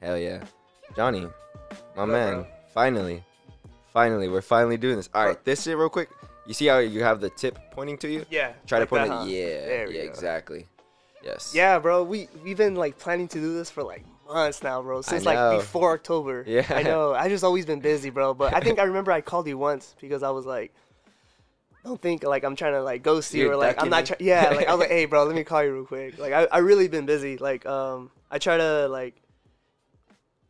Hell yeah. Johnny, my man, bro? finally. Finally, we're finally doing this. All right, this shit real quick. You see how you have the tip pointing to you? Yeah. Try like to point that, it. huh? Yeah. There we yeah, go. exactly. Yes. Yeah, bro. We we've been like planning to do this for like months now, bro. Since like before October. Yeah. I know. I just always been busy, bro. But I think I remember I called you once because I was like, don't think like I'm trying to like ghost you You're or like I'm not trying. Yeah, like I was like, hey, bro, let me call you real quick. Like I I really been busy. Like um I try to like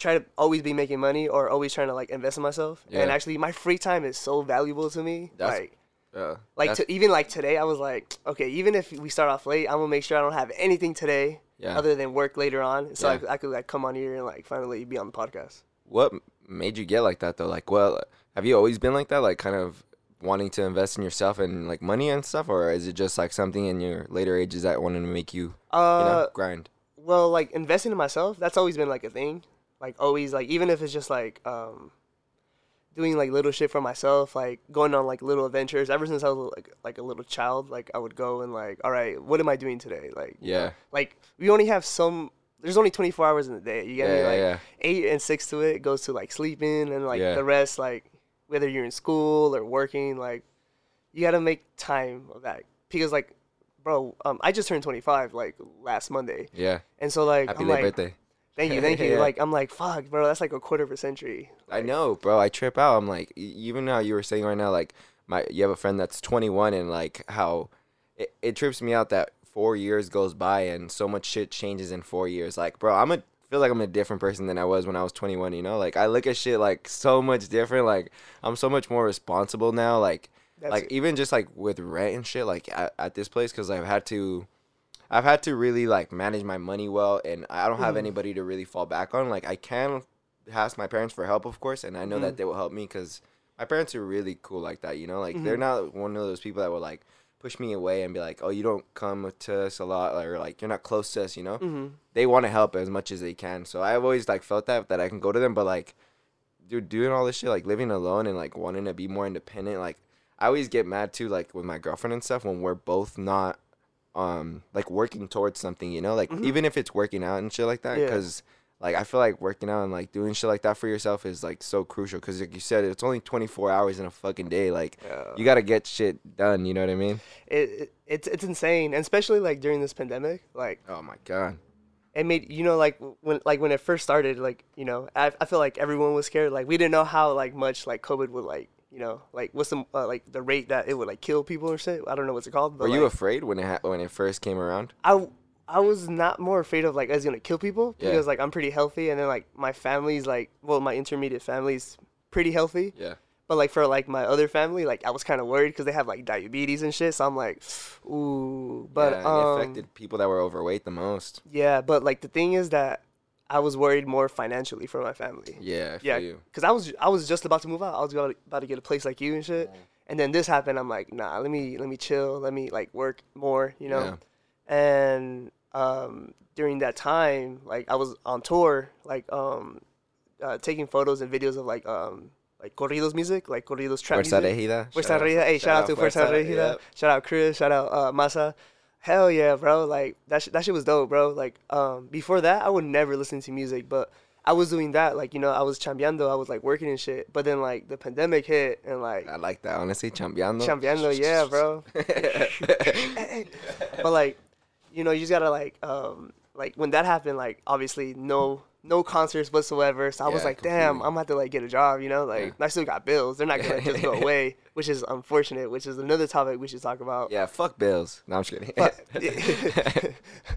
try to always be making money or always trying to like invest in myself. And actually, my free time is so valuable to me. That's- like. Uh, Like to, even like today, I was like, okay, even if we start off late, I'm gonna make sure I don't have anything today Yeah. other than work later on, so I Yeah. could- I, could like come on here and like finally be on the podcast. what made you get like that though? Like, well, have you always been like that? Like, kind of wanting to invest in yourself and like money and stuff, or is it just like something in your later ages that wanted to make you, Uh, you know, grind? well, like investing in myself, that's always been like a thing. Like always, like even if it's just like um, doing like little shit for myself, like going on like little adventures. Ever since I was like like a little child, like I would go and like, all right, what am I doing today? Like, Yeah. like we only have some. There's only 24 hours in the day. You get Yeah, me? Like yeah. eight and six to it goes to like sleeping and like Yeah. the rest like whether you're in school or working like you got to make time of that because like bro um I just turned 25 like last Monday Yeah. and so like Happy I'm like birthday. Thank you thank you Yeah. like I'm like fuck bro that's like a quarter of a century I know, bro. I trip out. I'm like, even how you were saying right now, like, my you have a friend that's 21, and like how it, it trips me out that four years goes by and so much shit changes in four years. Like, bro, I'm a feel like I'm a different person than I was when I was 21. You know, like I look at shit like so much different. Like I'm so much more responsible now. Like, That's like it. even just like with rent and shit. Like at, at this place, because I've had to. I've had to really like manage my money well, and I don't have Mhm. anybody to really fall back on. Like I can ask my parents for help, of course, and I know Mhm. that they will help me because my parents are really cool like that. You know, like they're Mhm. not one of those people that will like push me away and be like, "Oh, you don't come to us a lot," or like you're not close to us. You know, hmm they want to help as much as they can. So I've always like felt that that I can go to them, but like, dude, doing all this shit, like living alone and like wanting to be more independent, like I always get mad too, like with my girlfriend and stuff when we're both not, um, like working towards something, you know, like Mhm. even if it's working out and shit like that, Yeah. because. Like I feel like working out and like doing shit like that for yourself is like so crucial because like you said it's only 24 hours in a fucking day like yeah. you gotta get shit done you know what I mean it, it it's it's insane and especially like during this pandemic like oh my god it made you know like when like when it first started like you know I, I feel like everyone was scared like we didn't know how like much like covid would like you know like what's the uh, like the rate that it would like kill people or shit? I don't know what's it called but were you like, afraid when it ha- when it first came around? I, I was not more afraid of like I was gonna kill people Yeah. because like i'm pretty healthy and then like my family's like well my intermediate family's pretty healthy. Yeah. But like for like my other family like i was kind of worried because they have like diabetes and shit so i'm like ooh but yeah, um, affected people that were overweight the most. Yeah but like the thing is that i was worried more financially for my family yeah Yeah, because I was I was just about to move out. I was about to, about to get a place like you and shit. And then this happened. I'm like, nah, let me let me chill. Let me like work more, you know. Yeah. And um, during that time, like I was on tour, like um, uh, taking photos and videos of like um like corridos music, like corridos trap Fuerza music. Regida. Fuerza Regida. Hey, shout, out to Fuerza Regida. yep. Shout out Chris. Shout out uh, Masa. Hell yeah, bro! Like that. Sh- that shit was dope, bro. Like um, before that, I would never listen to music, but I was doing that. Like you know, I was chambeando. I was like working and shit. But then like the pandemic hit, and like I like that, honestly. Chambeando. chambeando, yeah, bro. but like, you know, you just gotta like um like when that happened, like obviously no no concerts whatsoever. So I was Yeah, like, damn. I'm gonna have to like get a job, you know? Like I still got bills. They're not gonna just go away, which is unfortunate, which is another topic we should talk about. yeah, fuck bills. No, I'm just kidding. Fuck,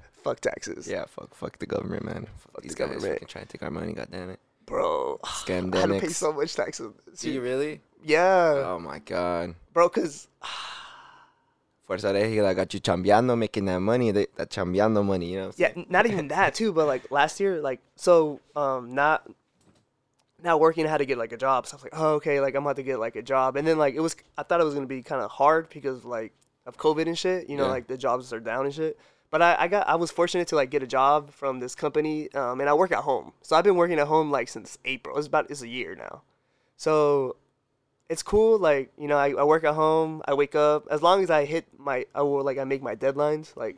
fuck taxes. yeah, fuck, fuck the government, man. Fuck, Fuck these the guys government. fucking trying to take our money. God damn it. Bro. Scandemics. I had to pay so much taxes. Do you really? Yeah. Oh my god. Bro, cause Fuerza Regida got you chambeando, making that money. That, that chambeando money, you know. yeah, not even that too, but like last year, like so um not not working I had to get like a job. So I was like, oh okay, like I'm about to get like a job. And then like it was I thought it was gonna be kinda hard because like of COVID and shit, you know, Yeah. like the jobs are down and shit. But I, I got I was fortunate to like get a job from this company, um, and I work at home. So I've been working at home like since April. It's about it's a year now. So it's cool. Like you know, I, I work at home. I wake up as long as I hit my I will like I make my deadlines. Like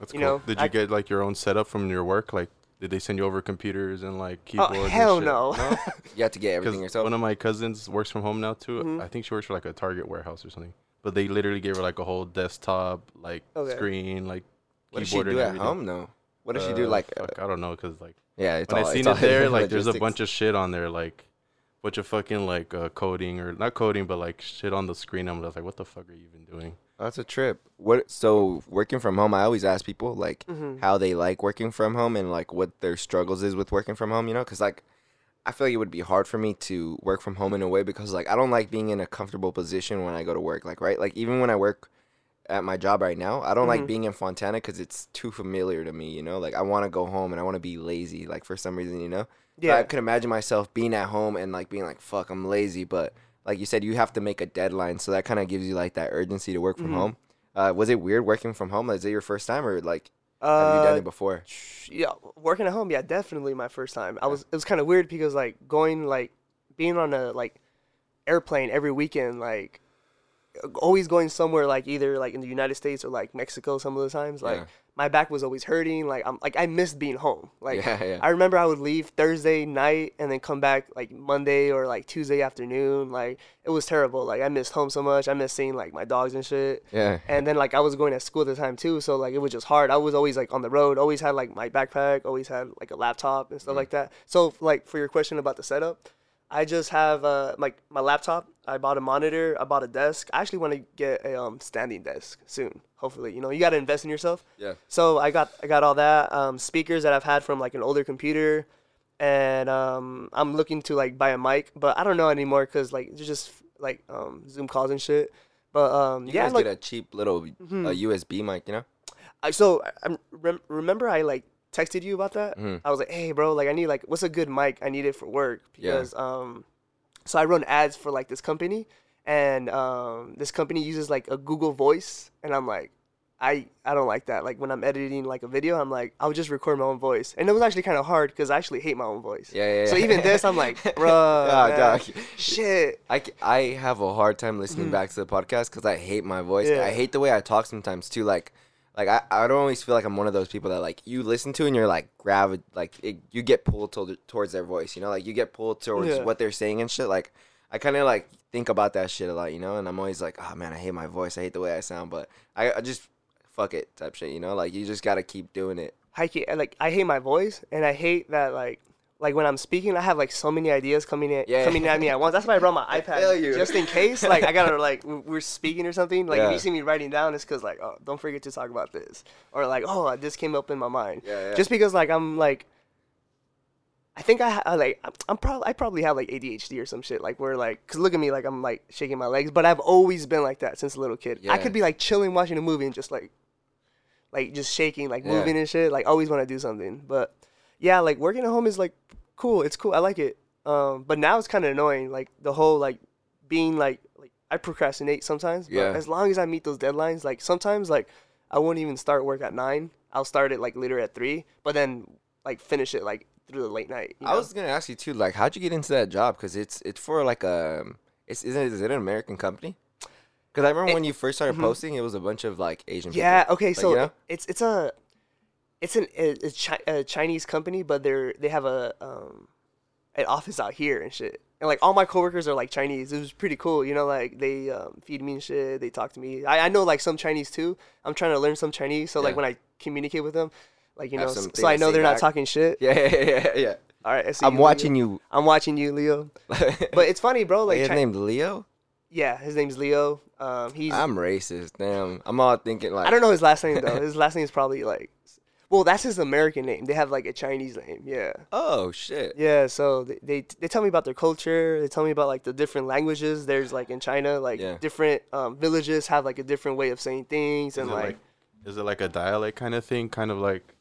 That's You cool. know, Did I- you get like your own setup from your work, like did they send you over computers and like Oh keyboards? and hell shit? no. You have to get everything Because yourself. one of my cousins works from home now too. Mhm. I think she works for like a Target warehouse or something. But they literally gave her like a whole desktop, like Okay. screen, like what does she keyboard do at home though? What does she do? Uh, Like, uh, I don't know, cause like yeah, it's when all. I it's seen all it there, like there's a bunch of shit on there, like bunch of fucking like uh, coding or not coding, but like shit on the screen. I'm just like, what the fuck are you even doing? That's a trip. What? So working from home, I always ask people like Mhm. how they like working from home and like what their struggles is with working from home. You know, because like I feel like it would be hard for me to work from home in a way because like I don't like being in a comfortable position when I go to work. Like right, like even when I work at my job right now, I don't like Mhm. being in Fontana because it's too familiar to me. You know, like I want to go home and I want to be lazy. Like for some reason, you know. Yeah. I could imagine myself being at home and like being like, "Fuck, I'm lazy," but like you said, you have to make a deadline, so that kind of gives you like that urgency to work from Mhm. home. Uh, was it weird working from home? Is it your first time or like have you done Uh, it before? yeah, working at home, yeah, definitely my first time. I was it was kind of weird because like going like being on a like airplane every weekend, like always going somewhere like either like in the United States or like Mexico some of the times, like Yeah. My back was always hurting. Like I'm like I missed being home. Like Yeah, yeah. I remember I would leave Thursday night and then come back like Monday or like Tuesday afternoon. Like it was terrible. Like I missed home so much. I missed seeing like my dogs and shit. Yeah. And then like I was going to school at the time too, so like it was just hard. I was always like on the road, always had like my backpack, always had like a laptop and stuff like that. So like for your question about the setup, I just have uh like my laptop. I bought a monitor. I bought a desk. I actually want to get a um standing desk soon. Hopefully, you know, you got to invest in yourself. Yeah. So I got I got all that um, speakers that I've had from like an older computer, and um, I'm looking to like buy a mic, but I don't know anymore because like it's just like um, Zoom calls and shit. But um, You yeah, guys like get a cheap little uh, USB mic, you know? I, so I I'm- rem- remember I like texted you about that. Mhm. I was like, hey bro, like I need like what's a good mic? I need it for work Yeah. because um, so I run ads for like this company, and um, this company uses like a Google Voice, and I'm like. I, I don't like that. Like when I'm editing like a video, I'm like I'll just record my own voice, and it was actually kind of hard because I actually hate my own voice. Yeah, yeah, So yeah. even this, I'm like, bruh, Yeah, I, shit. I, I have a hard time listening Mhm. back to the podcast because I hate my voice. Yeah. I hate the way I talk sometimes too. Like, like I, I don't always feel like I'm one of those people that like you listen to and you're like gravi- like it, you get pulled to, towards their voice. You know, like you get pulled towards Yeah. what they're saying and shit. Like I kind of like think about that shit a lot. You know, and I'm always like, oh man, I hate my voice. I hate the way I sound. But I, I just fuck it type shit. You know, like you just gotta keep doing it. I like I hate my voice, and I hate that like like when I'm speaking, I have like so many ideas coming in Yeah. coming at me at once. That's why I brought my iPad just in case. Like I gotta like we're speaking or something. Like if you see me writing down, it's because like oh don't forget to talk about this or like oh uh, this came up in my mind. Yeah, yeah. Just because like I'm like. I think I, ha- I like I'm, I'm probably I probably have like ADHD or some shit like where like cause look at me like I'm like shaking my legs but I've always been like that since a little kid. Yeah. I could be like chilling watching a movie and just like like just shaking, like Yeah. moving and shit. Like always want to do something. But yeah, like working at home is like cool. It's cool. I like it. Um, but now it's kind of annoying. Like the whole like being like like I procrastinate sometimes. But Yeah. as long as I meet those deadlines, like sometimes like I won't even start work at nine. I'll start it like later at three, but then like finish it like through the late night. you I was gonna ask you too, like, how'd you get into that job? Because it's it's for like a, it's isn't it, is it an American company? Because I remember It- when you first started mhm. posting, it was a bunch of like Asian. People. Yeah. people. Okay. Like, So you know? it's it's a it's an it's chi- a Chinese company, but they're they have a um an office out here and shit. And like all my coworkers are like Chinese. It was pretty cool, you know. Like they um, feed me and shit. They talk to me. I, I know like some Chinese too. I'm trying to learn some Chinese, so like when I communicate with them, like you Have know, so I know they're not talking shit. Yeah, yeah, yeah, yeah. All right, I see I'm you, Leo. watching you. I'm watching you, Leo. But it's funny, bro. Like Like his Chi- name's Leo. yeah, his name's Leo. Um, he's I'm racist. Damn, I'm all thinking like I don't know his last name though. His last name is probably like, well, that's his American name. They have like a Chinese name. Yeah, Oh shit. yeah. So they, they they tell me about their culture. They tell me about like the different languages. There's like in China, like Yeah. different um, villages have like a different way of saying things, Is and it like, like, is it like a dialect kind of thing? Kind of like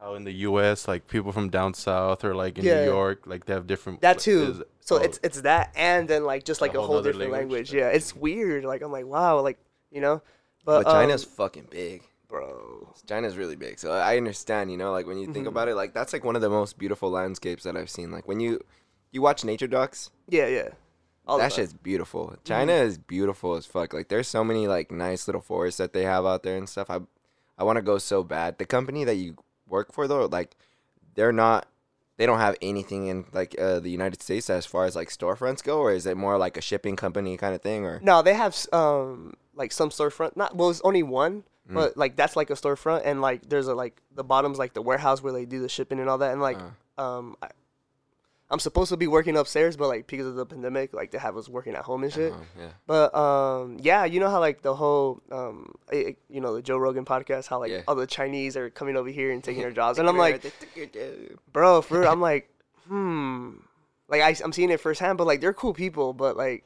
how in the U.S. like people from down south or like in Yeah. New York, like they have different. that too. is- so oh, it's it's that, and then like just like a whole whole different language? language. Yeah, it's weird. Like I'm like wow, like you know, but, But China's um, fucking big. Bro. China's really big, so I understand. You know, like when you think Mhm. about it, like that's like one of the most beautiful landscapes that I've seen. Like when you you watch nature docs, Yeah, yeah. All that shit's beautiful. China is beautiful as fuck. Like there's so many like nice little forests that they have out there and stuff. I I want to go so bad. The company that you work for though, like they're not they don't have anything in like uh, the United States as far as like storefronts go, or is it more like a shipping company kind of thing, or No, they have um like some storefront. Not well, it's only one, Mm. but like that's like a storefront, and like there's a like the bottom's like the warehouse where they do the shipping and all that, and like Uh. um. I, I'm supposed to be working upstairs, but like because of the pandemic, like they have us working at home and shit. Oh, yeah, But um, yeah, you know how like the whole um, eh, you know, the Joe Rogan podcast, how like Yeah. all the Chinese are coming over here and taking their jobs, and I'm like, like, bro, for real, I'm like, hmm, like I, I'm seeing it firsthand, but like they're cool people, but like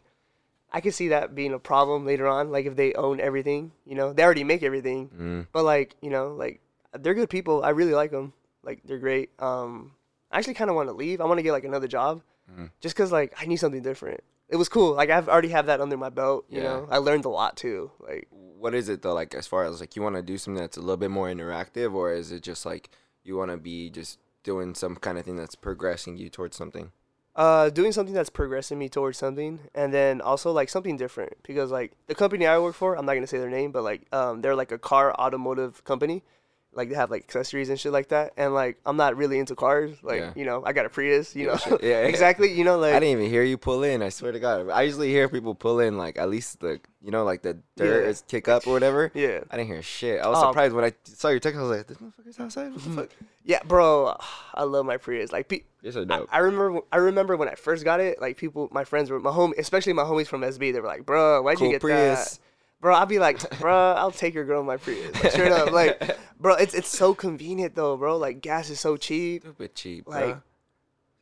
I could see that being a problem later on, like if they own everything, you know, they already make everything, mm, but like you know, like they're good people. I really like them. Like they're great. Um, I actually kind of want to leave. I want to get like another job, Mhm. just cause like I need something different. It was cool. Like I've already have that under my belt. You Yeah. know, I learned a lot too. Like what is it though? Like as far as like you want to do something that's a little bit more interactive, or is it just like you want to be just doing some kind of thing that's progressing you towards something? Uh, doing something that's progressing me towards something, and then also like something different because like the company I work for, I'm not gonna say their name, but like um, they're like a car automotive company. Like they have like accessories and shit like that, and like I'm not really into cars. Like Yeah. you know, I got a Prius. You Yeah, know, shit. Yeah, exactly. You know, like I didn't even hear you pull in. I swear to God, I usually hear people pull in like at least the you know like the dirt is kick up or whatever. yeah, I didn't hear shit. I was Oh. surprised when I saw your text. I was like, "This motherfucker's outside. What the fuck?" yeah, bro. I love my Prius. Like pe- You're so I. I remember I remember when I first got it, like people my friends were my home especially my homies from SB, they were like, Bro, why'd Cool you get Prius. that? Bro, I'll be like, bro, I'll take your girl in my Prius. Like, straight up. Like, bro, it's it's so convenient though, bro. Like gas is so cheap. Stupid cheap, Like, like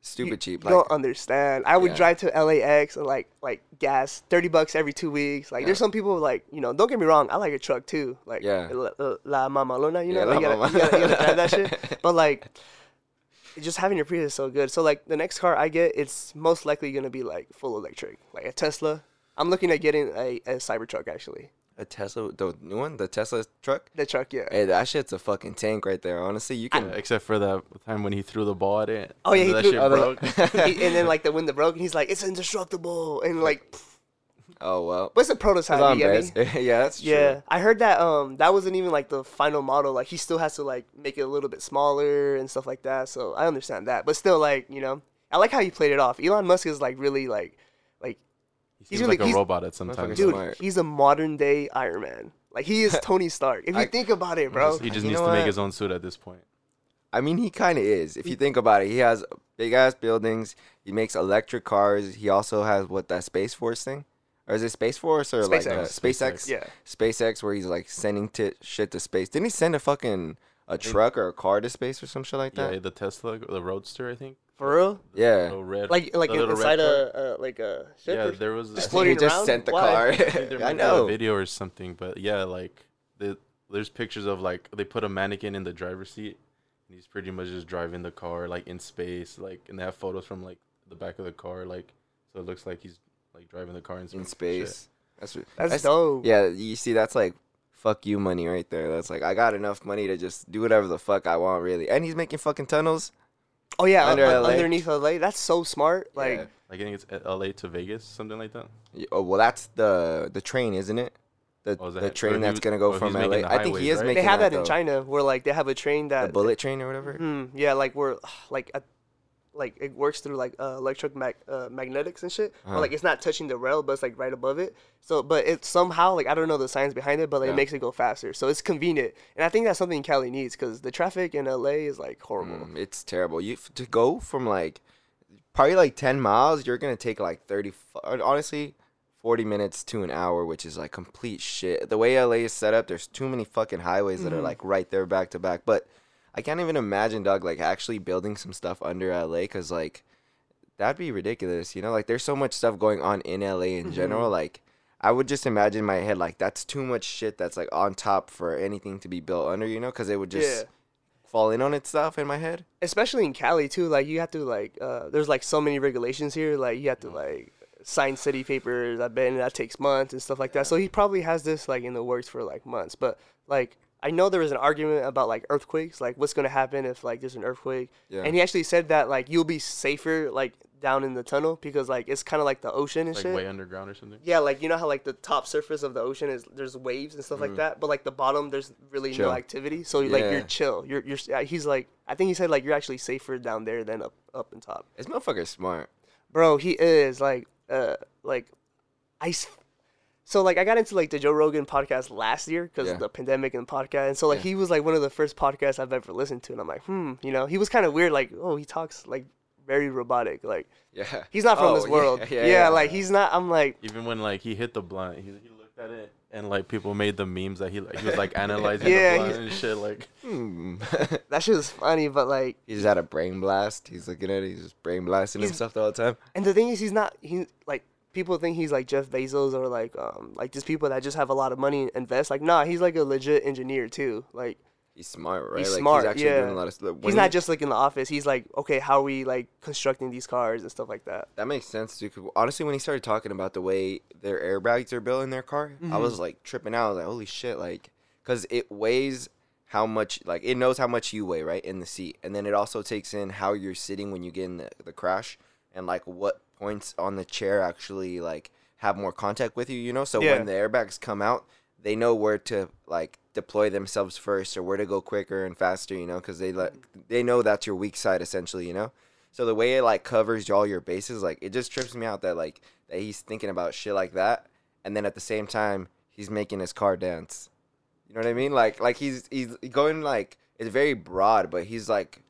stupid you, cheap. You Like don't understand. I would Yeah. drive to LAX and like like gas thirty bucks every two weeks. Like there's some people like you know. Don't get me wrong. I like a truck too. Like Yeah. la, la, la mamalona. You know, Yeah, like, you, gotta, you, gotta, you gotta drive that shit. But like, just having your Prius is so good. So like the next car I get, it's most likely gonna be like full electric, like a Tesla. I'm looking at getting a, a Cybertruck actually. a Tesla, the new one, the Tesla truck. The truck, yeah. Hey, that shit's a fucking tank right there. Honestly, you can. Yeah, except for that time when he threw the ball at it. Oh, yeah, he that threw- shit Oh, the- broke. He- and then like the window broke, and he's like, "It's indestructible," and like, oh well. what's a It's prototype? on you get me? best. yeah, that's true. Yeah, I heard that um that wasn't even like the final model. Like he still has to like make it a little bit smaller and stuff like that. So I understand that, but still like you know I like how you played it off. Elon Musk is like really like like He He's seems really- like a robot at sometimes. Dude, dude, smart. he's a modern day Iron Man. Like he is Tony Stark. If you I- think about it, He bro. just- he just You needs know to make his own suit at this point. I mean, he kind of is. If you think about it, he has big ass buildings. He makes electric cars. He also has what that Space Force thing, or is it Space Force or like uh, SpaceX. SpaceX? Yeah. SpaceX, where he's like sending t- shit to space. Didn't he send a fucking a truck or a car to space or some shit like that? Yeah, that? the Tesla, the Roadster, I think. For real? Yeah. Little red, Like like the little red inside car. a uh, like a ship Yeah, or- there was. Just floating he just around? sent the Why? car. I think I might a know. video or something, but yeah, like the, there's pictures of like they put a mannequin in the driver's seat, and he's pretty much just driving the car like in space, like and they have photos from like the back of the car, like so it looks like he's like driving the car in, in space. space. That's what, That's, dope. Yeah, you see, that's like fuck you money right there. That's like I got enough money to just do whatever the fuck I want, really. And he's making fucking tunnels. Oh yeah, Under un- LA. underneath LA. That's so smart. Like Yeah. Like I think it's L.A. to Vegas, something like that. Y- Oh well, that's the the train, isn't it? The Oh, is the or train he that's was- gonna go oh, from he's making LA. the I think he highways, is right? making they have that, in though. China where like they have a train that The bullet train or whatever. Hmm, yeah, like we're like a, like it works through like uh, electric mag- uh, magnetics and shit. Or, Uh-huh. like it's not touching the rail, but it's like right above it. So, but it somehow like I don't know the science behind it, but like, Yeah. it makes it go faster. So it's convenient, and I think that's something Cali needs because the traffic in LA is like horrible. Mm, it's terrible. You f- to go from like probably like ten miles, you're gonna take like thirty. Honestly, forty minutes to an hour, which is like complete shit. The way LA is set up, there's too many fucking highways that are Mhm. like right there back to back. But I can't even imagine, Doug, like actually building some stuff under LA, cause like that'd be ridiculous. You know, like there's so much stuff going on in LA in Mhm. general. Like I would just imagine in my head like that's too much shit that's like on top for anything to be built under. You know, cause it would just Yeah. fall in on itself in my head. especially in Cali too. Like you have to like uh, there's like so many regulations here. Like you have to like sign city papers. I bet and that takes months and stuff like that. So he probably has this like in the works for like months. But like I know there was an argument about like earthquakes, like what's gonna happen if like there's an earthquake. Yeah. And he actually said that like you'll be safer like down in the tunnel because like it's kind of like the ocean and like shit. way underground or something. Yeah, like you know how like the top surface of the ocean is there's waves and stuff like that, but like the bottom there's really Mm. Chill. no activity. So like you're chill. You're you're yeah, he's like I think he said like you're actually safer down there than up up and top. This motherfucker's smart. Bro, he is like uh like I s- so like I got into like the Joe Rogan podcast last year because Yeah. of the pandemic and the podcast, and so like Yeah. he was like one of the first podcasts I've ever listened to, and I'm like, hmm, you know, he was kind of weird, like oh he talks like very robotic, like Yeah. he's not from Oh, this world, Yeah, yeah, yeah, like he's not. I'm like, Even when like he hit the blunt, he, he looked at it and like people made the memes that he like he was like analyzing Yeah, the blunt and shit. Like Hmm. that shit was funny, but like, he just had a brain blast. He's looking at it. He's just brain blasting He's- himself all the time. and the thing is, he's not. He like people think he's like Jeff Bezos or like um like just people that just have a lot of money and invest. Like nah, he's like a legit engineer too. Like He's smart, right? He's like, smart, He's actually yeah. doing a lot of stuff. he's not he- just like in the office. He's like, okay, how are we like constructing these cars and stuff like that. That makes sense. 'cause honestly, when he started talking about the way their airbags are built in their car, I Mhm. was like tripping out. I was like, holy shit, like, because it weighs how much, like, it knows how much you weigh, right, in the seat, and then it also takes in how you're sitting when you get in the, the crash, and like what points on the chair actually like have more contact with you, you know. So Yeah. when the airbags come out, they know where to like deploy themselves first or where to go quicker and faster, you know, because they like they know that's your weak side essentially, you know. So the way it like covers all your bases, like it just trips me out that like that he's thinking about shit like that, and then at the same time he's making his car dance. You know what I mean? Like like he's he's going like it's very broad, but he's like,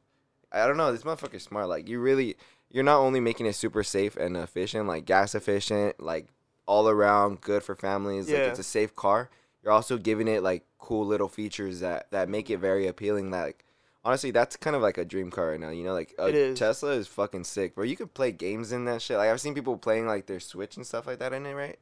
I don't know, this motherfucker's smart. Like you really, you're not only making it super safe and efficient, like gas efficient, like all around good for families. Like it's a safe car. You're also giving it like cool little features that that make it very appealing. Like honestly, that's kind of like a dream car right now. You know, like a is. Tesla is fucking sick, bro. You could play games in that shit. Like I've seen people playing like their Switch and stuff like that in it, right?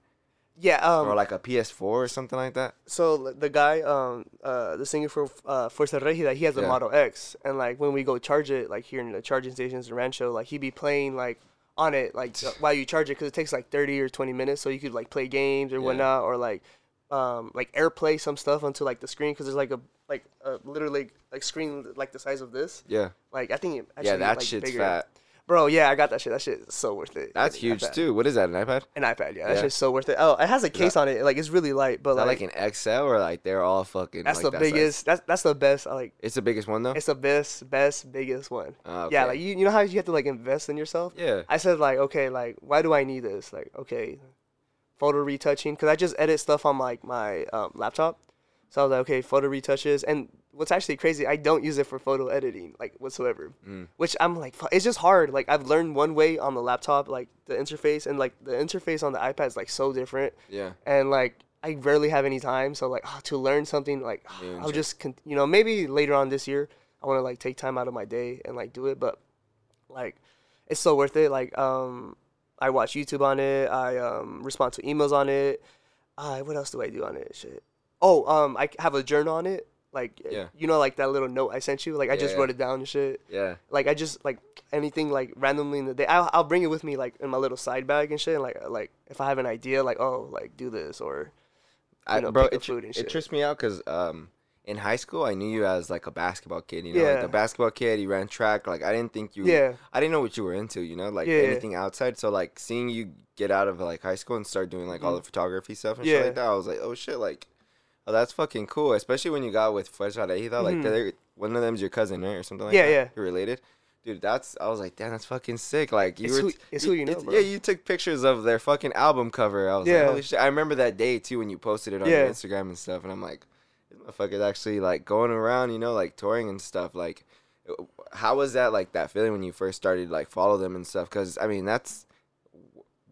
Yeah. Um. or like a PS4 or something like that. so the guy, um, uh, the singer for uh, Fuerza Regida, he has a Yeah. Model X, and like when we go charge it, like here in the charging stations in Rancho, like he be playing like on it, like while you charge it, because it takes like thirty or twenty minutes, so you could like play games or Yeah. whatnot, or like, um, like AirPlay some stuff onto like the screen, because there's like a like a literally like screen like the size of this. Yeah, Like I think it yeah, actually, that like, shit's bigger. fat. Bro, yeah, I got that shit. That shit is so worth it. That's huge iPad. too. What is that? An iPad? An iPad, yeah, that Yeah. shit's so worth it. Oh, it has a case on it. Like it's really light, but Is like, like an XL or like they're all fucking? that's like the that size? biggest. That's that's the best. I like. It's the biggest one though. It's the best, best, biggest one. Oh, Yeah, like you, you know how you have to like invest in yourself. yeah. I said like, okay, like why do I need this? Like, okay, photo retouching because I just edit stuff on like my um, laptop. So I was like, okay, photo retouches, and what's actually crazy, I don't use it for photo editing like whatsoever. Mm. Which I'm like, it's just hard. Like I've learned one way on the laptop, like the interface, and like the interface on the iPad is like so different, Yeah. and like I rarely have any time. So like oh, to learn something, like New and I'll just con- you know maybe later on this year I want to like take time out of my day and like do it, but like it's so worth it. Like um, I watch YouTube on it. I um respond to emails on it. Uh, what else do I do on it? Shit. Oh, um, I have a journal on it. Like, Yeah. you know, like that little note I sent you. Like, I Yeah, just yeah. wrote it down and shit. Yeah. Like, I just like anything like randomly in the day. I'll, I'll bring it with me like in my little side bag and shit. And, like, like if I have an idea, like oh, like do this or I, know, bro, it, and it trips me out because um, in high school I knew you as like a basketball kid. You know, like Yeah. a basketball kid. You ran track. Like I didn't think you. yeah, I didn't know what you were into. You know, like Yeah, yeah. anything outside. So like seeing you get out of like high school and start doing like all Mhm. the photography stuff and Yeah. shit like that, I was like, oh shit, like, oh that's fucking cool. Especially when you got with Fuerza Regida, like Mhm. they're- one of them's your cousin, right, or something like Yeah, that. yeah. You're related. Dude, that's I was like, damn, that's fucking sick. Like you It's were, who- it's who you know, bro. Yeah, you took pictures of their fucking album cover. I was Yeah. like, holy shit. I remember that day too when you posted it on Yeah. your Instagram and stuff, and I'm like, this motherfucker's actually like going around, you know, like touring and stuff. Like, how was that like that feeling when you first started like follow them and stuff? Because I mean, that's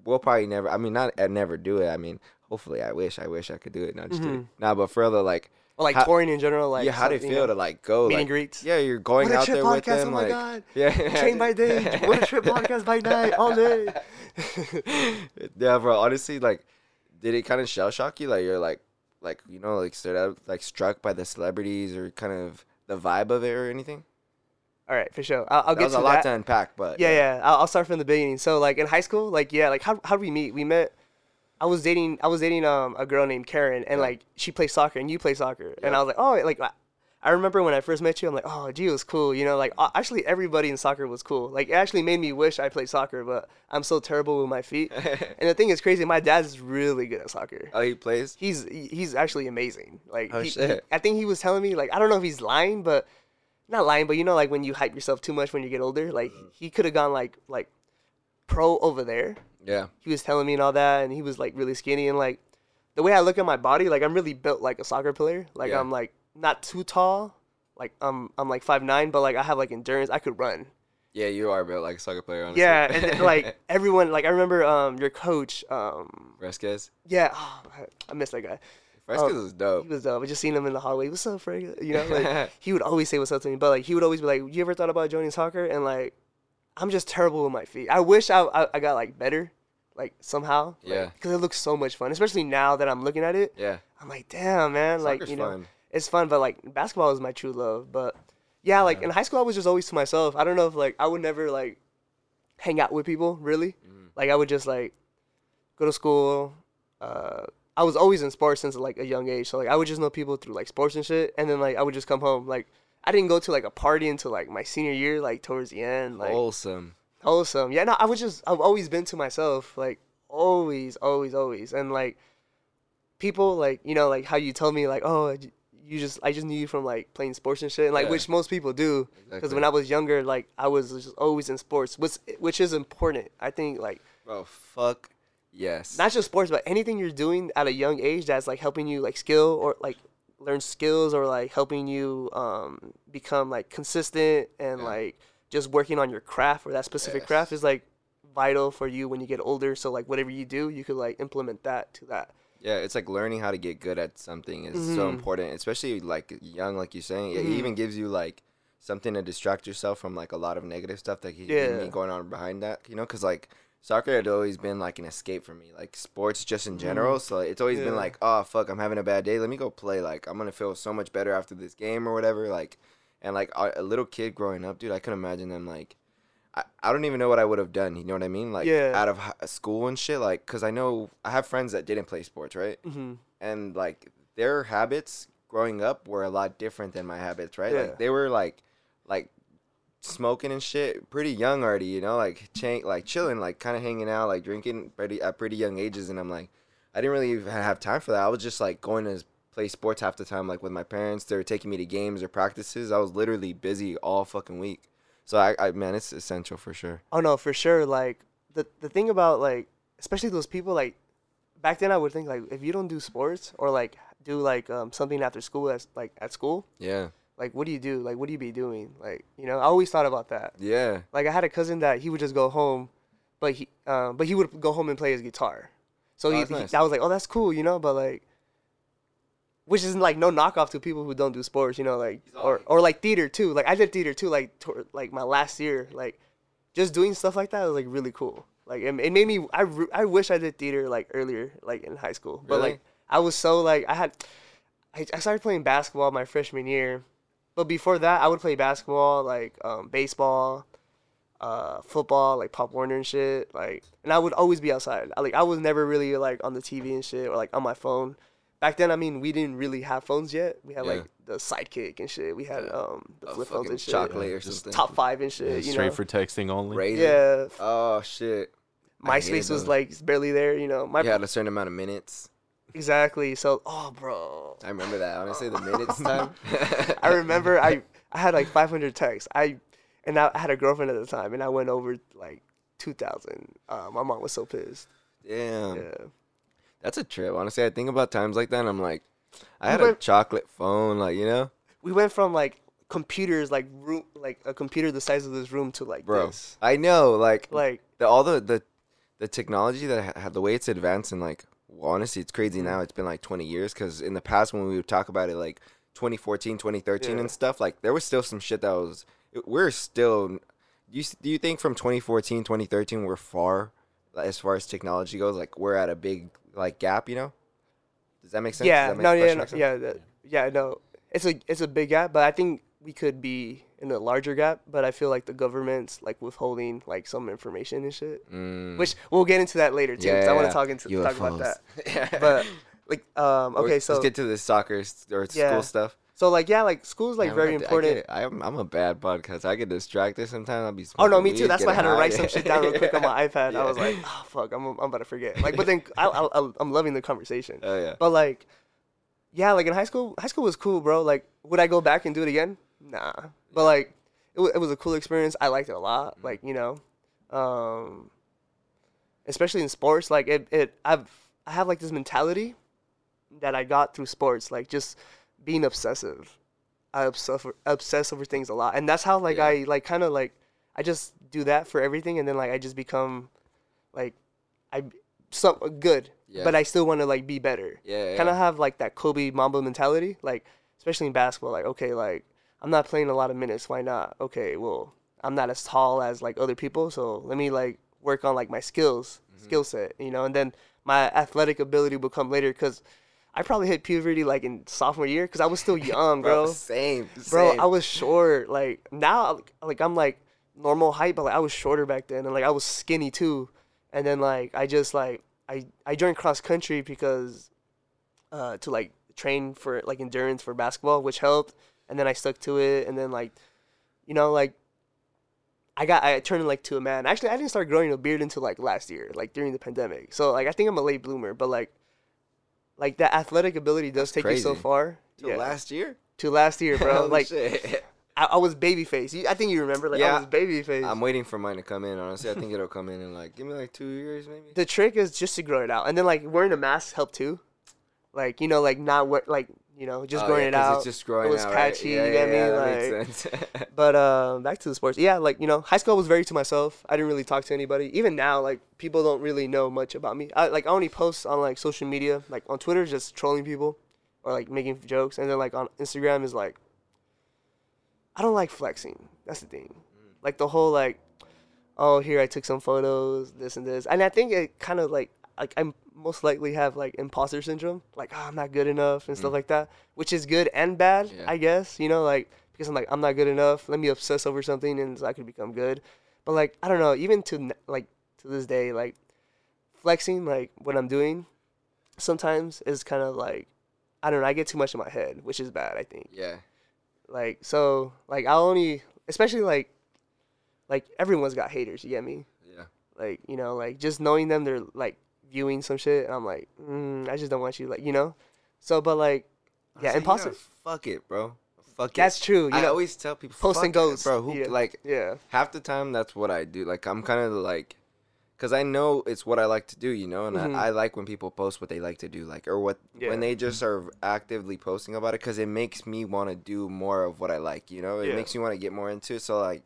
we'll probably never. I mean, not I'd never do it. I mean, hopefully, I wish, I wish I could do it. Not just. Mhm. Nah, but further, like, or like How- touring in general. Like yeah, how do you feel to like go meet like, and greets? yeah, you're going out there with them, oh my like, god. yeah, Train by day, what a trip podcast by night, all day. yeah, bro. Honestly, like, did it kind of shell shock you? Like, you're like, like you know, like stood out, like struck by the celebrities or kind of the vibe of it or anything? All right, for sure. I'll, I'll that get was to a lot to unpack, but Yeah, yeah. I'll, I'll start from the beginning. So like in high school, like yeah, like how how did we meet? We met I was dating I was dating um a girl named Karen and like she plays soccer and you play soccer. And I was like oh like I- remember when I first met you I'm like oh gee it was cool you know like actually everybody in soccer was cool. Like it actually made me wish I played soccer but I'm so terrible with my feet. And the thing is crazy my dad's really good at soccer. Oh, he plays. he's he's actually amazing. Like Oh, he, shit. he- I think he was telling me like I don't know if he's lying but not lying but you know like when you hype yourself too much when you get older like Mm-hmm. he could have gone like like pro over there Yeah. he was telling me and all that, and he was like really skinny and like the way I look at my body, like I'm really built like a soccer player. Like Yeah. I'm like not too tall, like I'm I'm like five nine, but like I have like endurance. I could run. Yeah, you are built like a soccer player. Honestly. Yeah, and then, like everyone, like I remember um your coach, um Fresquez. yeah, oh, I- miss that guy. Fresquez Oh, is dope. He was dope. I just seen him in the hallway. What's up, Frank? You know, like he would always say what's up to me, but like he would always be like, "You ever thought about joining soccer?" And like, I'm just terrible with my feet. I wish I I, I got like better, like somehow. Yeah. Because it looks so much fun, especially now that I'm looking at it. Yeah. I'm like, damn, man. like you know, fun. it's fun, but like basketball is my true love. But yeah, like in high school, I was just always to myself. I don't know if like I would never like hang out with people really. Mm-hmm. Like I would just like go to school. Uh, I was always in sports since like a young age, so like I would just know people through like sports and shit, and then like I would just come home. Like I didn't go to like a party until like my senior year, like towards the end. Like Wholesome. wholesome. Yeah, no, I was just I've always been to myself, like always, always, always, and like people like you know like how you tell me like oh you just I just knew you from like playing sports and shit, and like Yeah. which most people do because Exactly. when I was younger like I was just always in sports, which which is important. I think like Bro, fuck yes. not just sports but anything you're doing at a young age that's like helping you like skill or like learn skills or like helping you um become like consistent and Yeah. like just working on your craft or that specific craft is like vital for you when you get older so like whatever you do you could like implement that to that Yeah, it's like learning how to get good at something is so Mhm. important, especially like young, like you're saying. It Mhm. even gives you like something to distract yourself from like a lot of negative stuff that could Yeah. be going on behind that, you know? Because like soccer had always been like an escape for me, like sports just in general. So it's always been Mm-hmm. Like, oh fuck, I'm having a bad day. Let me go play. Like I'm gonna feel so much better after this game or whatever. Like, and like a, a little kid growing up, dude, I couldn't imagine them like. I, I don't even know what I would have done. You know what I mean? Like Yeah. out of hi- school and shit. Like, cause I know I have friends that didn't play sports, right? mm-hmm. and like their habits growing up were a lot different than my habits, right? Yeah. Like they were like smoking and shit pretty young already, you know, like ch- like chilling, like kind of hanging out, like drinking pretty at pretty young ages and I'm like I didn't really even have time for that. I was just like going to play sports half the time like with my parents. They were taking me to games or practices. I was literally busy all fucking week. So I, I man, it's essential for sure. oh no for sure like the the thing about like especially those people like back then i would think like if you don't do sports or like do like um, something after school as like at school Yeah. Like what do you do like what do you be doing like you know i always thought about that Yeah. Like I had a cousin that he would just go home, but he um, but he would go home and play his guitar. So Oh, he, that's he- I was like, oh, that's cool, you know. But like, which is like no knockoff to people who don't do sports, you know, like or or like theater too. Like I did theater too, like toward, like my last year, like just doing stuff like that was like really cool. Like it, it made me. I, re- I wish I did theater like earlier, like in high school. But Really? like I was so like I had, I, I started playing basketball my freshman year, but before that I would play basketball like um, baseball, uh, football like Pop Warner and shit. Like and I would always be outside. I, like I was never really like on the TV and shit or like on my phone. Back then, I mean, we didn't really have phones yet. We had Yeah. like the Sidekick and shit. We had um the flip phones and shit. chocolate or something. Top five and shit. you straight know. for texting only. Razr. yeah. Oh shit. I hated MySpace was like barely there. You know. My You had a certain amount of minutes. Exactly. So oh, bro. I remember that. Honestly, the minutes time. I remember I I had like 500 texts. I and I had a girlfriend at the time, and I went over like 2,000. Uh, my mom was so pissed. Damn, Yeah. that's a trip. Honestly, I think about times like that. and I'm like, I We had a chocolate phone, like you know, We went from like computers, like room, like a computer the size of this room, to like bro. this. I know, like, Like the all the the the technology that had the way it's advanced and like well, honestly it's crazy Mm-hmm. now it's been like 20 years because in the past when we would talk about it like 2014 2013 Yeah. and stuff like there was still some shit that was we're still do you, do you think from 2014 2013 we're far as far as technology goes like we're at a big like gap you know does that make sense yeah, make- no, yeah, no, yeah, that, yeah, no. It's a it's a big gap, but I think we could be in a larger gap, but I feel like the government's like withholding like some information and shit. Mm. Which we'll get into that later too. 'cause Yeah, I want to talk into talk about UFOs. that. But like, um, okay, so Let's get to the soccer or Yeah. school stuff. so like yeah, like school's like Yeah, very I get it, I important. get. I'm I'm a bad podcast. I get distracted sometimes. I'll be. Oh no, smoking me too. weed, That's why I had to write some shit down real quick on my iPad. I was like, oh fuck, I'm I'm about to forget. Like, but then I, I, I I'm loving the conversation. Oh yeah. But like, yeah, like in high school, high school was cool, bro. Like, would I go back and do it again? Nah. But like, it, wa it was a cool experience. I liked it a lot. Mm-hmm. Like, you know, um, especially in sports. Like, it, it I've I have like this mentality that I got through sports. Like, just being obsessive. I obsess obsess over things a lot, and that's how like Yeah. I like kind of like I just do that for everything, and then like I just become like I some good, Yeah. but I still want to like be better Yeah. yeah. kind of have like that Kobe Mamba mentality, like especially in basketball. Like, okay, like I'm not playing a lot of minutes. Why not? Okay, well, I'm not as tall as like other people, so let me like work on like my skills, Mm-hmm. skill set, you know, and then my athletic ability will come later because I probably hit puberty like in sophomore year because I was still young, bro. Same. bro, same. I was short. Like now, like I'm like normal height, but like I was shorter back then, and like I was skinny too. And then like I just like I I joined cross country because uh to like train for like endurance for basketball, which helped. And then I stuck to it, and then like you know like I got I turned like to a man. Actually, I didn't start growing a beard until like last year, like during the pandemic. So like I think I'm a late bloomer, but like like that athletic ability does take you so far. To Yeah. last year. to last year, bro. Like shit. I, I was babyface. I think you remember. Like I Yeah. was babyface. I'm waiting for mine to come in. Honestly, I think it'll come in in like give me like two years maybe. the trick is just to grow it out, and then like wearing a mask helped too. Like you know, like not what like you know just Oh, growing yeah, it out. It's just growing it was out, right? Yeah, you yeah, get me? yeah, that Like- makes sense. But uh, back to the sports. Yeah, like you know, high school was very to myself. I didn't really talk to anybody. Even now, like people don't really know much about me. I like I only post on like social media, like on Twitter, just trolling people or like making jokes, and then like on Instagram is like I don't like flexing. That's the thing. Like the whole like, oh here I took some photos, this and this, and I think it kind of like like I'm most likely have like imposter syndrome, like oh, I'm not good enough and stuff mm. like that, which is good and bad, Yeah. I guess. You know, like because I'm like I'm not good enough. Let me obsess over something and so I could become good. But like I don't know, even to like to this day, like flexing, like what I'm doing, sometimes is kind of like I don't know. I get too much in my head, which is bad. I think. yeah. Like so, like I'll only, especially like, like everyone's got haters. You get me? Yeah. Like you know, like just knowing them, they're like viewing some shit. And I'm like, mm, I just don't want you, like you know. So, but like, yeah, Honestly, you Fuck it, bro. Fuck it. That's true. You I know, always tell people post and fuck it, goes, bro. Who yeah. like yeah, half the time that's what I do. Like I'm kind of like, cause I know it's what I like to do, you know, and Mhm. I, I like when people post what they like to do, like or what Yeah. when they just are actively posting about it, cause it makes me want to do more of what I like, you know. It Yeah. makes me want to get more into. it. So like,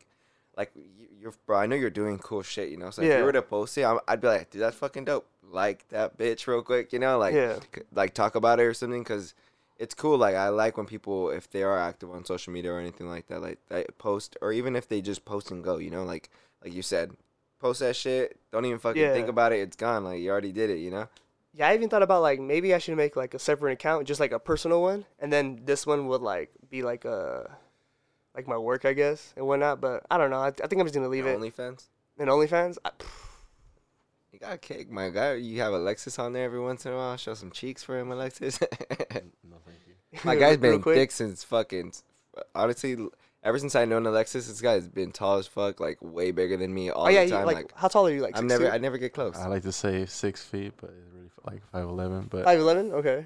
like you- you're bro, I know you're doing cool shit, you know. So if you were to post it, I'm, I'd be like, dude, that's fucking dope. Like that bitch real quick, you know, like yeah, like talk about it or something because it's cool like i like when people if they are active on social media or anything like that like they post or even if they just post and go you know like like you said post that shit don't even fucking Yeah. think about it it's gone like you already did it you know yeah. I even thought about like maybe I should make like a separate account, just like a personal one, and then this one would like be like a, like my work, I guess, and whatnot. But I don't know. I, I think I'm just gonna leave Your it. OnlyFans And OnlyFans, I, you got cake my guy you have Alexis on there every once in a while show some cheeks for him Alexis No, thank you. my guy's been quick. thick since fucking honestly ever since I known Alexis this guy's been tall as fuck like way bigger than me all oh yeah, the you, time like, like, how tall are you? Like I'm never feet? I never get close I like to say six feet, but it's really like five eleven. But Five eleven. Okay,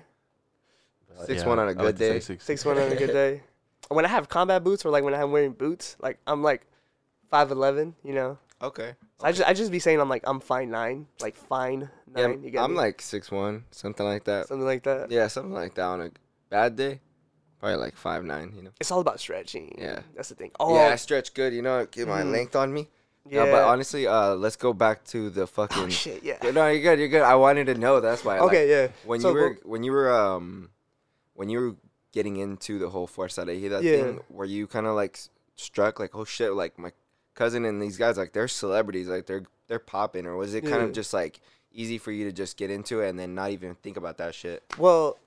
but Six one on a good to say day. Six, six one on a good day. When I have combat boots or like when I'm wearing boots, like I'm like five eleven. You know, okay so I just I just be saying I'm like I'm fine nine, like fine Yeah, nine. you get I'm me? like six one, something like that. something like that. Yeah, something like that on a bad day. Probably like five nine, you know. It's all about stretching. Yeah. that's the thing. Oh Yeah, I stretch good, you know, get my Mhm. length on me. yeah. Yeah. but honestly, uh, let's go back to the fucking. oh shit, yeah. Yeah, No, you're good. You're good. I wanted to know. That's why. like, Okay, yeah. when So, you were well- when you were um when you were getting into the whole Fuerza that Yeah. thing, were you kind of like struck like oh shit like my cousin and these guys like they're celebrities like they're they're popping or was it kind Yeah. of just like easy for you to just get into it and then not even think about that shit? Well,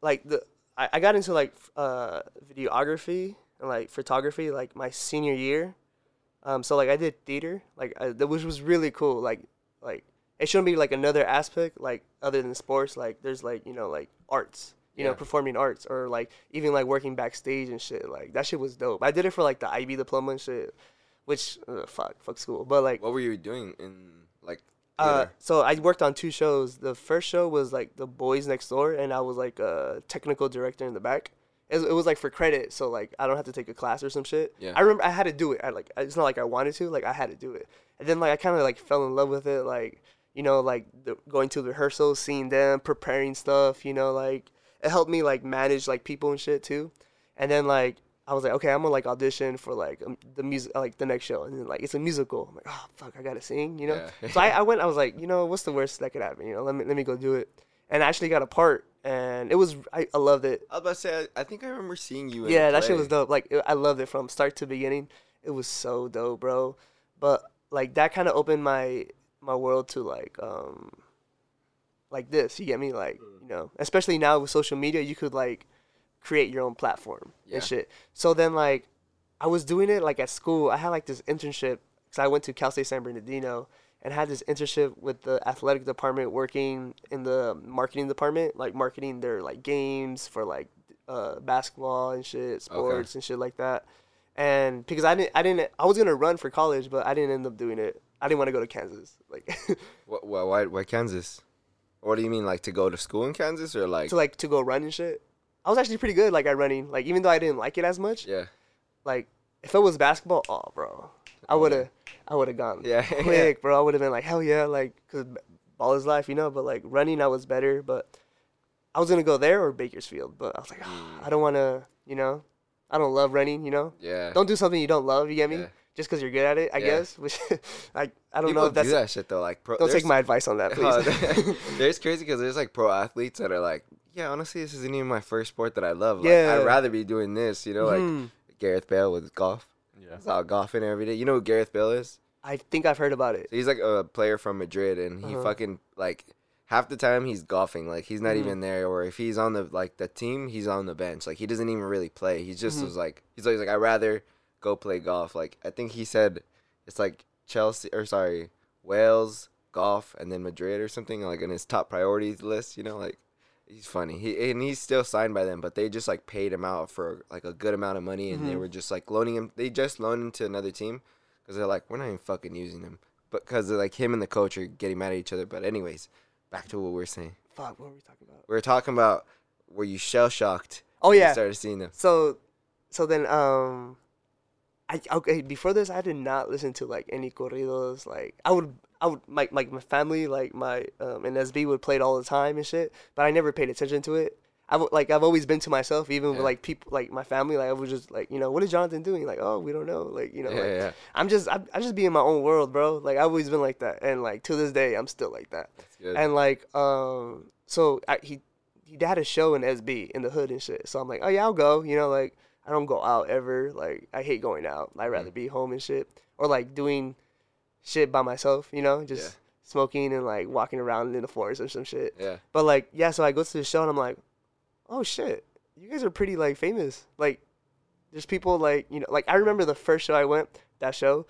like the I, I got into like uh videography and like photography like my senior year. Um, so like I did theater, like I, which was really cool. Like like it shouldn't be like another aspect, like other than sports. Like there's like you know like arts, you know, performing arts, or like even like working backstage and shit. Like that shit was dope. I did it for like the IB diploma and shit, which uh, fuck fuck school. But like What were you doing in like? uh, so I worked on two shows. The first show was like The Boys Next Door, and I was like a technical director in the back. It, was- it was like for credit, so like I don't have to take a class or some shit. Yeah. I remember I had to do it. I like it's not like I wanted to, like I had to do it. And then like I kind of like fell in love with it, like you know, like the, going to rehearsals, seeing them, preparing stuff. You know, like it helped me like manage like people and shit too. And then like I was like, okay, I'm gonna like audition for like um, the music, like the next show, and then like it's a musical. I'm like, oh fuck, I gotta sing, you know. Yeah. so I, I went. I was like, you know, what's the worst that could happen? You know, let me let me go do it. And I actually got a part, and it was I, I loved it. I was about to say. I, I think I remember seeing you. Yeah, that shit was dope. Like it- I loved it from start to beginning. It was so dope, bro. But like that kind of opened my my world to like um like this. You get me? Like you know, especially now with social media, you could like create your own platform Yeah. and shit. So then like I was doing it like at school. I had like this internship because I went to Cal State San Bernardino and had this internship with the athletic department working in the marketing department, like marketing their like games for like uh, basketball and shit, sports and shit like that. And because I didn't, I didn't, I was gonna run for college, but I didn't end up doing it. I didn't want to go to Kansas, like What, why, why, why Kansas? What do you mean, like to go to school in Kansas or like? to like to go run and shit. I was actually pretty good, like at running. Like even though I didn't like it as much, yeah, like if it was basketball, oh bro, I would have, I would have gone Yeah, quick, bro. I would have been like hell yeah, like cause ball is life, you know. But like running, I was better. But I was gonna go there or Bakersfield, but I was like, "Ah, I don't want to, you know, I don't love running, you know. yeah. Don't do something you don't love. You get me? Yeah. Just because you're good at it, I Yeah. guess. Which I I don't People know if that's. do that shit though. Like, pro, Don't take my advice on that, Oh, please. there's crazy because there's like pro athletes that are like, yeah, honestly, this isn't even my first sport that I love. Like, Yeah. I'd rather be doing this, you know, like Mhm. Gareth Bale with golf. Yeah. He's out golfing every day. You know who Gareth Bale is? I think I've heard about it. So he's like a player from Madrid, and he Uh-huh. fucking like half the time he's golfing. Like he's not Mhm. even there, or if he's on the like the team, he's on the bench. Like he doesn't even really play. He just Mhm. was like he's always like I'd rather go play golf. Like I think he said it's like Chelsea or sorry Wales golf and then Madrid or something like in his top priorities list. You know like. He's funny. He and he's still signed by them, but they just like paid him out for like a good amount of money, and they Mhm. were just like loaning him. They just loaned him to another team because they're like, we're not even fucking using him, but because like him and the coach are getting mad at each other. But anyways, back to what we are saying. Fuck, what were we talking about? We were talking about were you shell shocked? Oh yeah. started seeing them. So, so then um, I okay before this I did not listen to like any corridos. Like I would I would my like my family like my um and SB would play it all the time and shit, but I never paid attention to it. I would like I've always been to myself, even Yeah. with like people like my family. Like I was just like you know what is Jonathan doing? Like oh we don't know. Like you know yeah, like yeah, I'm just I, I just be in my own world, bro. Like I've always been like that, and like to this day I'm still like that. And like, um, so I, he he had a show in SB in the hood and shit. So I'm like, oh yeah, I'll go. You know, like I don't go out ever. Like I hate going out. I'd rather Mm. be home and shit, or like doing shit by myself. You know, just Yeah. smoking and like walking around in the forest or some shit. yeah, But like, yeah, so I go to the show and I'm like, oh shit, you guys are pretty like famous. Like, there's people like you know, like I remember the first show I went, that show,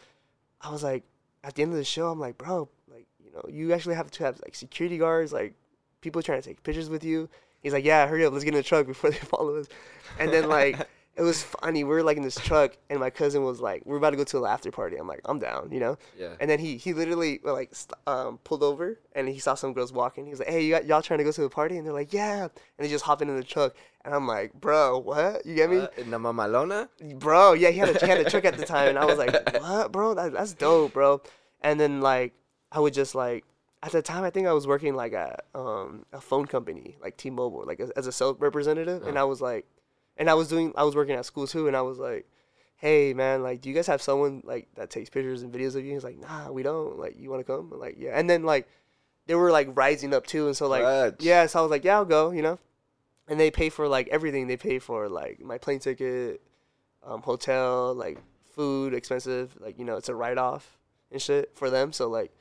I was like, at the end of the show, I'm like, bro, like you know, you actually have to have like security guards, like people trying to take pictures with you. He's like, yeah, hurry up, let's get in the truck before they follow us. And then like. It was funny. We were like in this truck, and my cousin was like, "We're about to go to a after party." I'm like, "I'm down," you know. yeah. And then he he literally uh, like st- um, pulled over and he saw some girls walking. He was like, "Hey, you got, y'all trying to go to a party?" And they're like, "Yeah." And they just hop into the truck, and I'm like, "Bro, what? You get me, What? In the Mamalona? bro? Yeah, he had a he had a truck at the time, and I was like, "What, bro? That, that's dope, bro." And then like I would just like at the time I think I was working like at um, a phone company like T-Mobile, like as, as a sales representative, and I was like, and I was doing I was working at school too, and I was like hey man, like, do you guys have someone like that takes pictures and videos of you? He's like, nah, we don't. Like, you want to come? I'm like, yeah. And then like, they were like rising up too, and so like, What? yeah. So I was like, yeah, I'll go. You know, and they pay for like everything. They pay for like my plane ticket, um, hotel, like food, expensive. Like you know, it's a write off and shit for them. So like,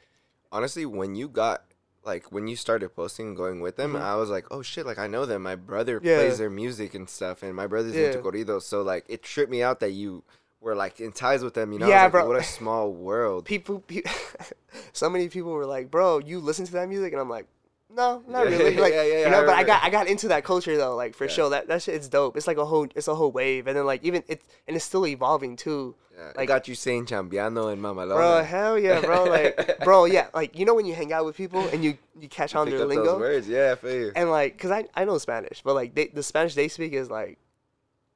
Honestly, when you got like when you started posting and going with them, Mhm. I was like, oh shit, like I know them. My brother Yeah. plays their music and stuff, and my brother's into corridos. So like it tripped me out that you were like in ties with them. You know, I Yeah, was like, bro. What a small world. people, pe- so many people were like, "Bro, you listen to that music?" And I'm like, "No, not Yeah, really." Like, yeah, yeah, you I but I got I got into that culture though, like for Yeah. sure. That that shit is dope. It's like a whole it's a whole wave, and then like even it and it's still evolving too. Yeah, I like- got you saying chambeando and mamalona. Bro, hell yeah, bro. Like, bro, yeah. Like, you know when you hang out with people and you you catch You on their lingo, words. Yeah, I feel you. and like, cause I I know Spanish, but like they, the Spanish they speak is like,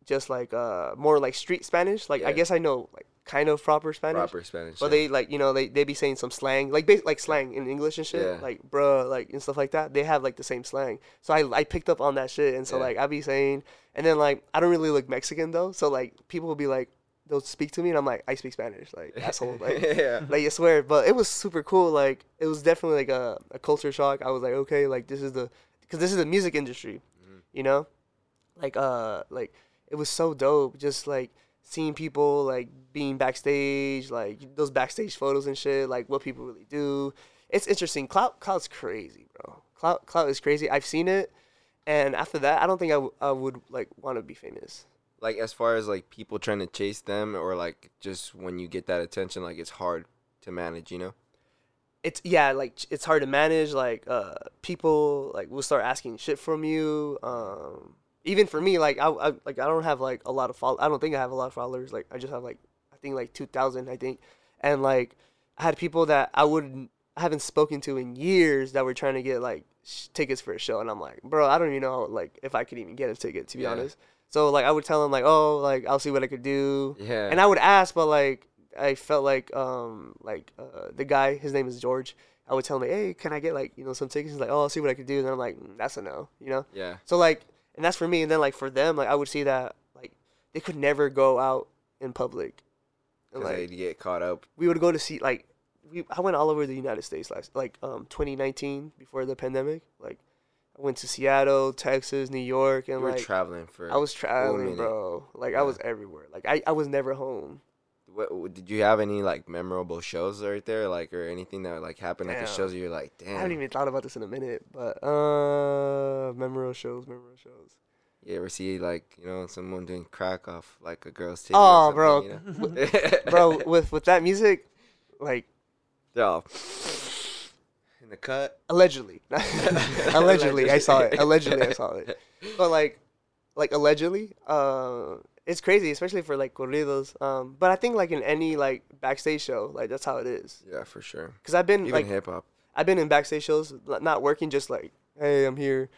just like uh more like street Spanish. Like I guess I know like kind of proper Spanish. Proper Spanish. But yeah. they like you know they they be saying some slang like bas- like slang in English and shit Yeah. like bruh like and stuff like that. They have like the same slang, so I I picked up on that shit and so Yeah. like I be saying and then like I don't really look Mexican though, so like people will be like they'll speak to me and I'm like I speak Spanish like asshole like yeah. like I swear. But it was super cool. Like it was definitely like a, a culture shock. I was like okay like this is the because this is the music industry, Mhm. you know, like uh like it was so dope just like seeing people like being backstage like those backstage photos and shit like what people really do. It's interesting. Clout clout's crazy bro. Clout clout is crazy. I've seen it. And after that i don't think I, w- I would like want to be famous. Like as far as like people trying to chase them, or like just when you get that attention, like it's hard to manage. You know. it's yeah like it's hard to manage. Like uh people like will start asking shit from you. Um even for me like I, I like i don't have like a lot of follow i don't think i have a lot of followers like i just have like i think like 2000 i think and like i had people that i wouldn't i haven't spoken to in years that were trying to get like sh- tickets for a show and i'm like bro i don't even know like if i could even get a ticket to be Yeah. honest so like i would tell them like oh like i'll see what i could do Yeah. and I would ask, but like I felt like um like uh, the guy, his name is George. I would tell him, like, hey, can I get like you know some tickets? He's like, oh, I'll see what I could do. And then I'm like, mm, that's a no, you know. yeah. So like, and that's for me. And then like for them, like I would see that like they could never go out in public. And, like they'd get caught up. we would go to see like we I went all over the United States last like um 2019 before the pandemic. Like I went to Seattle, Texas, New York, You and were like traveling for. I was traveling, bro. Like Yeah. I was everywhere. Like I, I was never home. What, did you have any like memorable shows right there, like or anything that like happened at the shows? You're like, damn. I haven't even thought about this in a minute, but uh, memorable shows, memorable shows. You ever see like you know someone doing crack off like a girl's titty? Oh, bro. you know? Bro, with with that music, like They're all in the cut. allegedly, allegedly, I saw it. Allegedly, I saw it. But like, like allegedly, uh, it's crazy, especially for like corridos. Um, but I think like in any like backstage show, like that's how it is. Yeah, for sure. Cause I've been Even like hip hop. I've been in backstage shows, not working, just like, hey, I'm here,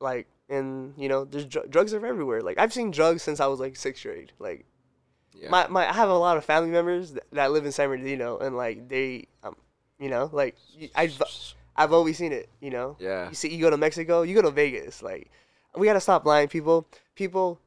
like, and you know, there's dr- drugs are everywhere. Like I've seen drugs since I was like sixth grade. Like Yeah. my my I have a lot of family members that, that live in San Bernardino, and like they, um, you know, like I've I've always seen it. You know, yeah. you see, you go to Mexico, you go to Vegas. Like we gotta stop lying, people. People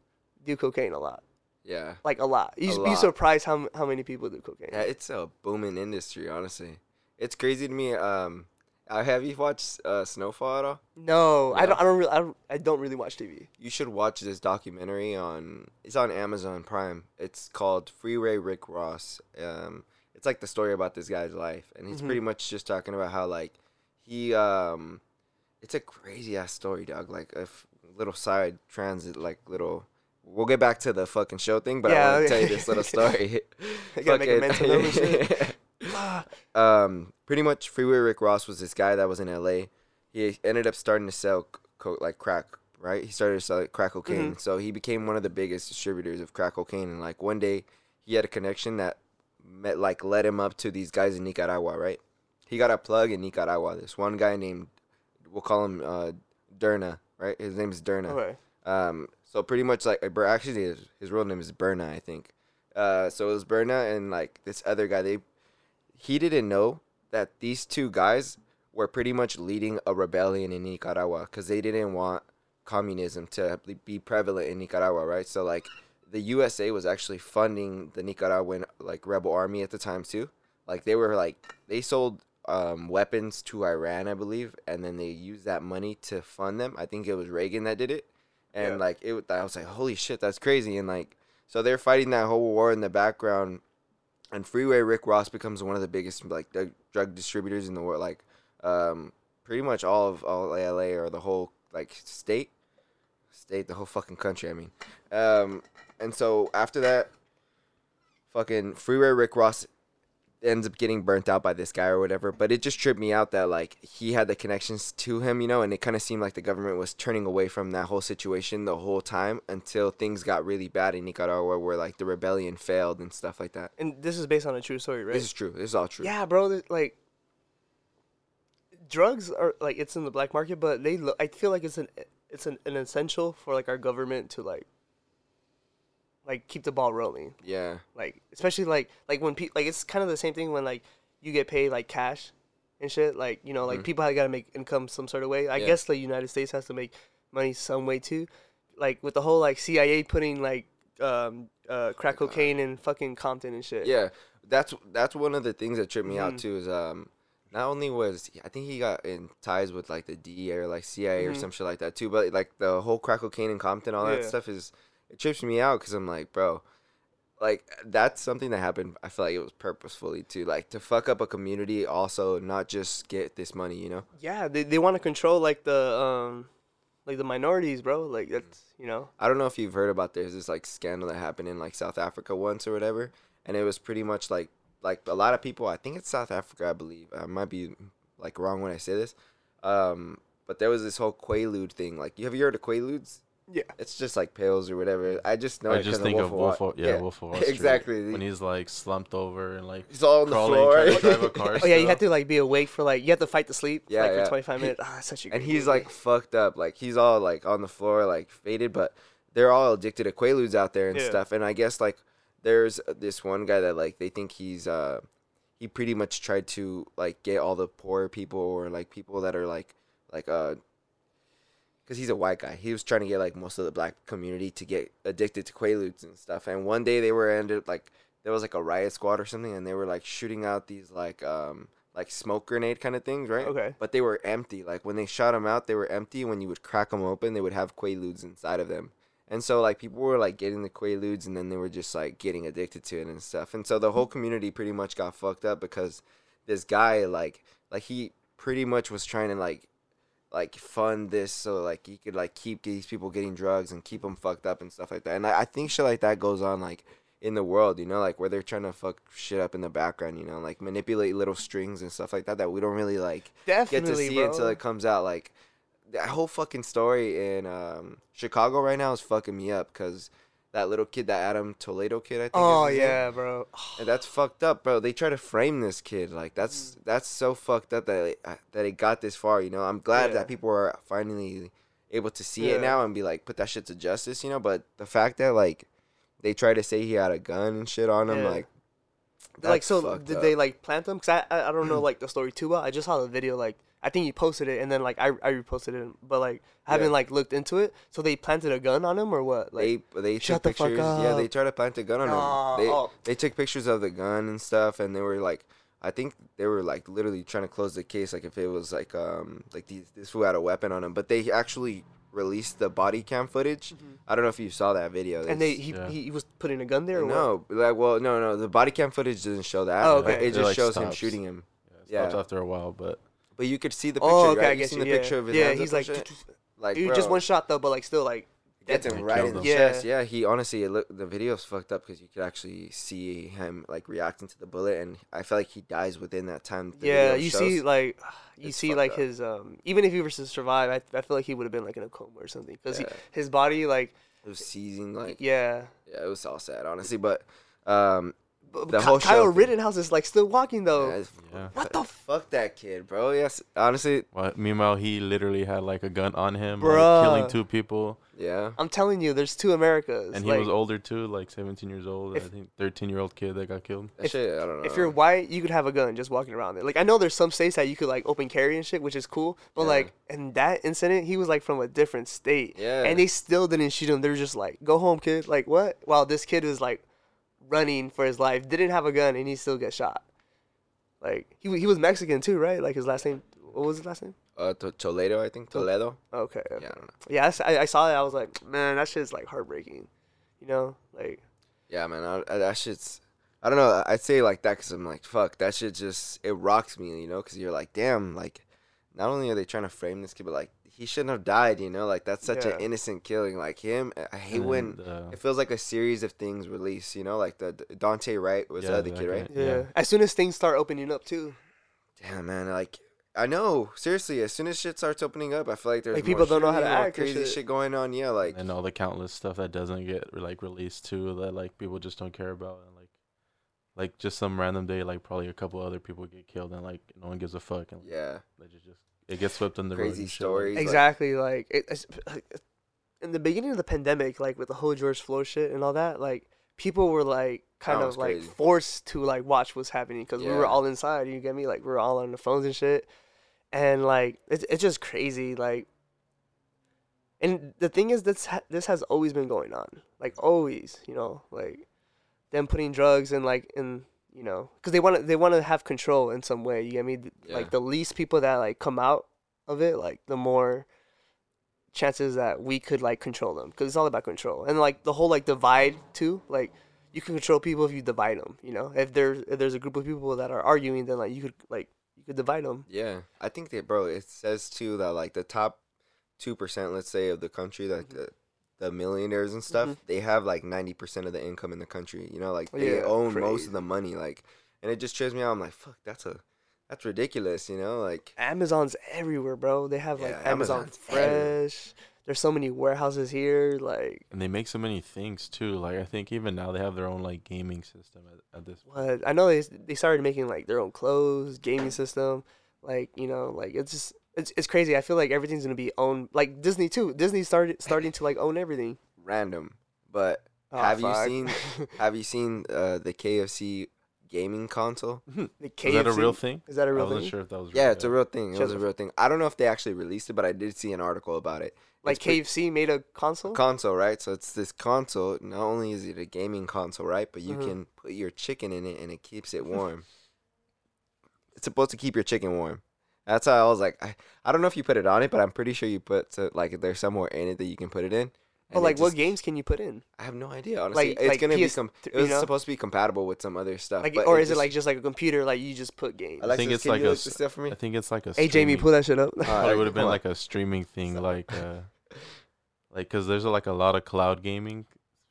do cocaine a lot, Yeah. like a lot. You A be lot. surprised how how many people do cocaine. Yeah, it's a booming industry, honestly. It's crazy to me. Um, uh, have you watched uh, Snowfall at all? no, I don't. I don't really. I don't, I don't really watch TV. You should watch this documentary on. It's on Amazon Prime. It's called Freeway Rick Ross. Um, it's like the story about this guy's life, and he's Mhm. pretty much just talking about how like he um, it's a crazy ass story, dog. Like a f- little side transit, like little. We'll get back to the fucking show thing, but I Yeah, want to tell you this little story. I gotta make a Fucking- mental note and shit. Um, pretty much Freeway Rick Ross was this guy that was in LA. He ended up starting to sell co- like crack, right? He started to sell crack cocaine. So he became one of the biggest distributors of crack cocaine. And like one day, he had a connection that met like led him up to these guys in Nicaragua, right? He got a plug in Nicaragua. This one guy named, we'll call him uh, Derna, right? His name is Derna. okay. Um, so pretty much like, actually his, his real name is Berna, I think. Uh, so it was Berna and like this other guy. They he didn't know that these two guys were pretty much leading a rebellion in Nicaragua because they didn't want communism to be prevalent in Nicaragua, right? So like the USA was actually funding the Nicaraguan like rebel army at the time too. Like they were like they sold um, weapons to Iran, I believe, and then they used that money to fund them. I think it was Reagan that did it, and Yeah. like it, I was like, holy shit, that's crazy. And like, so they're fighting that whole war in the background, and Freeway Rick Ross becomes one of the biggest like drug- drug distributors in the world. Like, um, pretty much all of all LA or the whole like state, state, the whole fucking country. I mean, um, and so after that, fucking Freeway Rick Ross ends up getting burnt out by this guy or whatever. But it just tripped me out that like he had the connections to him, you know, and it kind of seemed like the government was turning away from that whole situation the whole time until things got really bad in Nicaragua, where like the rebellion failed and stuff like that. And this is based on a true story, right? This is true. This is all true. Yeah, bro. th- Like drugs are like it's in the black market, but they lo- I feel like it's an it's an, an essential for like our government to like like keep the ball rolling. Yeah. Like especially like like when people like it's kind of the same thing when like you get paid like cash and shit. Like you know like Mhm. people have got to make income some sort of way. I Yeah. guess the United States has to make money some way too. Like with the whole like CIA putting like um uh crack cocaine in fucking Compton and shit. Yeah, that's that's one of the things that tripped me out Mhm. too. Is um, not only was I think he got in ties with like the DEA or like CIA or Mhm. some shit like that too, but like the whole crack cocaine in Compton, all that stuff is it trips me out because I'm like, bro, like that's something that happened. I feel like it was purposefully too, like to fuck up a community, also not just get this money, you know. Yeah, they they want to control like the um like the minorities, bro. Like that's you know. I don't know if you've heard about there's this like scandal that happened in like South Africa once or whatever, and it was pretty much like like a lot of people. I think it's South Africa, I believe. I might be like wrong when I say this, um, but there was this whole Quaalude thing. Like, you have you heard of Quaaludes? Yeah. It's just like pills or whatever. I just know. I it just 'cause think of Wolf. Of, Wall- of, yeah, Wolf of Wall Street. exactly. When he's like slumped over and like He's all on the floor. drive a car. Oh yeah, you still. have to like be awake for like you have to fight to sleep Yeah, like yeah. for 25 minutes. Ah, it's such a and he's movie. like fucked up. Like he's all like on the floor, like faded, but they're all addicted to Quaaludes out there and Yeah. stuff. And I guess like there's this one guy that like they think he's uh he pretty much tried to like get all the poor people or like people that are like like uh because he's a white guy. He was trying to get like most of the black community to get addicted to Quaaludes and stuff. And one day they were ended like there was like a riot squad or something, and they were like shooting out these like um like smoke grenade kind of things, right? Okay. But they were empty. Like when they shot them out, they were empty. When you would crack them open, they would have Quaaludes inside of them. And so like people were like getting the Quaaludes, and then they were just like getting addicted to it and stuff. And so the whole community pretty much got fucked up because this guy like like he pretty much was trying to like like fund this so like he could like keep these people getting drugs and keep them fucked up and stuff like that. And I, I think shit like that goes on like in the world, you know, like where they're trying to fuck shit up in the background, you know, like manipulate little strings and stuff like that that we don't really like Definitely, get to see bro. until it comes out. Like that whole fucking story in um, Chicago right now is fucking me up because that little kid, that Adam Toledo kid, I think. oh his name. yeah, bro. And that's fucked up, bro. They try to frame this kid like that's that's so fucked up that it, uh, that it got this far. You know, I'm glad Yeah. that people are finally able to see it now and be like, put that shit to justice. You know, but the fact that like they try to say he had a gun and shit on him, Yeah. like, like so did up. they like plant them? Cause I, I I don't know like the story too well. I just saw the video like I think he posted it and then like I I reposted it, but like I haven't Yeah. like looked into it. So they planted a gun on him or what? Like they they shut took the fuck pictures. Yeah, they tried to plant a gun on Nah, him. They oh. they took pictures of the gun and stuff, and they were like, I think they were like literally trying to close the case, like if it was like um like these this fool had a weapon on him, but they actually released the body cam footage. I don't know if you saw that video. Mm-hmm. and they he, Yeah. he was putting a gun there or what? no, like well, no, no, the body cam footage doesn't show that. Oh, but okay. It It, just like, shows him shooting him. Yeah, it stops Yeah. after a while, but But you could see the picture. Oh, okay, right? I guess seen you. the Yeah, picture of his yeah. hands He's up like, and shit? like dude, just one shot though, but like still like gets him right killed in the. Yeah. chest. Yeah, he honestly, it look, the video's fucked up because you could actually see him like reacting to the bullet, and I feel like he dies within that time. the yeah, you shows. see like you It's see like up. his um even if he was to survive, I, I feel like he would have been like in a coma or something because Yeah. his body like it was seizing, like yeah. yeah, it was all sad, honestly. But um, But The Ky- whole show Kyle thing. Rittenhouse is like still walking though. yeah, it's- yeah. What the f- fuck that kid, bro. Yes, honestly, Well, meanwhile, he literally had like a gun on him, Bruh. like, killing two people, yeah. I'm telling you, there's two Americas. and he like, was older too, like 17 years old. If- I think 13 year old kid that got killed. That If- shit, I don't know. If you're white, you could have a gun just walking around there. Like I know there's some states that you could like open carry and shit, which is cool. But Yeah. like in that incident, he was like from a different state. Yeah. And they still didn't shoot him. They're just like, "Go home, kid." Like what? While this kid was like running for his life, didn't have a gun, and he still gets shot. Like he he was Mexican too, right? Like his last name. What was his last name? uh, to- Toledo, I think Toledo. Okay. okay. Yeah, I don't know. Yeah, I I, saw it. I was like, man, that shit's like heartbreaking. You know, like Yeah, man, I, I, that shit's. I don't know. I'd say like that because I'm like, fuck, that shit just it rocks me, you know, because you're like, damn, like not only are they trying to frame this kid, but like he shouldn't have died. You know, like that's such Yeah. an innocent killing. Like him, I hate when uh, it feels like a series of things release. You know, like the, the Daunte Wright was the other kid, right? Yeah. Yeah. As soon as things start opening up too, Damn, man. Like, I know. Seriously, as soon as shit starts opening up, I feel like there's Like, people don't know how to act and crazy shit. shit going on. Yeah, like and all the countless stuff that doesn't get like released too that like people just don't care about and like like just some random day like probably a couple other people get killed and like no one gives a fuck and yeah, they just just it gets swept under the rug crazy and shit, like- stories. like- exactly. Like, it, it's, in the beginning of the pandemic, like with the whole George Floyd shit and all that, like people were like kind of like crazy. forced to like watch what's happening because we were all inside. You get me? Like we were all on the phones and shit, and like it's it's just crazy. Like, and the thing is, this ha- this has always been going on. Like always, you know, like them putting drugs and like in you know because they want to they want to have control in some way. You get me? Th- Yeah. Like the least people that like come out of it, like the more chances that we could like control them because it's all about control and like the whole like divide too like you can control people if you divide them you know if there's if there's a group of people that are arguing then like you could like you could divide them Yeah, I think that, bro. It says too that like the top two percent, let's say, of the country, like Mhm. the, the millionaires and stuff, Mhm. they have like ninety percent of the income in the country. You know, like they Yeah, own most of the money. Like, and it just trips me out. I'm like, fuck, that's a, that's ridiculous. You know, like amazon's everywhere bro they have like Yeah, amazon Amazon's everywhere. fresh there's so many warehouses here like and they make so many things too like i think even now they have their own like gaming system at, at this what i know they they started making like their own clothes gaming system like you know like it's just it's, it's crazy i feel like everything's gonna be owned like disney too disney started starting to like own everything random. But Oh, have you seen have you seen uh, the KFC gaming console? the is that a real KFC thing is that a i real I wasn't thing sure if that was Yeah, real it's a real thing. It Shut was a real thing. I don't know if they actually released it, but I did see an article about it. like It's pre- KFC made a console. console, right? So it's this console. Not only is it a gaming console, right, but you Mhm. can put your chicken in it and it keeps it warm. it's supposed to keep your chicken warm. That's how I was like, I, I don't know if you put it on it, but I'm pretty sure you put so, like there's somewhere in it that you can put it in. but and it like, what games can you put in? I have no idea. Honestly, Like- it's like gonna be PS com- It was you know? supposed to be compatible with some other stuff. Like, but or it is it just- like just like a computer? Like you just put games. Alexis, think it's can like you a this stuff for me? i think it's like a hey Jamie, pull that shit up. All Probably right, would have been on. like a streaming thing, like uh, like because there's like a lot of cloud gaming,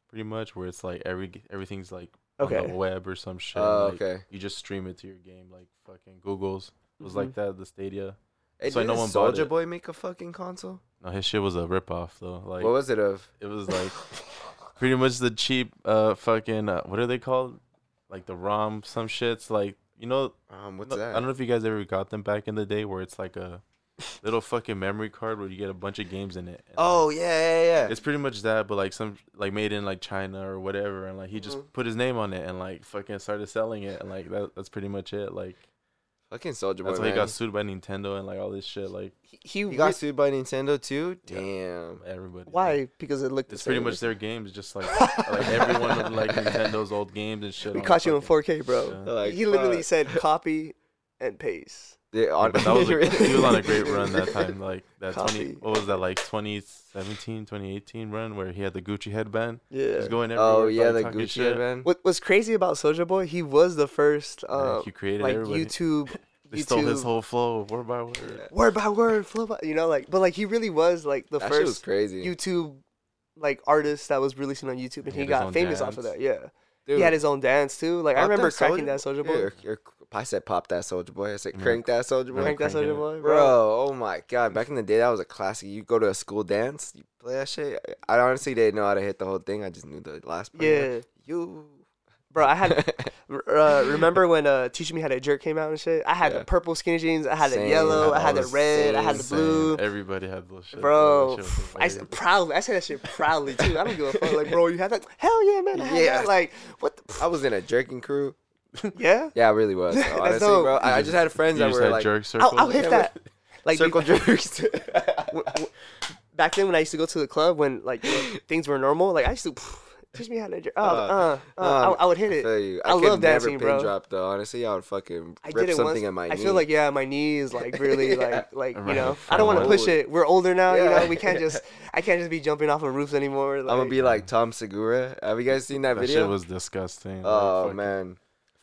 pretty much where it's like every everything's like on Okay. the web or some shit. Oh, like, okay. You just stream it to your game, like fucking Google's was like that. The Stadia. Hey, So didn't no one bought Soulja it. Boy make a fucking console? No, his shit was a ripoff though. Like what was it of? it was like pretty much the cheap uh fucking uh, what are they called? Like the ROM some shits like you know Um, what's no- that? I don't know if you guys ever got them back in the day where it's like a little fucking memory card where you get a bunch of games in it. and, like, Oh yeah, yeah, yeah. It's pretty much that, but like some like made in like China or whatever, and like he just Mhm. put his name on it and like fucking started selling it, and like that, that's pretty much it. Like Fucking Soulja Boy. that's why he man. got sued by Nintendo and like all this shit. Like he, he He re- got sued by Nintendo too. Yeah. Damn. everybody. why? Because it looked. the It's pretty same. much their games, just like like every one of like Nintendo's old games and shit. We on caught you in fucking- 4K, bro. Yeah. Like, he literally fuck. said copy and paste. Yeah, Yeah, on- but that was a, he was on a great run that time. Like that Copy. twenty, what was that like 2017, 2018 run where he had the Gucci headband. Yeah. was going everywhere. oh yeah, the Gucci shit. man. What was crazy about Soulja Boy? He was the first, Yeah, uh, he created like everybody. YouTube, They stole his whole flow word by word. Yeah. word by word, flow by, you know, like, but like he really was like the That shit was first crazy. YouTube, like artist that was releasing on YouTube, and He he, got own famous off of that. Yeah, Dude, he had his own dance too. Like I Pop remember cracking Soulja- that Soulja Boy. yeah, you're- I said pop that Soulja Boy. I said crank that Soulja Boy. Crank that Soulja. Boy, bro. Bro, oh my god! Back in the day, that was a classic. You go to a school dance, you play that shit. I honestly didn't know how to hit the whole thing. I just knew the last part. Yeah, you. bro. I had uh, remember when uh, Teach Me How to Jerk came out and shit. I had Yeah. the purple skinny jeans. I had the yellow. I All had the the red. I had the same, blue. Everybody had those shit. Bro, That shit was I s- hilarious. proudly, I said that shit proudly too. I don't give a fuck. Like, bro, you had that? Hell yeah, man. I had Yeah. that. Like, what? The, I was in a jerking crew. Yeah. Yeah, I really was. That's Honestly, dope. bro. I, I just had friends You that just were had like jerk circles. I'll, I'll hit Yeah, that. Like circle jerks. w- w- back then when I used to go to the club when like you know, things were normal, like I used to teach me how to jerk. Oh, uh, uh, um, I, I would hit it. feel you. I I, could love never dancing, pin bro. drop though. Honestly, I would fucking I rip did it something once. in my I feel like yeah, my knee is like really Yeah. like like you Right, know. I don't want to old. push it. We're older now, you Yeah. know. We can't just I can't just be jumping off of roofs anymore. Like, I'm gonna be like Tom Segura. Have you guys seen that, that video? shit was disgusting. oh Like, man,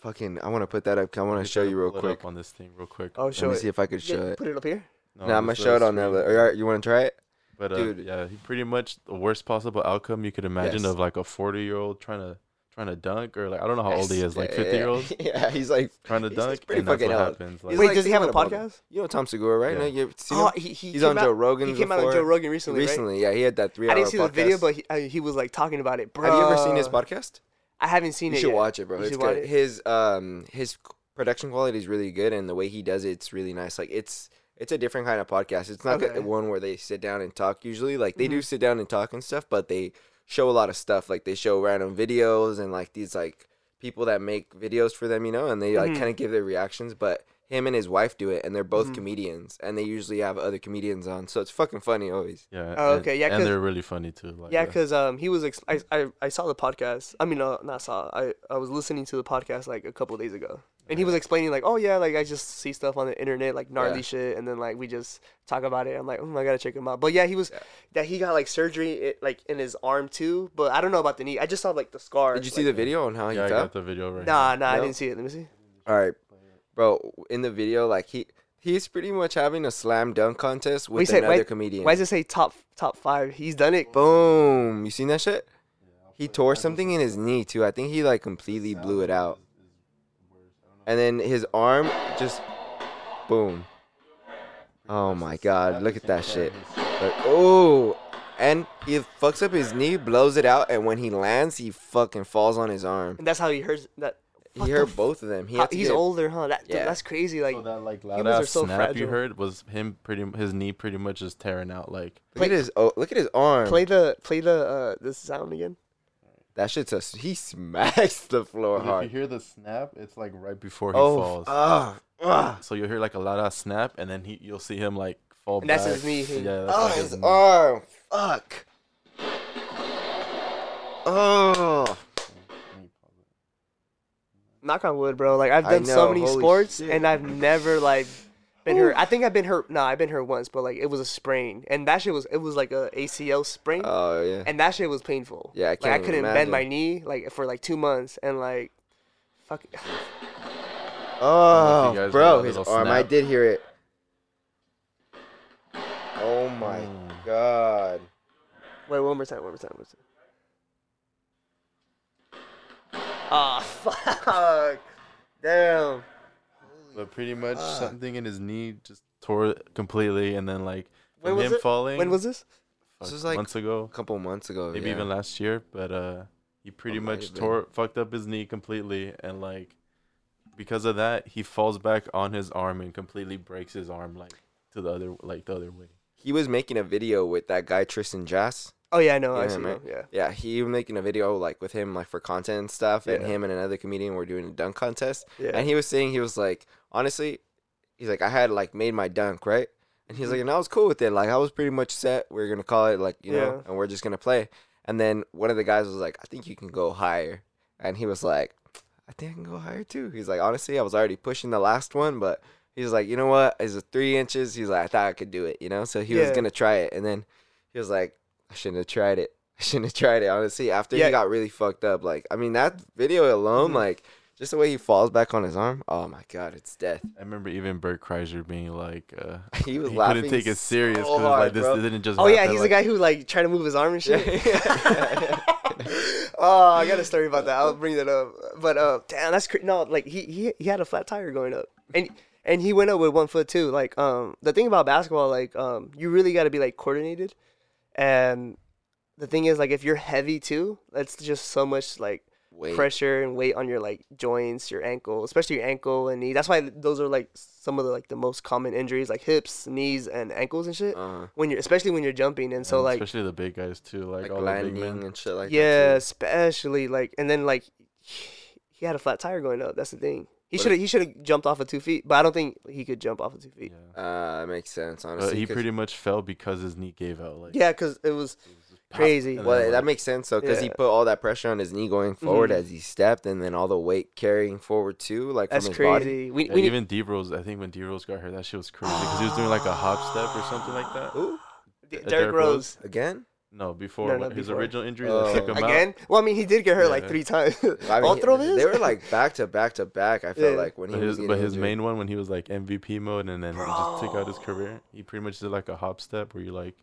fucking! I want to put that up. I want to show you real pull it quick. up on this thing real quick. oh Let me it. see if I could Yeah, show it. Put it up here. No, nah, I'm gonna just show it us on there. screen. All right, you want to try it? But uh, Dude. yeah, he pretty much the worst possible outcome you could imagine Yes. of like a 40 year old trying to trying to dunk or like I don't know how old he is, like Yeah, 50 yeah, year old Yeah, he's like, trying to He's- he's dunk, pretty and that's what fucking old. happens. Like, He's Wait, like does he have a thinking about podcast? you know Tom Segura, right? Yeah. No, you seen Oh, him? he, he He's came on out, Joe Rogan He came out on. Joe Rogan recently, right? Recently, yeah, he had that three. I didn't see the video, but he, I, he was like talking about it. Bro, have you ever seen his podcast? I haven't seen You it. You should yet. watch it, bro. You It's good. it? His um his production quality is really good, and the way he does it, it's really nice. Like it's it's a different kind of podcast. It's not Okay. the one where they sit down and talk. Usually, like they do Mhm. sit down and talk and stuff, but they show a lot of stuff. Like they show random videos and like these like people that make videos for them, you know, and they like Mhm. kind of give their reactions. But him and his wife do it, and they're both Mhm. comedians, and they usually have other comedians on, so it's fucking funny always. yeah. Oh, and- okay, yeah, 'cause- and they're really funny too. Like, Yeah, because um, he was. Ex- I, I I saw the podcast. I mean, uh, not saw. I I was listening to the podcast like a couple days ago, and he was explaining like, oh yeah, like I just see stuff on the internet like gnarly Yeah. shit, and then like we just talk about it. I'm like, oh, I gotta check him out. But yeah, he was Yeah. that he got like surgery i like in his arm too. But I don't know about the knee. I just saw like the scar. Did you see like- the video on how he yeah, I got the video right. Nah, here. nah, I didn't see it. Let me see. All right, bro. In the video, like he he's pretty much having a slam dunk contest with Wait, say- another why- comedian. Why does it say top top five? He's done it. Boom! You seen that shit? He tore something in his knee too. I think he like completely blew it out. And then his arm just boom. Oh my god, look at that shit. Like, oh, and he fucks up his knee, blows it out, and when he lands, he fucking falls on his arm. And that's how he hurts. That What He the hurt f- both of them. He how- he's get- older, huh? That Yeah. that's crazy. Like so that like loud are ass so snap you heard was him pretty his knee pretty much is tearing out like Look at his oh, look at his arm. play the play the uh this sound again. That shit's a he smacks the floor But if you hear the snap, it's like right before he Oh, falls. ah, ah. so you'll hear like a loud ass snap, and then he you'll see him like fall And back. that's his knee. Yeah, that's Oh, like his knee. arm. Fuck. Oh. Knock on wood, bro. Like I've I done so many sports shit. and I've never like been hurt. I think I've been hurt. No, I've been hurt once, but like it was a sprain, and that shit was it was like a ACL sprain, Oh yeah. and that shit was painful. Yeah, I can't even couldn't bend my knee like for like two months, and like fuck. Oh, bro, his little arm. I did hear it. Oh my Mm. god. Wait, one more time, one more time, one more time. Ah, fuck. Damn. But pretty much Fuck. something in his knee just tore it completely, and then like When was him it? falling. When was this? This was, like, months ago, A couple months ago. maybe yeah. even last year. But uh, he pretty might much tore fucked up his knee completely, and like because of that, he falls back on his arm and completely breaks his arm like to the other like the other way. He was making a video with that guy Tristan Jass. Oh yeah, I know. I Yeah, see. him, Yeah. Yeah, he was making a video like with him like for content and stuff, and Yeah. him and another comedian were doing a dunk contest. Yeah. And he was saying he was like, honestly, he's like, I had like made my dunk right, and he's like, and I was cool with it. Like I was pretty much set. We are gonna call it like you know, and we're just gonna play. And then one of the guys was like, I think you can go higher, and he was like, I think I can go higher too. He's like, honestly, I was already pushing the last one, but he's like, you know what? It's three inches. He's like, I thought I could do it, you know. So he was gonna try it, and then he was like, I shouldn't have tried it. I shouldn't have tried it. Honestly, after Yeah. he got really fucked up, like I mean that video alone, Mhm. like just the way he falls back on his arm. Oh my god, it's death. I remember even Bert Kreischer being like, uh, He was he laughing. couldn't take it serious because hard, like this bro. didn't just. Oh yeah, he's like, the guy who like tried to move his arm and shit. Yeah. oh, I got a story about that. I'll bring that up. But uh, damn, that's cra- no. Like he, he he had a flat tire going up, and and he went up with one foot too. Like um, the thing about basketball, like um, you really got to be like coordinated, and the thing is like if you're heavy too, that's just so much like Wait, pressure and weight on your like joints, your ankle, especially your ankle and knee. That's why those are like some of the like the most common injuries, like hips, knees, and ankles and shit. uh, When you're especially when you're jumping, and so and like especially the big guys too, like, like all the big landing men. and shit like yeah, that. especially like, and then like he had a flat tire going up. That's the thing. He should have he should have jumped off of two feet, but I don't think he could jump off of two feet. Yeah. Uh, that makes sense. But Honestly, he 'cause- pretty much fell because his knee gave out. Like Yeah, because it was it was just pop, crazy. and then, Well, like, that makes sense though, because he Yeah. put all that pressure on his knee going forward Mhm. as he stepped, and then all the weight carrying forward too, like that's from his body. crazy. We, Yeah, we need, even D Rose, I think when D Rose got hurt, that shit was crazy because he was doing like a hop step or something like that. Ooh, D- Derrick Derrick Rose. Rose. again? No, before No, no, his before. original injury Oh. that took him Again? Well, I mean, he did get hurt like Yeah. three times. I mean, All he- throw his. They were like back to back to back. I felt Yeah. like when he But was his, getting but his injured. main one when he was like MVP mode and then he just took out his career, he pretty much did like a hop step where you like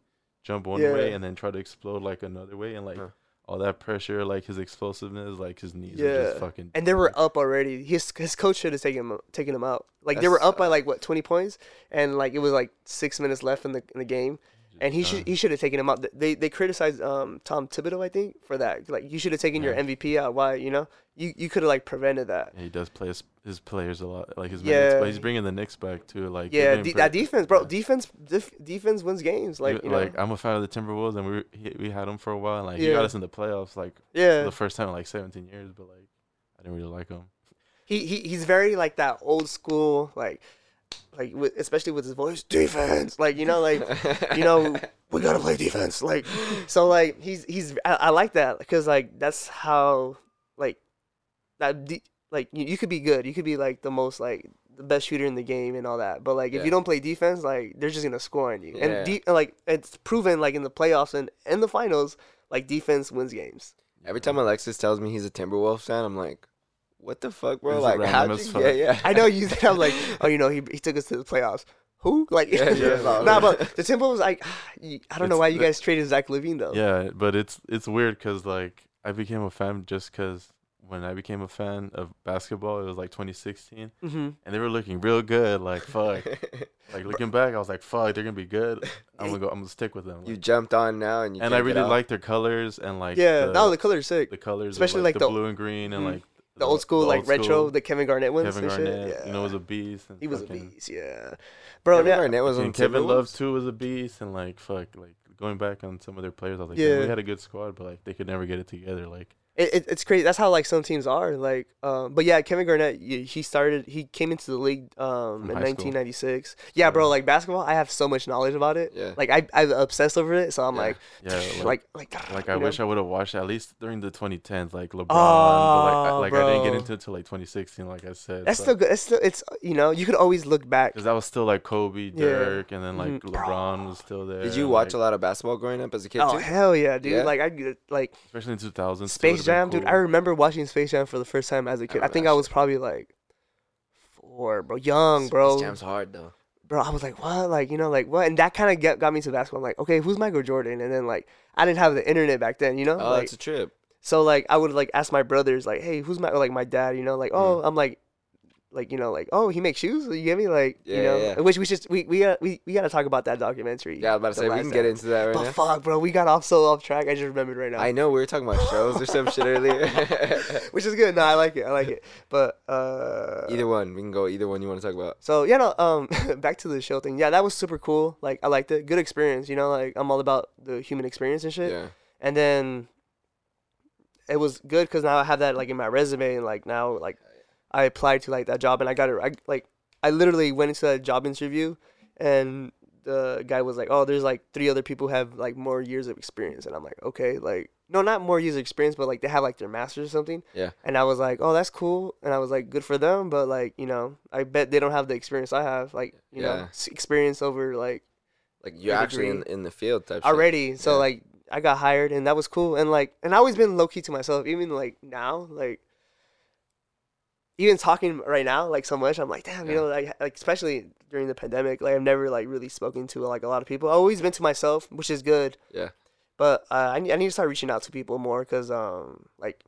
jump one Yeah. way and then try to explode like another way and like Huh. all that pressure, like his explosiveness, like his knees are Yeah. just fucking. and they were up already. His his coach should have taken him taken him out. Like they were That's, up by like what twenty points, and like it was like six minutes left in the in the game, and he should he should have taken him out. They they criticized um Tom Thibodeau I think for that. Like you should have taken your MVP out. Why you know you you could have like prevented that. Yeah, he does play his, his players a lot, like his Yeah. minutes, but he's bringing the Knicks back too. Like Yeah, de- that defense, bro. yeah. Defense def- defense wins games. Like You- you know, like I'm a fan of the Timberwolves, and we he, we had him for a while. And, like he got us in the playoffs, like yeah. the first time in like 17 years. But like I didn't really like him. he, he he's very like that old school like like with, especially with his voice defense! Like you know like you know we gotta play defense. Like so like he's he's I, I like that because like that's how like that de- like you, you could be good. You could be like the most like the best shooter in the game and all that. But like if you don't play defense like they're just gonna score on you. Yeah. and de- like it's proven like in the playoffs and in the finals like defense wins games. Every time Alexis tells me he's a Timberwolves fan, I'm like, what the fuck, bro? Is Like, how random you, yeah, yeah. I know you. I'm like, oh, you know, he, he took us to the playoffs. Who? Like, Yeah, yeah, nah, no. but the Timberwolves, like, I don't know It's why you the- guys traded Zach LaVine though. Yeah, but it's it's weird because like I became a fan just because when I became a fan of basketball, it was like 2016, Mm-hmm. and they were looking real good. Like fuck, like looking back, I was like fuck, they're gonna be good. I'm gonna go. I'm gonna stick with them. you jumped on now, and you and I really out. like their colors and like yeah, the, no, the color's sick. the colors, especially, like, like, the- the blue and green and Mhm. like The old school, like old retro, school the Kevin Garnett ones Kevin and shit. Garnett, Yeah, you know, was a beast. And he was a beast. Yeah, bro. Kevin yeah, Garnett was on And Kevin Love too was a beast, and like fuck, like going back on some of their players, I was like, yeah, Yeah. we had a good squad, but like they could never get it together. Like it, it, it's crazy. That's how like some teams are. Like, um, but yeah, Kevin Garnett, he started. He came into the league um in high school. 1996. Yeah, bro. Like basketball, I have so much knowledge about it. Yeah. Like I I'm obsessed over it. So I'm Yeah. like, yeah, like like Like you I know? wish I would have watched at least during the 2010s, like LeBron. but like, I, Oh, like I didn't get into it till like 2016, like I said. That's so- still good. It's still it's you know you could always look back. Because that was still like Kobe, Yeah. Dirk, and then like Mhm. LeBron was still there. Did you watch like, a lot of basketball growing up as a kid Oh too? hell yeah, dude! Yeah? Like I get like Especially in 2000s. Space Jam, dude. I remember watching Space Jam for the first time as a kid. I, remember think I was probably like four, bro, young, bro. Space Jam's hard though. Bro, I was like, what? Like you know, like what? And that kind of got me to basketball. I'm like, okay, who's Michael Jordan? And then like I didn't have the internet back then, you know. Oh, like, that's a trip. so like I would like ask my brothers like, hey, who's my like my dad? You know, like mm. oh, I'm like. Like you know, like oh, he makes shoes. You get me, like Yeah, you know. yeah. Which we just we we got we, we got to talk about that documentary. Yeah, I was about to say we can get into that right But now. fuck, bro, we got off so off track. I just remembered right now. I know we were talking about shows or some shit earlier. which is good. No, I like it. I like it. But uh, either one, we can go. Either one you want to talk about. so yeah, no. Um, back to the show thing. Yeah, that was super cool. Like I liked it. Good experience. You know, like I'm all about the human experience and shit. Yeah. And then it was good because now I have that like in my resume and like now like I applied to like that job and I got it. I like I literally went into that job interview and the guy was like, "Oh, there's like three other people who have like more years of experience," and I'm like, "Okay, like no, not more years of experience, but like they have like their masters or something." Yeah. And I was like, "Oh, that's cool," and I was like, "Good for them," but like you know, I bet they don't have the experience I have, like you know, Yeah. s- experience over like Like you're actually in, in the field type. shit. already. So Yeah. like I got hired and that was cool. And like and I always been low key to myself, even like now, like even talking right now, like so much, I'm like, damn, you know, like like especially during the pandemic, like I've never like really spoken to like a lot of people. I've always been to myself, which is good. Yeah. But uh, I need I need to start reaching out to people more because um like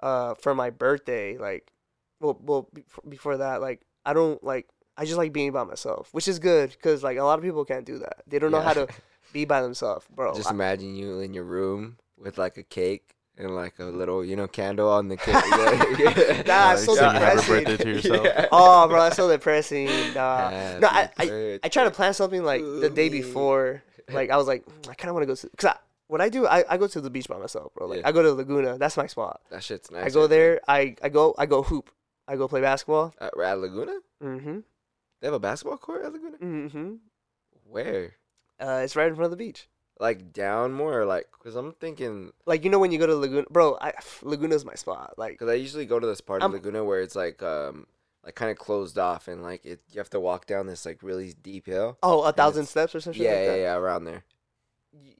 uh for my birthday like well well bef- before that like I don't like I just like being by myself, which is good because like a lot of people can't do that. They don't know how to be by themselves, bro. Just I- imagine you in your room with like a cake and like a little, you know, candle on the cake. Yeah. Nah, Like it's so depressing. birthday to yourself. Yeah. oh, bro, that's so depressing. Nah. No, I, I, I try to plan something like the day before. Like I was like, "Mm, I kind of want to go to because I, what I do, I, I go to the beach by myself, bro. Like Yeah. I go to Laguna. That's my spot. That shit's nice. I go there. I, I go I go hoop. I go play basketball. At, at Laguna? Mm-hmm. They have a basketball court at Laguna? Mm-hmm. Where? Uh, it's right in front of the beach. Like down more? Or like, cause I'm thinking, Like you know when you go to Laguna, bro. I, Laguna's my spot. Like cause I usually go to this part of I'm- Laguna where it's like, um, like kind of closed off and like it, you have to walk down this like really deep hill. oh, a thousand steps or something. Yeah, like yeah, that. yeah, around there.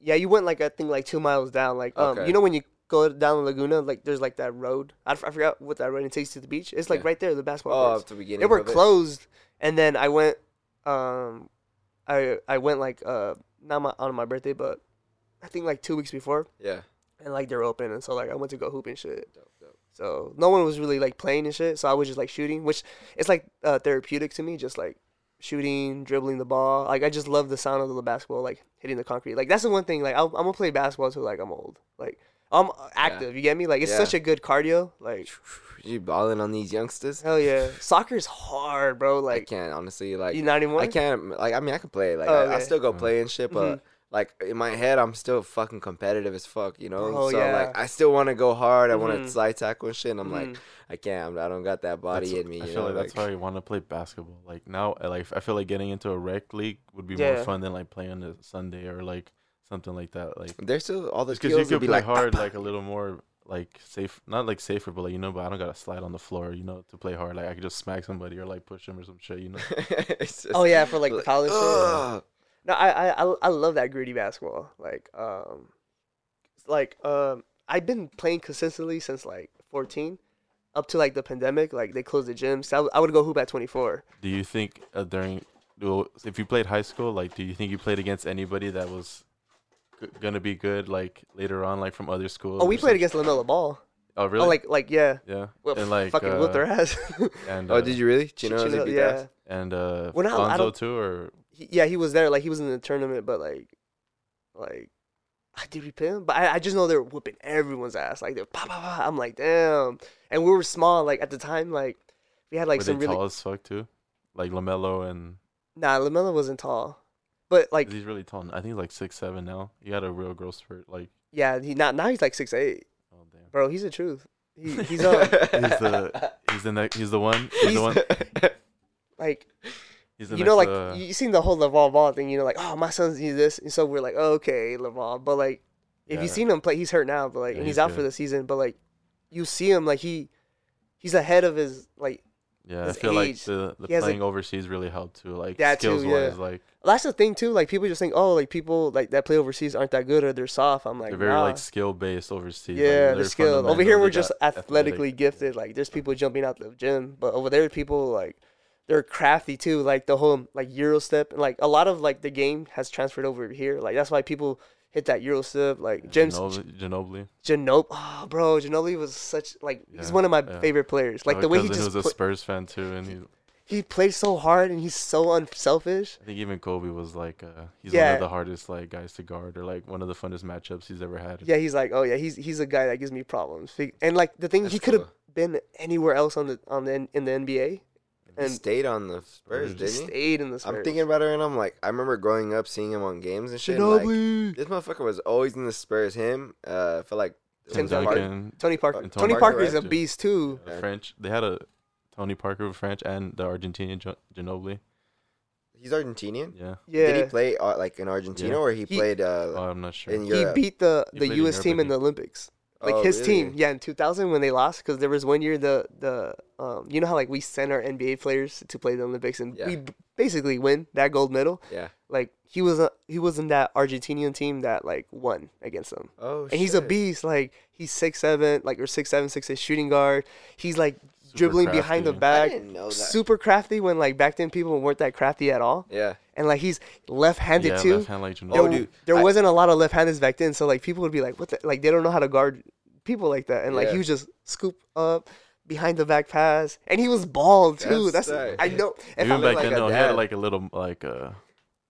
yeah, you went like I think like two miles down. Like um, Okay. you know when you go down the Laguna, like there's like that road. I, f- I forgot what that road it takes to the beach. It's like Yeah. right there, the basketball Oh, courts. at the beginning. They were of it. closed, and then I went. Um, I I went like uh not my on my birthday, but I think like two weeks before, Yeah. and like they're open, and so like I went to go hoop and shit. Dope, dope. So no one was really like playing and shit. So I was just like shooting, which it's like uh, therapeutic to me, just like shooting, dribbling the ball. Like I just love the sound of the basketball, like hitting the concrete. Like that's the one thing. Like I'll, I'm gonna play basketball till like I'm old. Like I'm active. You get me? Like it's Yeah. such a good cardio. Like You balling on these youngsters? hell yeah, soccer is hard, bro. Like I can't honestly like. you not anymore. I can't like. I mean, I can play. Like Oh, I, I still go Mhm. play and shit, but Mhm. like in my head, I'm still fucking competitive as fuck. You know. Oh, so yeah. like, I still want to go hard. I want Mhm. to slide tackle and shit. And I'm like, Mhm. I can't. I'm, don't got that body That's- in me. I feel know. like that's why I want to play basketball. Like now, I like I feel like getting into a rec league would be Yeah. more fun than like playing on a Sunday or like something like that. Like There's still all the because you would could be play like hard, like a little more like safe, not like safer, but like you know, but I don't gotta slide on the floor, you know, to play hard. Like I could just smack somebody or like push them or some shit, you know. Just Oh yeah, for like the college shit. ugh. No, I, I I I love that gritty basketball. Like um, like um, I've been playing consistently since like 14, up to like the pandemic. Like they closed the gyms. So I, w- I would go hoop at 24. Do you think uh, during well, if you played high school, like, do you think you played against anybody that was g- gonna be good like later on, like from other schools? Oh, we played against LaMelo Ball. Oh, really? Oh, like like yeah. yeah, Well, and like fucking uh, whoop their ass. and Oh, uh, did you really? Chino, Chino- beat yeah. and uh, Well, no, I Lonzo too, or He, yeah, he was there. Like he was in the tournament, but like, like, did we play him? But I, I just know they're whooping everyone's ass. Like they're pa pa pa. I'm like, damn. And we were small. Like at the time, like we had like were some they really. tall as fuck too? Like LaMelo and Nah, LaMelo wasn't tall, but like he's really tall. I think he's like six seven now. He had a real growth spurt. Like, yeah, he not now he's like six eight, oh damn. bro. He's the truth. He, he's um He's the he's the next he's the one he's, the one like he's the you know next, like uh, you seen the whole LaVar Ball thing. You know like oh my son's he's this, and so we're like oh, okay LaVar, but like if Yeah. you seen him play, he's hurt now, but like Yeah, and he's, he's out for the season. But like you see him like he he's ahead of his like yeah. I feel like the, the like- playing overseas really helped too. Like That too, skills yeah. wise, like that's the thing too. Like people just think oh like people like that play overseas aren't that good or they're soft. I'm like they're very nah. like skill based overseas. like, Yeah, they're the skill. Over here, we're just athletic. athletically gifted. Like, there's people jumping out the gym, but over there, people like they're crafty too. Like the whole like Euro step, and like a lot of like the game has transferred over here. Like that's why people hit that Euro step. Like James Ginobili, Ginobili. Ginobili, oh bro, Ginobili was such like he's one of my yeah. favorite players. Like the way he just was a Spurs fan too, and he he plays so hard and he's so unselfish. I think even Kobe was like uh, he's one of the hardest like guys to guard or like one of the funnest matchups he's ever had. Yeah, he's like, oh yeah, he's he's a guy that gives me problems. And like the thing, That's he could have cool. been anywhere else on the on the in the NBA and stayed on the Spurs, He he didn't he? stayed in the Spurs. I'm thinking about it, and I'm like, I remember growing up seeing him on games and shit. and, like, this motherfucker was always in the Spurs. Him, uh, I feel like Tim Tim Duncan. Duncan, Tony Parker. Tony, Tony Parker Parker, is a beast too. Yeah. French. They had a Tony Parker with French and the Argentinian Gin- Ginobili. he's Argentinian. Yeah, Yeah. Did he play uh, like in Argentina Yeah. or he, He- played uh, oh, I'm not sure. in He beat the He the U.S. Team I in the think. Olympics. Like Oh, his really? team, yeah, in 2000 when they lost, because there was one year the the um you know how like we send our NBA players to play the Olympics and Yeah. we b- basically win that gold medal. Yeah. Like he was a, he was in that Argentinian team that like won against them. Oh, and he's a beast. Like he's six seven, like or six seven, six eight shooting guard. He's like Super dribbling behind the crafty. I back, didn't know that. super crafty. When like back then people weren't that crafty at all, Yeah. and like he's left handed yeah, too. left hand like Ginobili. There, Oh, dude, there I- wasn't a lot of left handers back then, so like people would be like, "What the?" Like they don't know how to guard people like that, and like Yeah. he would just scoop up behind the back pass, and he was bald too. That's That's, tight. I know. If Even I'm back like then, a no, he had like a little like a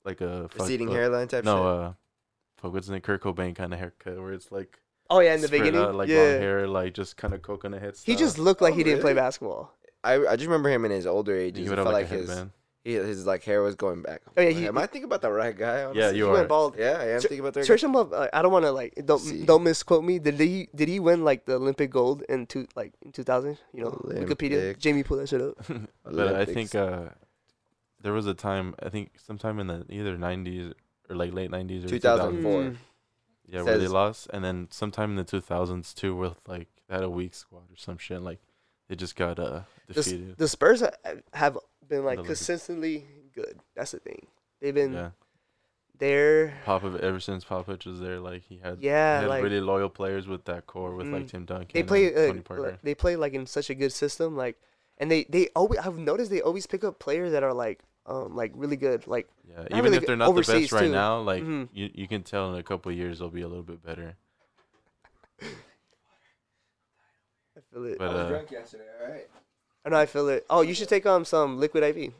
like a fuck, Receding uh, hairline type No, shit. uh, fuck, what's his name? Kurt Cobain kind of haircut where it's like oh yeah, in the beginning, out, like long hair, like just kind of coconut head. Stuff. he just looked like Oh, he didn't play basketball. I I just remember him in his older age. he ages. would have felt like, like a his headband. he, his like hair was going back. Oh, yeah, he- Am I thinking about the right guy? Yeah, honestly? you he are. went bald. Yeah, I am Sure- thinking about the right Search him up. Like, I don't want to like don't See. don't misquote me. Did he did he win like the Olympic gold in two like in two thousand? You know, Wikipedia. Jamie, pull that shit up. but I think uh, there was a time I think sometime in the either '90s or like late '90s or 2004. Mm. Yeah, where they lost, and then sometime in the 2000s too, with like they had a weak squad or some shit. Like they just got uh defeated. the Spurs ha- have been like consistently good. That's the thing. They've been yeah, there. Pop ever since Popovich was there, like he had Yeah, he had like really loyal players with that core with Mm. like Tim Duncan. they play. Uh, like, they play like in such a good system. Like, and they they always. I've noticed they always pick up players that are like um like really good. Like yeah, even really if they're not the best right too. now, like Mhm. you you can tell in a couple of years they'll be a little bit better. I feel it. But I was uh, drunk yesterday. All right. I know I feel it. Oh, you should take um some liquid IV.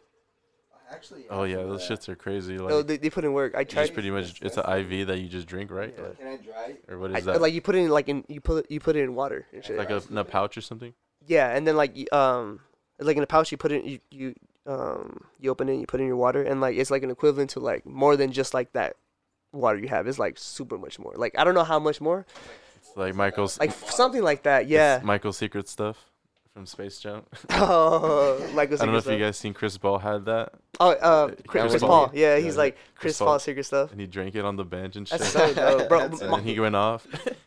Actually. oh yeah, those shits are crazy. Like no, they, they put in work. I tried. just pretty much it's an IV that you just drink, right? Yeah. Like, Can I dry? or what I, that? like you put it in like in you put it you put it in water and shit. like a, in a pouch or something? Yeah, and then like um like in a pouch you put it you you um you open it you put it in your water and like it's like an equivalent to like more than just like that water you have. It's like super much more. Like I don't know how much more. It's like Michael's Like something like that. Yeah. Michael's secret stuff from Space Jam. oh, like I don't know if you guys seen Chris Ball had that Oh, uh, Chris, Chris Chris Paul. Yeah, Yeah, he's like Chris Chris Paul. Secret stuff. and he drank it on the bench and shit. That's so dope, bro. And then he went off.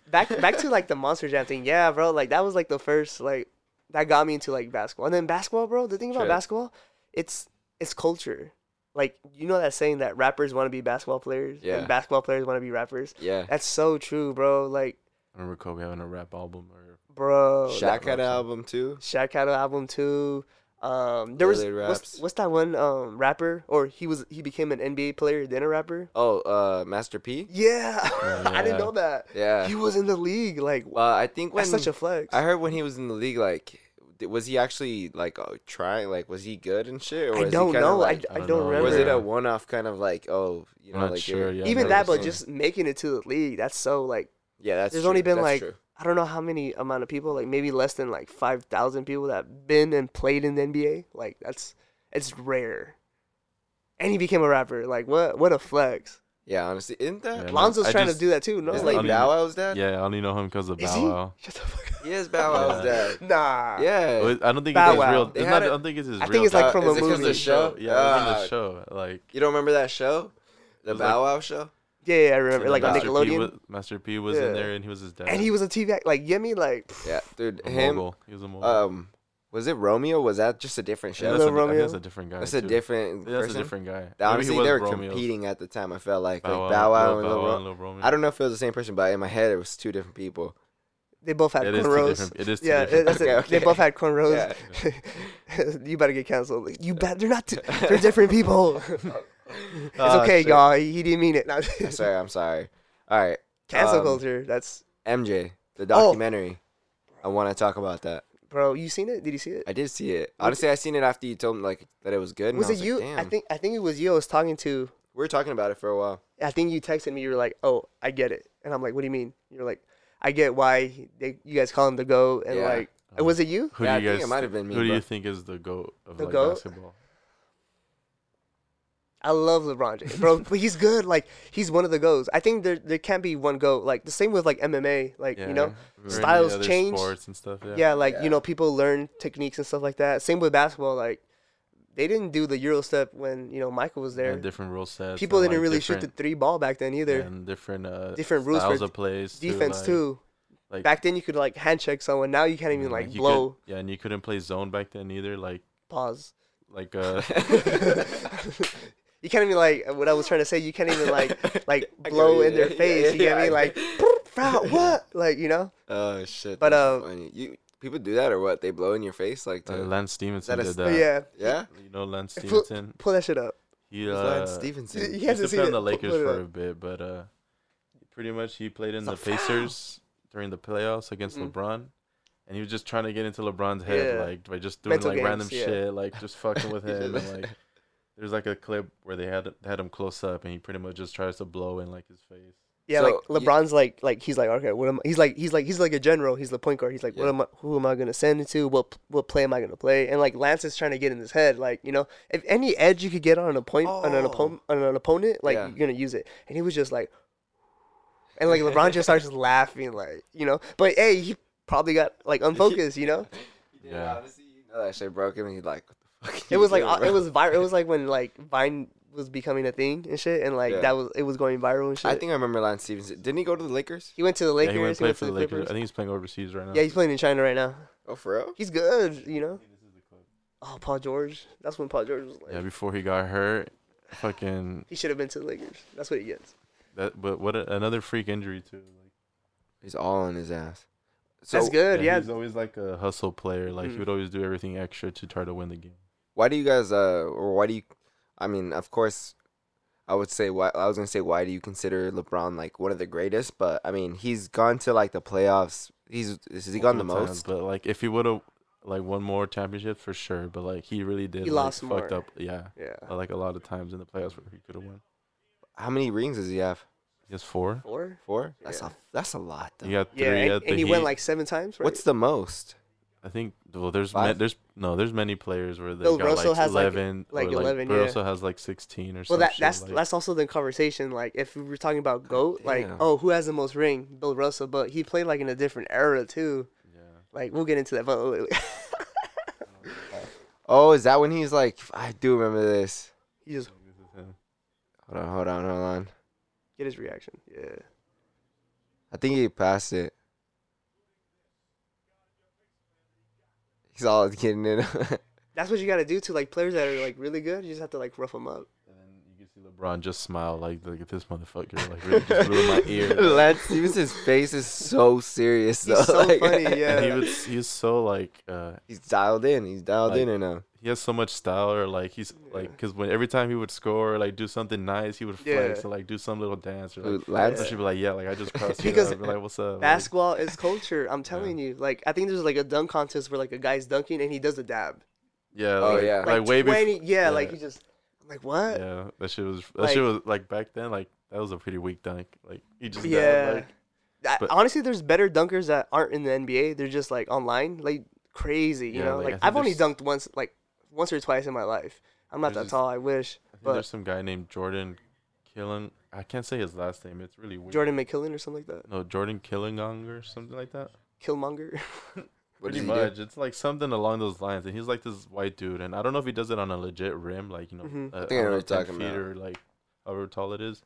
back back to like the Monster Jam thing. Yeah, bro. Like that was like the first like that got me into like basketball. And then basketball, bro. The thing about basketball, it's it's culture. Like you know that saying that rappers want to be basketball players Yeah. and basketball players want to be rappers. Yeah. That's so true, bro. Like, I remember Kobe having a rap album or bro. Shaq had an album too. Shaq had an album too. Um, there was Lillard what's, what's that one um rapper or he was he became an NBA player then a rapper. Oh, uh, Master P. Yeah, I didn't know that. Yeah. He was in the league. Like, Well, I think when that's such a flex. I heard when he was in the league, like, th- was he actually like uh, trying? Like, was he good and shit? Or I was don't he kinda, know. Like, I, I I don't don't remember. was it a one-off kind of like, oh, you know, not like sure, yeah, Even that, but just making it to the league, that's so like yeah, that's There's true. only been, That's like, true. I don't know how many amount of people, like maybe less than like five thousand people that been and played in the NBA. Like that's it's rare. And he became a rapper. Like what? What a flex! Yeah, honestly, isn't that? Yeah, no, Lonzo's I trying just- to do that too. No, Isn't like like I Bow mean- Wow's dad? Yeah, I only know him because of is Bow he? Wow. Shut the fuck up. He is Bow Wow's Yeah. dad. Nah. Yeah. Well, I don't think Bow it's his Wow. real. They It's had not, I a- don't think it's his I real. think it's like from is a it 'cause of movie. the show? Yeah, it was in Ah. the show. Like You don't remember that show? The It was Bow like- Wow show? Yeah, yeah, I remember. Like on Master P Nickelodeon. was, Master P was Yeah. in there, and he was his dad. and he was a TV act. Like, get me like. Yeah, dude. a Him. mogul. He was a mogul. Um, was it Romeo? Was that just a different yeah, show? that's a, Lil I think that's Romeo? a different guy. That's a too. different Yeah, that's person. a different guy. Maybe Honestly, they were Romeo's. competing at the time. I felt like Bow like Bow Wow and Lil Lil Ro- and Lil Romeo. I don't know if it was the same person, but in my head it was two different people. They both had It is two cornrows. It is two Yeah, different. that's it. Okay, They both had cornrows. you better get canceled. You bet they're not. T- they're different people. it's Oh, okay, shit. y'all. He didn't mean it. No. sorry, I'm sorry. All right, Cancel Um, culture. That's MJ, the Oh. documentary. I want to talk about that. Bro. You seen it? Did you see it? I did see it. Honestly, I seen it after you told me like that it was good. and was I it like, you? Damn. I think. I think it was you. I was talking to. we were talking about it for a while. I think you texted me. You were like, "Oh, I get it," and I'm like, "What do you mean?" You're like, "I get why they, you guys call him the goat," and Yeah. like, was it you? Who Yeah, I do you think guys? it might have been me, Who do but- you think is the goat of The like GOAT? basketball? I love LeBron James, bro. but he's good. Like he's one of the goes. I think there there can't be one go. Like the same with like MMA. Like you know, Or any styles other change. Sports and stuff. Yeah. yeah, like Yeah. you know, people learn techniques and stuff like that. Same with basketball. Like they didn't do the Euro step when you know Michael was there. And different rule sets. people didn't like, really shoot the three ball back then either. And different uh, Different rules for styles of plays. too, Defense like- too. Like Back then you could like hand check someone. Now you can't even yeah, like you blow. could- yeah, and you couldn't play zone back then either. Like Pause. like uh. you can't even like what I was trying to say. You can't even like like blow what in their yeah, face. yeah, you get yeah, me like foul, what like you know. Oh shit! But, that's uh, funny. you people do that or what? They blow in your face like uh, to, Lance Stephenson a did that. yeah, yeah. You know Lance Pull- Stephenson. pull that shit up. He Who's uh, Lance Stephenson. He he hasn't used seen on the Lakers put it for a bit, but uh, pretty much he played in It's a the foul. Pacers during the playoffs against Mhm. LeBron, and he was just trying to get into LeBron's head, Yeah. like by just doing Mental like random yeah. shit, like just fucking with him, and like there's like a clip where they had had him close up, and he pretty much just tries to blow in like his face. Yeah, So, like yeah. LeBron's like like he's like okay, what am he's like he's like he's like a general. He's the point guard. He's like, what am I? Who am I gonna send it to? What what play am I gonna play? And like Lance is trying to get in his head. Like you know, if any edge you could get on an opponent on an Oh. opponent on an opponent, like Yeah. you're gonna use it. And he was just like, and like LeBron just starts laughing, like you know. But hey, he probably got like unfocused, you know. Yeah. Honestly, you know that shit broke him. and He's like, what the fuck? It was like uh, it was viral. It was like when like Vine was becoming a thing and shit, and like Yeah. that was it was going viral and shit. I think I remember Lance Stephenson. Didn't he go to the Lakers? he went to the Yeah, Lakers. he went to he play went for to the Lakers. I Clippers. think he's playing overseas right now. Yeah, he's playing in China right now. Oh, for real? He's good, you know. Oh, Paul George. That's when Paul George was like. Yeah, before he got hurt, fucking He should have been to the Lakers. That's what he gets. that. But what a, another freak injury too. Like, He's all on his ass. So That's good. Yeah. he's always like a hustle player. Like he Mhm. would always do everything extra to try to win the game. Why do you guys uh or why do you I mean, of course I would say why I was gonna say why do you consider LeBron like one of the greatest, but I mean he's gone to like the playoffs. He's has he gone the Multiple times, most? But like if he would have like won more championships for sure. But like he really did. He like, lost fucked more. up. Yeah. Yeah. Like a lot of times in the playoffs where he could have won. How many rings does he have? He has four. Four. Four? That's Yeah. a that's a lot though. He got three Yeah, and, at the and he Heat. went like seven times. Right? What's the most? I think well, there's ma- Five? there's no there's many players where they Bill got Russell like has, like, eleven, like or, 11, Bill yeah. Russell has like sixteen or well, something. that that's like, that's also the conversation. Like, if we were talking about goat, like, damn. oh, who has the most ring? Bill Russell, but he played like in a different era too. yeah. Like, we'll get into that, but wait, wait. Oh, is that when he's like I do remember this. he just This is him. Hold on, hold on, hold on. get his reaction. Yeah. I think he passed it. He's all getting in. That's what you got to do to like players that are like really good. You just have to like rough them up. And then you can see LeBron just smile like, look at this motherfucker, like really just blew my ear. Lance Stephenson's face is so serious though. He's so like- funny, yeah. And he was he's so like uh He's dialed in. He's dialed Like- in right now. He has so much style or like he's Yeah. like because when every time he would score or like do something nice he would flex Yeah. or like do some little dance or like Lance? or she'd be like yeah like I just crossed you Because up, be like what's up like, Basketball is culture. I'm telling you. Like, I think there's like a dunk contest where like a guy's dunking and he does a dab. yeah Oh, yeah. like, Like, way 20, before yeah, yeah. like he just. I'm like, what? yeah that shit was that Like- shit was like back then like that was a pretty weak dunk like he just Yeah. yeah like I- But- honestly, there's better dunkers that aren't in the NBA. They're just like online, like crazy. You Yeah, know, like, I like, think I've only dunked once, like once or twice in my life. I'm not There's that tall. I wish, I think but there's some guy named Jordan Killen I can't say his last name it's really weird Jordan McKillen or something like that. no Jordan Killingon or something like that Killmonger. Pretty does he do? much. It's like something along those lines. And he's like this white dude. And I don't know if he does it on a legit rim, like, you know, Mhm. uh, I think I know don't what you're talking feet about. or like however tall it is.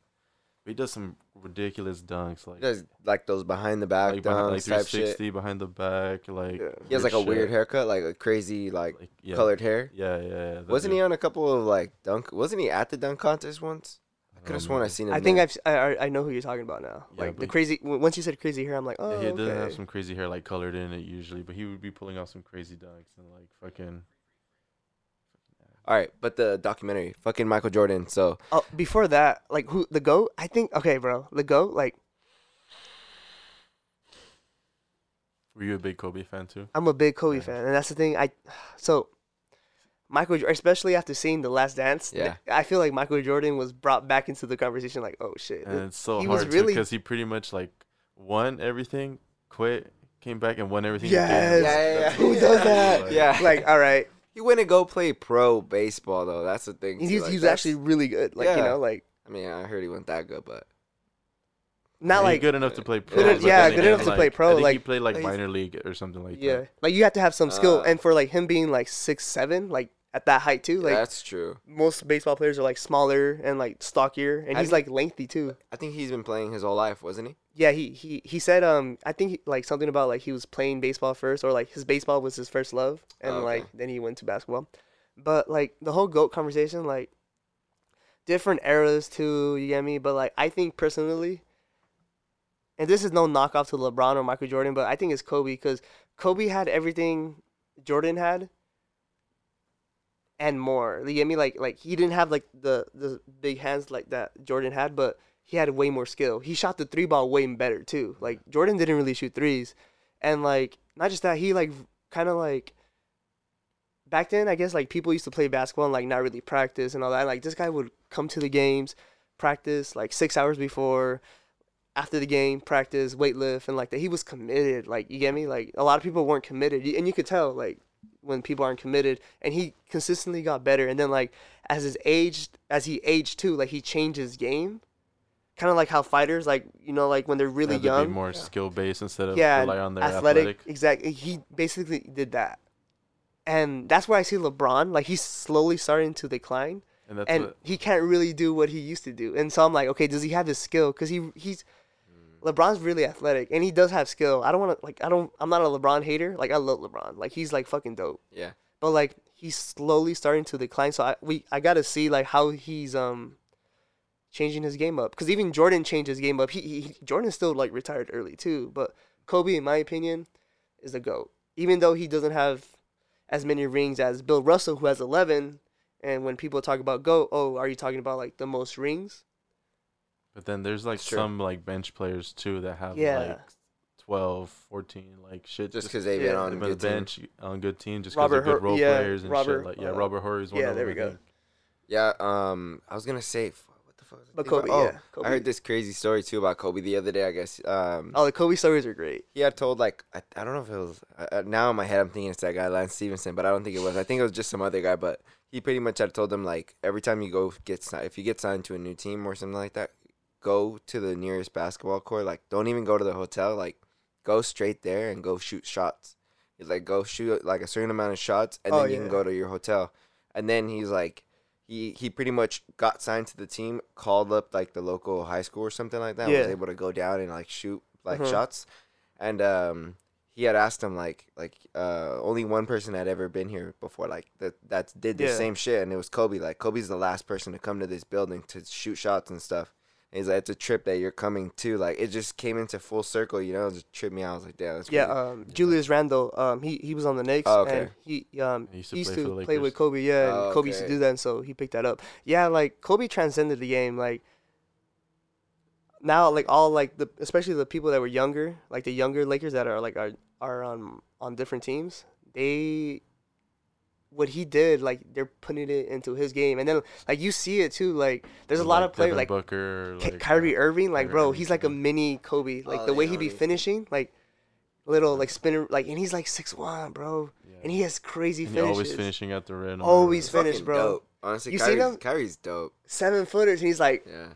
But he does some ridiculous dunks. Like, He does like those behind the back like, behind, like dunks type 360 behind the back. Like, Yeah. He has like a shit. weird haircut, like a crazy like, Like, yeah, colored hair. Yeah, yeah. yeah that Wasn't he dude. on a couple of like dunk? Wasn't he at the dunk contest once? I could have um, Oh, sworn I maybe. seen him. I think there. I've I, I- I know who you're talking about now. Yeah, like the but- crazy. w- Once you said crazy hair, I'm like, oh, Yeah, he oh, does okay. have some crazy hair, like colored in it usually, but he would be pulling off some crazy dunks and like fucking. All right, but the documentary, fucking Michael Jordan. So Oh, before that, like who the goat? I think okay, bro, the goat. Like Were you a big Kobe fan too? I'm a big Kobe Yeah. fan, and that's the thing. I so Michael, especially after seeing The Last Dance, Yeah. I feel like Michael Jordan was brought back into the conversation. Like, oh shit, And it's so he was hard really- because he pretty much like won everything, quit, came back and won everything. Yes. again. Yeah, yeah, yeah. Who does that? Like, yeah, like all right, he went and go play pro baseball though. That's the thing. he's like, he's actually really good. Like you know, like I mean, I heard he went that good, but not He's like good enough to play pro. Good yeah, good again, enough to like, play pro, I think he played like like- minor league or something like yeah, that. like you have to have some skill, Uh, and for like him being like six seven, like at that height too, like that's true. most baseball players are like smaller and like stockier, and I he's think- like lengthy too. I think he's been playing his whole life, wasn't he? Yeah, he he he said um I think he, like something about like he was playing baseball first or like his baseball was his first love and Oh, okay. like then he went to basketball. But like the whole goat conversation like different eras too, you get me? But like I think personally and this is no knockoff to LeBron or Michael Jordan, but I think it's Kobe cuz Kobe had everything Jordan had and more. You get me? Like like he didn't have like the the big hands like that Jordan had, but he had way more skill. He shot the three ball way better too. Like Jordan didn't really shoot threes, and like not just that, he like kind of like back then I guess like people used to play basketball and like not really practice and all that. Like this guy would come to the games, practice like six hours before. After the game, practice, weight lift, and like that, he was committed. Like you get me. Like a lot of people weren't committed, and you could tell. Like when people aren't committed and he consistently got better and then like as his aged as he aged too like he changed his game kind of like how fighters like you know like when they're really Had young be more skill based instead of yeah rely on their athletic, athletic. exactly he basically did that and that's where i see lebron like he's slowly starting to decline And that's and what, he can't really do what he used to do and so i'm like okay does he have the skill because he he's LeBron's really athletic and he does have skill. I don't want to like I don't I'm not a LeBron hater. Like I love LeBron. Like he's like fucking dope. Yeah. but like he's slowly starting to decline. So I we I gotta see like how he's um changing his game up because even Jordan changed his game up. He, he Jordan still like retired early too, but Kobe, in my opinion, is the goat. Even though he doesn't have as many rings as Bill Russell, who has eleven. And when people talk about GOAT, oh, are you talking about like the most rings? But then there's like Sure. some like bench players too that have Yeah. like 12, 14, like shit. Just because they've been Yeah. on been good the team. bench on good team, just because they're Robert good Hur- role yeah, players and Robert, shit. Like yeah, uh, Robert Horry is one yeah, of there we I go. think. Yeah, um, I was gonna say, f- what the fuck? Was I But thinking Kobe, about? yeah, Oh, Kobe. I heard this crazy story too about Kobe the other day. I guess. Um, Oh, the Kobe stories are great. he had told like I, I don't know if it was uh, uh, now in my head I'm thinking it's that guy Lance Stephenson, but I don't think it was. I think it was just some other guy. But he pretty much had told them like every time you go get si- if you get signed to a new team or something like that, go to the nearest basketball court. Like don't even go to the hotel. Like go straight there and go shoot shots. He's like go shoot like a certain amount of shots and Oh, then you can yeah. go to your hotel. And then he's like. He, he pretty much got signed to the team, called up like the local high school or something like that. Was able to go down and like shoot like Mhm. shots and um he had asked him like like uh only one person had ever been here before like that that did the Yeah. same shit and it was Kobe like Kobe's the last person to come to this building to shoot shots and stuff and he's like it's a trip that you're coming to like it just came into full circle you know it just tripped me out I was like damn that's Yeah, um, Julius Randle, um, he he was on the Knicks, Oh, okay. and he um He used he to used play to the play with Kobe. Yeah, and Oh, Kobe used to do that, and so he picked that up. Yeah, like Kobe transcended the game. Like now, like all like the especially the people that were younger, like the younger Lakers that are like are are on on different teams. They what he did, like they're putting it into his game, and then like you see it too. Like there's a With, lot like, of players Devin like Booker, Ky- like, Kyrie uh, Irving, like Kyrie bro, he's like a mini Kobe. Like Oh, the way yeah, he be honestly. finishing, like little like spinner, like and he's like six one, bro, yeah. and he has crazy And finishes. always finishing at the rim. Always He's finish, bro. dope. honestly You seen Kyrie's, him? Kyrie's dope Seven footers, and he's like, yeah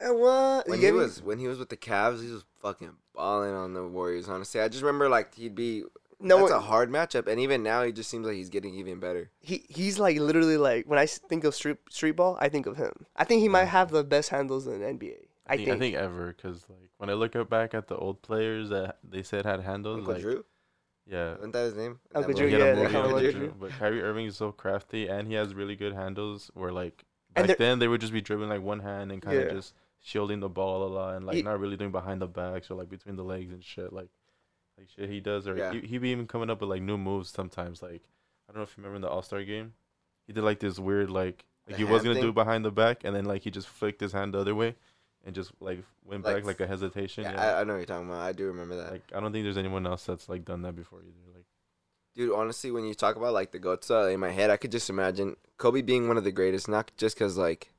eh, what? when You he get me? was when he was with the Cavs he was fucking balling on the Warriors honestly I just remember like he'd be no that's one, a hard matchup and even now he just seems like he's getting even better he he's like literally like when I think of street street ball, I think of him. I think he might have the best handles in NBA. I I think. think, I think ever because like when I look at back at the old players that they said had handles, Uncle like Drew yeah, Isn't that his name? Uncle That Drew, he movie? had yeah, Uncle Uncle Drew. Drew, but Kyrie Irving is so crafty and he has really good handles. Where like back then they would just be dribbling like one hand and kind of Yeah. just shielding the ball a lot and like He- not really doing behind the backs or like between the legs and shit like like shit he does or Yeah. he, he be even coming up with like new moves sometimes like I don't know if you remember in the All Star game he did like this weird like The he was gonna do thing? it behind the back and then like he just flicked his hand the other way and just like went Like, back like a hesitation Yeah, yeah, I, I know what you're talking about. I do remember that. like I don't think there's anyone else that's like done that before either like Dude, honestly, when you talk about like the goats uh, in my head, I could just imagine Kobe being one of the greatest, not just because like,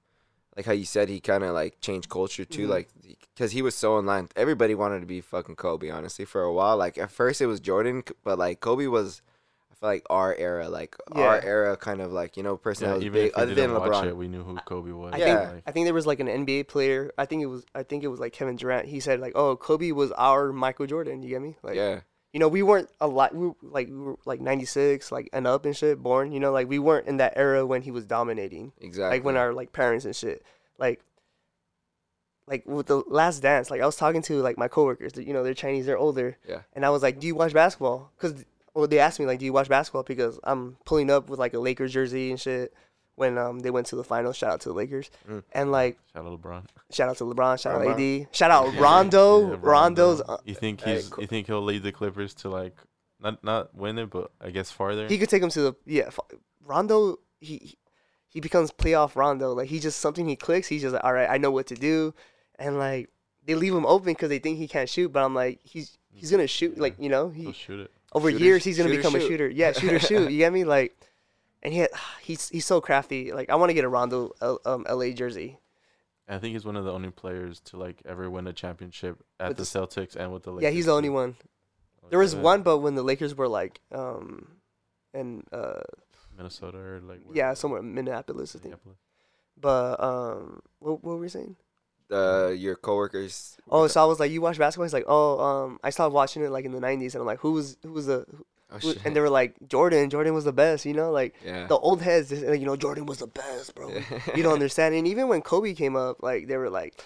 like how you said he kind of like changed culture too, Mhm. like because he was so in line. Everybody wanted to be fucking Kobe, honestly, for a while. Like at first it was Jordan, but like Kobe was, I feel like our era, like our era, kind of like you know person yeah that was even big, if other than didn't watch LeBron. it we knew who Kobe was I Yeah. think I think there was like an NBA player. I think it was I think it was like Kevin Durant. He said like, "Oh, Kobe was our Michael Jordan." You get me? Like, yeah, you know, we weren't a lot. We like we were like '96, like and up and shit. Born, you know, like we weren't in that era when he was dominating. exactly. Like when our like parents and shit. Like, like with the Last Dance. Like I was talking to like my coworkers. You know, they're Chinese. They're older. Yeah. And I was like, "Do you watch basketball?" Because well, they asked me like, "Do you watch basketball?" Because I'm pulling up with like a Lakers jersey and shit. When um they went to the finals, shout out to the Lakers, Mm. and like shout out LeBron Shout out to LeBron. Shout out LeBron. AD. Shout out Rondo. yeah, Rondo's. Rondo. you think Hey, he's cool. you think he'll lead the Clippers to like not not win it but I guess farther He could take him to the yeah. Rondo. He he becomes playoff Rondo. Like he just something he clicks. He's just like, all right. I know what to do, and like they leave him open because they think he can't shoot. But I'm like, he's he's gonna shoot. Like you know, he'll shoot it over Shooter- years he's gonna shooter become a shooter. Yeah, shooter shoot. You get me? Like, and he he's he's so crafty. Like I want to get a Rondo L, um, LA jersey. I think he's one of the only players to like ever win a championship at the, the Celtics and with the Lakers. yeah, he's the only one. Like, There was yeah, one, but when the Lakers were like um, and uh Minnesota or like where- yeah somewhere in Minneapolis I think. Minneapolis. But um, what what were we saying? uh, your coworkers. Oh, so I was like, you watch basketball? He's like, oh, um, I started watching it like in the '90s, and I'm like, who was who was the? Oh, shit. and they were like, Jordan. Jordan was the best, you know, like yeah. the old heads. they- Like, you know, Jordan was the best, bro. you don't understand. And even when Kobe came up, like they were like,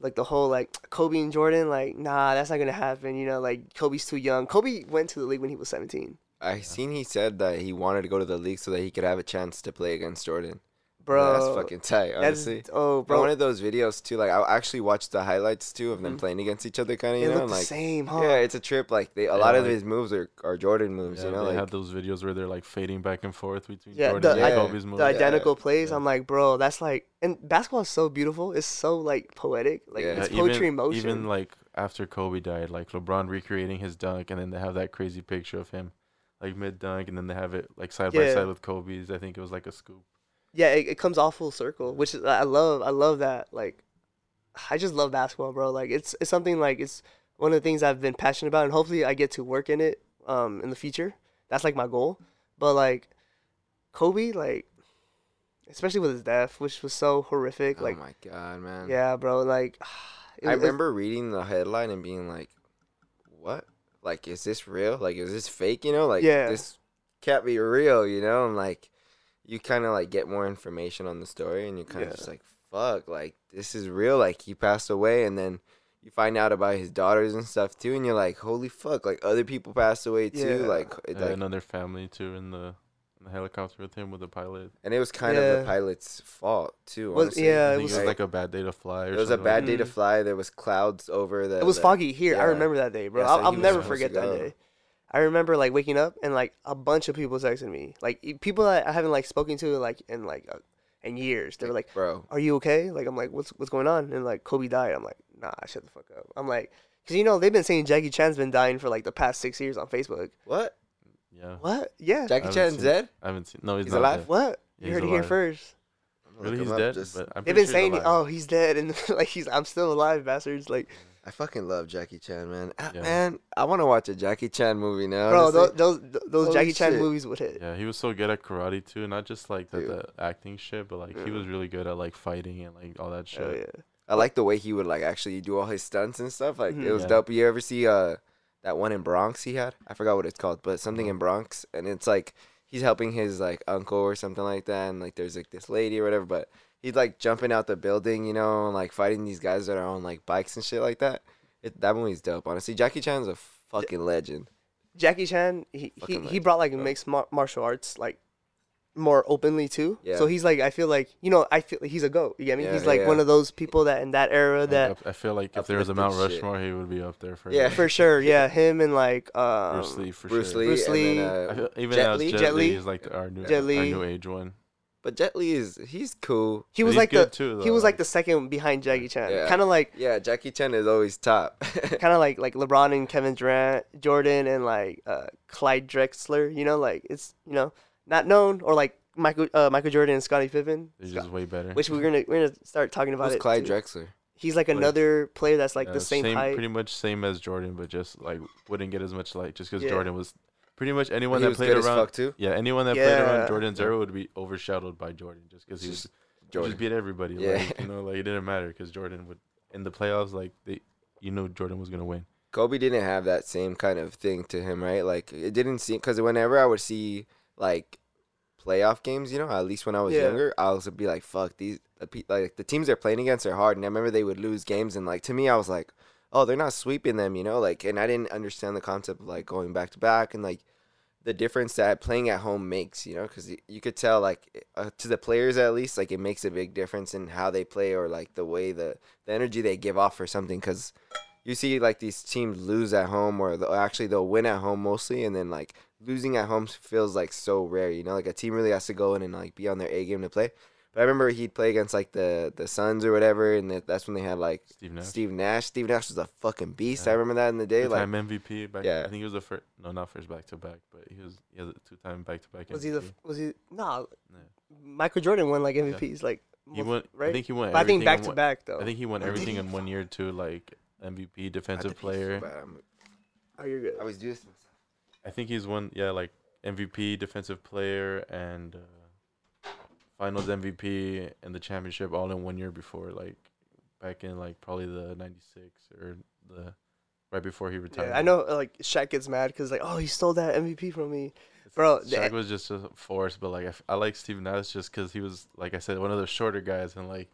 like the whole like Kobe and Jordan, like, nah, that's not gonna happen. You know, like Kobe's too young. Kobe went to the league when he was 17. I seen he said that he wanted to go to the league so that he could have a chance to play against Jordan. Bro. that's fucking tight. that's- Honestly, oh, bro. bro. One of those videos too. Like I actually watched the highlights too of them Mhm. playing against each other, kind of. They You know, look the like same, huh? yeah, it's a trip. Like they, a Yeah, lot of like- his moves are, are Jordan moves. Yeah, you know, they like have those videos where they're like fading back and forth between Yeah, Jordan the- and I- Kobe's moves. the identical plays. Yeah. I'm like, bro, that's like, and basketball is so beautiful. It's so like poetic. Like Yeah. it's Yeah, poetry even, in motion. Even like after Kobe died, like LeBron recreating his dunk, and then they have that crazy picture of him, like mid dunk, and then they have it like side by side with Kobe's. I think it was like a scoop. Yeah, it, it comes all full circle, which is, I love. I love that. Like, I just love basketball, bro. Like it's it's something like it's one of the things I've been passionate about, and hopefully I get to work in it um in the future. That's like my goal. But like Kobe, like especially with his death, which was so horrific. oh like my god, man. yeah, bro. Like I was- remember reading the headline and being like, "What? Like, is this real? Like, is this fake? You know, like Yeah. this can't be real. You know?" And like, you kind of like get more information on the story, and you're kind of Yeah. just like, "Fuck! Like, this is real. Like, he passed away, and then." You find out about his daughters and stuff too, and you're like, "Holy fuck!" Like other people passed away too. Yeah. Like, it, like another family too in the in the helicopter with him with the pilot. and it was kind of the pilot's fault too. Was- honestly. yeah, it was it was Like, like a bad day to fly. Or it was a bad like day to Mm. fly. There was clouds over the. It was the- foggy here. I remember that day, bro. Yeah, so I'll, I'll never forget that day. I remember like waking up and like a bunch of people texting me, like e- people that I haven't like spoken to like in like uh, in years. They were like, "Bro, "Are you okay?" Like I'm like, "What's what's going on?" And like Kobe died. I'm like, "Nah, shut the fuck up." I'm like, because you know they've been saying Jackie Chan's been dying for like the past six years on Facebook. what? Yeah. What? Yeah. Jackie Chan's seen- dead?" I haven't seen. No, he's, He's not alive? dead. What? Yeah, you heard he's it here first. Really, he's dead. just- But I'm They've been sure saying, alive. "Oh, he's dead," and like he's, I'm still alive, bastards. Like, I fucking love Jackie Chan, man. Ah, Yeah. Man, I want to watch a Jackie Chan movie now. bro, honestly. those those, those Holy Jackie Chan shit. movies would hit. Yeah, he was so good at karate too. Not just like the, Dude. the acting shit, but like he Yeah. was really good at like fighting and like all that shit. Oh yeah. I like the way he would like actually do all his stunts and stuff. Like it Mhm. was Yeah. dope. You ever see uh that one in Bronx he had? I forgot what it's called, but something in Bronx, and it's like he's helping his like uncle or something like that, and like there's like this lady or whatever, but he's like jumping out the building, you know, and like fighting these guys that are on like bikes and shit like that. It, that movie's dope, honestly. Jackie Chan's a fucking legend. Jackie Chan, he he, Fucking he legend, brought like bro. mixed mar- martial arts like more openly too. Yeah. So he's like, I feel like you know, I feel he's a goat. You get me? Yeah, he's like yeah. one of those people that in that era that I, I feel like if there was a Mount uplifted shit. Rushmore, he would be up there for Yeah. for sure, yeah, him and like um, Bruce Lee for Bruce sure. Lee, Bruce Lee. then, I uh, feel, even Jet now, Li? Jet, Jet Li Li. is like the, our new, Jet our new age one. But Jet Li is he's cool. he was he's like the good too, he was like the second behind Jackie Chan. Yeah. Kind of like Yeah, Jackie Chan is always top. kind of like like LeBron and Kevin Durant, Jordan and like uh, Clyde Drexler. You know, like it's you know not known or like Michael uh, Michael Jordan and Scottie Pippen, He's just way better. which we're gonna we're gonna start talking about Who's it. Clyde too. Drexler? He's like Like- another player that's like Yeah, the same, height. pretty much same as Jordan, but just like wouldn't get as much light just because Yeah. Jordan was pretty much anyone that played around. too. Yeah, anyone that played around Jordan's era would be overshadowed by Jordan just because he was Just Jordan. just beat everybody. Yeah. Like, you know, like it didn't matter because Jordan would in the playoffs like they, you know, Jordan was gonna win. Kobe didn't have that same kind of thing to him, right? Like it didn't seem because whenever I would see like playoff games, you know, at least when I was Yeah. younger, I was be like, "Fuck these!" The like the teams they're playing against are hard, and I remember they would lose games, and like to me, I was like, "Oh, they're not sweeping them," you know, like, and I didn't understand the concept of like going back to back and like the difference that playing at home makes, you know, because you could tell like uh, to the players at least, like it makes a big difference in how they play or like the way the the energy they give off or something, because you see like these teams lose at home or actually they'll win at home mostly and then like losing at home feels like so rare you know like a team really has to go in and like be on their a game to play but i remember he'd play against like the the suns or whatever and that, that's when they had like Steve Nash, steve nash steve nash was a fucking beast i Yeah. remember that in the day like two-time MVP. Back, Yeah. I think he was the first. No, not first back to back, but he was he has a two-time back-to-back. was he the f- was he nah? Yeah. Michael Jordan won like MVPs like He most- won. right. I think he won. but I think everything back to one- back though. I think he won did everything he? in one year too, like MVP, I defensive did be player. bad. I'm- oh, you're good. i was just I think he's won, yeah, like MVP, defensive player, and uh, Finals MVP and the championship all in one year before, like back in like probably the '96 or the right before he retired. Yeah, I know. Like Shaq gets mad because like, oh, he stole that MVP from me, bro. the- Shaq was just a force, but like I, f- I like Steve Nash just because he was like I said one of the shorter guys and like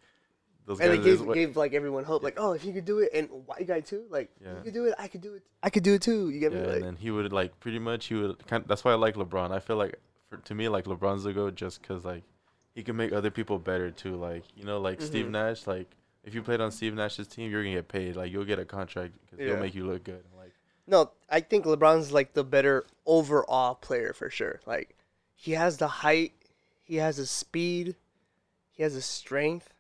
those and guys. it gave, gave like everyone hope, like, oh, if you could do it, and white guy too, like, Yeah. you could do it, I could do it, I could do it too. You get yeah, me? Like, and then he would like pretty much he would kind. That's why I like LeBron. I feel like for to me like LeBron's the goat just because like he can make other people better too. Like you know like Steve Mhm. Nash. Like if you played on Steve Nash's team, you're gonna get paid. Like you'll get a contract because Yeah. he'll make you look good. Like no, I think LeBron's like the better overall player for sure. Like, he has the height, he has the speed, he has the strength.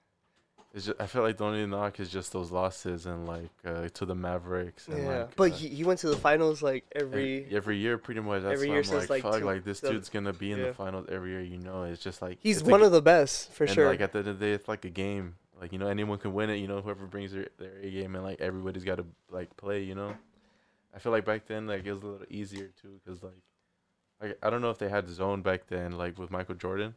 It's just, I feel like the only knock is just those losses and like uh, to the Mavericks. And, Yeah, like, but uh, he, he went to the finals like every, every. year pretty much. That's every year I'm since, like, like, fuck, two- like this dude's gonna be in yeah. the finals every year. You know, it's just like He's one of the best for and sure. like at the end of the day, it's like a game. Like you know, anyone can win it. You know, whoever brings their their A game, and like everybody's got to like play. You know, I feel like back then, like it was a little easier too, because like, like I don't know if they had zone back then, like with Michael Jordan.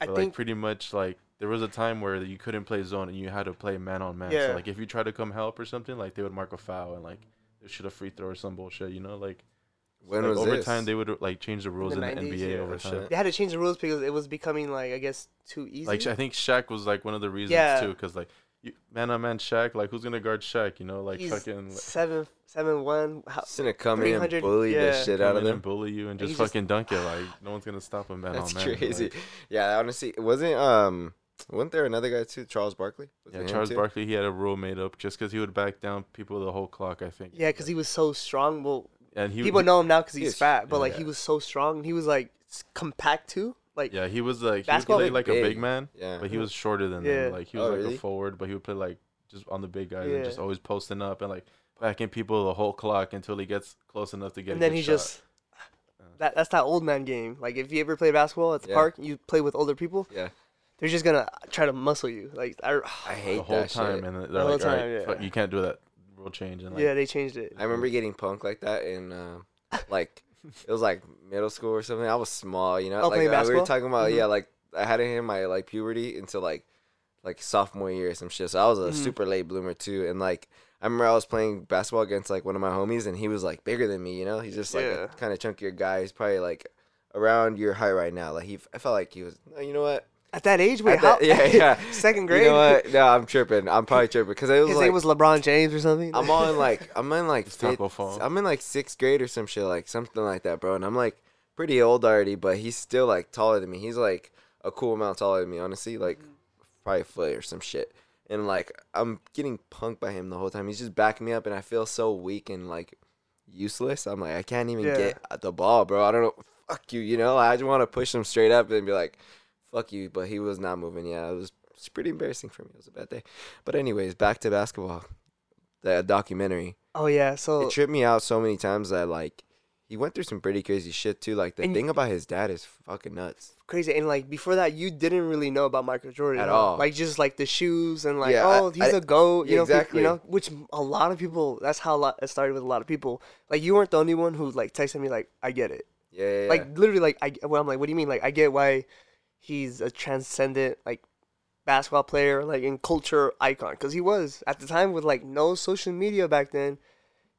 I But think like pretty much like there was a time where you couldn't play zone and you had to play man on man. Yeah. So like if you try to come help or something, like they would mark a foul and like they should a free throw or some bullshit. You know, like When like, was over this? time they would like change the rules the in the, 90s, NBA yeah, over time. sure. they had to change the rules because it was becoming like I guess too easy. Like I think Shaq was like one of the reasons Yeah. too, because like you, man on man Shaq, like who's gonna guard Shaq? You know, like He's fucking like, seven seven one. How, Just gonna come in and 300 bully the yeah. shit come out of them. and bully you and And just he just- fucking dunk it. Like no one's gonna stop him man That's on man. crazy. Like, yeah, honestly, it wasn't um, wasn't there another guy too, Charles Barkley? Was yeah, Charles too? Barkley, he had a rule made up just because he would back down people the whole clock. I think. yeah, because he was so strong. Well, and he people he- know him now because he's he's- fat, but like yeah. he was so strong. He was like compact too. Like Yeah, he was like he Basketball played like a big. big man, Yeah. but he was shorter than Yeah. them. Like he was Oh, like really? a forward, but he would play like just on the big guys and just always posting up and like backing people the whole clock until he gets close enough to get. and a then he shot. just that that's that old man game. Like if you ever play basketball at the Yeah. park, you play with older people. Yeah. They're just gonna try to muscle you. Like I, I hate the whole that time, shit. and they're The whole like, "All right, time, yeah. fuck, you can't do that. Rule change." And like, yeah, they changed it. I remember getting punked like that in uh, like it was like middle school or something. I was small, you know. Oh, like playing uh, we were talking about Mhm. yeah, like I hadn't hit my like puberty until like like sophomore year or some shit. So I was a Mhm. super late bloomer too. And like I remember I was playing basketball against like one of my homies and he was like bigger than me, you know? He's just like Yeah. a kind of chunkier guy. He's probably like around your height right now. Like he I felt like he was "No, you know what? At that age, wait, At how? that- yeah, yeah. second grade. You know what? No, I'm tripping. I'm probably tripping because it was His like name was LeBron James or something. I'm on like I'm in like fifth, I'm in like sixth grade or some shit like something like that, bro. And I'm like pretty old already, but he's still like taller than me. He's like a cool amount taller than me, honestly, like mm-hmm. probably a foot or some shit. And like I'm getting punked by him the whole time. He's just backing me up, and I feel so weak and like useless. I'm like I can't even Yeah. get at the ball, bro. I don't know. Fuck you, you know. I just want to push him straight up and be like, "Fuck you," but he was not moving. Yeah, it was. It's pretty embarrassing for me. It was a bad day. But anyways, back to basketball. The documentary oh yeah, so it tripped me out so many times that like he went through some pretty crazy shit too. Like the thing about his dad is fucking nuts. crazy. And like before that, you didn't really know about Michael Jordan At all. Like just like the shoes and like Yeah, oh, I- oh he's I- a goat. You Yeah, know, exactly. You know, which a lot of people. That's how a lot, it started with a lot of people. Like you weren't the only one who like texted me like I get it. Yeah, yeah, yeah. Like literally like I well I'm like what do you mean like I get why he's a transcendent like basketball player like in culture icon because he was at the time with like no social media back then.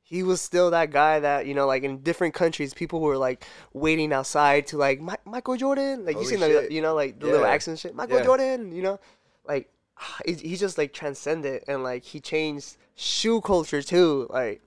He was still that guy that you know, like in different countries, people were like waiting outside to like Michael Jordan, like you Holy seen the you know like the little accent shit, Michael Yeah. Jordan, you know, like he's he just like transcended and like he changed shoe culture too, like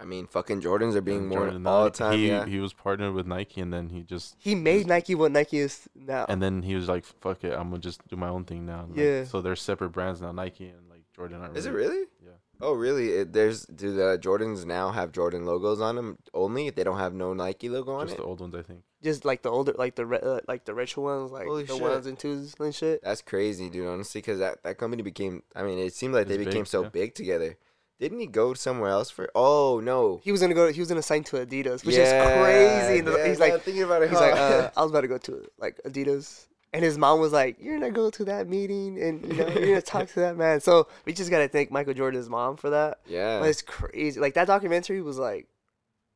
I mean, fucking Jordans are being worn Jordan, all the time. He yeah, he was partnered with Nike, and then he just he made Nike what Nike is now. and then he was like, "Fuck it, I'm gonna just do my own thing now." Like, Yeah. So they're separate brands now, Nike and like Jordan. Aren't is it really? really? Yeah. Oh, really? It, there's do the Jordans now have Jordan logos on them only? They don't have no Nike logo on Just it. Just the old ones, I think. just like the older, like the re- uh, like the retro ones, like Holy the shit. ones and twos and shit. That's crazy, dude. Honestly, because that, that company became. I mean, it seemed like they became big, so yeah. big together. Didn't he go somewhere else for? Oh no. He was gonna go. He was gonna sign to Adidas, which Yeah, is crazy. And yeah, he's like, thinking about it. he's like, uh, I was about to go to like Adidas, and his mom was like, "You're gonna go to that meeting, and you know, you're gonna talk to that man." So we just gotta thank Michael Jordan's mom for that. yeah. But it's crazy. Like that documentary was like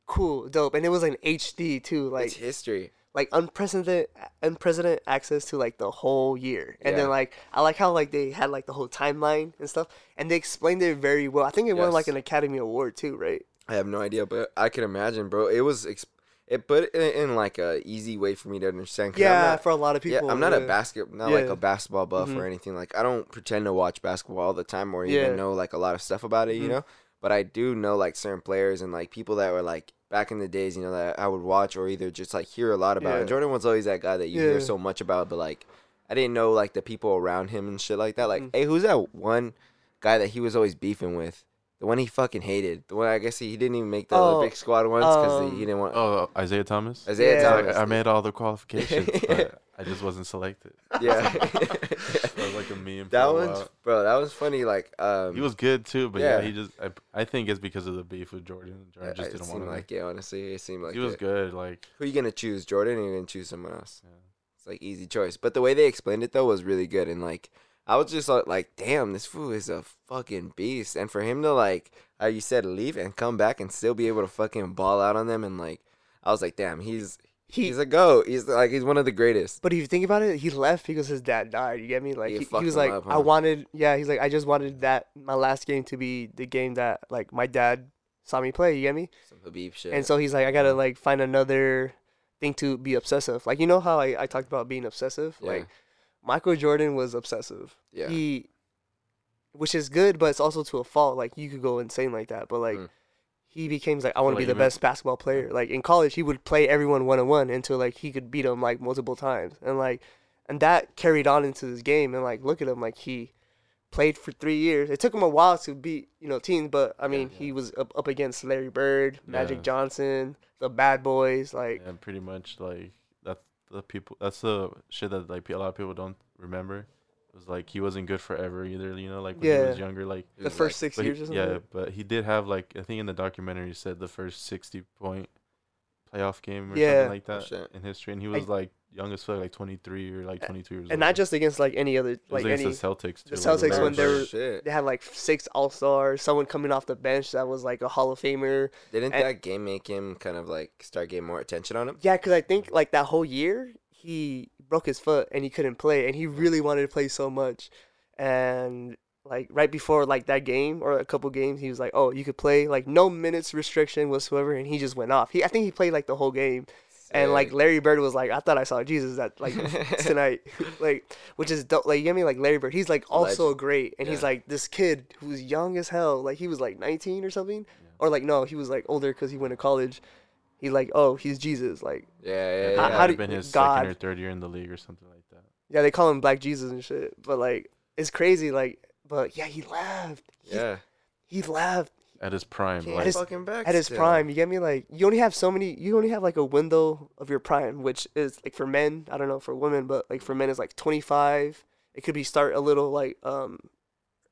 cool, dope, and it was in HD too. Like it's history. Like unprecedented unprecedented access to like the whole year and Yeah. then like i like how like they had like the whole timeline and stuff and they explained it very well i think it won like an academy award too right I have no idea, but I can imagine, bro. It was ex- it put it in like a easy way for me to understand. Yeah, not- for a lot of people. yeah, I'm not a yeah. basket, not like a basketball buff Mhm. or anything. Like I don't pretend to watch basketball all the time or Yeah. even know like a lot of stuff about it, you Mhm. know. But I do know like certain players and like people that were like back in the days, you know, that I would watch or either just like hear a lot about. And Jordan was always that guy that you Yeah. hear so much about, but like I didn't know like the people around him and shit like that. Like, Mhm. hey, who's that one guy that he was always beefing with? The one he fucking hated. The one I guess he, he didn't even make the Oh, Olympic squad once because um, he, he didn't want. Oh, Isiah Thomas. Isiah Yeah. Thomas. I, I made all the qualifications, but I just wasn't selected. yeah. That was like a meme. For that a one's while. bro. That was funny. Like um, He was good too, but yeah, yeah. he just. I, I think it's because of the beef with Jordan. Jordan Yeah, just didn't want to. like it. Honestly, it seemed like he was it. good. Like Who are you gonna choose, Jordan, or you gonna choose someone else? yeah. It's like easy choice. But the way they explained it though was really good, and like I was just like, like, damn, this fool is a fucking beast. And for him to like, how you said, leave and come back and still be able to fucking ball out on them, and like, I was like, damn, he's He, he's a goat. He's like, he's one of the greatest. but if you think about it, he left because his dad died. You get me? Like He he, he was like, up, I wanted. Yeah, he's like, I just wanted that my last game to be the game that like my dad saw me play. You get me? Some Khabib shit. And so he's like, I gotta like find another thing to be obsessive. Like you know how I, I talked about being obsessive. Yeah. Like Michael Jordan was obsessive. yeah, He, which is good, but it's also to a fault. Like you could go insane like that, but like. Mm. He became like I want to be the best basketball player. Like in college, he would play everyone one on one until like he could beat them like multiple times, and like, and that carried on into this game. And like, look at him, like he played for three years. It took him a while to beat you know teams, but I mean, Yeah. he was up, up against Larry Bird, Magic Yeah. Johnson, the Bad Boys. Like, and pretty much like the people. That's the shit that like a lot of people don't remember. It was like he wasn't good forever either. You know, like when he Yeah. was younger, like the was, first six But he- years or something. yeah, but he did have like I think in the documentary he said the first sixty point playoff game or Yeah. something like Oh, that shit. in history, and he was like young as fuck, like twenty three or like twenty two years old. and not just against like any other It was like against any. the Celtics. the Celtics like, when they Larry were- oh, shit. They had like six All Stars, someone coming off the bench that was like a Hall of Famer. Didn't and- that game make him kind of like start getting more attention on him? Yeah, because I think like that whole year he broke his foot and he couldn't play, and he really wanted to play so much. And like right before like that game or a couple games, he was like, "Oh, you could play like no minutes restriction whatsoever," and he just went off. He I think he played like the whole game, and like Larry Bird was like, "I thought I saw Jesus that like tonight," like which is dope. Like you get me like Larry Bird, he's like also Legend. great, and he's like this kid who's young as hell. Like he was like 19 or something, or like no, he was like older because he went to college. He's like, oh, he's Jesus. Like, yeah, yeah, Yeah, yeah. How- how, how do- been his God. second or third year in the league or something like that. yeah, they call him Black Jesus and shit. But like, it's crazy. Like, but yeah, he left. He, yeah. he left At his prime, Came like his- fucking back at his still. prime. You get me? Like, you only have so many. You only have like a window of your prime, which is like for men. I don't know for women, but like for men, it's like 25. It could be start a little like um,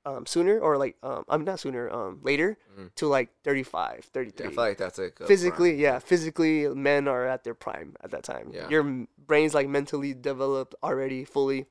um sooner or like um I'm not sooner um later Mhm. to like 35, Yeah, 33. I feel like that's a good physically prime. yeah physically men are at their prime at that time Yeah. your m- brain's like mentally developed already fully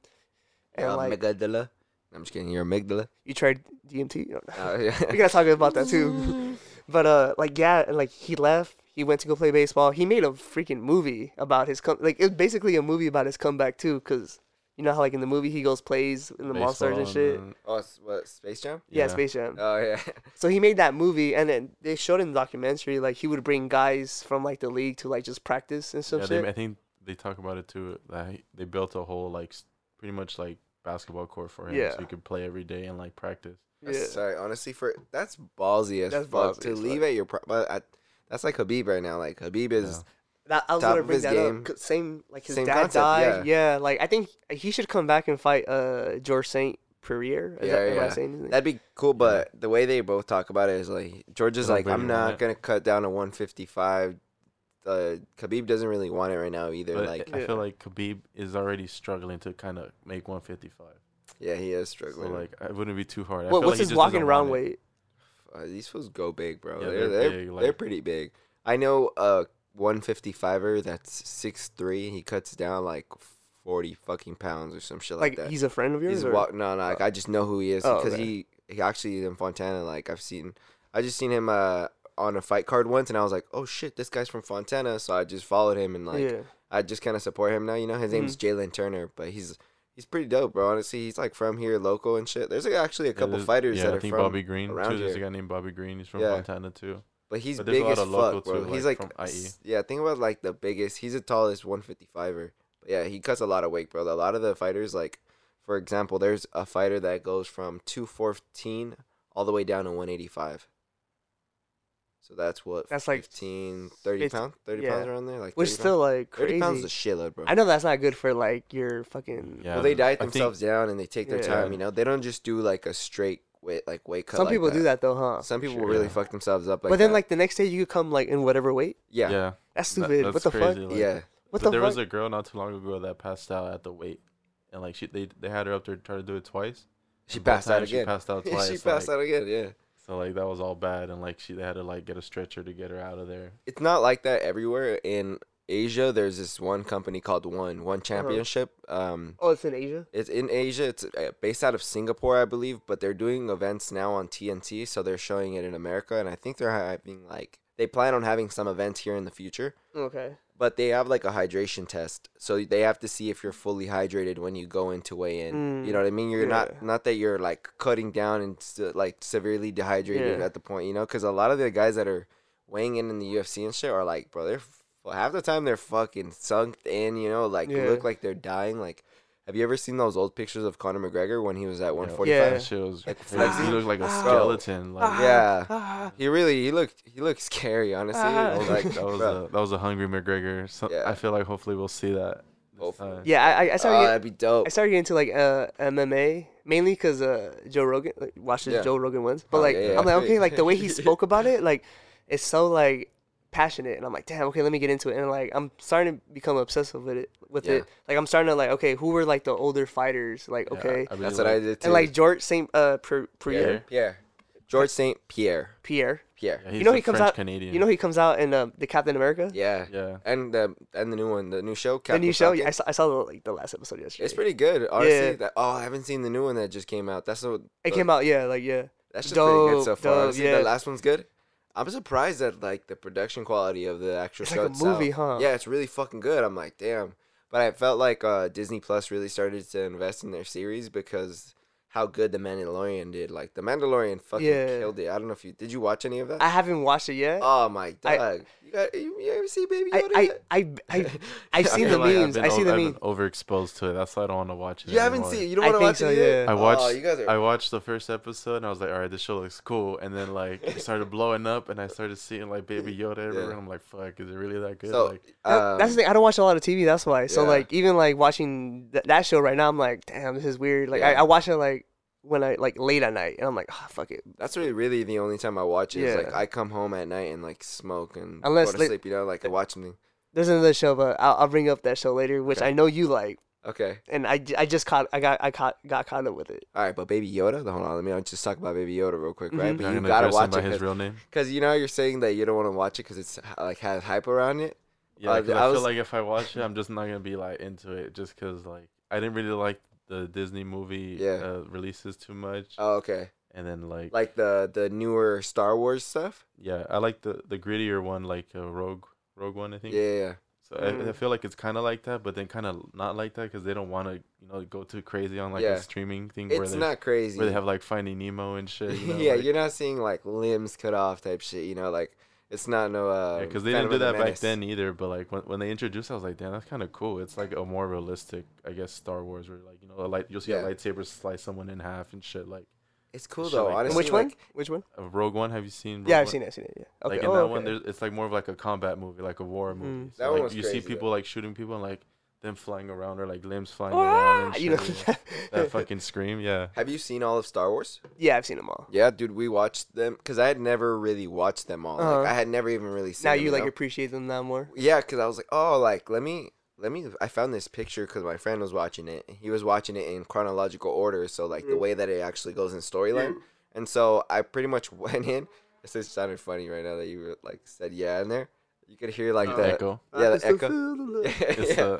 and Yeah, like amygdala. I'm just kidding. Your amygdala. you tried dmt No. Uh, yeah. we gotta talk about that too but uh like yeah and like he left he went to go play baseball he made a freaking movie about his com- like it's basically a movie about his comeback too because you know how like in the movie he goes plays in the monsters and baseball shit then- oh, what Space Jam? yeah, yeah. Space Jam. Oh yeah. So he made that movie, and then they showed in the documentary like he would bring guys from like the league to like just practice and stuff. yeah, shit. they, I think they talk about it too. That they built a whole like pretty much like basketball court for him, Yeah. so he could play every day and like practice. That's- yeah. Sorry, honestly, for that's ballsy as That's fuck ballsy to as leave fuck. at your. Pri- but I, that's like Khabib right now. Like Khabib is. Yeah. That, I was top gonna of bring his that game. up. 'cause Same like his Same dad concept, died. Yeah. like I think he should come back and fight uh George Saint Pierre. Is Yeah, that, am I yeah. saying his name? That'd be cool, but the way they both talk about it is like George is They don't like, I'm not it. gonna cut down to 155. Uh, Khabib doesn't really want it right now either. But like, I Yeah. feel like Khabib is already struggling to kind of make 155. yeah, he is So struggling. like, it wouldn't be too hard. I what, feel what's like he his walking around weight? uh, these fools go big, bro. Yeah, they're they're they're, big, they're pretty big. I know a 155er that's 6'3". He cuts down like 40 fucking pounds or some shit like, Like that. he's a friend of yours? He's or? wa- no, no. Like I just know who he is Oh, because okay. he he actually in Fontana. Like I've seen, I just seen him uh on a fight card once, and I was like, oh shit, this guy's from Fontana. So I just followed him and like yeah. I just kind of support him now. You know, his name's Mm-hmm. Jalen Turner, but he's he's pretty dope, bro. Honestly, he's like from here, local and shit. There's like, actually a couple there's- fighters yeah, that I are think from Bobby Green around too. There's a guy named Bobby Green. He's from Yeah. Fontana too. But he's But there's a big lot as of local fuck, bro. too, he's like, like, from IE. yeah. Think about like the biggest. He's the tallest 155er. But yeah, he cuts a lot of weight, bro. A lot of the fighters, like, for example, there's a fighter that goes from 214 all the way down to 185. So that's what That's like 15, 30 fifty- pounds, 30 yeah. pounds around there, like Which 30 is still like pounds. 30 crazy. pounds is a shitload, bro. I know that's not good for like your fucking. Yeah, well, they diet I think- themselves down and they take their Yeah. time. You know, they don't just do like a straight weight, like weight cut. Some like people do that though, huh? Some people Sure. really Yeah. fuck themselves up. Like but then that. like the next day you could come like in whatever weight. yeah, Yeah. yeah, That's That- stupid. that's what the crazy, fuck? like- yeah. What but the there fuck? was a girl not too long ago that passed out at the weight, and like she they they had her up there try to do it twice. She and both passed out times again. She passed out twice. she passed like, out again. Yeah. So like that was all bad, and like she they had to like get a stretcher to get her out of there. It's not like that everywhere. In Asia, there's this one company called One One Championship. Um, oh, it's in Asia. it's in Asia. It's uh, based out of Singapore, I believe, but they're doing events now on TNT, so they're showing it in America, and I think they're having like they plan on having some events here in the future. Okay. But they have like a hydration test, so they have to see if you're fully hydrated when you go into weigh in. Mm, you know what I mean? You're yeah. not not that you're like cutting down and se- like severely dehydrated Yeah. at the point, you know? Because a lot of the guys that are weighing in in the UFC and shit are like, bro, they're f- half the time they're fucking sunk in, you know, like Yeah. look like they're dying. Like, have you ever seen those old pictures of Conor McGregor when he was at 145? Yeah. That shit was Like crazy. He looked like a Ah. skeleton. Like Yeah. Ah, He really he looked he looked scary, honestly. Ah. that was, like that was a that was a hungry McGregor. So Yeah. I feel like hopefully we'll see that. This Hopefully. yeah, I I- I started get- that'd be dope. I started getting into like uh, MMA mainly because uh, Joe Rogan like, watched his Yeah. Joe Rogan ones. But Oh, like yeah, yeah. I'm like okay, like the way he spoke about it, like it's so like passionate, and I'm like damn, okay, let me get into it, and like I'm starting to become obsessive with it. With Yeah. it, like I'm starting to like okay, who were like the older fighters? Like Yeah, okay, I really That's what I did too. and like George Saint uh Pierre, Pierre. Pierre. George St. Pierre. Pierre. Pierre. Yeah, he's know he comes French out- Canadian. You know he comes out in um, the Captain America. Yeah. Yeah. And the and the new one, the new show. The new show. Falcon. Yeah, I saw, I saw the, like the last episode yesterday. It's pretty good, honestly. Yeah. That, oh, I haven't seen the new one that just came out. That's what It came out. Yeah, like yeah. That's just pretty good so far. dope, yeah. the last one's good. I'm surprised at like the production quality of the actual It's show like a itself. movie, huh? Yeah, it's really fucking good. I'm like, damn. But I felt like uh, Disney Plus really started to invest in their series because how good the Mandalorian did. Like the Mandalorian fucking Yeah. killed it. I don't know if you did. You watch any of that? I haven't watched it yet. oh my I- dog! you got you, you ever see Baby I, Yoda? I, yet? I, I, I've seen feel the like I've memes. been I see o- the I've memes. overexposed to it. That's why I don't want to watch it. you haven't anymore. seen. You don't want to watch so, it yet? yeah. I watched. Oh, you guys are. I watched the first episode and I was like, all right, this show looks cool. And then like it started blowing up and I started seeing like Baby Yoda everywhere. Yeah. I'm like, fuck, is it really that good? so like, That- that's the um, thing. I don't watch a lot of TV. That's why. So Yeah. like even like watching th- that show right now, I'm like, damn, this is weird. Like I, Yeah. I watch it like when I like late at night, and I'm like, ah, fuck it. That's really, really the only time I watch it. Is like Yeah. I come home at night and like smoke and Unless, go to like- sleep. You know, like I watch something. There's another show, but I'll, I'll bring up that show later, which Okay. I know you like, Okay. and I, j- I just caught I got I caught got caught up with it. All right, but Baby Yoda. Hold on, let me just talk about Baby Yoda real quick, right? Mhm. But you're you gonna gotta address him watch by it his cause, real name. 'cause you know you're saying that you don't want to watch it because it's like has hype around it. Yeah, Uh, 'cause I I, was- feel like if I watch it, I'm just not gonna be like into it, just cause like I didn't really like the Disney movie Yeah. uh, releases too much, Oh, okay. and then like, Like the the newer Star Wars stuff. yeah, I like the the grittier one, like uh, Rogue Rogue One, I think. Yeah, yeah. So I, I Mm. feel like it's kind of like that, but then kind of not like that because they don't want to, you know, go too crazy on like Yeah. a streaming thing where It's they not crazy. where they have like Finding Nemo and shit. You know, yeah, like, you're not seeing like limbs cut off type shit. You know, like it's not no. Uh, because they Phantom didn't do of the that back then either. But like when, when they introduced, it, I was like, damn, that's kind of cool. It's like a more realistic, I guess, Star Wars, where like you know, a light you'll see Yeah. a lightsaber slice someone in half and shit. Like It's cool though. like honestly, Which one? like, Which one? uh, Rogue One, have you seen? Rogue Yeah, I've One? seen it. I've seen it. Yeah. Okay. Like in oh, that okay. one, there's, it's like more of like a combat movie, like a war movie. Mm. So, That one like was you crazy, see people like shooting people and like them flying around or like limbs flying Ah, around and shit. you know. you that fucking scream, yeah. Have you seen all of Star Wars? yeah, I've seen them all. Yeah, dude, we watched them because I had never really watched them all. Uh-huh. Like, I had never even really seen. Now them, you like know? appreciate them now more. Yeah, because I was like, oh, like let me let me. I found this picture because my friend was watching it. He was watching it in chronological order, so like the Mm. way that it actually goes in storyline. And so I pretty much went in. This just sounded funny right now that you were, like said yeah in there. You could hear like Oh. the Echo. yeah I the can echo. feel. It's yeah.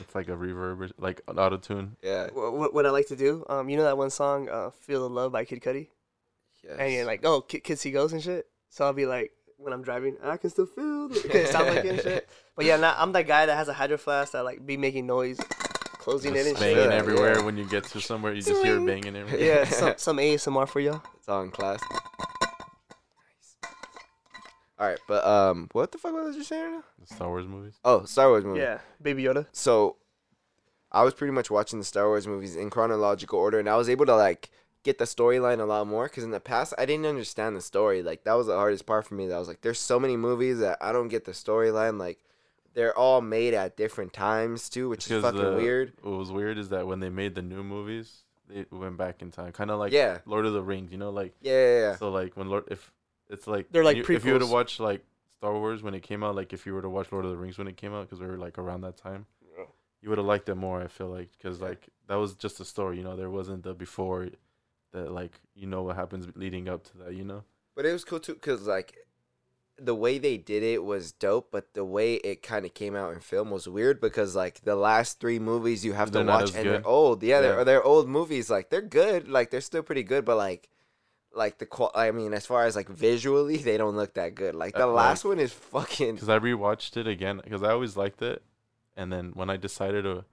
It's like a reverb, or, like an auto tune. yeah. What, what I like to do, um, you know that one song, uh, "Feel the Love" by Kid Cudi, Yes. and you're like, oh, Kid, Kid See Ghost and shit. So I'll be like, when I'm driving, I can still feel the. It sound like it and shit. But yeah, nah, I'm that guy that has a hydro flask that like be making noise, closing it and banging shit. Yeah, everywhere yeah. when you get to somewhere. You just hear it banging everywhere. Yeah, some some ASMR for y'all. it's all in class. All right, but um, what the fuck was you saying? Right now? The Star Wars movies. Oh, Star Wars movies. Yeah, Baby Yoda. So, I was pretty much watching the Star Wars movies in chronological order, and I was able to like get the storyline a lot more because in the past I didn't understand the story. Like that was the hardest part for me. That I was like, there's so many movies that I don't get the storyline. Like they're all made at different times too, which is Because fucking the- weird. What was weird is that when they made the new movies, they went back in time, kind of like Yeah. Lord of the Rings. You know, like Yeah, yeah, yeah. so like when Lord if it's like They're like you- if you were to prequels. watch like Star Wars when it came out, like if you were to watch Lord of the Rings when it came out, because we were like around that time, Yeah. you would have liked it more. I feel like because like that was just a story. You know, there wasn't the before that like you know what happens leading up to that. You know. But it was cool too, cause like the way they did it was dope, but the way it kind of came out in film was weird because like the last three movies you have to They're not watch and good. they're old. Yeah, they're Yeah. they're old movies. Like they're good, like they're still pretty good, but like like the qual. I mean, as far as like visually, they don't look that good. Like the Uh, last like- one is fucking. because I rewatched it again because I always liked it, and then when I decided to,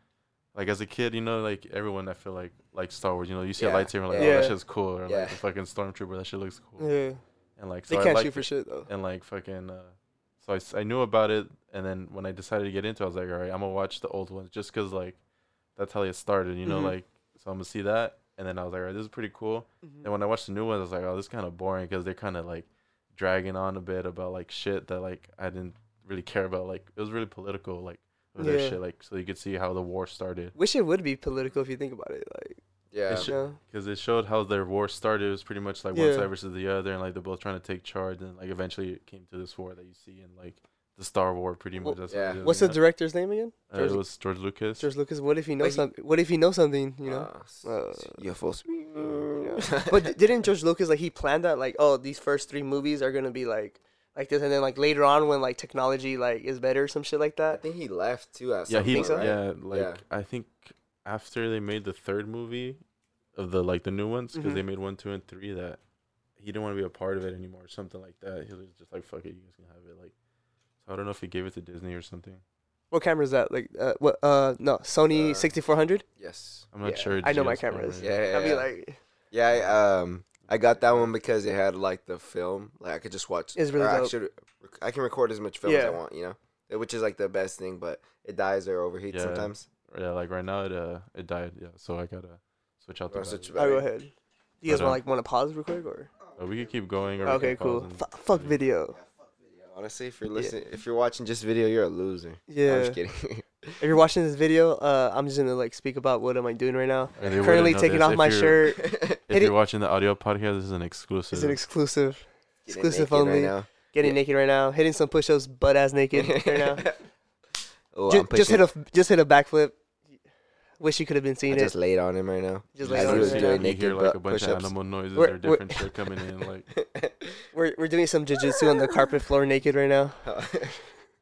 like as a kid, you know, like everyone I feel like like Star Wars, you know, you see Yeah, a lightsaber, like yeah. oh Yeah. that shit's cool, or Yeah. like the fucking stormtrooper, that shit looks cool, Yeah, and like they so I can't liked shoot for it, shit though. and like fucking, uh, so I, s- I knew about it, and then when I decided to get into, it, I was like, all right, I'm gonna watch the old ones just because like that's how it started, you know, Mhm. like so I'm gonna see that, and then I was like, all right, this is pretty cool, Mhm. and when I watched the new ones, I was like, oh, this is kind of boring because they're kind of like dragging on a bit about like shit that like I didn't really care about. Like it was really political, like with their shit. Like so you could see how the war started Wish it would be political if you think about it. Like, yeah, It should- you because it showed how their war started. It was pretty much like one Yeah. side versus the other, and like they're both trying to take charge, and like eventually it came to this war that you see in like the Star War. Pretty much. Well, yeah. What what's the director's name again? Uh, George- it was George Lucas. George Lucas. What if he knows But something? What if he knows something? You know. Uh, s- Uh, UFOs. but didn't George Lucas like he planned that like oh these first three movies are gonna be like like this and then like later on when like technology like is better some shit like that. I think he left too. At yeah, he. point, so? right? Yeah, like Yeah. I think after they made the third movie of the like the new ones because Mhm. they made one, two, and three that he didn't want to be a part of it anymore, or something like that. He was just like, "Fuck it, you guys can have it." Like, so I don't know if he gave it to Disney or something. What camera is that? Like uh what uh no Sony Uh, sixty four hundred. Yes. I'm not Yeah, sure. I know my GS cameras. Yeah, yeah, I'd be yeah. like Yeah, I, um, I got that one because it had like the film. Like I could just watch. It's really or I dope. should- I can record as much film as I Yeah. want. You know, which is like the best thing. But it dies or overheats Yeah. sometimes. Yeah, like right now it uh it died. Yeah, so I gotta switch out the. Wanna switch battery. oh, go ahead. Do you guys But, want like want to pause real quick or? Uh, we could keep going. Or we Okay, can pause cool. and- F- fuck video. Honestly, if you're Yeah. listening, if you're watching just video, you're a loser. yeah I'm Yeah. just kidding. If you're watching this video, uh, I'm just gonna like speak about what am I doing right now. And Currently taking this off if my shirt. If you're watching the audio podcast, this is an exclusive. It's an exclusive. Getting Exclusive only. Right now. Getting Yeah. naked right now, hitting some push-ups, butt ass naked right now. oh, Ju- just hit a just hit a backflip. Wish you could have been I it. just laid on him right now. Just laid on him. it was right now. you hear like a bunch of push-ups. animal noises We're- or different shit coming in. Like We're we're doing some jujitsu on the carpet floor naked right now. all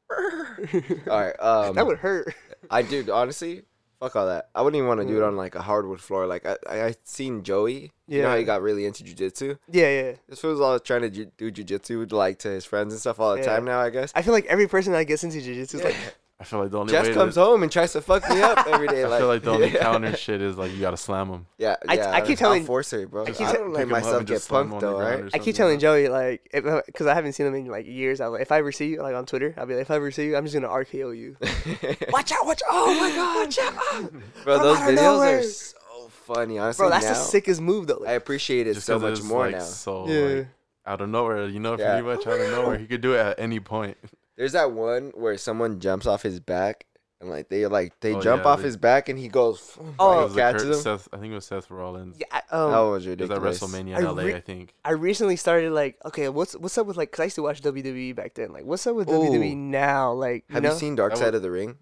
right. Um, that would hurt. I dude, honestly, fuck all that. I wouldn't even want to do it Mm. on like a hardwood floor. Like I, I, I seen Joey. Yeah. You know how he got really into jujitsu. Yeah, yeah. This fool's all trying to ju- do jujitsu like to his friends and stuff all the Yeah. time now. I guess. I feel like every person that gets into jujitsu is like, I feel like the only Jess way comes to, home and tries to fuck me up every day. I Like, feel like the only yeah. counter shit is like you gotta slam him. Yeah, I- yeah. I keep I'll telling- force her, bro. I, I keep don't let Pick 'em up myself get just slam 'em punked though, right? I keep telling. Joey like, because I haven't seen him in like years. I, if I ever see you like on Twitter, I'll be like, if I ever see you, I'm just gonna RKO you. watch out! Watch! Out! Oh my god! Watch ah. out! bro, those videos nowhere. are so funny. Honestly, Bro, that's now, the sickest move though. I appreciate it so much more like, now. So yeah. like, out of nowhere, you know, Yeah. pretty much out of nowhere, he could do it at any point. There's that one where someone jumps off his back and like they like they Oh, jump yeah, off they- his back and he goes. Oh, It was like catches Kurt- him. Seth, I think it was Seth Rollins. yeah, I- um, that was It was at ridiculous. WrestleMania I in LA, re- I think. I recently started like, okay, what's what's up with like, cause I used to watch WWE back then. Like, what's up with WWE Ooh. now? Like, you Have know? you seen Dark That Side was- of the Ring?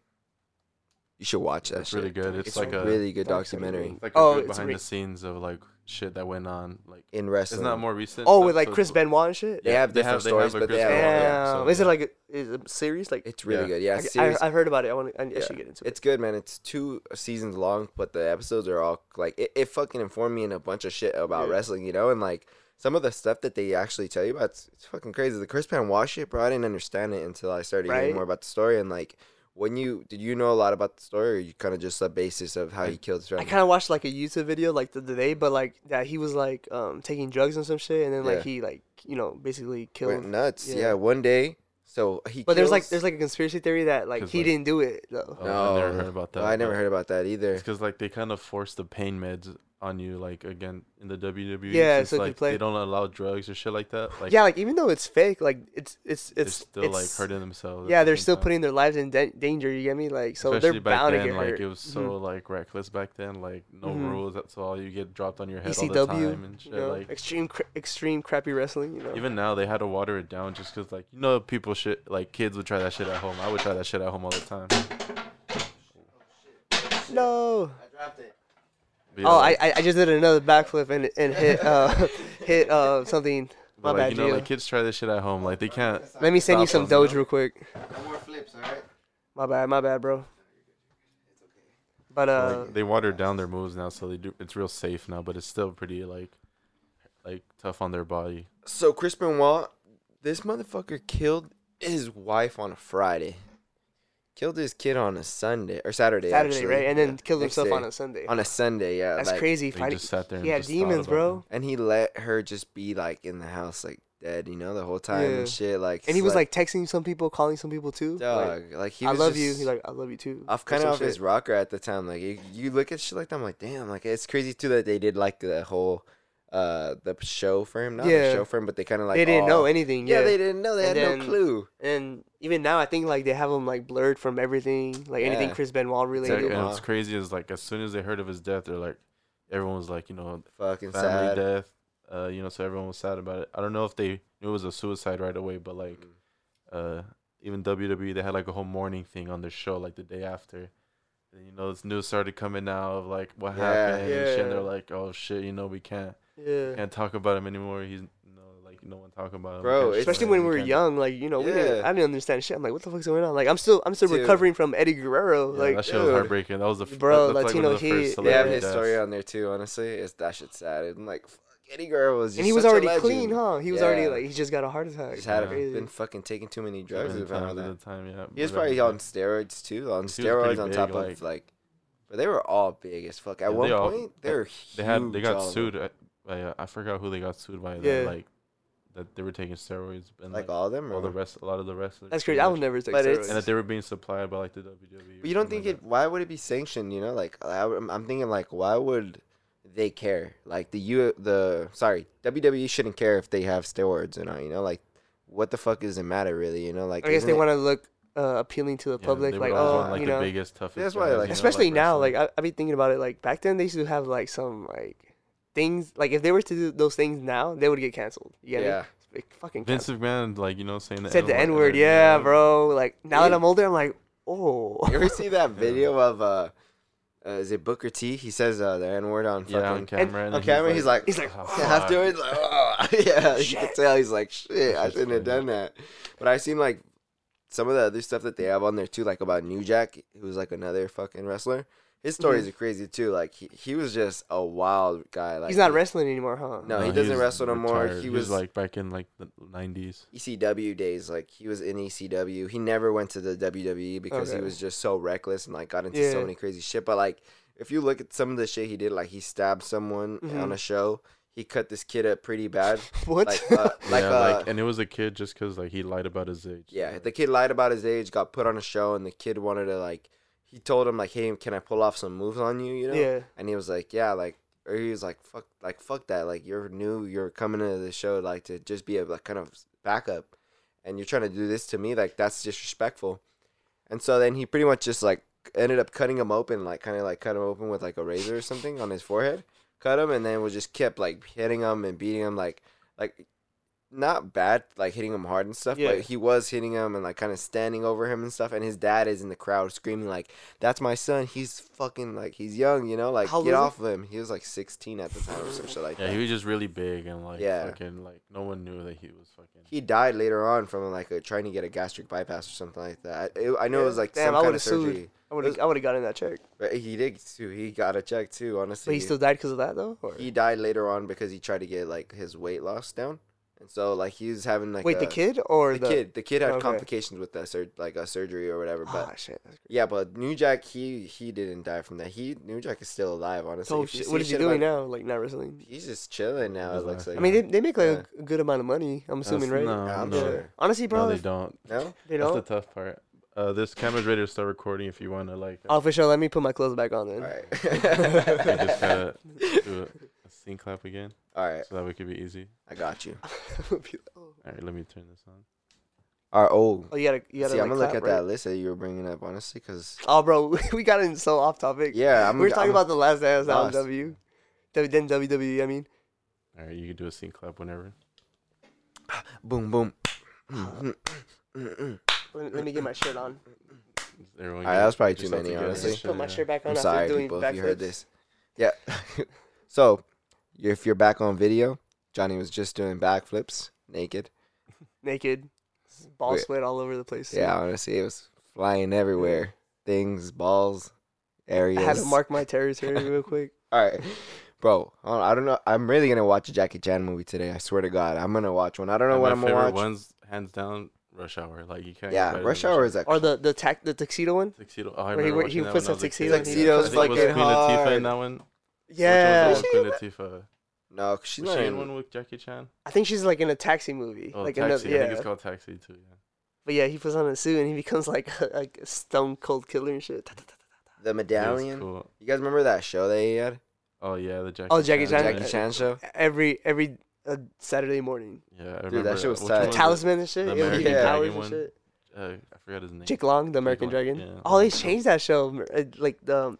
You should watch that. It's really shit. good. It's It's like a a- really good Dark Side of the documentary Ring. It's like a Oh, good it's behind re- the scenes of like shit that went on. Like in wrestling. it's not more recent. oh, with like Chris Benoit and shit. They have they different stories, a but they have- Damn, episode, is it like a, is it a series? Like, It's really Yeah. good. Yeah, I. I, have heard about it. I want. I, I Yeah. should get into it. It's good, man. It's two seasons long, but the episodes are all like it, it fucking informed me in a bunch of shit about Yeah. wrestling, you know, and like some of the stuff that they actually tell you about, it's, it's fucking crazy. The Chris Benoit shit, bro, I didn't understand it until I started Right? hearing more about the story and like when you did you know a lot about the story, or you kind of just the basis of how I- he killed his I kind of watched like a YouTube video like the, the day, but like that he was like um taking drugs and some shit, and then Yeah. like he like you know basically killed. went nuts. yeah. Yeah. one day. So he. But there's like kills- there's like a conspiracy theory that like 'Cause, he like- didn't do it though. Oh, no, I never heard about that. I never heard about that either. It's because like they kind of forced the pain meds on you, like again in the WWE. Yeah, since, so like play- they don't allow drugs or shit like that. Like yeah, like even though it's fake, like it's it's they're it's still it's, like hurting themselves. Yeah, they're still time. putting their lives in da- danger. You get me? Like so Especially they're back bound then, to get like hurt. it was so Mhm. like reckless back then, like no Mhm. rules. That's all you get dropped on your head all ECW, the time and shit. you know, like extreme cra- extreme crappy wrestling. You know, even now they had to water it down just because like you know people shit like kids would try that shit at home. I would try that shit at home all the time. no. I dropped it. But yeah, Oh, like- I I I just did another backflip and and hit uh hit uh something. my like, bad, you know, Gio. like kids try this shit at home. Like they can't. Let me send you some them, doge real quick. No more flips, all right? My bad, my bad, bro. But uh, like, they watered down their moves now, so they do. It's real safe now, but it's still pretty like, like tough on their body. So Chris Benoit, this motherfucker killed his wife on a Friday. Killed his kid on a Sunday or Saturday. Saturday, actually. right? And then Yeah. killed Next himself day. on a Sunday. on a Sunday. Yeah, That's like- crazy. He just sat there. And He had demons, bro. them. And he let her just be like in the house, like dead, you know, the whole time Yeah. and shit. Like, And he was like texting some people, calling some people too. Dog, like, he I was love you. just He's like, I love you too. off or kind of some off his rocker at the time. Like you, you look at shit like that, I'm like, damn, like it's crazy too that they did like the whole, uh, the show for him, not Yeah. the show for him, but they kind of like they didn't know anything. Yeah, Yeah, they didn't know. They And had then- no clue. And even now, I think like they have him like blurred from everything, like anything Chris Benoit Exactly. related. Wow. And what's crazy is like as soon as they heard of his death, they're like, everyone was like, you know, Fucking family sad. death. Uh, you know, so everyone was sad about it. I don't know if they knew it was a suicide right away, but like, Mm. uh, even WWE they had like a whole mourning thing on their show like the day after. And, you know, this news started coming out of like what Yeah. happened and. And they're like, oh shit, you know, we can't Yeah. can't talk about him anymore. He's no like no one talking about him. Bro, can't it's- show Especially when we were can't- young, like you know, we didn't, Yeah. I didn't understand shit. I'm like, what the fuck's going on? Like, I'm still, I'm still Dude. recovering from Eddie Guerrero. Yeah, like, that shit was dude. heartbreaking. That was the f- Bro, that- that's Latino like one of the Heat, first. They have celebrity his deaths. story on there too. Honestly, it's that shit's sad. And like, fuck, Eddie Guerrero was. Just and he was such a already legend. clean, huh? He was already Yeah. like, he just got a heart attack. He's had Yeah. a, been fucking taking too many drugs. Seven and found out that. the time, yeah. He was but, probably on steroids too. On He was steroids pretty on top like- of like, but they were all big as fuck. At Yeah, one they all- point, they were They had they got all of them. sued. uh, By, uh, I forgot who they got sued by. Yeah. That, like that they were taking steroids and Like like, all of them. all the rest, a lot of the wrestlers. That's crazy. I would never take But steroids. it's- And that they were being supplied by like the WWE. But you don't think it? Why would it be sanctioned? You know, like I, am I'm thinking, like why would they care? Like the U, the sorry, WWE shouldn't care if they have steroids or not. You know, like what the fuck does it matter really? You know, like I guess they want to look uh, appealing to the public, like, oh, like you the know. biggest, toughest. That's why, guys, like- you know, Especially now, wrestling. like I, I be thinking about it. Like back then, they used to have like some like things. Like if they were to do those things now, they would get canceled. You get Yeah, me? Like, fucking Vince canceled. McMahon, like you know, saying the said the N N-word, word. uh, Yeah, bro. Like now that I'm older, I'm like, oh. you ever see that video of uh, uh is it Booker T? He says uh, the N word on fucking Yeah, on camera. and on then camera. He's like, He's like, "Oh, Yeah, fuck." afterwards, like, oh, yeah, you can tell he's like, shit, I shouldn't have done that. But I seen like some of the other stuff that they have on there too, like about New Jack, who's like another fucking wrestler. His stories are crazy too. Like he, he was just a wild guy. Like He's not wrestling anymore, huh? No, he doesn't was wrestle no more. retired. He was was- like back in like the nineties. ECW days. Like he was in ECW. He never went to the WWE because he was just so reckless and like got into so many crazy shit. But like if you look at some of the shit he did, like he stabbed someone Mhm. on a show. He cut this kid up pretty bad. What? Like uh, like yeah, uh, like, and it was a kid just because like he lied about his age. Yeah, the kid lied about his age, got put on a show, and the kid wanted to like. He told him like, "Hey, can I pull off some moves on you?" You know. yeah. And he was like, "Yeah," like, or he was like, "Fuck, like fuck that, like you're new, you're coming into the show like to just be a like kind of backup, and you're trying to do this to me, like that's disrespectful." And so then he pretty much just like ended up cutting him open, like kind of like cut him open with like a razor or something on his forehead, cut him, and then was just kept like hitting him and beating him like like not bad, like hitting him hard and stuff, Yeah. but he was hitting him and like kind of standing over him and stuff. And his dad is in the crowd screaming like, "That's my son. He's fucking like he's young, you know, like How get was he? off of him." He was like 16 at the time or some shit like Yeah, that. he was just really big and like Yeah. fucking like no one knew that he was fucking. He died later on from like a, trying to get a gastric bypass or something like that. It, I know it was like Damn, some I kind would've sued. I would have, I would have gotten that check. but he did too. He got a check too. Honestly, But he still died because of that, though. Or? he died later on because he tried to get like his weight loss down. And so like he was having like Wait, a, the kid or the, the, kid the kid had Okay. complications with that sur- like a surgery or whatever. But Ah, shit. Yeah, but New Jack he he didn't die from that. He New Jack is still alive. Honestly, So If you shit, see what is he doing about- now? Like not wrestling. He's just chilling now. It looks like. I mean, they, they make like a good amount of money. I'm assuming, right? No, Yeah, I'm no. sure. Honestly, bro, no, they don't. no. they That's don't. the tough part. Uh, this camera's ready to start recording if you want to like. Oh, for sure. Let me put my clothes back on then. right. Just gotta do a, a sync clap again All right. so that way it could be easy. I got you. All oh. right, let me turn this on. All right. Oh. Oh, you gotta, you gotta. See, I'm gonna look clap, at that list that you were bringing up, honestly, because Oh, bro, we got in so off topic. yeah, I'm. we were talking I'm- about the last dance on lost. W, W then WWE. I mean, All right, you can do a sync clap whenever. boom boom. Let, let me get my shirt on. Everyone Alright, that was probably too many, honestly. put my shirt back on I'm after sorry, doing people, if you heard this. Yeah. so, if you're back on video, Johnny was just doing backflips naked. Naked, ball Wait. sweat all over the place. Yeah, honestly, it was flying everywhere. Things, balls, areas. I had to mark my territory real quick. All right, bro. I don't know. I'm really gonna watch a Jackie Chan movie today. I swear to God, I'm gonna watch one. I don't know And what I'm gonna favorite watch. one's hands down Rush Hour. Like you can't. yeah, Rush Hour is a Or the the tac the tuxedo one. Tuxedo. Oh, I Where he- where he watching that puts when I a a tuxedo kid. and he- Tuxedo's I think it was Queen Latifah in that one. Yeah, Which was the Queen Latifah? no. She's Was not she in in one with Jackie Chan? I think she's like in a taxi movie. Oh, like Taxi. another, I think it's called Taxi too. Yeah. But yeah, he puts on a suit and he becomes like a, like a stone cold killer and shit. the It was Medallion. cool. You guys remember that show that he had? Oh yeah, the Jackie. Oh, Jackie Chan. Jackie Chan show. Every every uh, Saturday morning. Yeah, I Dude, that remember shit was which tight. one The was it? talisman and shit. The yeah, he American had Dragon powers and one. shit. Uh, I forgot his name. Jake Long, the American Long, Dragon. yeah. Oh, they changed that show. uh, Like the,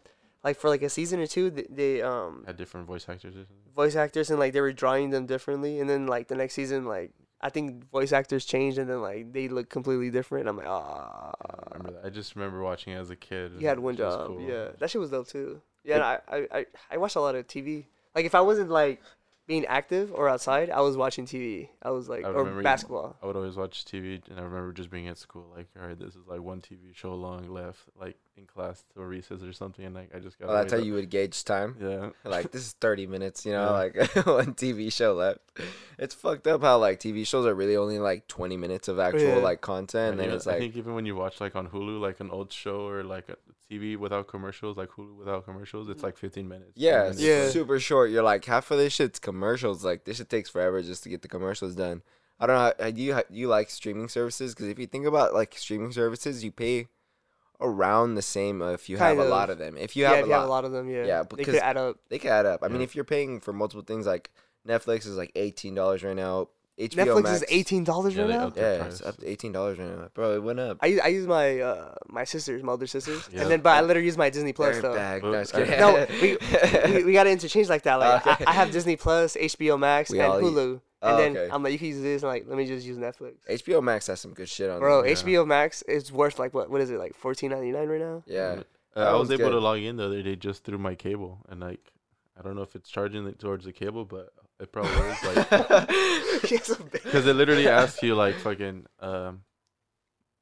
like for like a season or two, they, they um Had different voice actors. Or something. voice actors and like they were drawing them differently, and then like the next season, like I think voice actors changed, and then like they look completely different. I'm like, ah, I. I just remember watching it as a kid. you had one job. cool. Yeah, that shit was dope too. Yeah, I, I I watched a lot of TV. Like if I wasn't like being active or outside, I was watching TV. I was like I or remember you- basketball. I would always watch TV, and I remember just being at school, like, all right, this is like one TV show long left, like in class or recess or something, and like I just got. Oh, that's how you would gauge time. Yeah. Like this is 30 minutes, you know, Yeah. like one TV show left. It's fucked up how like TV shows are really only like 20 minutes of actual Yeah. like content, and And then it's I like think even when you watch like on Hulu, like an old show or like a TV without commercials, like Hulu without commercials, it's like 15 minutes. yeah, minutes. Yeah. super short. You're like half of this shit's commercials. Like this shit takes forever just to get the commercials done. I don't know. How, do you do you like streaming services? Because if you think about like streaming services, you pay around the same if you Kind have a lot of them. If you yeah, have, if a, you lot, have a lot of them, yeah, Yeah, they because could add up. they can add up. I mean, if you're paying for multiple things, like Netflix is like eighteen dollars right now. HBO Netflix Max, is eighteen dollars Yeah, right they now. upped Yeah, price. it's up to eighteen dollars right now, bro. It went up. I use, I use my uh my sisters, my older sisters, Yeah. and then but I literally use my Disney Plus Very though. bag. No, just kidding. No, we, we, we got to interchange like that. Like Okay. I, I have Disney Plus, HBO Max, We and all use- Hulu, and Oh, then okay. I'm like, you can use this, and like, let me just use Netflix. HBO Max has some good shit on Bro, there. Yeah. HBO Max is worth like what? What is it like? Fourteen ninety nine right now? Yeah. Uh, That I was one's able to good. log in the other day just through my cable, and like I don't know if it's charging it towards the cable, but it probably is. Like He a big- because it literally asks you like fucking um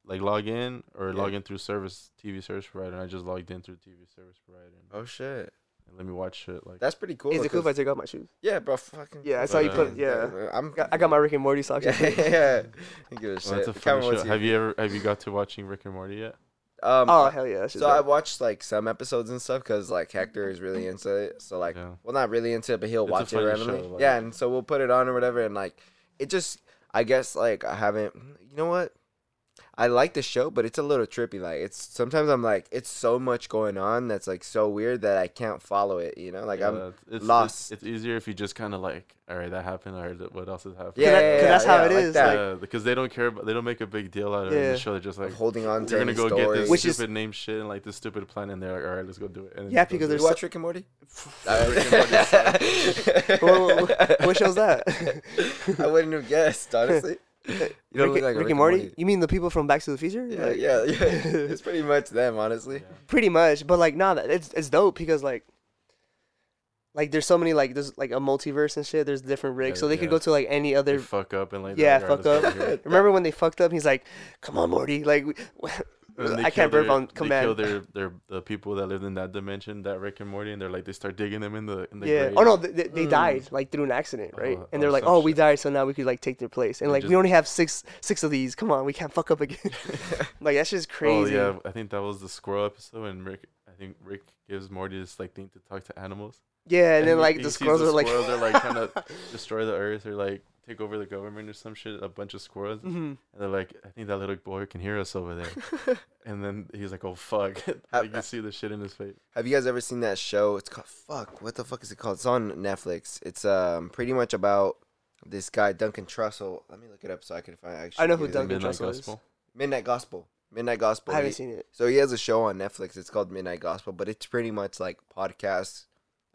like log in or Yeah. log in through service TV service provider. And I just logged in through TV service provider and, oh shit, and let me watch it. Like that's pretty cool. is it cool if I take off my shoes? Yeah, bro. Fucking. Yeah, I saw you put. uh, Yeah, I'm. I got, I got my Rick and Morty socks. Yeah, and yeah. I give a well, that's shit. a Cameron, funny what's show. Have you ever have you got to watching Rick and Morty yet? Um, Oh hell yeah! So I watched like some episodes and stuff because like Hector is really into it. So like, Yeah. well, not really into it, but he'll It's watch it randomly. show, like- yeah, and so we'll put it on or whatever, and like, it just, I guess like I haven't. You know what? I like the show, but it's a little trippy. Like it's sometimes I'm like, it's so much going on that's like so weird that I can't follow it. You know, like Yeah, I'm. it's, lost. It's, it's easier if you just kind of like, all right, that happened. All right, what else has happened? Yeah, that- yeah, 'cause that's yeah, how it like is, that. Yeah, because they don't care. About, they don't make a big deal out of it the show. They're just like, Of holding on to we're gonna any go get this Which is- stupid name shit and like this stupid plan, and they're like, all right, let's go do it. And Yeah, because you there's watch Rick and Morty? Rick and Morty Whoa, whoa, what show's that? I wouldn't have guessed, honestly. You don't Rick, look like a Rick and Morty? You mean the people from Back to the Future? Yeah, Like, yeah, yeah. It's pretty much them, honestly. Yeah. pretty much. But like, nah, that it's it's dope because like, like there's so many like there's like a multiverse and shit. There's different Ricks, Yeah, so they could go to like any They other. fuck up and like Yeah, fuck up. let's go here." Remember when they fucked up? He's like, "Come on, Morty!" Like, we, And then they I can't kill burp their- on They kill their, their the people that lived in that dimension, that Rick and Morty, and they're like they start digging them in the in the Yeah. grave. Oh no, they, they, they Mm. died like through an accident, right? Oh, and oh, they're like, some "Oh, we shit. died, so now we could like take their place." And They like, we only have six six of these. Come on, we can't fuck up again. like that's just crazy. Oh yeah, I think that was the squirrel episode, and Rick. I think Rick gives Morty this like thing to talk to animals. Yeah, and then he- like he the squirrels are like, squirrels are like trying to destroy the earth or like take over the government or some shit. A bunch of squirrels, Mhm. and they're like, I think that little boy can hear us over there. and then he's like, Oh fuck! like you see the shit in his face. Have you guys ever seen that show? It's called fuck. What the fuck is it called? It's on Netflix. It's um pretty much about this guy Duncan Trussell. Let me look it up so I can find. Actually, I know who give you Duncan Midnight Trussell is. Gospel. Midnight Gospel. Midnight Gospel. I haven't He- seen it. So he has a show on Netflix. It's called Midnight Gospel, but it's pretty much like podcast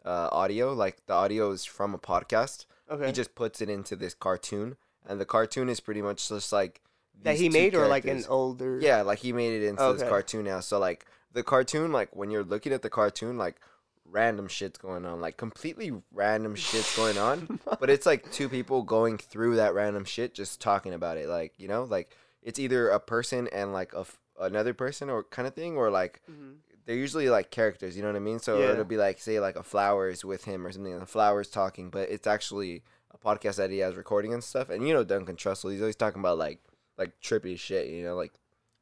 uh, audio. Like the audio is from a podcast. Okay. He just puts it into this cartoon, and the cartoon is pretty much just like that he made or like an characters. older. Yeah, like he made it into this Okay. cartoon now. So like the cartoon, like when you're looking at the cartoon, like random shit's going on, like completely random shit's going on. but it's like two people going through that random shit, just talking about it. Like you know, like it's either a person and like a f- another person or kind of thing, or like Mhm. They're usually like characters. You know what I mean? So Yeah. it'll be like say like a flower is with him or something, and the flower's talking, but it's actually a podcast that he has recording and stuff. And you know Duncan Trussell, he's always talking about like like trippy shit. You know, like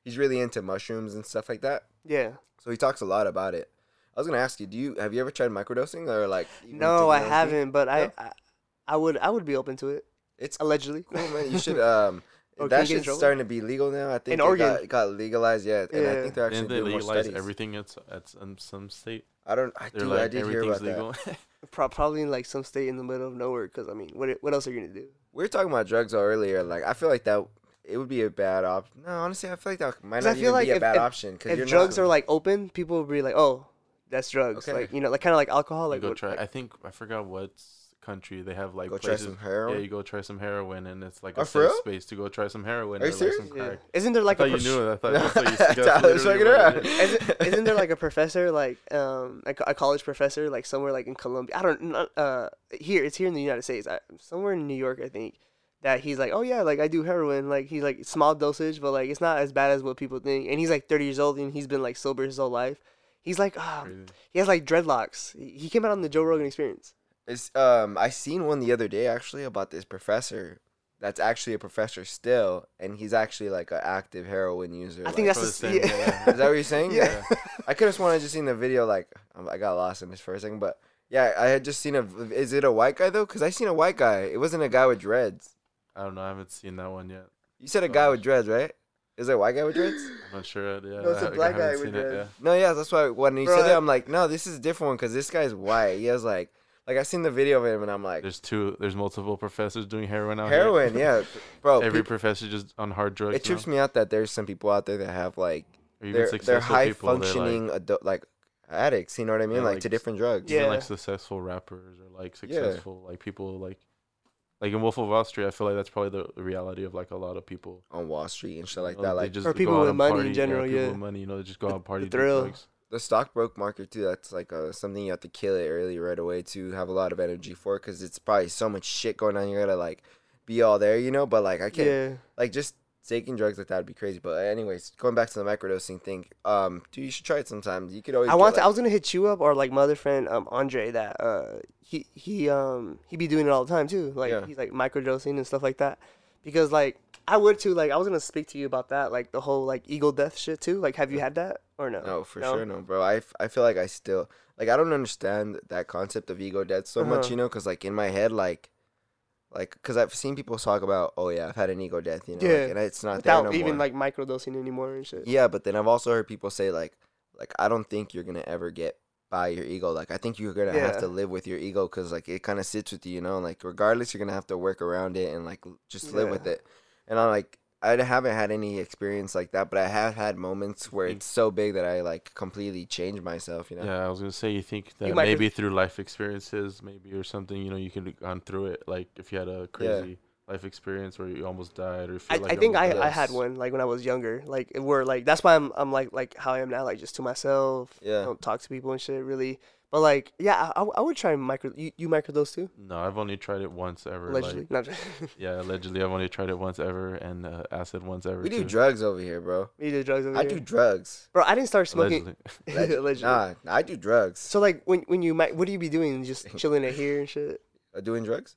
he's really into mushrooms and stuff like that. Yeah. So he talks a lot about it. I was gonna ask you, do you have you ever tried microdosing or like? No, I haven't, but I, I I would I would be open to it. It's Allegedly. cool, man. You should. Um, Or can that you get in shit's starting to be legal now. I think In it Oregon. got, got legalized. Yeah, and I think they're actually Didn't they doing more studies. everything at, s- at some, some state? I don't. I, They're do, like I did hear about that. legal. Pro- probably in like some state in the middle of nowhere. Because I mean, what what else are you gonna do? We were talking about drugs earlier. Like, I feel like that it would be a bad option. No, honestly, I feel like that might not I feel even like be a bad if- option. Cause If you're drugs not, are like open, people will be like, "Oh, that's drugs." Okay. Like you know, like kind of like alcohol. Like, go what- try. like- I think I forgot what country they have like go try places. some Yeah, you go try some heroin, and it's like Oh, a for safe space to go try some heroin Are you or like some serious? yeah. Isn't there I like thought a you knew it. I thought, No, I thought you, I that's was literally fucking what around. it is. isn't, isn't there like a professor like um a, a college professor like somewhere like in Colombia? I don't not, uh here it's here in the United States. I, somewhere in New York, I think. That he's like, oh yeah, like I do heroin, like he's like small dosage, but like it's not as bad as what people think. And he's like 30 years old and he's been like sober his whole life. He's like, um, Crazy. he has like dreadlocks. He he came out on the Joe Rogan Experience. It's um I seen one the other day actually about this professor that's actually a professor still and he's actually like an active heroin user. I think that's Probably the the same, yeah. yeah. Is that what you're saying? Yeah. I could have sworn I just seen the video like um, I got lost in this for a second, but yeah, I had just seen a. Is it a white guy though? Cause I seen a white guy. It wasn't a guy with dreads. I don't know. I haven't seen that one yet. You said a guy with dreads, right? Is it a white guy with dreads? I'm not sure. Yeah, No, it's a I- I black guy with seen it, dreads. yeah. No, yeah, that's why when he Bro, said that, I'm like, no, this is a different one because this guy's white. He has like, like I seen the video of him and I'm like, There's two. There's multiple professors doing heroin out here. heroin, here. yeah, bro. Every peop- professor just on hard drugs. it trips now. me out that there's some people out there that have like they're they're high people, they're, like- functioning adult like addicts. You know what I mean? Yeah, like, like to different drugs. Yeah. like successful rappers or like successful like people like like in Wolf of Wall Street. I feel like that's probably the reality of like a lot of people. on Wall Street and shit like You know, that. they Like just Or people with and money in party, general, people yeah. with money, you know, they just go out and party, the thrill. drugs. The stock broke market too. That's like uh, something you have to kill it early right away to have a lot of energy for because it's probably so much shit going on. You gotta like be all there, you know. But like I can't Yeah. like just taking drugs like that would be crazy. But anyways, going back to the microdosing thing, um, dude, you should try it sometimes. You could always. I want to. like- I was gonna hit you up or like my other friend um Andre that uh he he um he be doing it all the time too. Like Yeah. he's like microdosing and stuff like that. Because like I would too. Like I was gonna speak to you about that. Like the whole like ego death shit too. Like have you had that or no? No, for sure, no, bro. I, f- I feel like I still like I don't understand that concept of ego death so much, Uh-huh. you know, because like in my head, like, like because I've seen people talk about, oh yeah, I've had an ego death, you know, Yeah. like, and it's not Without no even more. like microdosing anymore and shit. Yeah, but then I've also heard people say like, like I don't think you're gonna ever get by your ego. Like I think you're gonna have to live with your ego because like it kind of sits with you, you know. Like regardless, you're gonna have to work around it and like just live with it. And I'm like, I haven't had any experience like that, but I have had moments where mm. it's so big that I like completely changed myself, you know. Yeah, I was gonna say you think that might maybe through life experiences, maybe or something, you know, you could have gone through it. Like if you had a crazy life experience where you almost died or feel I, like I think I, almost I had one like when I was younger. Like where like that's why I'm I'm like like how I am now, like just to myself. Yeah. Don't talk to people and shit really. But like yeah, I, I, I would try micro. You, you micro those too? No, I've only tried it once ever. Allegedly. Like, Not yeah, allegedly, I've only tried it once ever, and uh, acid once ever. We do too. drugs over here, bro. We do drugs over here. I here? do drugs. Bro, I didn't start smoking. Allegedly. Allegedly. Nah, I do drugs. So like when when you might, what do you be doing? Just chilling it here and shit. Uh, doing drugs?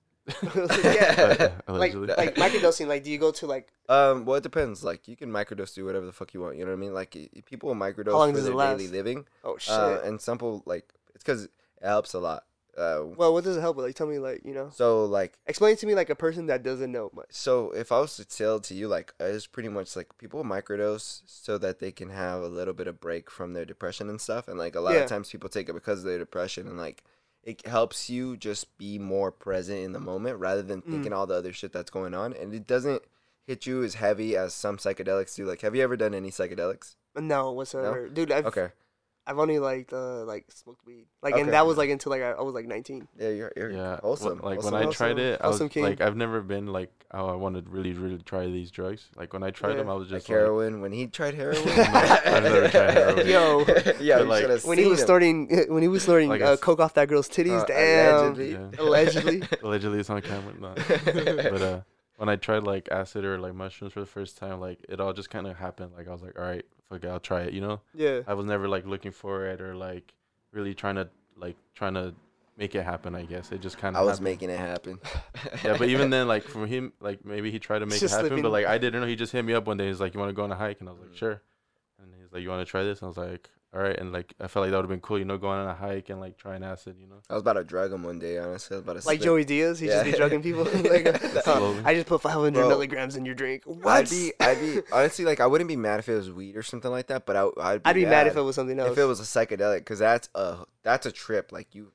yeah. Like allegedly. like microdosing. Like do you go to like Um, well, it depends. Like, you can microdose, do whatever the fuck you want. You know what I mean? Like, people will microdose How long for does it their last? daily living. oh shit. Uh, and some people like it's because it helps a lot. Uh, well, what does it help with? Like tell me like you know. so like Explain to me like a person that doesn't know much. so if I was to tell to you like it's pretty much like people microdose so that they can have a little bit of break from their depression and stuff. And like a lot Yeah. of times people take it because of their depression and like it helps you just be more present in the moment rather than Mm. thinking all the other shit that's going on. And it doesn't hit you as heavy as some psychedelics do. Like, have you ever done any psychedelics? No, whatsoever, dude. I've Okay. I've only like uh like smoked weed, like, Okay. and that was like until like I, I was like 19. Yeah, you're, you're yeah, wholesome. wh- like wholesome. when I Wholesome. tried it, I was Wholesome king. like, I've never been like, oh, I want to really, really try these drugs. Like when I tried Yeah. them, I was just like, heroin. When he tried heroin, I've never tried heroin. Yo. yeah, But, you like- should have When he was him. snorting, when he was snorting Like I uh, s- coke off that girl's titties, Uh, damn. allegedly. Yeah. Allegedly. allegedly it's on camera, no. but uh, when I tried like acid or like mushrooms for the first time, like it all just kind of happened. Like I was like, all right, fuck it, I'll try it. You know, Yeah. I was never like looking for it or like really trying to like trying to make it happen. I guess it just kind of. I of. was making it happen. Yeah, but even then, like from him, like maybe he tried to make it happen, slipping. but like I didn't know. He just hit me up one day. He's like, "You want to go on a hike?" And I was Mm. like, "Sure." And he's like, "You want to try this?" And I was like, "All right." And like I felt like that would have been cool, you know, going on a hike and like trying acid, you know. I was about to drug him one day. Honestly, I was about to Like slip. Joey Diaz, he just be drugging people. like, uh, I just put 500 Bro. milligrams in your drink. What? I'd be, I'd be honestly like I wouldn't be mad if it was weed or something like that, but I, I'd be, I'd be mad if it was something else. if it was a psychedelic because that's a that's a trip. Like you,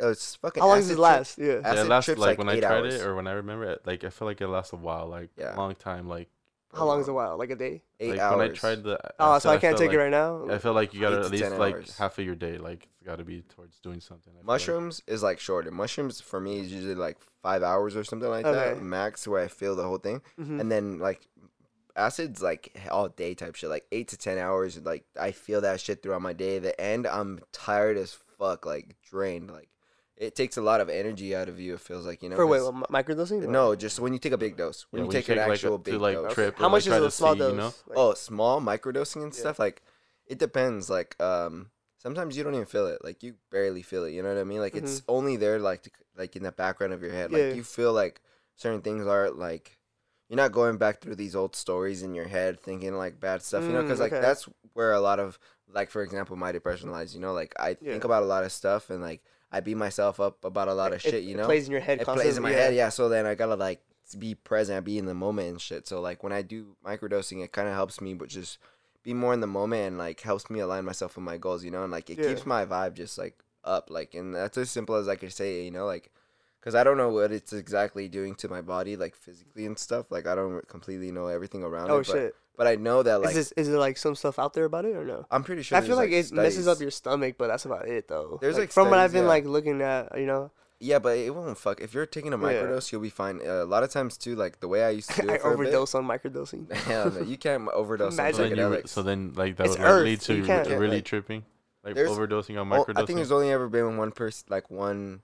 it's fucking. How long does acid it trip- last? Yeah. Yeah, it Acid lasts trips like, like when I tried hours. it or when I remember it, like I feel like it lasts a while, like Yeah. a long time. Like, How long is a while? Like a day? Eight like hours. when I tried the. Oh, so I can't take like, it right now. I feel like you gotta at least like hours. half of your day, like it's gotta be towards doing something. I feel like. Mushrooms is like shorter. Mushrooms for me is usually like five hours or something like Okay. that max, where I feel the whole thing, Mhm. and then like acids like all day type shit, like eight to ten hours. Like I feel that shit throughout my day. The end, I'm tired as fuck, like drained. Like it takes a lot of energy out of you. It feels like you know. For wait, 'cause- what, microdosing? no, just when you take a big dose. When Yeah, you when you take an take, like, actual a- big to, like, dose. trip How much like, is a small see, dose? you know? Like, oh, small microdosing and Yeah. stuff like it depends. Like um, sometimes you don't even feel it. Like you barely feel it. You know what I mean? Like it's only there, like to, like in the background of your head. Like Mm-hmm. Yeah. you feel like certain things are like you're not going back through these old stories in your head thinking like bad stuff. You know, because Mm, like okay. that's where a lot of like for example my depression lies. You know, like I Yeah. think about a lot of stuff and like I beat myself up about a lot of it- shit. You know, it plays in your head. it constantly. plays in my head, yeah. So then I gotta like be present, be in the moment and shit. So like when I do microdosing, it kind of helps me, but just be more in the moment and like helps me align myself with my goals, you know. And like it Yeah. keeps my vibe just like up, like, and that's as simple as I could say, you know, like. Cause I don't know what it's exactly doing to my body, like physically and stuff. Like I don't completely know everything around Oh it, but, shit! but I know that like is this is there like some stuff out there about it or no? I'm pretty sure. I feel there's, like, it messes up your stomach, but that's about it though. There's, like, from what I've been yeah. like looking at, you know, Yeah, but it won't fuck. If you're taking a Yeah. microdose, you'll be fine. Uh, a lot of times too, like the way I used to do I it for a bit- overdose on microdosing. Hell no, you can't overdose on Imagine- So then, you, psychedelics. so then like that It's would Earth, lead to you re- can't- really like- tripping, like overdosing on Oh, microdosing. I think there's only ever been one person, like one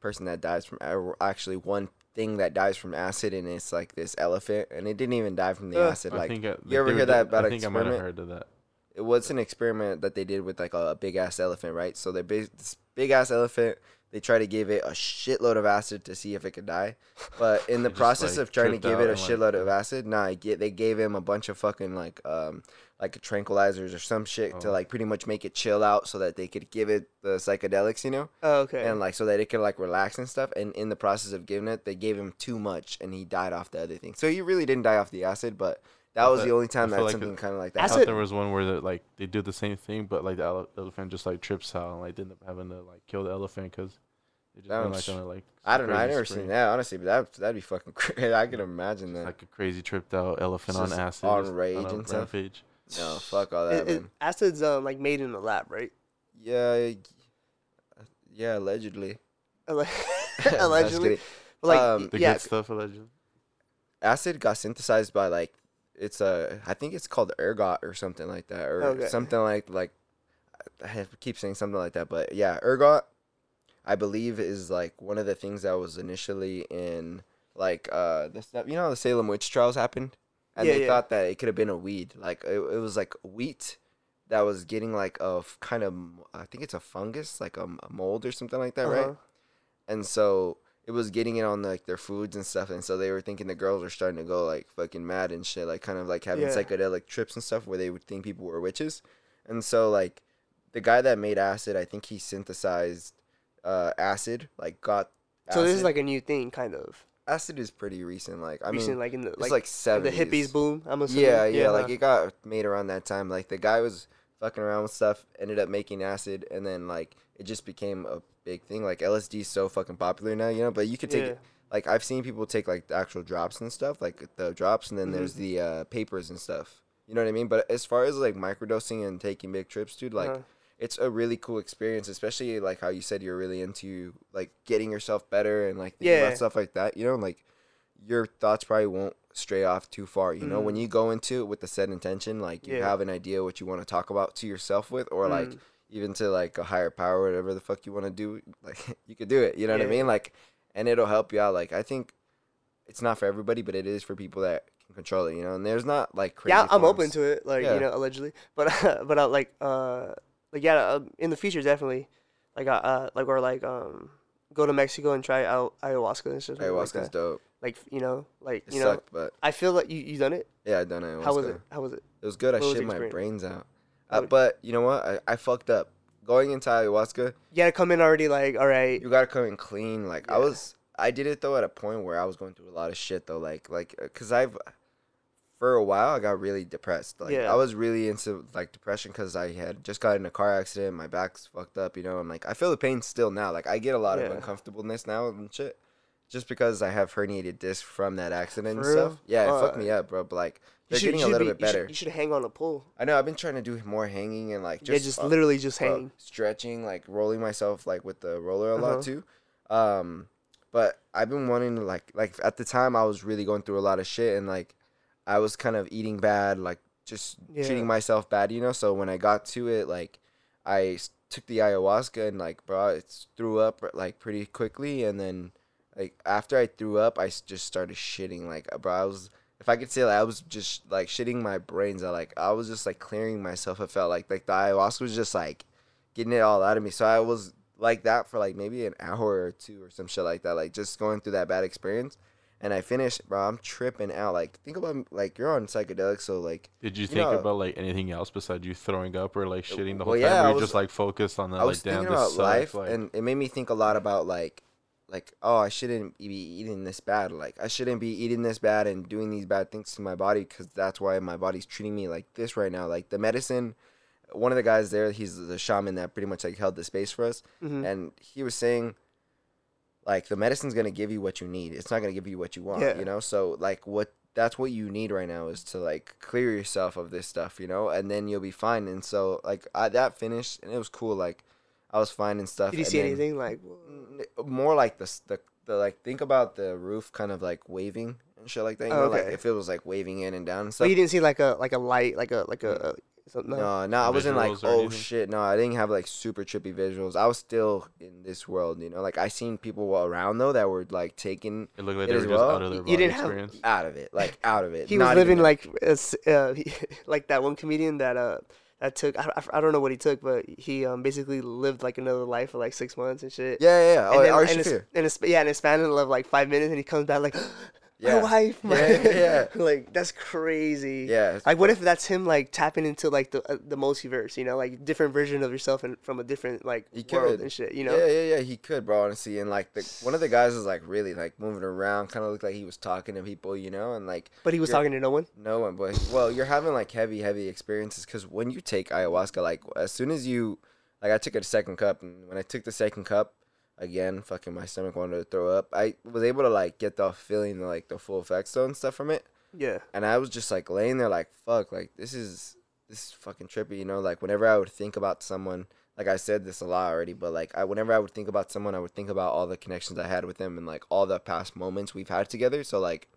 person that dies from actually one thing that dies from acid, and it's like this elephant, and it didn't even die from the Uh, acid. I Like think I, you ever hear that about I think I might have heard of that. it was an experiment that they did with like a, big ass elephant, right? So they bas- this big ass elephant. They try to give it a shitload of acid to see if it could die, but in the process like, of trying to give it a and, like, shitload of acid, nah, get they gave him a bunch of fucking like um like tranquilizers or some shit to Oh. like pretty much make it chill out so that they could give it the psychedelics, you know Oh, okay. and like so that it could like relax and stuff. And in the process of giving it, they gave him too much, and he died off the other thing. So he really didn't die off the acid, but that was the only time that like something kind of like I that. Acid- thought there was one where the, like they do the same thing, but like the ele- elephant just like trips out and like ended up having to like kill the elephant because it just went, like on like I don't know. I never spree. seen that honestly, but that that'd be fucking crazy. I can imagine that. Like a crazy tripped out elephant on acid, on rage and stuff? rampage. No, fuck all that, It- it- man. acid's um like made in the lab, right? Yeah, yeah, allegedly. Alle- I'm just Allegedly, like Um, The yeah, good stuff allegedly. acid got synthesized by like it's a I think it's called ergot or something like that or Okay. something like like I keep saying something like that, but yeah, ergot I believe is like one of the things that was initially in like uh the stuff you know how the Salem witch trials happened and Yeah, they yeah. thought that it could have been a weed like it, it was like wheat that was getting like a f- kind of I think it's a fungus like a mold or something like that right Uh-huh. and so it was getting it on like their foods and stuff and so they were thinking the girls were starting to go like fucking mad and shit like kind of like having Yeah. psychedelic trips and stuff where they would think people were witches and so like the guy that made acid i think he synthesized uh acid like got So this is like a new thing, kind of. Acid is pretty recent like i Recent, mean like in the like, like, like the hippies boom. I'm assuming. yeah yeah, like huh? it got made around that time like the guy was fucking around with stuff ended up making acid and then like it just became a big thing like lsd is so fucking popular now you know but you could take yeah. it like I've seen people take like the actual drops and stuff, like the drops, and then Mhm. there's the uh, papers and stuff. You know what I mean? But as far as like microdosing and taking big trips, dude, like Uh-huh. It's a really cool experience, especially like how you said you're really into like getting yourself better and like thinking Yeah. about stuff like that. You know, like your thoughts probably won't stray off too far. You know, when Mhm. you go into it with the set intention, like you Yeah. have an idea what you want to talk about to yourself with, or like Mm. even to like a higher power, whatever the fuck you want to do, like you could do it. You know what I mean? Like, and it'll help you out. Like, I think it's not for everybody, but it is for people that can control it. You know, and there's not like crazy. yeah, I'm open to it. Like Yeah. you know, allegedly, but but uh, like uh like yeah, uh, in the future definitely, like uh, uh like or like um go to Mexico and try out ayahuasca and. Like Ayahuasca's that. dope. Like you know, like It you know, but I feel like you you done it. yeah, I done ayahuasca. How was it? How was it? It was good. I was shit my brains out. Uh, but you know what? I, I fucked up. Going into ayahuasca, You gotta come in already like all right. you gotta come in clean. Like I was, I did it though at a point where I was going through a lot of shit though. Like like uh, cause I've for a while I got really depressed. Like Yeah. I was really into like depression because I had just got in a car accident. My back's fucked up, you know. I'm like I feel the pain still now. Like I get a lot of uncomfortableness now and shit. Just because I have herniated disc from that accident and For stuff. real? Yeah, it fucked me up, bro. But like they're should- getting a little be- bit you should- better. You should hang on a pole. I know I've been trying to do more hanging and like just, yeah, just uh, literally just uh, hang. stretching, like rolling myself like with the roller a Uh-huh. lot too. Um, but I've been wanting to like like at the time I was really going through a lot of shit and like I was kind of eating bad, like just Yeah. treating myself bad, you know. So when I got to it, like I took the ayahuasca and like bro, it threw up like pretty quickly, and then like after I threw up, I just started shitting. Like uh, bro, I was if I could say like, I was just like shitting my brains out. Like I was just like clearing myself. It felt like like the ayahuasca was just like getting it all out of me. So I was like that for like maybe an hour or two or some shit like that. Like just going through that bad experience. And I finished, bro. I'm tripping out. Like think about like you're on psychedelics, so like Did you You think know- about like anything else besides you throwing up or like shitting the whole Well, time? yeah, or I you was- just like focused on that? I was like, damn, thinking this about life, like, and it made me think a lot about like, like oh, I shouldn't be eating this bad. Like I shouldn't be eating this bad and doing these bad things to my body because that's why my body's treating me like this right now. Like the medicine, one of the guys there, he's the shaman that pretty much like held the space for us, Mhm. and he was saying. Like the medicine's gonna give you what you need. It's not gonna give you what you want. Yeah. You know. So like what that's what you need right now is to like clear yourself of this stuff. You know, and then you'll be fine. And so like I, that finished and it was cool. Like I was fine and stuff. Did you see then- anything like? More like the, the the like think about the roof kind of like waving and shit like that. You Oh, know, like okay. if it was like waving in and down and But you didn't see like a like a light like a like a, mm. A something. no, no, I wasn't like, oh anything? shit. No, I didn't have like super trippy visuals. I was still in this world, you know. Like I seen people around though that were like taking it looked like it they were just well. out of their You didn't have- experience. out of it, like out of it. He was living even- like uh, like that one comedian that uh that took I, I, I don't know what he took, but he um basically lived like another life for like six months and shit. yeah, yeah, yeah. Oh, and then, Ari and it's, and it's, yeah, and it's span of like five minutes, and he comes back like, Yeah. my wife, my Yeah, yeah, yeah. like that's crazy. Yeah, Like, what if that's him like tapping into like the uh, the multiverse? You know, like different version of yourself and from a different like He world could. and shit. You know. Yeah, yeah, yeah. He could, bro. Honestly, and like the one of the guys was like really like moving around, kind of looked like he was talking to people, you know, and like But he was talking to no one. No one, but well, you're having like heavy, heavy experiences because when you take ayahuasca, like as soon as you, like I took a second cup, and when I took the second cup, again, fucking my stomach wanted to throw up. I was able to like get the feeling, like the full effects though and stuff from it, Yeah. and I was just like laying there, like fuck, like this is this is fucking trippy, you know. Like whenever I would think about someone, like I said this a lot already, but like I whenever I would think about someone, I would think about all the connections I had with them and like all the past moments we've had together. So like.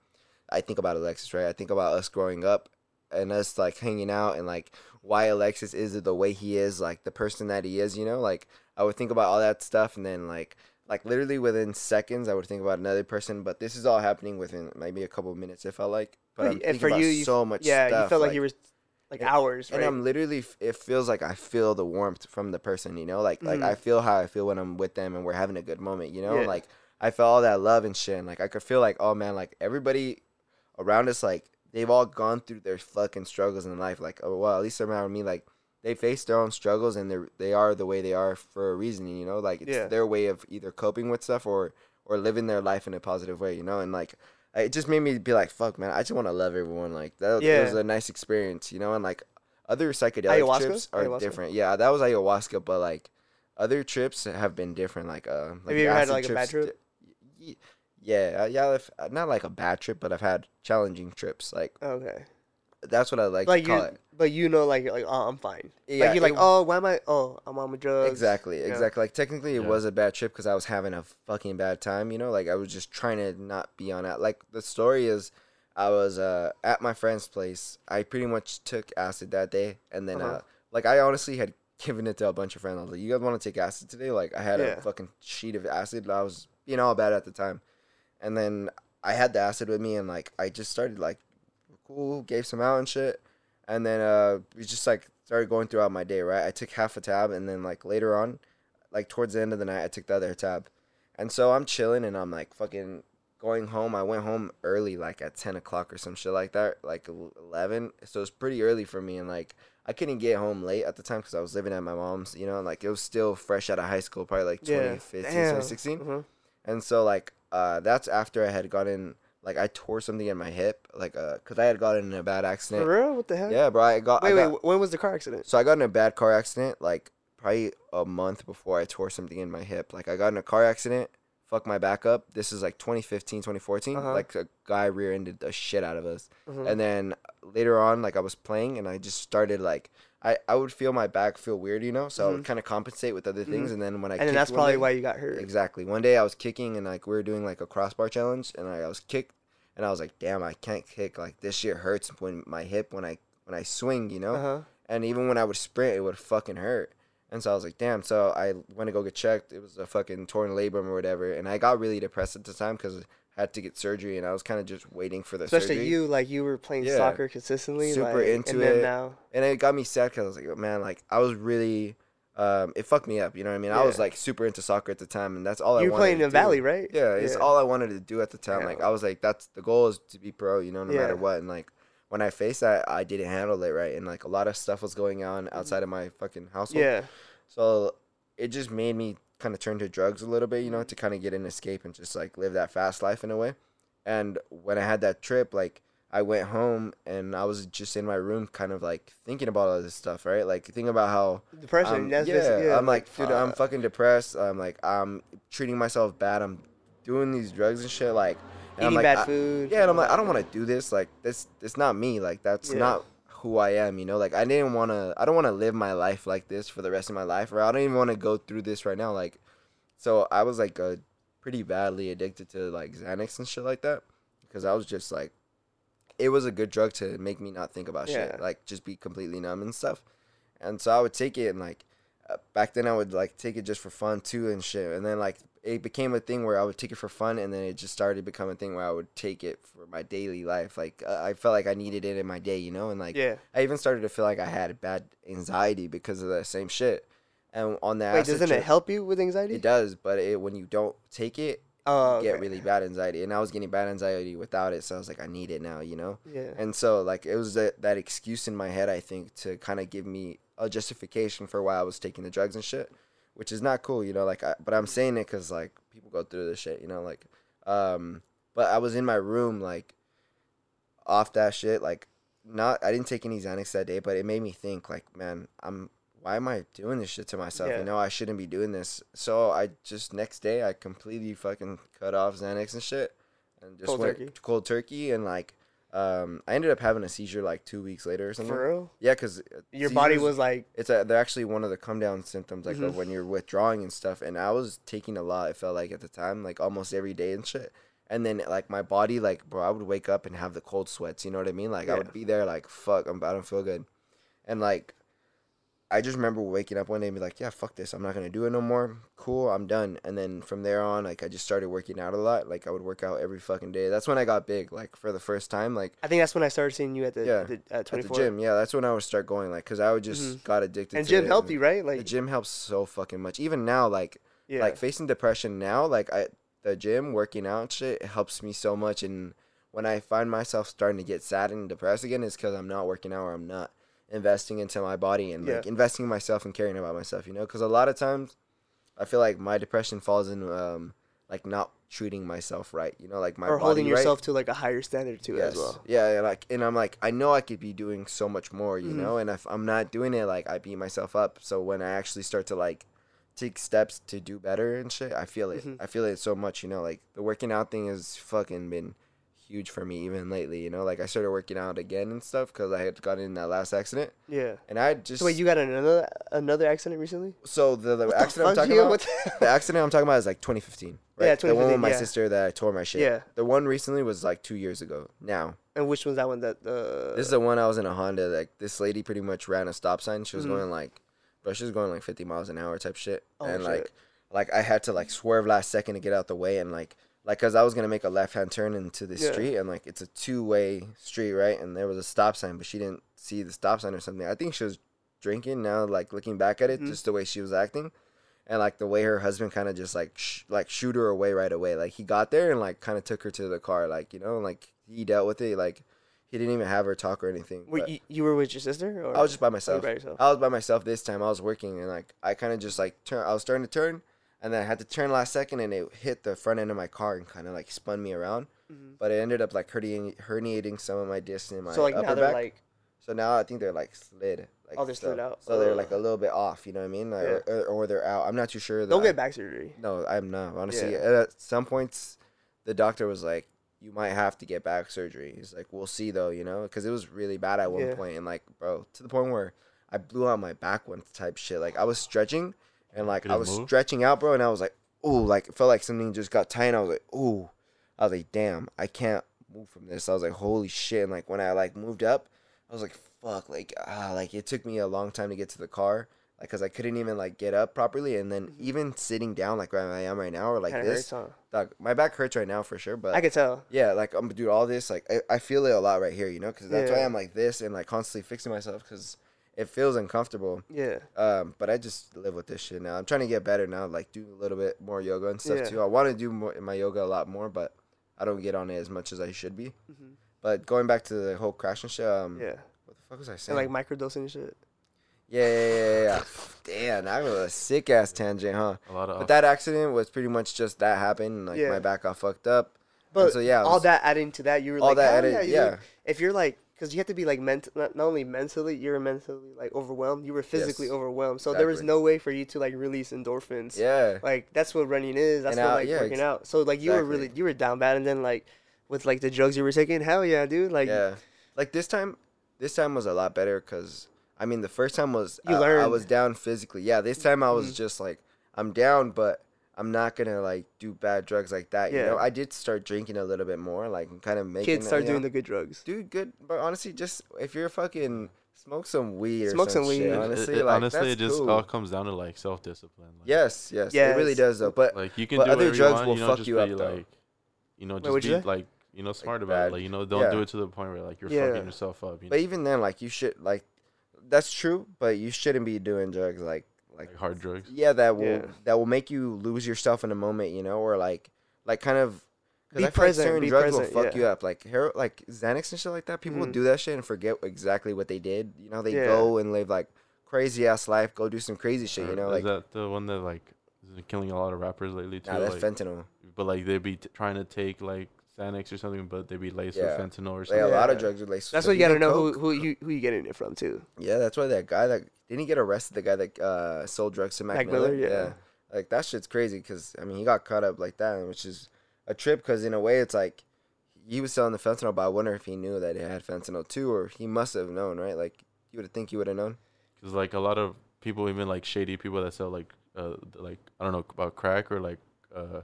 I think about Alexis, right? I think about us growing up and us like hanging out and like why Alexis is the way he is, like the person that he is, you know? Like I would think about all that stuff and then like like literally within seconds I would think about another person, but this is all happening within maybe a couple of minutes if I like. But and for you, you so much yeah, stuff, you felt like, you were like and- hours, right? and I'm literally it feels like I feel the warmth from the person, you know? Like like Mhm. I feel how I feel when I'm with them and we're having a good moment, you know? Yeah. Like I felt all that love and shit and like I could feel like oh man, like everybody around us like they've all gone through their fucking struggles in life like oh well, at least around me like they face their own struggles and they're they are the way they are for a reason, you know? Like it's Yeah. their way of either coping with stuff or or living their life in a positive way, you know? And like it just made me be like, fuck, man, I just want to love everyone. Like that, Yeah. was a nice experience, you know. And like other psychedelic Ayahuasca? trips are Ayahuasca? different. Yeah, that was ayahuasca, but like other trips have been different. Like, uh, like Have you ever had, like, a bad trip? di- Yeah, uh, yeah, not like a bad trip, but I've had challenging trips. Like okay, that's what I like, like to call it. But you know, like like oh, I'm fine. Yeah, like you're like it- oh, why am I? Oh, I'm on my drugs. Exactly, you know? exactly. Like technically, it Yeah. was a bad trip because I was having a fucking bad time. You know, like I was just trying to not be on it. Like the story is, I was uh, at my friend's place. I pretty much took acid that day, and then Uh-huh. uh, like I honestly had given it to a bunch of friends. I was like, "You guys want to take acid today?" Like I had Yeah. a fucking sheet of acid. I was being all bad at the time, and then I had the acid with me, and like I just started like cool, gave some out and shit, and then uh we just like started going throughout my day. Right, I took half a tab, and then like later on, like towards the end of the night, I took the other tab, and so I'm chilling, and I'm like fucking going home. I went home early, like at ten o'clock or some shit like that, like eleven. So it's pretty early for me, and like I couldn't get home late at the time because I was living at my mom's. You know, and, like it was still fresh out of high school, probably like Yeah. 2015, Damn. 2016. Mhm. And so like uh that's after I had gotten like I tore something in my hip like uh cuz I had gotten in a bad accident. For real? What the hell? Yeah, bro, I got Wait, I wait. got, When was the car accident? so I got in a bad car accident like probably a month before I tore something in my hip. Like I got in a car accident, fucked my back up. This is like 2015, 2014. Uh-huh. Like a guy rear-ended the shit out of us. Mhm. And then later on, like I was playing and I just started like I, I would feel my back feel weird, you know, so I would Mhm. kind of compensate with other things. And then when I and then that's probably day- why you got hurt. Exactly. One day I was kicking and like we were doing like a crossbar challenge and I, I was kicked and I was like, damn, I can't kick. Like this shit hurts when my hip when I when I swing, you know. Uh huh. And even when I would sprint, it would fucking hurt. And so I was like, damn. So I went to go get checked. It was a fucking torn labrum or whatever. And I got really depressed at the time because had to get surgery and I was kind of just waiting for the Especially surgery. you, like you were playing Yeah. soccer consistently, Super like, into and then it. now. and it got me sad because I was like, man, like I was really, um, it fucked me up. You know what I mean? I was like super into soccer at the time, and that's all I You were playing in do. Valley, right? Yeah, it's all I wanted to do at the time. Yeah. Like I was like, that's the goal is to be pro. You know, no Yeah. matter what. And like when I faced that, I didn't handle it right, and like a lot of stuff was going on outside of my fucking household. Yeah. So it just made me kind of turn to drugs a little bit, you know, to kind of get an escape and just like live that fast life in a way. And when I had that trip, like I went home and I was just in my room, kind of like thinking about all this stuff, right? Like thinking about how Depression. um, yeah, yeah, I'm like, dude, I'm fucking depressed. I'm like, I'm treating myself bad. I'm doing these drugs and shit. Like, and I'm eating like, bad I- food. yeah, and I'm like, I don't want to do this. Like, this, it's not me. Like, that's Yeah. not who I am. You know, like I didn't want to. I don't want to live my life like this for the rest of my life. Or I don't even want to go through this right now. Like, so I was like, a pretty badly addicted to like Xanax and shit like that, because I was just like, it was a good drug to make me not think about Yeah. shit. Like, just be completely numb and stuff. And so I would take it and like. Uh, back then, I would like take it just for fun too and shit. And then like it became a thing where I would take it for fun, and then it just started to become a thing where I would take it for my daily life. Like uh, I felt like I needed it in my day, you know, and like Yeah. I even started to feel like I had bad anxiety because of the same shit. And on that, Wait, doesn't it help you with anxiety? It does, but it, when you don't take it, Oh, you get really bad anxiety. And I was getting bad anxiety without it, so I was like, I need it now, you know. Yeah. And so like it was that, that excuse in my head, I think, to kind of give me a justification for why I was taking the drugs and shit, which is not cool, you know. Like, I, but I'm saying it because like people go through this shit, you know. Like, um, but I was in my room like off that shit, like not. I didn't take any Xanax that day, but it made me think like, man, I'm. Why am I doing this shit to myself? Yeah. You know, I shouldn't be doing this. So I just next day I completely fucking cut off Xanax and shit, and just Cold went turkey? cold turkey and like um, I ended up having a seizure like two weeks later or something. For real? Yeah, because Your body was like, It's a, they're actually one of the come down symptoms, like Mhm. of when you're withdrawing and stuff. And I was taking a lot. It felt like at the time, like almost every day and shit. and then like my body like bro, I would wake up and have the cold sweats. You know what I mean? Like I would be there like fuck, I'm, I don't feel good, and like. I just remember waking up one day and be like, yeah, fuck this. I'm not going to do it no more. Cool, I'm done. And then from there on, like, I just started working out a lot. Like, I would work out every fucking day. That's when I got big, like, for the first time. Like, I think that's when I started seeing you at the, Yeah, the at at the gym. Yeah, that's when I would start going, like, because I would just Mhm. got addicted And gym it. helped you, right? Like the gym helps so fucking much. Even now, like, yeah. like facing depression now, like I the gym working out and shit it helps me so much. And when I find myself starting to get sad and depressed again, it's because I'm not working out or I'm not investing into my body and like Yeah. investing in myself and caring about myself. You know, because a lot of times I feel like my depression falls in um like not treating myself right. You know, like my or holding right. yourself to like a higher standard too as well. Yeah, yeah, like, and I'm like, I know I could be doing so much more, you Mhm. know, and if I'm not doing it, like, I beat myself up. So when I actually start to like take steps to do better and shit, I feel it. Mhm. I feel it so much, you know, like the working out thing has fucking been huge for me even lately, you know, like I started working out again and stuff because I had gotten in that last accident, Yeah. and I just So wait, you got another another accident recently? so the, the accident I'm talking about. The accident I'm talking about is like 2015, right? Yeah, The one with my yeah. sister that I tore my shit. Yeah. The one recently was like two years ago. Now And which one's that one that uh This is the one I was in a Honda. Like this lady pretty much ran a stop sign. She was Mhm. going like, bro, she was going like 50 miles an hour type shit. Oh, and shit. like, like I had to like swerve last second to get out the way and like, like, cause I was gonna make a left hand turn into the Yeah. street and like it's a two way street, right? And there was a stop sign, but she didn't see the stop sign or something. I think she was drinking now. Like looking back at it, Mhm. just the way she was acting. And like the way her husband kind of just like sh- like shoot her away right away. Like he got there and like kind of took her to the car. Like you know, like he dealt with it. Like he didn't even have her talk or anything. Were you, you were with your sister or I was just by myself. by yourself? I was by myself this time. I was working and like I kind of just like turn. I was starting to turn, and then I had to turn last second, and it hit the front end of my car and kind of like spun me around. Mhm. But it ended up like herniating, herniating some of my discs in my So like upper now they're back. like so now I think they're like slid. Like Oh, they're slid out. So they're like a little bit off. You know what I mean? Like, or, or, or they're out. I'm not too sure. don't that- get back surgery. no, I'm not. Honestly, Yeah. at some points, the doctor was like, "You might have to get back surgery." He's like, "We'll see, though," you know, because it was really bad at one Yeah. point, and like, bro, to the point where I blew out my back one type shit. Like, I was stretching, and like, I Couldn't was move? stretching out, bro, and I was like, "Ooh," like it felt like something just got tight. And I was like, "Ooh," I was like, "Damn, I can't move from this." I was like, "Holy shit!" And like when I like moved up, I was like, "Fuck!" Like ah, like it took me a long time to get to the car. Like, cause I couldn't even like get up properly, and then Mhm. even sitting down like where I am right now, or like Kinda this, hurts, huh? Dog, my back hurts right now for sure, but I could tell. yeah, like I'm dude, all this like I, I feel it a lot right here, you know, because that's why I'm like this and like constantly fixing myself because it feels uncomfortable. Yeah. Um, but I just live with this shit now. I'm trying to get better now, like do a little bit more yoga and stuff Yeah. too. I want to do more in my yoga a lot more, but I don't get on it as much as I should be. Mhm. But going back to the whole crash and shit, um, Yeah. what the fuck was I saying? And like microdosing and shit. yeah, yeah, yeah, yeah, yeah. Damn, that was a sick ass tangent, huh? A lot of But that accident was pretty much just that happened. Like Yeah. my back got fucked up. But so, yeah, it all that adding to that, you were all like, that hell added, yeah, yeah. If you're like, because you have to be like mental, not, not only mentally, you're mentally like overwhelmed. You were physically Yes. overwhelmed, so there was no way for you to like release endorphins. Yeah. Like that's what running is. That's And what I- like yeah, working ex- out. So like you were really you were down bad, and then like with like the drugs you were taking, hell yeah, dude. Like yeah. Like this time, this time was a lot better because I mean the first time was You I, I was down physically. Yeah, this time I was Mhm. just like I'm down, but I'm not gonna like do bad drugs like that. You know, I did start drinking a little bit more, like kind of making kids start you doing know, the good drugs. do good. But honestly, just if you're fucking smoke some weed or Smoke some, some weed. shit, It- It- honestly, it- like honestly, that's it just cool. all comes down to like self discipline. Like, Yes, yes, it really does though. But like you can but do other drugs you want, will you know, fuck you be up, though. like, you know, just what'd you be like, you know, smart about bad- it. Like, you know, don't yeah. do it to the point where like you're Yeah. fucking yourself up. You know? but even then, like you should like that's true, but you shouldn't be doing drugs like like like hard drugs. yeah that will Yeah. that will make you lose yourself in a moment you know or like like kind of Be because i feel present, like certain be drugs present, will fuck yeah. you up like hero like xanax and shit like that people will Mhm. do that shit and forget exactly what they did you know they Yeah. go and live like crazy ass life go do some crazy shit you Or know is like that the one that like is killing a lot of rappers lately too? nah, that's like, fentanyl but like they be t- trying to take like Xanax or something, but they'd be laced Yeah. with fentanyl or like something. a lot of drugs are laced That's stuff. what you gotta know who coke. who you who you getting it from too. yeah that's why that guy that didn't he get arrested the guy that uh sold drugs to mac, Mac miller, Miller, yeah. like that shit's crazy because i mean he got caught up like that which is a trip because in a way it's like he was selling the fentanyl but i wonder if he knew that it had fentanyl too or he must have known right like you would think you would have known Because like a lot of people, even like shady people that sell like uh like I don't know about crack or like uh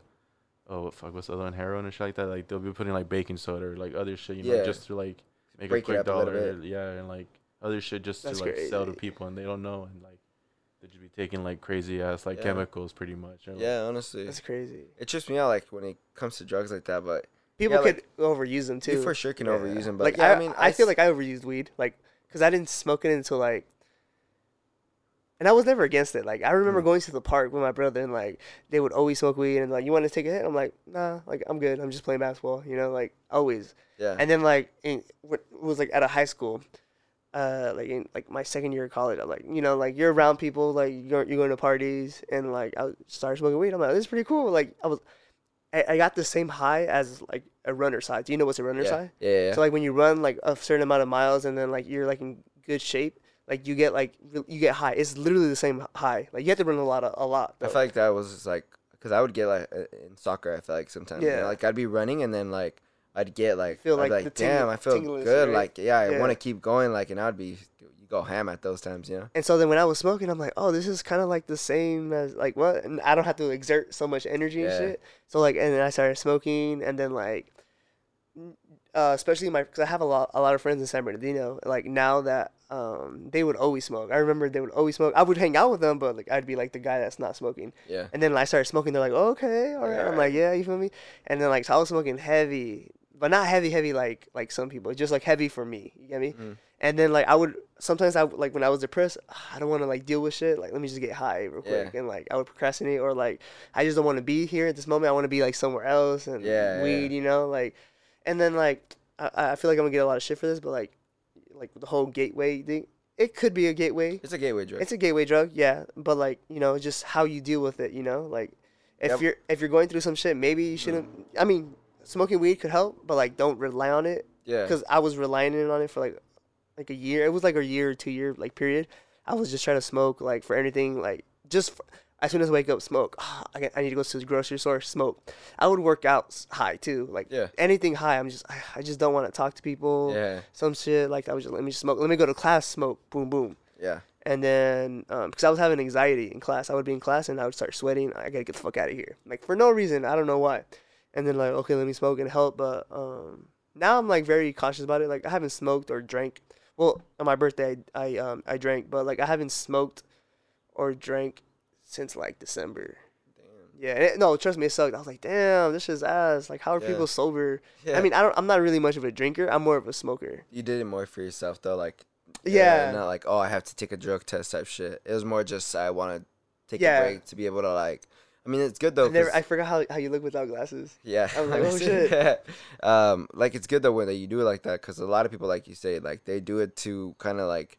oh fuck, what's the other one? Heroin and shit like that. Like they'll be putting like baking soda or like other shit, you know, Yeah. just to like make Break a quick up a dollar. Yeah, and like other shit just That's to like sell to people, and they don't know, and like they just be taking like crazy ass like Yeah. chemicals, pretty much. and, like, Yeah, honestly, That's crazy. it trips me out like when it comes to drugs like that. But People Yeah, could like, overuse them too. you for sure can Yeah. overuse them. But like yeah, I, I mean, I feel s- like I overused weed, like, cause I didn't smoke it until like, and I was never against it. Like I remember Mm. going to the park with my brother, and like they would always smoke weed, and like you want to take a hit? I'm like, nah, like I'm good. I'm just playing basketball, you know, like always. yeah, And then like it was like at a high school, uh, like in like my second year of college, I'm like, you know, like you're around people, like you're you're going to parties, and like I started smoking weed. I'm like, this is pretty cool. Like I was, I, I got the same high as like a runner's high. Do you know what's a runner's yeah, high? yeah, yeah. So like when you run like a certain amount of miles and then like you're like in good shape, like you get like you get high. It's literally the same high. Like you have to run a lot of a lot. I though. feel like that was just like because I would get like in soccer. I feel like sometimes, you know, Yeah. like I'd be running and then like I'd get like Feel like like, damn, I feel good. right? Like yeah, I Yeah. want to keep going. Like and I'd be you go ham at those times, you know. And so then when I was smoking, I'm like, oh, this is kind of like the same as like what? And I don't have to exert so much energy and shit. So like, and then I started smoking, and then like, uh, especially my, cause I have a lot, a lot of friends in San Bernardino. Like now that um, they would always smoke. I remember they would always smoke. I would hang out with them, but like I'd be like the guy that's not smoking. Yeah, And then I started smoking. They're like, okay, all right. I'm Alright. like, yeah, you feel me? And then like, so I was smoking heavy, but not heavy, heavy like like some people. Just like heavy for me. You get me? Mm. And then like I would sometimes I like when I was depressed, I don't want to like deal with shit. Like let me just get high real quick, Yeah. and like I would procrastinate or like I just don't want to be here at this moment. I want to be like somewhere else and Yeah, weed, yeah. you know, like. And then like I, I feel like I'm gonna get a lot of shit for this, but like like the whole gateway thing, it could be a gateway. it's a gateway drug. It's a gateway drug, yeah. But like you know, just how you deal with it, you know, like if Yep. you're if you're going through some shit, maybe you shouldn't. I mean, smoking weed could help, but like don't rely on it yeah, because I was relying on it for like like a year. It was like a year or two year like period. I was just trying to smoke like for anything like just for, as soon as I wake up, smoke. I, get- I need to go to the grocery store, smoke. I would work out high too, like Yeah. anything high. I'm just I just don't want to talk to people. yeah, Some shit like I was just let me just smoke. Let me go to class, smoke, boom, boom. yeah, And then, um, because I was having anxiety in class, I would be in class and I would start sweating. I gotta get the fuck out of here, like for no reason. I don't know why. And then like, okay, let me smoke and help. But um, now I'm like very cautious about it. Like I haven't smoked or drank. Well, on my birthday, I, I um I drank, but like I haven't smoked or drank since like December. Damn. Yeah, it, no, trust me, it sucked. I was like, damn, this is ass. Like, how are Yeah. people sober? yeah. I mean, I don't. I'm not really much of a drinker. I'm more of a smoker. you did it more for yourself though, like Yeah. not like oh I have to take a drug test type shit. It was more just I want to take Yeah. a break to be able to like. I mean, it's good though. I, never, I forgot how, how you look without glasses. Yeah. I was like, oh, shit. yeah. Um, like it's good though when you do it like that because a lot of people, like you say, like they do it to kind of like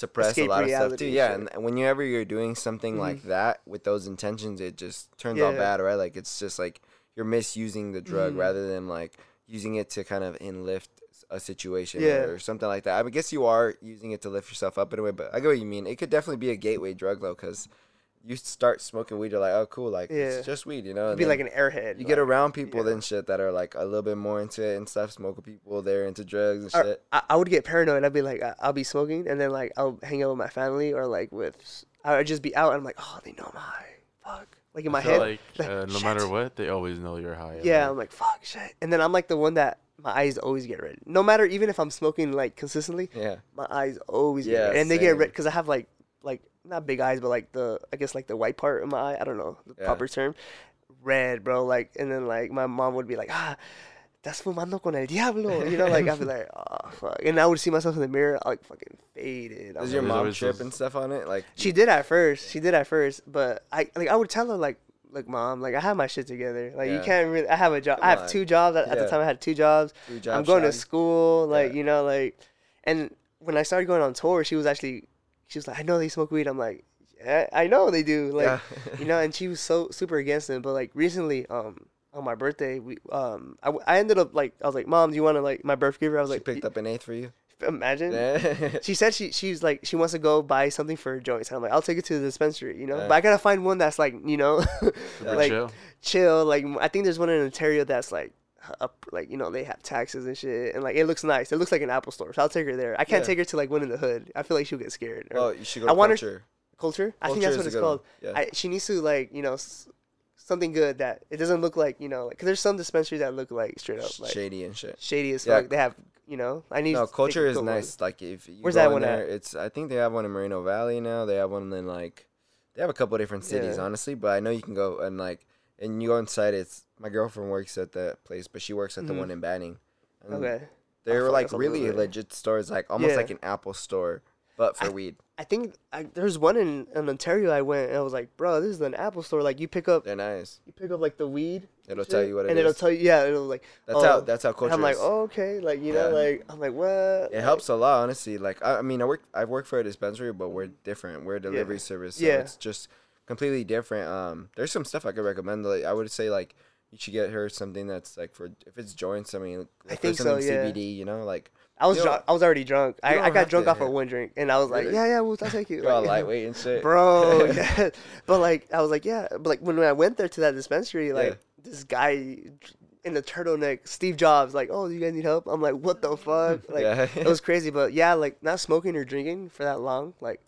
suppress Escape a lot of stuff too. Yeah, and whenever you're doing something like Mhm. that with those intentions, it just turns out bad, right? Like it's just like you're misusing the drug Mhm. rather than like using it to kind of enlift a situation Yeah. or something like that. I mean, guess you are using it to lift yourself up in a way, but I get what you mean. It could definitely be a gateway drug though, because you start smoking weed, you're like, oh, cool, like Yeah. it's just weed, you know. It'd be like an airhead. you get around people yeah. then shit that are like a little bit more into it and stuff. Smoking people, they're into drugs and Or- shit. I, I would get paranoid. I'd be like, I- I'll be smoking, and then like I'll hang out with my family or like with, I would just be out, and I'm like, oh, they know I'm high. Fuck. Like in my head, like, like, uh, no matter what, they always know you're high. yeah, I'm like, fuck, shit. And then I'm like the one that my eyes always get red. No matter even if I'm smoking like consistently, Yeah, my eyes always Yeah, get red, and they get red because I have like like not big eyes, but like the I guess like the white part of my eye. I don't know the Yeah. proper term. Red, bro. Like, and then like my mom would be like, ah. That's fumando con el diablo, you know. Like I'd be like, oh fuck, and I would see myself in the mirror, like fucking faded. I'm does your mom always trip and stuff on it? Like she did at first. She did at first, but I like I would tell her like, look, mom, like I have my shit together. Like you can't really. I have a job. Come I have on. two jobs at, at the time. I had two jobs. two I'm jobs, going to school. Like Yeah. you know, like, and when I started going on tour, she was actually, she was like, I know they smoke weed. I'm like, yeah, I know they do. Like, Yeah. you know, and she was so super against it. But like recently, um. On my birthday, we um, I, I ended up like I was like, Mom, do you want to like my birth giver? I was she like, picked up an eighth for you. imagine she said she she's like she wants to go buy something for her joints. And I'm like, I'll take it to the dispensary, you know. Yeah. But I gotta find one that's like, you know, like chill. chill. Like I think there's one in Ontario that's like up, like you know they have taxes and shit, and like it looks nice. It looks like an Apple store, so I'll take her there. I can't Yeah. take her to like one in the hood. I feel like she'll get scared. Or oh, you should go I to want her- culture. culture, I think that's what it's called. Yeah. I, she needs to like you know s- something good that it doesn't look like you know, like, cause there's some dispensaries that look like straight up like shady and shit. shady as Yeah. They have you know, I need No, culture is good one. nice. Like if you Where's go that one there, at? it's I think they have one in Moreno Valley now. They have one in like they have a couple different cities, honestly. But I know you can go and like and you go inside. It's my girlfriend works at that place, but she works at the Mhm. one in Banning. And Okay. They were like that's a little really legit stores, like almost Yeah. like an Apple store, but for weed. I think I, there's one in, in Ontario. I went and I was like, bro, this is an Apple store. Like you pick up, They're nice. you pick up like the weed. It'll shit, tell you what it and is. it'll tell you, yeah, it'll like. that's oh, how that's how culture I'm like, oh, okay, like you know, like I'm like, what? It helps a lot, honestly. Like I, I mean, I work. I've worked for a dispensary, but we're different. We're a delivery service, so Yeah. it's just completely different. Um, there's some stuff I could recommend. Like I would say, like you should get her something that's like for if it's joints. I mean, I think so, yeah. CBD. You know, like I was You drunk. don't- I was already drunk. I, I got drunk to off of one drink, and I was like, yeah, yeah, well, I'll take you. you're all lightweight and shit, bro. yeah. But like, I was like, yeah. But like, when I went there to that dispensary, like Yeah. this guy in the turtleneck, Steve Jobs, like, oh, you guys need help? I'm like, what the fuck? Like, yeah, it was crazy. But yeah, like not smoking or drinking for that long, like.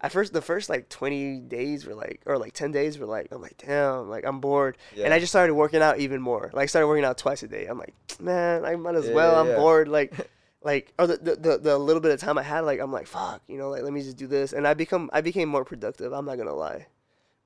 At first, the first like 20 days were like, or like 10 days were like, I'm like, damn, like I'm bored. yeah. And I just started working out even more. Like, started working out twice a day. I'm like, man, I might as Yeah, well. yeah, I'm bored. Like, like, or the, the, the, the little bit of time I had, like, I'm like, fuck, you know, like, let me just do this. And I become, I became more productive. I'm not gonna lie.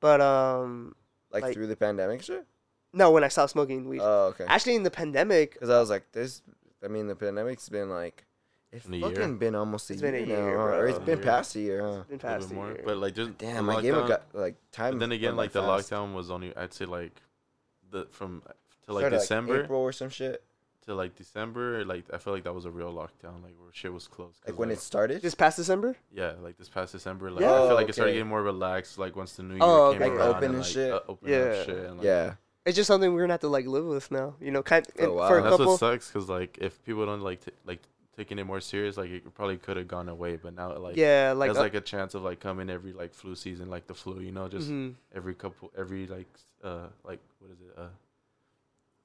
But, um, like, like- through the pandemic shit. no, when I stopped smoking weed. Oh, okay. Actually, in the pandemic, Because I was like, this. I mean, the pandemic's been like, it's In a fucking year? been almost a It's year, been a year, huh? bro. or it's A been year. past a year, huh? been a little past bit a more. year. But like just Damn, the I gave it lockdown- got like time. But then again, like the fast. lockdown was only I'd say like the from to like Started, December April or some shit. to like December. Like I feel like that was a real lockdown, like where shit was closed. Like when it started. this past December, yeah, like this past December, like Yeah. I feel like it started getting more relaxed. Like once the new year Oh, came okay. around, Like open and like, shit. Uh, open Yeah. up shit. And, like, yeah. it's just something we're gonna have to like live with now. You know, kind For a and while. for a And that's couple. what sucks because like if people don't like t- like taking it more serious, like it probably could have gone away. But now like yeah, like, there's uh, like a chance of like coming every like flu season, like the flu. You know, just mhm. every couple every like uh like what is it uh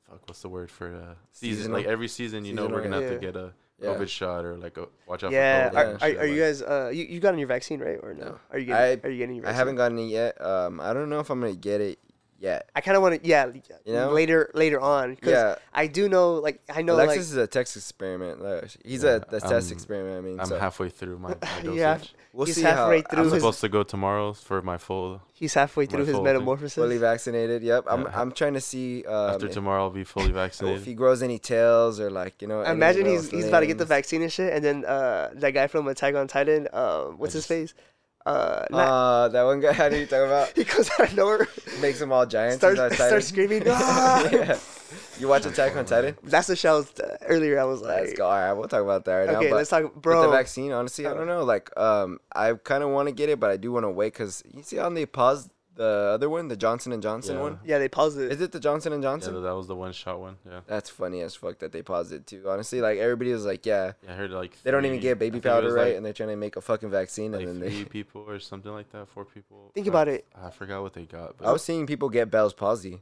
fuck what's the word for uh season Seasonal? like every season you know we're gonna have to get a Yeah. COVID shot or like a watch out yeah. for COVID. Are, and are, shit, are you guys? Uh, you, you got your vaccine right or no? No. Are you getting? I- are you getting your I haven't gotten it yet. Um, I don't know if I'm gonna get it yet. I kind of want to, yeah, You know? later later on, because Yeah, I do know, like, I know, Alexis is a test experiment. He's Yeah, a, a test I'm- experiment. I mean, I'm so halfway through my, my dosage. Yeah, we'll he's see how halfway I'm through I'm his- supposed to go tomorrow for my full. he's halfway through his full thing. metamorphosis. fully vaccinated. Yep, I'm. Yeah. I'm trying to see um, After if, tomorrow, I'll be fully vaccinated. if he grows any tails or like you know. any Imagine little he's he's about to get the vaccine and shit, and then uh that guy from Attack on Titan, um, what's I his just- face? Uh, not, Uh, that one guy. How do you talk about? he comes out of nowhere, Makes them all giants. starts Starts, starts screaming. "Ah!" yeah. You watch Attack on Titan? That's the show uh, earlier. I was like, Let's go. All right, we'll talk about that right now. okay, But let's talk, with the vaccine, honestly, I don't know. Like, um, I kind of want to get it, but I do want to wait because you see how they paused the other one, the Johnson and Johnson Yeah. one. Yeah, they paused it. Is it the Johnson and Yeah, Johnson? that was the one shot one. Yeah, That's funny as fuck that they paused it too. Honestly, like everybody was like, yeah, yeah I heard like they don't even three- get I baby think it powder was, right, like- and they're trying to make a fucking vaccine, like and then three they. people or something like that, four people. Think I- about it. I forgot what they got. But I was seeing people get Bell's palsy.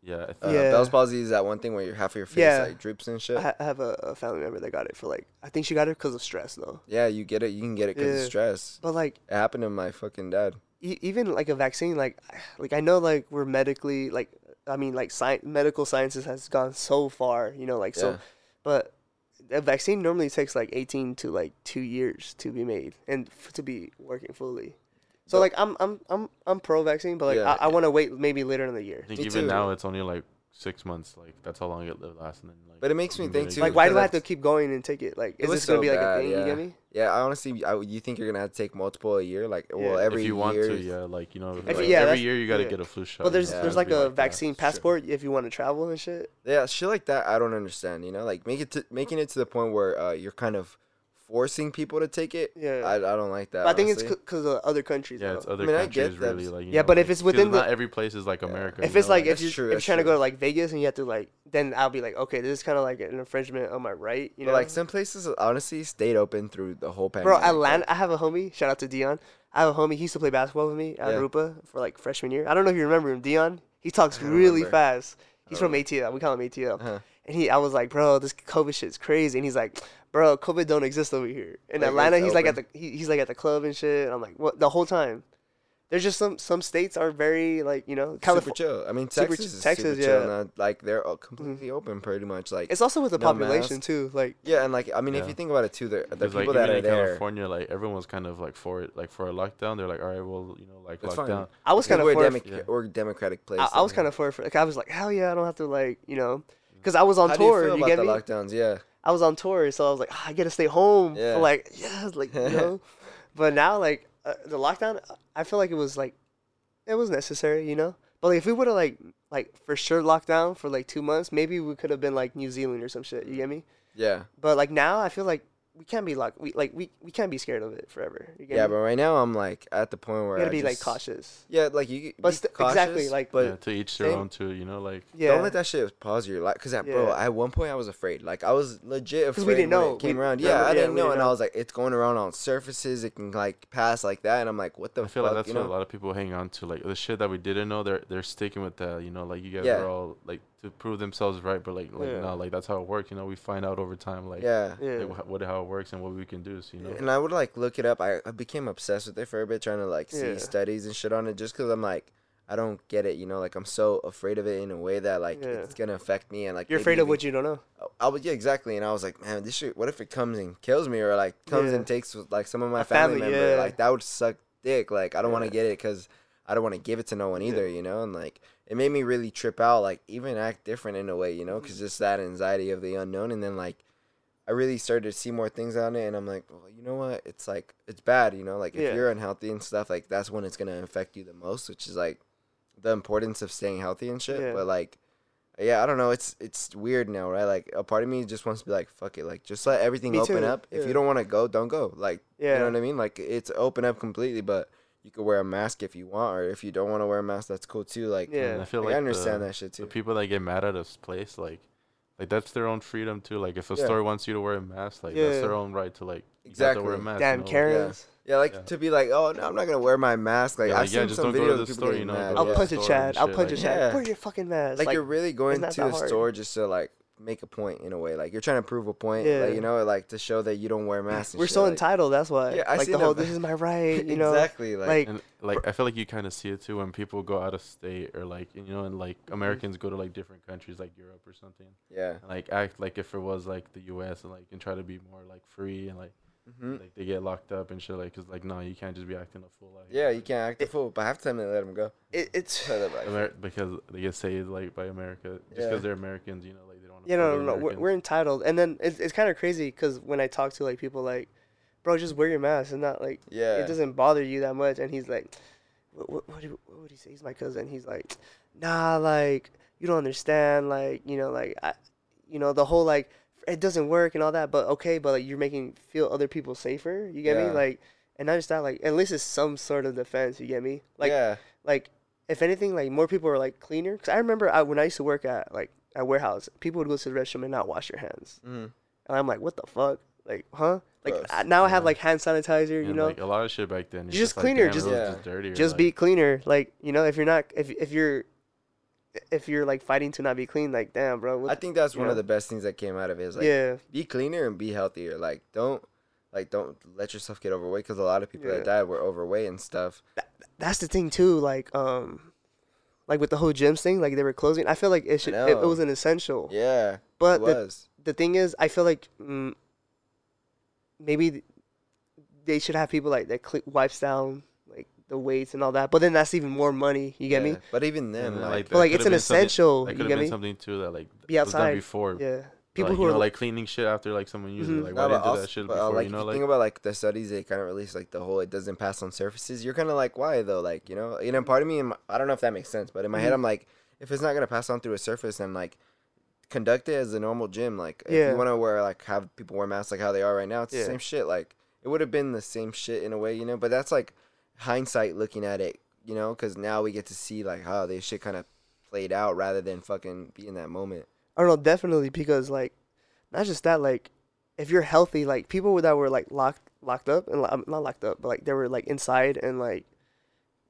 yeah, I Uh, Yeah. Bell's palsy is that one thing where your half of your face Yeah. like droops and shit. I ha- I have a, a family member that got it for like, I think she got it because of stress though. yeah, you get it. You can get it because Yeah. of stress. But like, It happened to my fucking dad. E- even like a vaccine, like, like I know like we're medically like, I mean like science, medical sciences has gone so far, you know, like so, but a vaccine normally takes like 18 to like two years to be made and f- to be working fully. So But- like I'm I'm I'm I'm pro vaccine, but like Yeah. I, I want to wait maybe later in the year. I think Me even too. now it's only like six months. Like that's how long it lasts, and then like. But it makes me you think, too, Like why do I have to keep going and take it? Like is was this gonna so be like bad, a thing? yeah. You get me? Yeah, I honestly, I, you think you're gonna have to take multiple a year? Like, well, Yeah. every if you want year. to, yeah, like you know, If like, yeah, every that's- year you gotta yeah. get a flu shot. But there's Yeah, there's it'd like be a that. vaccine Sure. passport if you want to travel and shit. Yeah, shit like that. I don't understand. You know, like make it to making it to the point where uh, you're kind of forcing people to take it. Yeah. I, I don't like that. But I think honestly. it's because of other countries. Yeah, though. it's other mean, I get countries that. really like. You Yeah, know, but if it's within the- not every place is like Yeah. America. if it's know, like if you're, true, if you're that's trying to go to like Vegas and you have to like, then I'll be like, okay, this is kind of like an infringement on my right. You But know, like some places honestly stayed open through the whole pandemic. bro, pandemic. Atlanta. I have a homie. Shout out to Dion. I have a homie. He used to play basketball with me at Yeah. Rupa for like freshman year. I don't know if you remember him, Dion. He talks really remember. fast. He's from don't- ATL. We call him ATL. Uh-huh. And he, I was like, bro, this COVID shit's crazy. And he's like, bro, COVID don't exist over here in Like, Atlanta. it's He's like at the he, he's like at the club and shit. And I'm like, what? The whole time. there's just some some states are very like you know super California. chill. I mean, Texas ch- is Texas, super chill yeah. Mm-hmm. now. Like they're all completely open, pretty much. Like It's also with the No population mask. too. Like yeah, and like I mean, if you think about it too, the the Because like people even that are in there. California, like everyone's kind of like for it, like for a lockdown. They're like, all right, well, you know, like lockdown. fine. I was kind of for. a demo- Yeah. we're democratic place. I, I was kind of for it. For, like I was like, hell yeah, I don't have to like you know, because I was on How do you tour. feel You, about get the me? lockdowns? Yeah. I was on tour, so I was like, ah, I gotta stay home Yeah. like yeah, like you know. but now like uh, the lockdown, I feel like it was like it was necessary, you know. But like, if we would have like like for sure locked down for like two months, maybe we could have been like New Zealand or some shit. You get me? Yeah. But like now, I feel like we can't be locked. We like we, we can't be scared of it forever. You get Yeah, me? but right now I'm like at the point where you gotta I be like cautious. Yeah, like you. But st- cautious, exactly, like- but yeah, to each their same- own too. You know, like Yeah. Don't let that shit pause your life. Cause, I, bro, at one point I was afraid. Like I was legit afraid we didn't when know. it came We- around. yeah, Yeah, I didn't we know, didn't and know. I was like, it's going around on surfaces. It can like pass like that, and I'm like, what the I fuck? feel like that's you what know? a lot of people hang on to. Like the shit that we didn't know, they're they're sticking with that. You know, like you guys Yeah. are all like to prove themselves right, but like like Yeah. no, like that's how it works. You know, we find out over time, like yeah. Yeah. like, wh- what how it works and what we can do. So you know, And I would like look it up. I, I became obsessed with it for a bit, trying to like see Yeah. studies and shit on it, just because I'm like, I don't get it. You know, like I'm so afraid of it in a way that like Yeah. it's gonna affect me and like You're maybe afraid of what you don't know. Oh, I was yeah exactly, and I was like, man, this shit. What if it comes and kills me, or like comes Yeah. and takes like some of my A family, family, member? Like that would suck dick. Like I don't want to get it because I don't want to give it to no one Yeah. either, you know. And like it made me really trip out, like even act different in a way, you know, because just that anxiety of the unknown, and then like I really started to see more things on it, and I'm like, well, you know what? It's like it's bad, you know. Like if Yeah. you're unhealthy and stuff, like that's when it's gonna affect you the most, which is like the importance of staying healthy and shit. Yeah. But like yeah, I don't know. It's it's weird now, right? Like a part of me just wants to be like, fuck it, like just let everything Me open too, up. If you don't want to go, don't go. Like Yeah. you know what I mean? Like it's open up completely, but you could wear a mask if you want, or if you don't want to wear a mask, that's cool too. Like Yeah. And I feel like, like I understand the, that shit too. the people that get mad at this place, like like that's their own freedom too. Like if a Yeah. store wants you to wear a mask, like Yeah. that's their own right to like you to wear a mask. Damn you know? Karens. Yeah, like Yeah. to be like, oh no, I'm not gonna wear my mask. Like Yeah, I've yeah, seen just some don't videos the of people store, you know, mad. I'll to yeah. the punch a Chad. I'll shit, punch a Chad. Yeah. Wear your fucking mask. like, Like, you're really going to the hard. store just to like make a point in a way. Like you're trying to prove a point. Yeah. Like, you know, like to show that you don't wear masks. we're shit, so like- entitled. That's why. Yeah, I like seen the whole that. this is my right. You know. exactly. Like, like- And like I feel like you kind of see it too when people go out of state or like you know, and like Mm-hmm. Americans go to like different countries like Europe or something, yeah. and like act like if it was like the U.S. and like and try to be more like free and like hmm like they get locked up and shit. Like, cause like no, you can't just be acting a fool. Like Yeah, you can't act a fool, but half the time they let them go. It, it's Amer- because they get saved like by America just Yeah. because they're Americans. You know, yeah, no, no, no. We're, we're entitled, and then it's it's kind of crazy because when I talk to like people like, bro, just wear your mask. and not like Yeah. it doesn't bother you that much. And he's like, what what what, what would he say? He's my cousin. He's like, nah, like you don't understand. Like you know, like I, you know, the whole like it doesn't work and all that. But okay, but like you're making feel other people safer. You get Yeah. me? Like, and not just that. Like at least it's some sort of defense. You get me? Like yeah. like if anything, like more people are like cleaner. Cause I remember I, when I used to work at like at warehouse, people would go to the restroom and not wash their hands, hmm and I'm like, what the fuck? Like, huh? Like Gross. I, now I have like hand sanitizer. You And, know, like a lot of shit back then. Just Just, like, cleaner, damn, just- Yeah. just dirtier. just like, be cleaner. Like you know, if you're not, if if you're, if you're like fighting to not be clean, like damn, bro. What, I think that's one know? of the best things that came out of it. Is like yeah, be cleaner and be healthier. Like don't like don't let yourself get overweight because a lot of people Yeah. that died were overweight and stuff. that's the thing too. Like um, like with the whole gyms thing, like they were closing. I feel like it should. It, it was an essential. Yeah, But it the, was. the thing is, I feel like mm, maybe they should have people like that cl- wipes down like the weights and all that. But then that's even more money. You get Yeah. me? But even then, and, like, that But like it's an essential. That You could have get been me? something too that like Be was done outside. before. Yeah. People like, who you are know, like cleaning shit after like someone uses Mhm. it. Like No, why didn't do that shit but, uh, before? like, you know, if you like think about like the studies they kind of released, like the whole it doesn't pass on surfaces. You're kind of like, why though? Like, you know, you know, part of me, in my, I don't know if that makes sense, but in my head, Mhm. I'm like, if it's not gonna pass on through a surface, then like, conduct it as a normal gym. Like, if Yeah. you want to wear like have people wear masks like how they are right now, it's Yeah. the same shit. Like, it would have been the same shit in a way, you know. But that's like hindsight looking at it, you know, because now we get to see like how this shit kind of played out rather than fucking be in that moment. I don't know, definitely because like not just that, like if you're healthy, like people that were like locked locked up and um, not locked up, but like they were like inside and like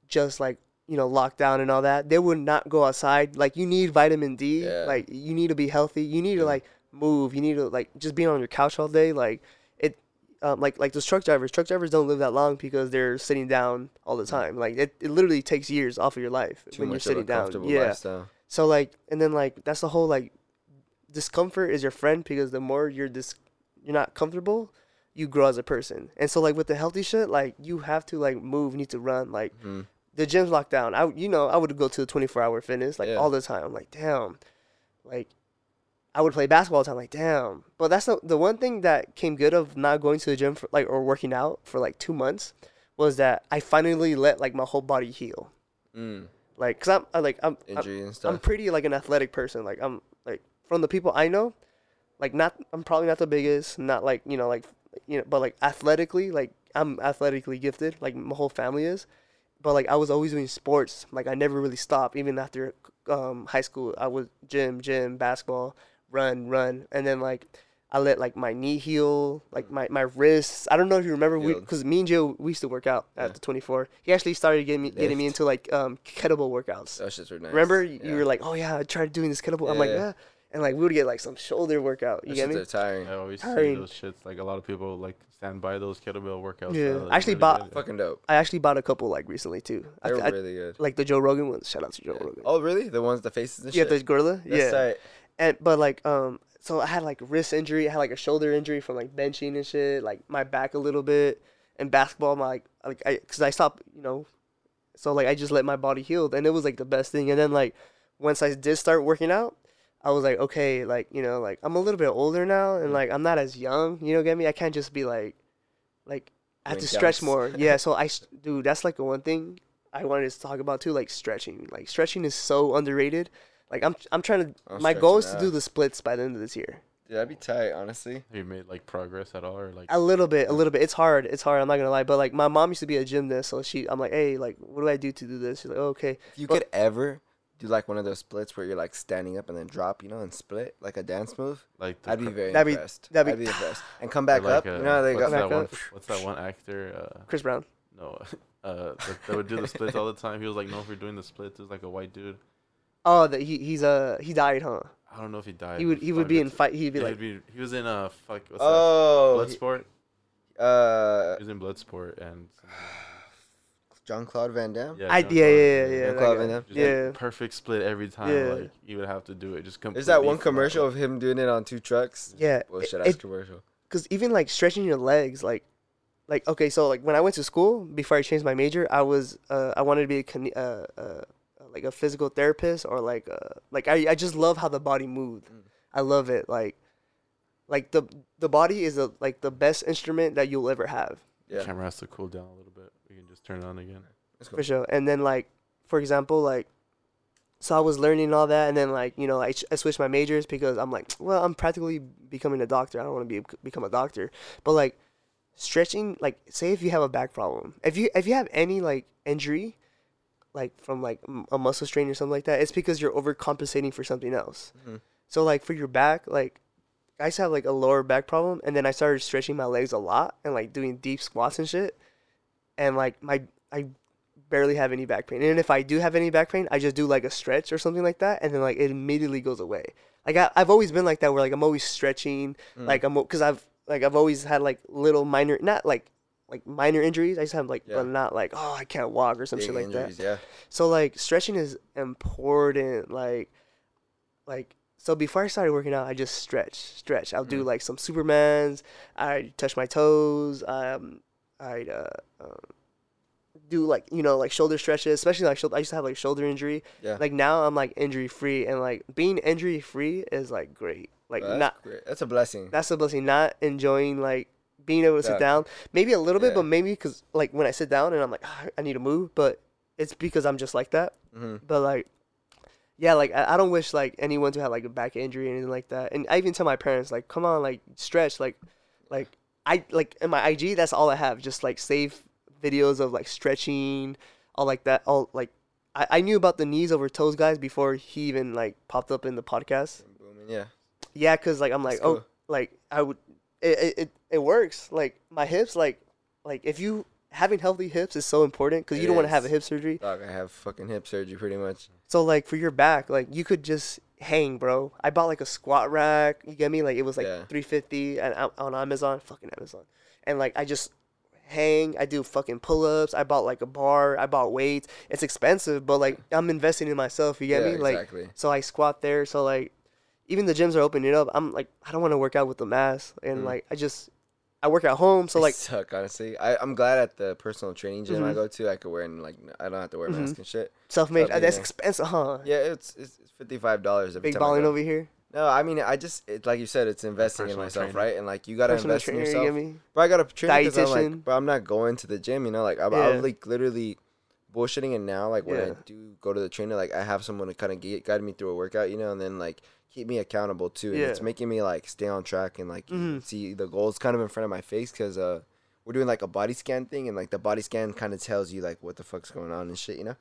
just like you know locked down and all that, they would not go outside. Like you need vitamin D. Yeah. Like you need to be healthy. You need to like move. You need to like just being on your couch all day. Like it, um, like like those truck drivers. Truck drivers don't live that long because they're sitting down all the time. Like it, it literally takes years off of your life Too when you're sitting down. Yeah. lifestyle. So like, and then like that's the whole like discomfort is your friend because the more you're dis you're not comfortable, you grow as a person. And so like with the healthy shit, like you have to like move, you need to run. Like Mhm. the gym's locked down. I you know I would go to the 24 hour fitness like Yeah. all the time. I'm like damn, like I would play basketball all the time. Like damn. But that's the the one thing that came good of not going to the gym for like or working out for like two months was that I finally let like my whole body heal. Mm. Like cause I'm I, like I'm I'm- Injury and stuff. I'm pretty like an athletic person. Like I'm from the people I know, like not I'm probably not the biggest, not like you know like you know, but like athletically, like I'm athletically gifted. Like my whole family is, but like I was always doing sports. Like I never really stopped even after um, high school. I was gym, gym, basketball, run, run, and then like. I let like my knee heal, like my, my wrists. I don't know if you remember, because me and Joe we used to work out at Yeah. the 24. He actually started getting me getting me into like um kettlebell workouts. Those shits were nice. Remember, you were like, "Oh yeah, I tried doing this kettlebell." I'm Yeah, like, yeah. "Yeah," and like we would get like some shoulder workout. You Those get shits me? are tiring. I always see Tiring. those shits. Like a lot of people like stand by those kettlebell workouts. Yeah. I actually really bought- good. Fucking dope. I actually bought a couple like recently too. They're I- really good. like the Joe Rogan ones. Shout out to Joe Yeah. Rogan. Oh really? The ones the faces and yeah, shit. the gorilla. That's yeah, tight. and but like um, so I had like wrist injury. I had like a shoulder injury from like benching and shit. Like my back a little bit. And basketball, my like like I because I stopped, you know, so like I just let my body heal, and it was like the best thing. And then like once I did start working out, I was like, okay, like you know, like I'm a little bit older now, and like I'm not as young. You know, get me? I can't just be like, like I have Doing to stretch jumps. more. Yeah, so I, dude, that's like the one thing I wanted to talk about too, like stretching. Like stretching is so underrated. Like I'm, I'm trying to. I'm my goal is stretching to do out. the splits by the end of this year. Dude, that'd be tight, honestly. Have you made like progress at all, or like? A little bit, a little bit. It's hard. It's hard. I'm not gonna lie. But like my mom used to be a gymnast, so she, I'm like, hey, like, what do I do to do this? She's like, oh, okay. If you But- could ever do like one of those splits where you're like standing up and then drop, you know, and split like a dance move, like the I'd be cr- very That'd be- impressed. that'd be- I'd be impressed. And come back like, up. uh, you know how they what's go. that Back one? up. What's that one actor? Uh, Chris Brown. no, uh, that, that would do the splits all the time. He was like known for doing the splits. It was like a white dude. Oh, that he he's uh he died, huh? I don't know if he died. He would he would be in fight. He'd be yeah, like, he'd be, he was in a fuck. What's Oh, that? he- Bloodsport. uh, He was in Bloodsport and John Claude Van Damme. yeah, I yeah yeah yeah yeah. Jean-Claude Van. Damme. Just Yeah. like perfect split every time. Yeah. Like you would have to do it. Just completely. There's that one commercial like- of him doing it on two trucks. Yeah, Bullshit it- ass commercial. Cause even like stretching your legs, like, like okay, so like when I went to school before I changed my major, I was uh I wanted to be a kine- uh, uh like a physical therapist or like uh like I I just love how the body moved. Mm. I love it like, like the the body is a like the best instrument that you'll ever have Yeah, Camera has to cool down a little bit. We can just turn it on again. that's cool. for sure. And then like for example like. So I was learning all that, and then like you know, I, I switched my majors because I'm like, well, I'm practically becoming a doctor. I don't want to be become a doctor, but like stretching like say if you have a back problem if you if you have any like injury like from like a muscle strain or something like that it's because you're overcompensating for something else Mhm. so like for your back like i used to have like a lower back problem and then i started stretching my legs a lot and like doing deep squats and shit and like my i barely have any back pain and if i do have any back pain i just do like a stretch or something like that and then like it immediately goes away like I, i've always been like that where like i'm always stretching Mm. like I'm because I've like I've always had like little minor not like like minor injuries. I just have like Yeah. but not like oh I can't walk or some Big shit like injuries, that. Yeah. So like stretching is important. Like like so before I started working out, I just stretch stretch. I'll do Mhm. like some Supermans. I touch my toes. Um, I'd uh, um, do like you know like shoulder stretches, especially like shoulder. I used to have like shoulder injury. Yeah. Like now I'm like injury free, and like being injury free is like great. Like that's not great. That's a blessing. that's a blessing. Not enjoying like being able to sit down. Maybe a little bit, Yeah. but maybe because like when I sit down and I'm like "Ah, I need to move, but it's because I'm just like that. hmm But like, yeah, like I, I don't wish like anyone to have like a back injury or anything like that. And I even tell my parents like, come on, like stretch, like, like I like in my IG that's all I have, just like save videos of like stretching, all like that, all like. I, I knew about the knees over toes guys before he even like popped up in the podcast. Yeah. Yeah, cause like I'm like, That's oh, like I would, it, it it it works. Like my hips, like like if you having healthy hips is so important because you don't want to have a hip surgery. Dog, I have fucking hip surgery pretty much. So like for your back, like you could just hang, bro. I bought like a squat rack. You get me? Like it was like Yeah. 350 and on Amazon, fucking Amazon. and like I just hang. I do fucking pull ups. I bought like a bar. I bought weights. It's expensive, but like I'm investing in myself. You get Yeah, me? Like exactly. so I squat there. So like even the gyms are opening up. I'm like I don't want to work out with the mask, and Mm. like I just I work at home. So I like suck honestly. I I'm glad at the personal training gym I Mhm. go to. I could wear and like I don't have to wear a mask Mhm. and shit. self made. Stop That's being- expensive, huh? Yeah, it's it's fifty five dollars every Big time. I balling go. over here. No, I mean I just it, like you said, it's investing in personal myself, trainer. right? And like you gotta Personal invest in trainer, you yourself. get me? But I got a trainer because I'm Dietitian. like, but I'm not going to the gym. You know, like I'm, Yeah. I'm like literally bullshitting. And now, like when I Yeah. do go to the trainer, like I have someone to kind of get, guide me through a workout, you know, and then like keep me accountable too. And it's making me like stay on track and like Mhm. see the goals kind of in front of my face because uh we're doing like a body scan thing and like the body scan kind of tells you like what the fuck's going on and shit, you know.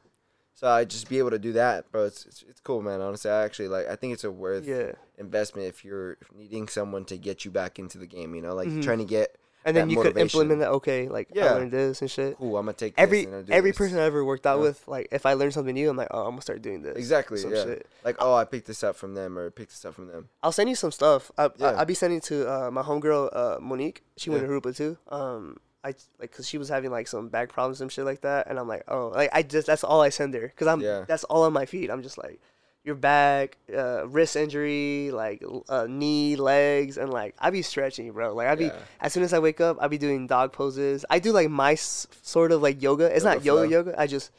So I just be able to do that, bro. It's, it's it's cool, man. Honestly, I actually like. I think it's a worth Yeah. investment if you're needing someone to get you back into the game. You know, like Mhm. trying to get And then you could motivation. implement that. Okay, like I Yeah. learned this and shit. cool. I'm gonna take this Every and I'll do every this." person I ever worked out Yeah. with, like if I learn something new, I'm like, oh, I'm gonna start doing this. Exactly. Some yeah. shit. Like, oh, I picked this up from them or picked this up from them. I'll send you some stuff. I, Yeah. I I'll be sending to uh, my homegirl uh, Monique. She went Yeah. to Harupa too. Um, I like cause she was having like some back problems and shit like that, and I'm like, oh, like I just that's all I send her, cause I'm Yeah. that's all on my feet. I'm just like, your back, uh, wrist injury, like uh, knee, legs, and like I be stretching, bro. Like I be Yeah. as soon as I wake up, I be doing dog poses. I do like my s- sort of like yoga. It's Yoga not yoga flow. yoga. I just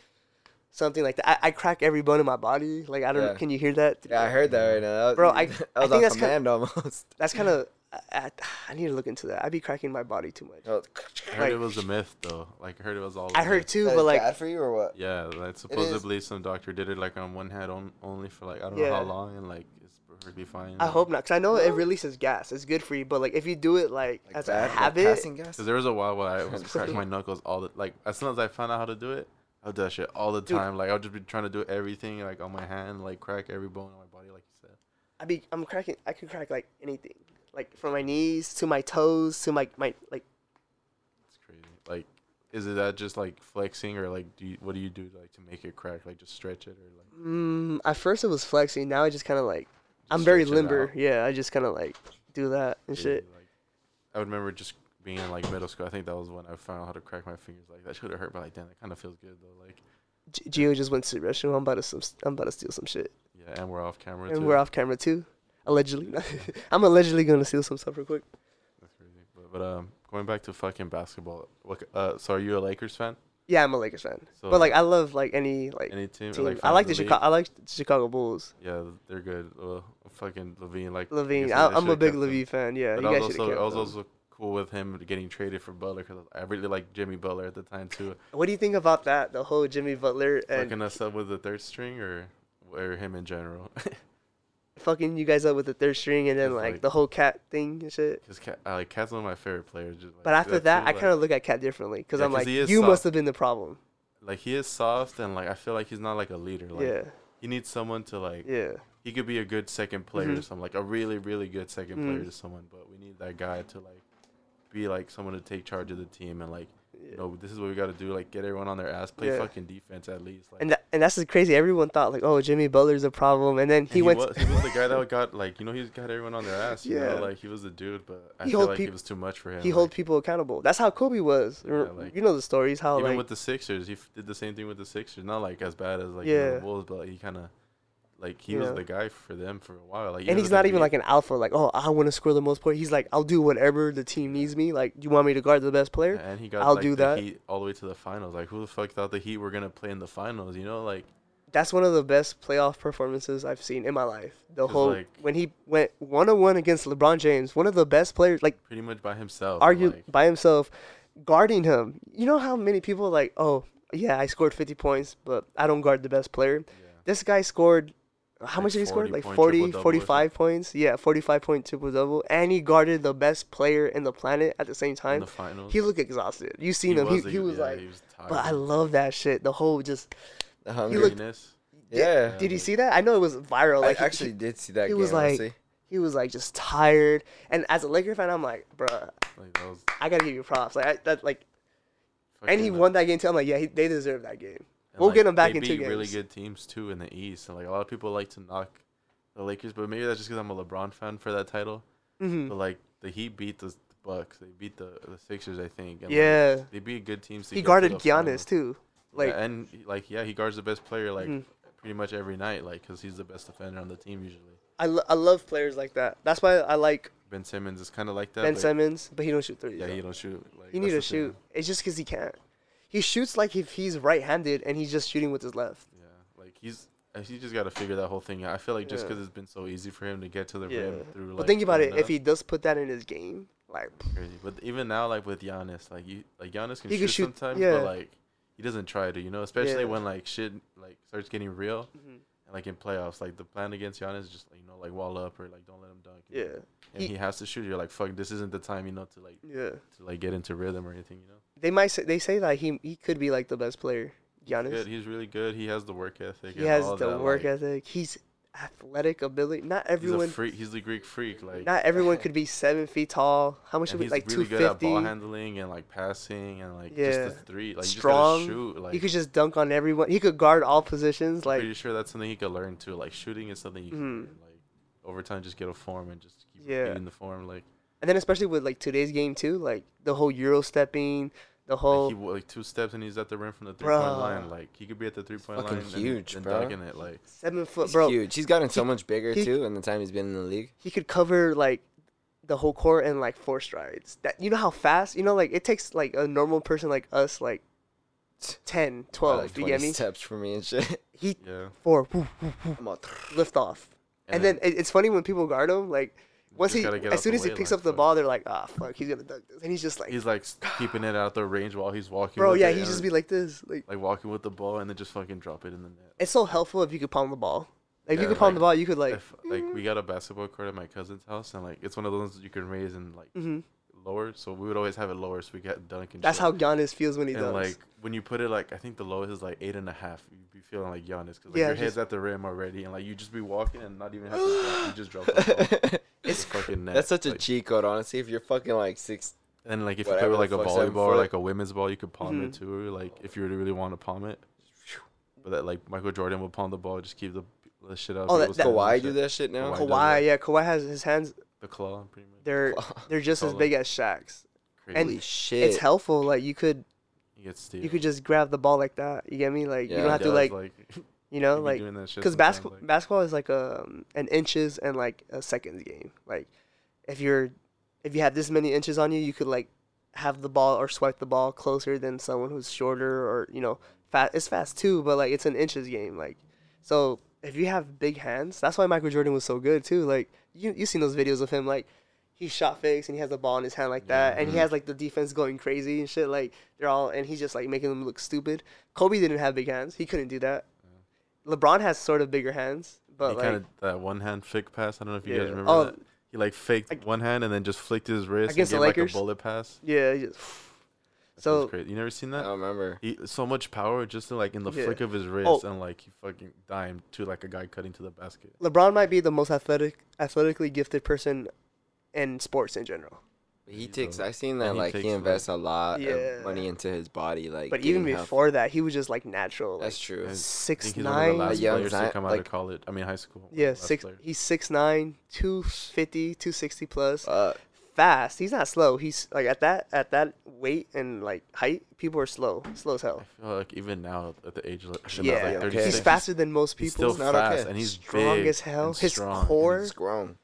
something like that. I, I crack every bone in my body. Like I don't. Yeah. Can you hear that? Yeah, I heard that right now. That was- Bro, I- I was think on that's command almost. That's kind of. I, I need to look into that. I'd be cracking my body too much. Oh, I heard Like- it was a myth though. Like I heard it was all. I heard myth. too, that but is like, bad for you or what? Yeah, like supposedly some doctor did it like on one hand on, only for like I don't know how long, and like it's perfectly fine. I hope not, cause I know it releases gas. It's good for you, but like if you do it like, Like as bad, a like habit, passing gas? Because there was a while where I was cracking my knuckles all the like as soon as I found out how to do it, I would do that shit all the Dude. time. Like I would just be trying to do everything like on my hand, like crack every bone in my body, like you said. I'd be I'm cracking. I could crack like anything, like from my knees to my toes to my my like. It's crazy. Like, is it that just like flexing or like do you, what do you do like to make it crack? Like just stretch it or like Mm, at first it was flexing. Now I just kind of like I'm very limber. Yeah, I just kind of like do that and Yeah, shit. Like, I would remember just being in like middle school. I think that was when I found out how to crack my fingers. Like that should have hurt, but like damn, that kind of feels good though. Like G- Gio just went to the restroom. I'm about to. I'm about to steal some shit, yeah, and we're off camera and too. we're off camera too. Allegedly, I'm allegedly gonna steal some stuff real quick. That's crazy. But, but um, going back to fucking basketball. What? Uh, so are you a Lakers fan? Yeah, I'm a Lakers fan, So but like I love like any like any team? team. Like I like the of Chicago. I like the Chicago Bulls. Yeah, they're good. Well, fucking LaVine, like LaVine. I, I'm a big. LaVine fan. Yeah, But you I guys was should also I was also cool with him getting traded for Butler because I really liked Jimmy Butler at the time too. What do you think about that? The whole Jimmy Butler and Fucking us up with the third string or or him in general. fucking you guys up with the third string, and then like, like- the whole cat thing and shit. Because KAT, uh, like KAT's one of my favorite players. Just, like, But after that, too, I kind of look at KAT differently because Yeah, I'm 'cause like, you must have been the problem. like he is soft and like I feel like he's not like a leader. Like yeah, he needs someone to like. yeah, He could be a good second player to Mhm. someone, like a really really good second player Mhm. to someone. But we need that guy to like be like someone to take charge of the team and like yeah. know this is what we got to do. Like get everyone on their ass, play Yeah. fucking defense at least. Like, And that, and that's just crazy. Everyone thought like, oh, Jimmy Butler's a problem, and then and he went. Was, he was the guy that got like you know he's got everyone on their ass. You Yeah. know, like he was the dude, but I He feel like it was too much for him. he like, hold people accountable. That's how Kobe was. Yeah, like- you know the stories how even like with the Sixers, he f- did the same thing with the Sixers. Not like as bad as like Yeah. the Bulls, but like, he kind of like he was the guy for them for a while. Like and he's not even like an alpha. Like, oh, I want to score the most points. He's like, I'll do whatever the team needs me. Like, do you want me to guard the best player? and he got I'll like, do the that. Heat all the way to the finals. Like who the fuck thought the Heat were gonna play in the finals? You know, like That's one of the best playoff performances I've seen in my life. The whole like- when he went one on one against LeBron James, one of the best players, like pretty much by himself. argue like, by himself, guarding him. You know how many people like, oh yeah, I scored 50 points, but I don't guard the best player. yeah. This guy scored. How Like much did he score? Like point 40, 45 points. Yeah, 45 point triple double. And he guarded the best player in the planet at the same in time. the finals. He looked exhausted. You seen him. He, he was yeah, like, he was tired. but I love that shit. The whole just. The He hunger. looked- Greenness. yeah. Did you see that? I know it was viral. Like I he- actually he, did see that game. he game. was like- honestly. he was like just tired. And as a Laker fan, I'm like, bruh, Like that was. I gotta give you props. Like I, that, like, and he fucking, won that game too. I'm like, yeah, he, they deserve that game. We'll like, them back in two beat really good teams too in the East, and like a lot of people like to knock the Lakers, but maybe that's just because I'm a LeBron fan for that title. hmm But like the Heat beat the Bucks. They beat the the Sixers, I think. and, like, Yeah. they beat good teams. He get guarded. Giannis too. Like yeah, and like yeah, he guards the best player like Mhm. pretty much every night, like because he's the best defender on the team usually. I, lo- I love players like that. That's why I like Ben Simmons is kind of like that. Ben Simmons, but he don't shoot threes. Yeah, though. he don't shoot. Like, he need to the thing. shoot. It's just because he can't. He shoots like if he's right-handed and he's just shooting with his left. Yeah, like he's he just got to figure that whole thing out. I feel like just Yeah. because it's been so easy for him to get to the Yeah. rim through. Like, but think about it. If he does put that in his game, like crazy. But even now, like with Giannis, like you like Giannis can shoot, can shoot- sometimes, yeah. but like he doesn't try to, you know. Especially Yeah. when like shit like starts getting real, mhm, and like in playoffs, like the plan against Giannis is just you know like wall up or like don't let him dunk. yeah, And He- he, has to shoot. You're like fuck. This isn't the time, you know, to like yeah. to like get into rhythm or anything, you know. They might say they say that he he could be like the best player. Giannis. Good. He's really good. He has the work ethic. He has the that, work like, ethic. He's athletic ability. Not everyone. He's freak. He's the Greek freak. Like Not everyone could be seven feet tall. How much and should be he's like really two good at ball handling and like passing and like Yeah. just the three. Like Strong. you just shoot. Like he could just dunk on everyone. He could guard all positions. Like pretty sure that's something he could learn too. Like shooting is something you can Mhm. learn. Like over time, just get a form and just keep Yeah. the form. Like, and then especially with like today's game too, like the whole euro stepping, the whole like, he, like two steps and he's at the rim from the three Bruh. point line. Like he could be at the three point line huge, and, bro. and dunking it. Like seven foot He's bro. huge. He's gotten so he- much bigger he- too in the time he's been in the league. He could cover like the whole court in like four strides. That you know how fast you know like it takes like a normal person like us like 10, 12. like you get me? steps for me and shit. He yeah. four woof, woof, woof, lift off, and, then, it, it's funny when people guard him like. Once he, as soon as he picks like, up the ball, they're like, "Ah, fuck, he's gonna dunk this," and he's just like, he's like keeping it out the range while he's walking. "Bro, yeah." He just be like this, like like walking with the ball and then just fucking drop it in the net. it's so helpful if you could palm the ball. Like, if you could palm like, the ball, you could like, if like we got a basketball court at my cousin's house and like it's one of those that you can raise and like hmm lower, so we would always have it lower so we got dunk and that's shit. how Giannis feels when he and does. like when you put it like I think the lowest is like eight and a half. You'd be feeling like Giannis because like Yeah, your just- head's at the rim already, and like you just be walking and not even have to drop. You just drop the ball. It's the fucking net. That's such a like, cheat code, honestly. If you're fucking like six, and like if you whatever play with like a volleyball or like a women's ball, you could palm it Mhm. too. Like if you really really want to palm it. But that like Michael Jordan would palm the ball, just keep the, the shit up. Oh, that- that- Kawhi do that shit now. Kawhi. Kawhi, yeah, Kawhi has his hands. The claw, pretty much. They're they're just as Taller. big as Shaq's. Crazy. and Holy shit! It's helpful. Like you could he gets steal. you could just grab the ball like that. You get me? Like you don't he have to like like you know like doing that shit because basketball like- basketball is like um an inches and like a seconds game. Like if you're if you have this many inches on you, you could like have the ball or swipe the ball closer than someone who's shorter or you know fast. It's fast too, but like it's an inches game. Like so if you have big hands, that's why Michael Jordan was so good too. Like you you seen those videos of him like. He shot fakes and he has the ball in his hand like that, Yeah. and he has like the defense going crazy and shit. Like they're all, and he's just like making them look stupid. Kobe didn't have big hands; he couldn't do that. LeBron has sort of bigger hands, but he like kind of that one hand flick pass. I don't know if you guys remember Oh, that. He like faked Like- one hand and then just flicked his wrist Against the and gave like Lakers? a bullet pass. yeah. he just- So- was crazy. You never seen that? I don't remember. He so much power just to, like in the Yeah. flick of his wrist Oh. and like he fucking dimed to like a guy cutting to the basket. LeBron might be the most athletic, athletically gifted person in sports in general. He He's takes. a- I seen that he like takes, he like- invests a lot Yeah. of money into his body. Like, But even getting healthy. before that, he was just like natural. Like that's true. I six think he's one of nine. A young players to come out like- of college. I mean high school. yeah, six. player. He's six nine, two fifty, two sixty plus. Uh, Fast. He's not slow. He's like at that at that weight and like height, people are slow, slow as I hell. feel like even now at the age of like, Yeah, like okay. 36, he's faster than most He's people. still not fast okay. and he's strong as hell. His strong. core. he's grown.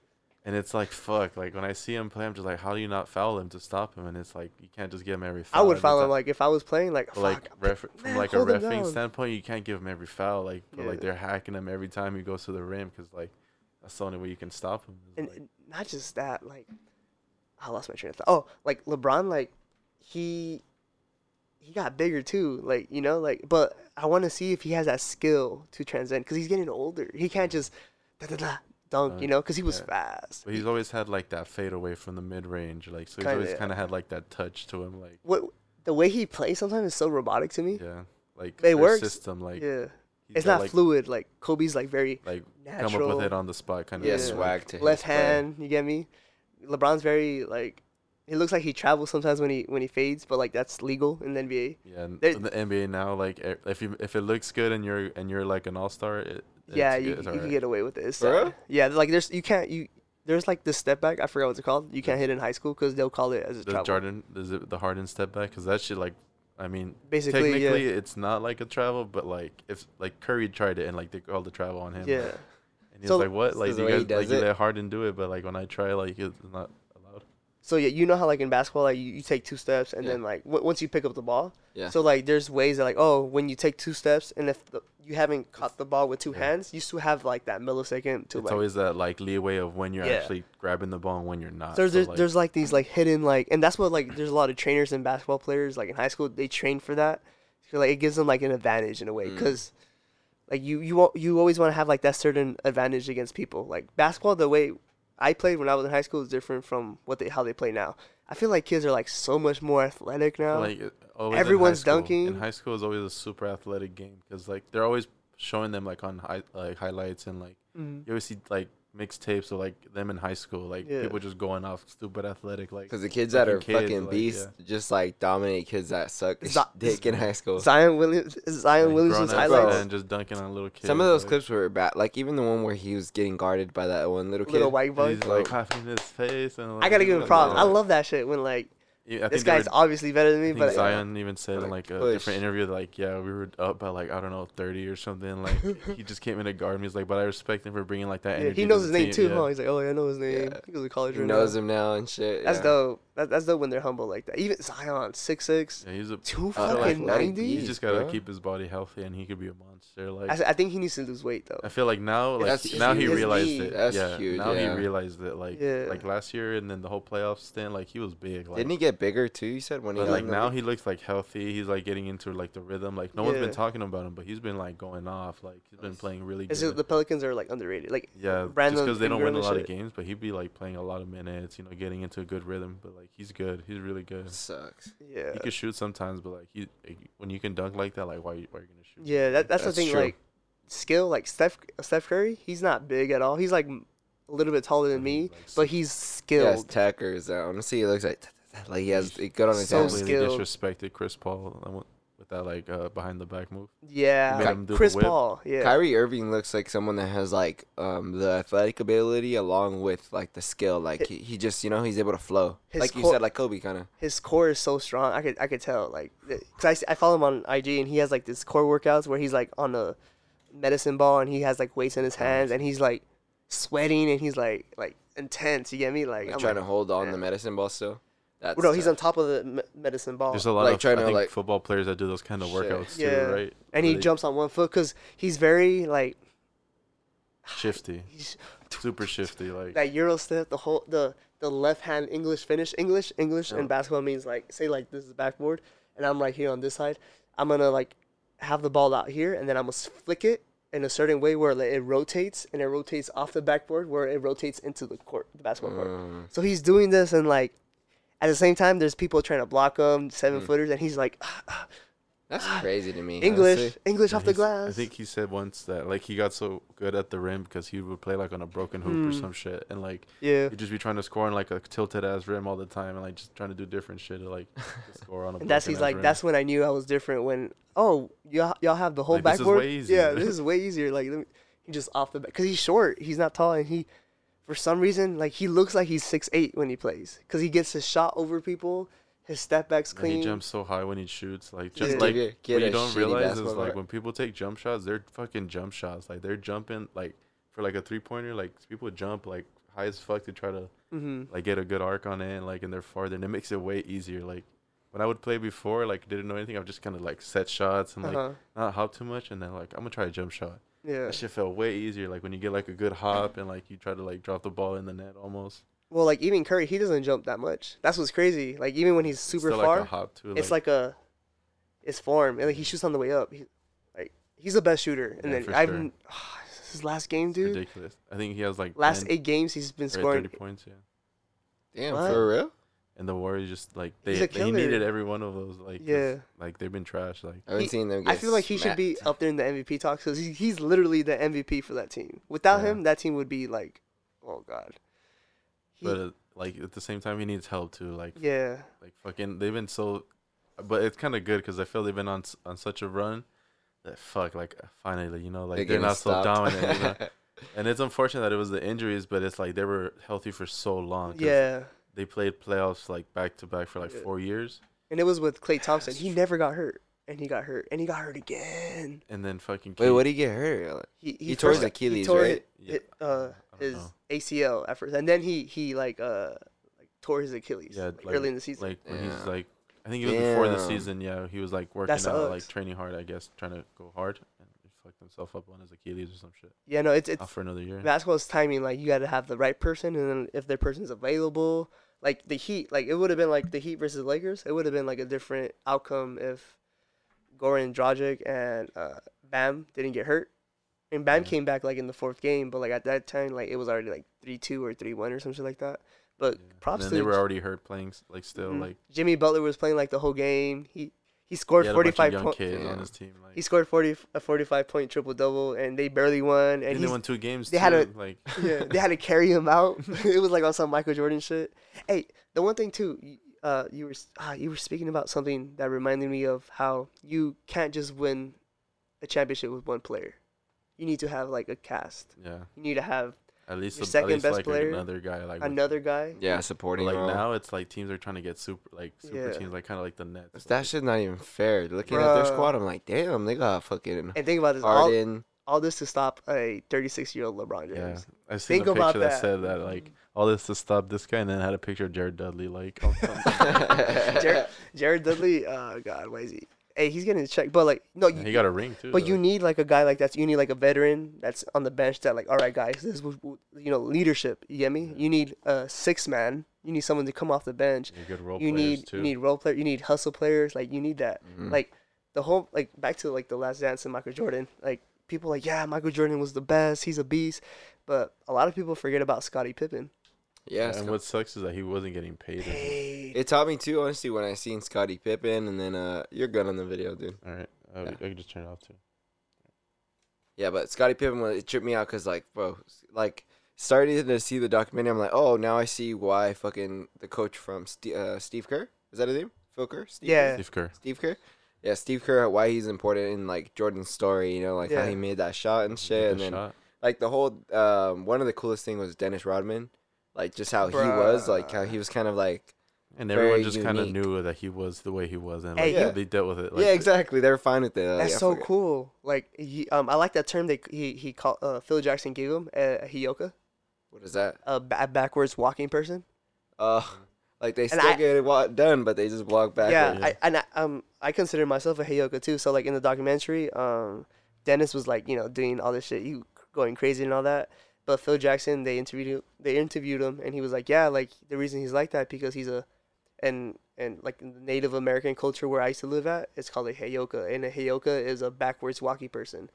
And it's like fuck. Like when I see him play, I'm just like, how do you not foul him to stop him? And it's like you can't just give him every foul. I would foul him like if I was playing like like ref- man, from like a refing standpoint, you can't give him every foul. Like but like they're hacking him every time he goes to the rim because like that's the only way you can stop him. and, like- and not just that, like I lost my train of thought. Oh, like LeBron, like he he got bigger too, like you know, like. But I want to see if he has that skill to transcend because he's getting older. He can't just da da da dunk, you know, because he was yeah. fast. but he's always had like that fade away from the mid range. Like so he's Kinda, always yeah. kind of had like that touch to him. Like What the way he plays sometimes is so robotic to me. yeah, like It their works. system. Like yeah, he's it's got, not like, fluid. Like Kobe's like very Like natural. come up with it on the spot, kind of. Yeah, Yeah. swag to his left play. hand. You get me? LeBron's very like. He looks like he travels sometimes when he when he fades, but like that's legal in the NBA. Yeah, in the NBA now, like if you if it looks good and you're and you're like an all star, it, yeah, it's you, good, it's you can get away with it. It's For Yeah, like there's you can't you there's like this step back. I forgot what's it called. You can't hit in high school because they'll call it as a The travel. Jordan, is it the Harden step back? Because that shit, like, I mean, Basically, technically yeah. it's not like a travel, but like if like Curry tried it and like they called the travel on him. Yeah. And he's So- like, what? Like you the way he guys like does you it? let Harden do it, but like when I try, like it's not allowed. So yeah, you know how like in basketball, like you, you take two steps and Yeah. then like w- once you pick up the ball. Yeah. So like there's ways that like oh when you take two steps and if the, you haven't caught the ball with two Yeah. hands, you still have like that millisecond to It's like. always that like leeway of when you're Yeah. actually grabbing the ball and when you're not. there's So, there's, like, there's like these like hidden like and that's what like there's a lot of trainers and basketball players like in high school they train for that. So like it gives them like an advantage in a way Mm. Like you you you always want to have like that certain advantage against people. Like basketball, the way I played when I was in high school is different from what they how they play now. I feel like kids are like so much more athletic now. like in Everyone's school- dunking. In high school is always a super athletic game because like they're always showing them like on high, like highlights and like Mhm. you always see like mixtapes of like them in high school, like Yeah. people just going off stupid athletic like. Because the kids that are fucking kids, fucking like, beasts just like dominate kids that suck as Zi- dick in high school. Zion Williams, Zion like, Williamson's grown-ups highlights. and just dunking on little kids. Some of those like, clips were bad. Like even the one where he was getting guarded by that one little kid. Little white boy. He's like clapping his face and. Like, I gotta give him Like, props. I love that shit when like Yeah, I this think they guy's were- obviously better than I me, think but Zion even said in Like, like a push. different interview, like, yeah, we were up by like I don't know thirty or something. Like he just came in to guard me. He's like, but I respect him for bringing like that yeah, energy. he knows the his name team." too, Yeah. huh? He's like, oh yeah, I know his name. Yeah. He goes to college He right knows now. him now and shit. That's dope. That, that's dope when they're humble like that. Even Zion, six six, Yeah, he's a. two Uh, fucking like, like, ninety. He just gotta bro. keep his body healthy, and he could be a monster. Like I think he needs to lose weight though. I feel like now, like That's he- now he realized knee. it. That's yeah, huge, now yeah. he realized it. Like Yeah. like last year, and then the whole playoff stint, like he was big. Like, Didn't he get bigger too? You said when he But like now league? he looks like healthy. He's like getting into like the rhythm. Like no one's been talking about him, but he's been like going off. Like he's been playing really Is good. it the Pelicans are like underrated? Like yeah, Brandon just because they don't win a lot and of games, but he'd be like playing a lot of minutes. You know, getting into a good rhythm. But like he's good. He's really good. sucks. yeah, He can shoot sometimes, but like he like, when you can dunk like that, like why you, why are you gonna shoot? yeah. That, that's, That's the thing. true. Like skill, like Steph Steph Curry, he's not big at all. He's like a little bit taller than But me, like, but he's He has skilled. tackers. Honestly, he looks like like he has it good on his So hands. skilled. disrespected Chris Paul with- with that like uh, behind the back move. Yeah, He made him do the Chris. Paul. Yeah, Kyrie Irving looks like someone that has like um the athletic ability along with like the skill. Like he, he just you know he's able to flow. His like you said, like Kobe kind of. his core is so strong. I could I could tell like because I follow him on IG and he has like this core workouts where he's like on a medicine ball and he has like weights in his hands and he's like sweating and he's like like intense. You get me? Like, Like I'm trying like, to hold on yeah. the medicine ball still. That's no, he's on top of the me- medicine ball There's a lot Like of trying I to, think like- football players that do those kind of Shit. workouts Yeah. too, right? and he Where they- jumps on one foot because he's very like shifty, he's super shifty. Like that Euro step, the whole the the left hand English finish. English English Yeah. in basketball means like say like this is the backboard and I'm right here on this side. I'm gonna like have the ball out here and then I'm gonna flick it in a certain way where like, it rotates and it rotates off the backboard where it rotates into the court, the basketball court. Mm. So he's doing this and like at the same time there's people trying to block him, seven Mm. footers, and he's like That's crazy to me. English, honestly. English Yeah, off the glass. I think he said once that like he got so good at the rim because he would play like on a broken hoop or Hmm. some shit, and like yeah. he'd just be trying to score on like a tilted ass rim all the time, and like just trying to do different shit to like score on a. And that's he's like rim. that's when I knew I was different. When oh y'all y'all have the whole Like, this is backboard. way easier. Yeah, this is way easier. Like let me, he just off the back because he's short. He's not tall, and he for some reason like he looks like he's six eight when he plays because he gets his shot over people. His step backs And clean. he jumps so high when he shoots, like Yeah. just like Give you- get what you don't realize is like court. when people take jump shots, they're fucking jump shots. Like they're jumping like for like a three pointer, like people jump like high as fuck to try to hmm like get a good arc on it, and, like and they're farther, and it makes it way easier. Like when I would play before, like didn't know anything, I would just kind of like set shots and like uh-huh. not hop too much, and then like I'm gonna try a jump shot. Yeah. That shit felt way easier. Like when you get like a good hop and like you try to like drop the ball in the net almost. Well, like even Curry, he doesn't jump that much. That's what's crazy. Like even when he's super still far, like a hop too. it's like a, it's form. And like he shoots on the way up. He, like he's the best shooter. And Yeah, then I've sure. Ah, this is his last game, it's dude. ridiculous. I think he has like Last 10 eight games, he's been scoring. 30 points. Yeah. Damn, What? for real? And the Warriors just like they, they he needed every one of those Like Yeah. like they've been trash like I haven't seen them. Get I feel like he should be up there in the MVP talks because he, he's literally the MVP for that team. Without Yeah. him, that team would be like, oh god. He- but uh, like at the same time he needs help too like yeah, like fucking they've been so but it's kind of good because I feel they've been on on such a run that fuck like finally you know like They're they're, getting not so dominant you know? And it's unfortunate that it was the injuries, but it's like they were healthy for so long. Yeah, They played playoffs like back to back for like Yeah. four years, and it was with Klay Thompson. He never got hurt, and he got hurt, and he got hurt again. and then fucking. Wait, Kate- what did he get hurt? He he, He tore his first- Achilles, tore right? Hit, Yeah, hit, uh, I don't his know. ACL at first, and then he he like uh like tore his Achilles Yeah, like, like- early in the season. Like when he's Yeah. like, I think even before the Damn. season, yeah, he was like working That out, like sucks. training hard, I guess, trying to go hard, and he fucked himself up on his Achilles or some shit. yeah, no, it's it's Off for another year. basketball's timing. Like you got to have the right person, and then if their person's available, like the Heat, like it would have been like the Heat versus Lakers. It would have been like a different outcome if Goran Dragic and uh, Bam didn't get hurt. And Bam came back like in the fourth game, but like at that time, like it was already like three two or three one or something like that. But Yeah. props and to then they were already hurt playing, like still Mhm. like Jimmy Butler was playing like the whole game. He he scored he had a forty bunch of five young points. kids Yeah. on his team. Like He scored 40, a 45 point triple double, and they barely won. And think they won two games. they too. had a- like yeah, they had to carry him out. it was like on some Michael Jordan shit. Hey, the one thing too, uh, you were ah, you were speaking about something that reminded me of how you can't just win a championship with one player. You need to have like a cast. yeah, You need to have at least Your a- second at least best like player, another guy like with- another guy. Yeah, supporting like role. now, it's like teams are trying to get super like super Yeah. teams, like kind of like the Nets. That shit's not even fair. Looking at their squad, I'm like, damn, they got fucking And think about this, all, Harden. all this to stop a 36 year old LeBron Yeah, James. I seen Think a about picture that. that. said that like all this to stop this guy, and then had a picture of Jared Dudley like. Jared, Jared Dudley, oh god, why is he? Hey, he's getting checked, but like no, you, he got a ring too. But though. you need like a guy like that. You need like a veteran that's on the bench that like, all right, guys, this was you know leadership. You get me? You need a six man. You need someone to come off the bench. Need good role you players need too. you need role player. You need hustle players. Like you need that. Mhm. Like the whole like back to like the Last Dance and Michael Jordan. Like people like yeah, Michael Jordan was the best. He's a beast. But a lot of people forget about Scottie Pippen. Yeah, and what sucks is that he wasn't getting paid. Paid. it taught me too, honestly, when I seen Scottie Pippen, and then uh, you're good on the video, dude. All right, uh, Yeah. I can just turn it off too. Yeah, but Scottie Pippen, was- it tripped me out because, like, bro, like, starting to see the documentary, I'm like, oh, now I see why fucking the coach from Ste uh, Steve Kerr, is that his name? Phil Kerr? Steve Yeah. Steve Kerr. Steve Kerr? Yeah, Steve Kerr, why he's important in, like, Jordan's story, you know, like how he made that shot and shit. And then, shot. like, the whole, um, one of the coolest thing was Dennis Rodman. Like, just how he was, like, how he was kind of like, And everyone just kind of knew that he was the way he was, and Hey, like, yeah. they dealt with it. Like, yeah, exactly. They were fine with it. Like, That's I so forget- cool. Like he, um, I like that term that he he called uh, Phil Jackson gave him uh, Heyoka, What is that? a ba- backwards walking person. Uh, like, they And still I- get it wa- done, but they just walk back. yeah, yeah. I, and I, um, I consider myself a Heyoka too. So like in the documentary, um, Dennis was like you know doing all this shit, you going crazy and all that. But Phil Jackson, they interviewed they interviewed him, and he was like, yeah, like the reason he's like that because he's a, and and like in the Native American culture where I used to live at, it's called a Heyoka, and a Heyoka is a backwards walking person,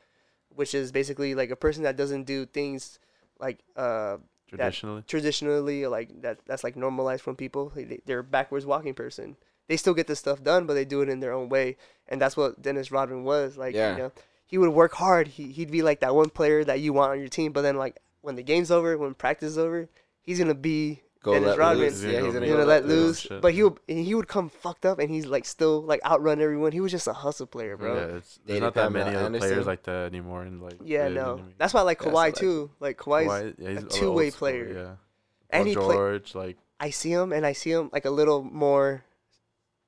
which is basically like a person that doesn't do things like uh traditionally. traditionally like that that's like normalized from people They- they're a backwards walking person they still get this stuff done but they do it in their own way and that's what dennis rodman was like Yeah. you know he would work hard he, he'd be like that one player that you want on your team but then like when the game's over when practice is over he's gonna be Go Dennis let Rodman. loose. He's Yeah, gonna he's gonna go gonna let let loose. loose Shit. but he would he would come fucked up and he's like still like outrun everyone he was just a hustle player bro Yeah, it's, there's Dated not that many other players like that anymore. And like, yeah, the no enemy. that's why I like That's Kawhi like- too like Kawhi's Kawhi, yeah, he's a two-way player. Yeah, And Paul he play- like I see him and I see him like a little more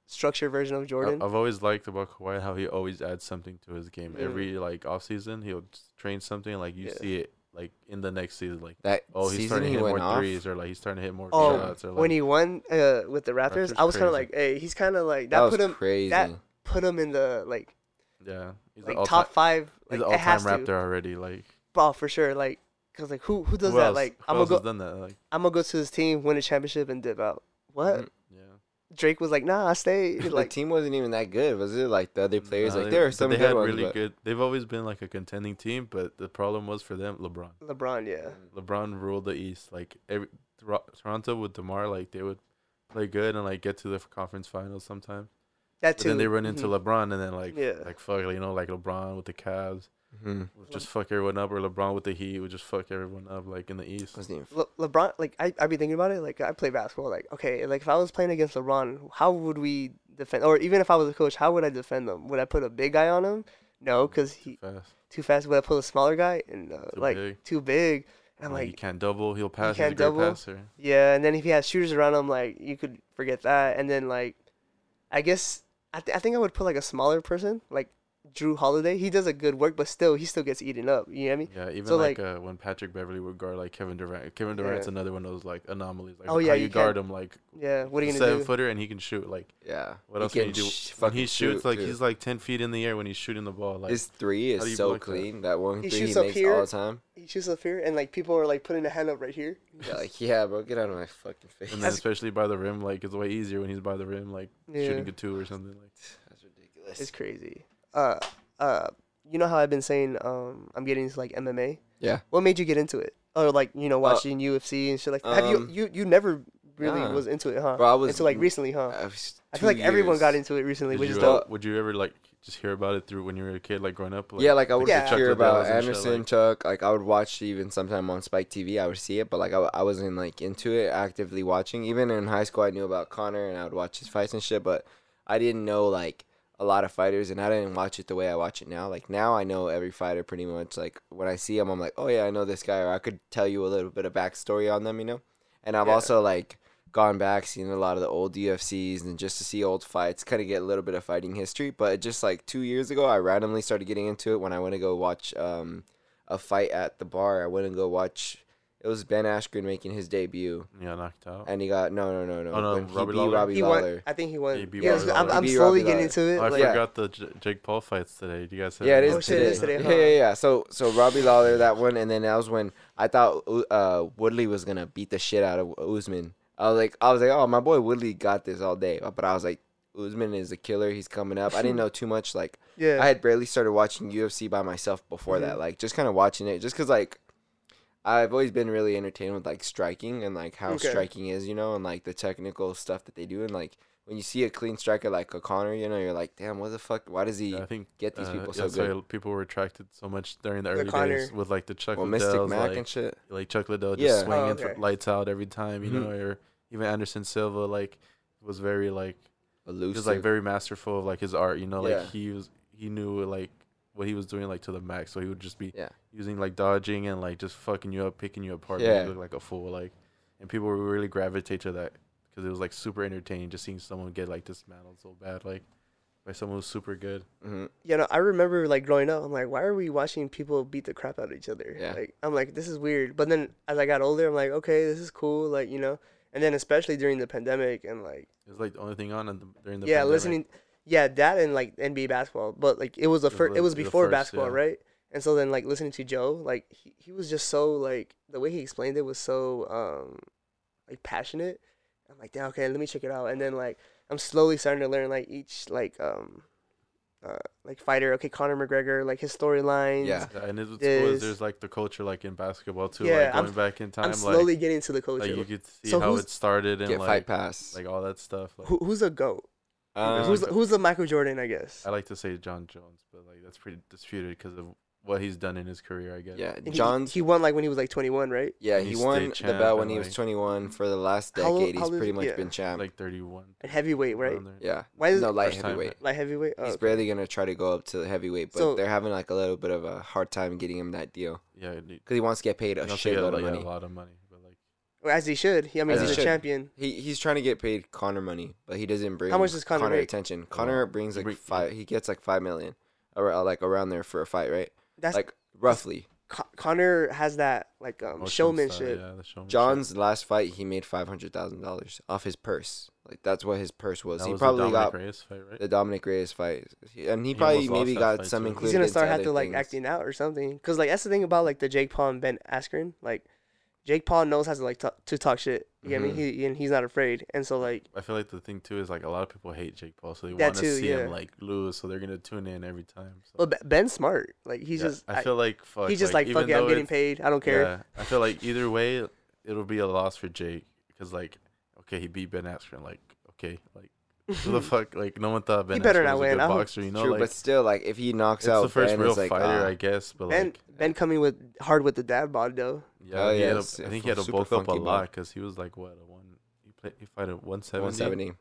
structured version of Jordan. I've always liked about Kawhi how he always adds something to his game. Yeah. Every like off season, he'll train something like you Yeah. see it like in the next season. Like That oh, he's starting to he hit more off. threes, or like he's starting to hit more Oh, shots, or like when he won uh, with the Raptors, Raptors I was kind of like, hey, he's kind of like that, that put him crazy. that- put him in the like yeah, he's like top five. he's Like an all-time to, Raptor already. Like oh for sure. Like cause like who who does who that? else? Like who I'm gonna go done that? Like I'm gonna go to his team, win a championship, and dip out. What? Mm. yeah, Drake was like, nah, I stay. the Like team wasn't even that good, was it? Like the other players, Nah, like they- there are some they good had ones, really but good. They've always been like a contending team, but the problem was for them LeBron. LeBron, yeah. LeBron ruled the East. Like every Toronto with DeMar, like they would play good and like get to the conference finals sometimes. That But too. then they run into Mhm. LeBron, and then like Yeah. like fuck, you know, like LeBron with the Cavs Mhm. would just fuck everyone up, or LeBron with the Heat would just fuck everyone up, like in the East. What's his name? Le- LeBron, like I, I be thinking about it. Like I play basketball. Like okay, like if I was playing against LeBron, how would we defend? Or even if I was a coach, how would I defend them? Would I put a big guy on him? no, because he fast. too fast. Would I pull a smaller guy and uh, Too like big. too big. And I'm Like, he can't double. He'll pass. can't He's a great double. passer. yeah. And then if he has shooters around him, like you could forget that. And then like, I guess I, th- I think I would put like a smaller person, like Jrue Holiday. He does a good work, but still he still gets eaten up. You know what I mean? Yeah, even So, like, like- uh, when Patrick Beverley would guard like Kevin Durant. Kevin Durant's Yeah. another one of those like anomalies. Like Oh, yeah, how you you guard him like Yeah. What are you gonna seven do? footer and he can shoot. Like Yeah. what He else can you do? sh- when he shoots, shoot, like too. he's like ten feet in the air when he's shooting the ball. Like His three is so block that? clean. That, one He three shoots he up makes here. all the time. He shoots up here, and like people are like putting a hand up right here. Yeah, like, yeah, bro, get out of my fucking face. and then especially by the rim, like it's way easier when he's by the rim, like shooting a two or something. Like That's ridiculous. It's crazy. Uh, uh, you know how I've been saying um I'm getting into like MMA. Yeah. What made you get into it? Or like you know watching UFC and shit like that. Have you um, you you never really nah. was into it, huh? Bro, I was- until like recently, huh? I, was I feel like two everyone got into it recently, Did which you, is uh, would you ever like just hear about it through when you were a kid, like growing up? Like, yeah, like I would Yeah. hear about Liddells and Anderson, like- Chuck. Like I would watch even sometime on Spike TV. I would see it, but like I, I wasn't like into it actively watching. Even in high school, I knew about Conor and I would watch his fights and shit. But I didn't know like a lot of fighters, and I didn't watch it the way I watch it now. Like now, I know every fighter pretty much. Like when I see them, I'm like, oh yeah, I know this guy, or I could tell you a little bit of backstory on them, you know. And I've Yeah. also like gone back, seen a lot of the old UFCs, and just to see old fights, kind of get a little bit of fighting history. But just like two years ago, I randomly started getting into it when I went to go watch um, a fight at the bar. I went and go watch. It was Ben Askren making his debut, yeah, knocked out. and he got no, no, no, no. Oh, no, when he Robbie beat Lawler? Robbie he Lawler. won. I think he won. He beat Yeah, Robbie I'm, Lawler. I'm He beat slowly Robbie getting Lawler. into it. Oh, I like, Yeah. forgot the J- Jake Paul fights today. Do you guys? have Yeah, it any? is Oh, shit, it today. is today, Yeah, huh? yeah, yeah. So, so Robbie Lawler that one, and then that was when I thought uh, Woodley was gonna beat the shit out of Usman. I was like, I was like, oh, my boy Woodley got this all day. But I was like, Usman is a killer. He's coming up. I didn't know too much. Like, yeah. I had barely started watching UFC by myself before Mhm. that. Like, just kind of watching it, just cause like. I've always been really entertained with like striking and like how Okay. striking is, you know, and like the technical stuff that they do, and like when you see a clean striker like O'Conor, you know, you're like, damn, what the fuck? Why does he Yeah, I think get these uh, people so that's good? why people were attracted so much during the The early Connor. days with like the Chuck Well, Mystic Mac like, and shit. like Chuck Liddell just Yeah. swinging Oh, for okay. lights out every time, you Mhm. know, or even Anderson Silva like was very like Elusive. just like very masterful of like his art, you know, like Yeah. he was he knew like what he was doing like to the max, so he would just be Yeah. using like dodging and like just fucking you up, picking you apart, yeah. Look like a fool, like, and people would really gravitate to that because it was like super entertaining just seeing someone get like dismantled so bad, like by someone who's super good. hmm you know, I remember like growing up, I'm like, why are we watching people beat the crap out of each other? Yeah. Like, I'm like, this is weird. But then as I got older, I'm like, okay, this is cool. Like, you know, and then especially during the pandemic and like, It was like the only thing on the, during the yeah, pandemic. listening, yeah, that and like NBA basketball. But like, it was the first, it was before first, basketball, yeah. right? And so then like listening to Joe, like he, he was just so like the way he explained it was so um like passionate. I'm like, damn, okay, let me check it out. And then like I'm slowly starting to learn like each like um uh like fighter. Okay, Conor McGregor, like his storylines. Yeah. Yeah, and it's what's cool is there's like the culture like in basketball too, Yeah, like I'm- going back in time, I'm slowly like, getting to the culture. like you could see So how it started and Get like fight pass. like all that stuff. Like, Who, who's a goat? Um, who's the, who's the Michael Jordan? I guess. I like to say Jon Jones, but like that's pretty disputed because of what he's done in his career. I guess. yeah, And he- He, won like when he was like 21, right? yeah, and he won state the belt when he was like- 21. For the last How old- decade, how he's old is pretty much Yeah. been champ. like 31. And heavyweight, right? yeah. Why is no light First time. heavyweight. Like heavyweight. Oh, He's okay. barely gonna try to go up to the heavyweight, but So- they're having like a little bit of a hard time getting him that deal Yeah, because he wants to get paid a you don't shitload like, of money. a lot of money, but like Well, as he should. He, I mean, As he's he a should. champion. He he's trying to get paid Conor money, but he doesn't bring How much does Conor make? attention. Conor brings like bring- five. He gets like five million, or uh, like around there for a fight, right? That's like roughly. Con- Conor has that like um motion showmanship. style, yeah, the showmanship. Jon's last fight, he made five hundred thousand dollars off his purse. Like that's what his purse was. That he was the probably Dominic got Reyes fight, right? the Dominick Reyes fight, He- and he, He probably almost lost maybe that got fight, some too. included. He's gonna into start have other to like things. acting out or something. Cause like that's the thing about like the Jake Paul and Ben Askren. Like Jake Paul knows how to like talk, to talk shit. You get Mhm. me? He and he's not afraid. And so like I feel like the thing too is like a lot of people hate Jake Paul, so they want to see yeah. him like lose, so they're gonna tune in every time. So. Ben's smart. Like he's Yeah, just I feel like fuck. he's just like, even fuck it, I'm getting paid. I don't care. Yeah, I feel like either way, it'll be a loss for Jake because like, okay, he beat Ben Askren. Like, okay, like who the fuck? Like, no one thought Ben He better Askren not was a win. good I hope- boxer. You know, True, like but still, like if he knocks it's out the first ben, real it's like, fighter, ah. I guess. But Ben like, Ben coming with hard with the dad bod though. yeah, Oh, he yeah, had a, it's think he had to super bulk up a funky lot because he was like what a one. He played. He fight at one seventy. 170.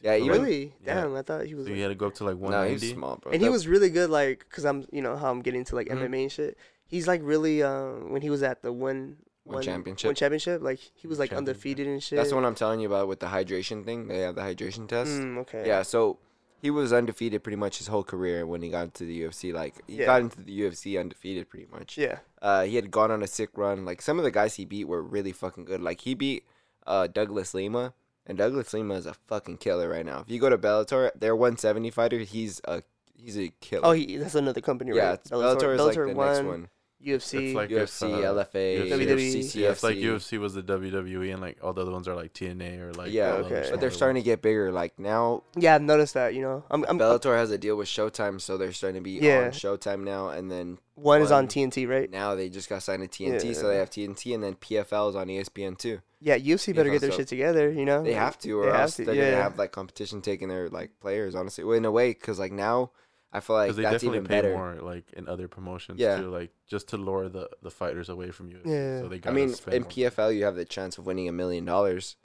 Yeah, So, even really? yeah. Damn, I thought he was. So like- you had to go up to like no, he's 190. small, bro. and he The- was really good, like, cause I'm, you know, how I'm getting into like Mhm. MMA and shit. He's like really, um, when he was at the one, One championship. one championship, like he was like Championship. undefeated and shit. That's the one I'm telling you about with the hydration thing. They have the hydration test. Mm, okay. Yeah, so he was undefeated pretty much his whole career when he got into the UFC. Like he Yeah. got into the UFC undefeated pretty much. Yeah. Uh, he had gone on a sick run. Like some of the guys he beat were really fucking good. Like he beat uh, Douglas Lima, and Douglas Lima is a fucking killer right now. If you go to Bellator, their 170 fighter, he's a he's a killer. Oh, he, that's another company, yeah, right? it's, Bellator, is like the next one. UFC. Like UFC, if, uh, LFA, WWE. CCFC. Yeah, it's like UFC was the WWE and like all the other ones are like TNA or like Yeah, all okay. But But they're smaller starting to get bigger. Like now, yeah, I've noticed that. You know, I'm, I'm, Bellator has a deal with Showtime, so they're starting to be Yeah. on Showtime now. And then one is on TNT, right? now they just got signed to TNT, so they have TNT, and then PFL is on ESPN too. Yeah, UFC better get their so- shit together. You know, They have to, or they have else to, they're yeah. gonna have like competition taking their like players. Honestly, well, in a way, because like now, I feel like they that's definitely even pay better. more, like in other promotions Yeah. too, like just to lure the, the fighters away from you. Yeah. So they I gotta mean, spend in more. PFL, you have the chance of winning a million dollars.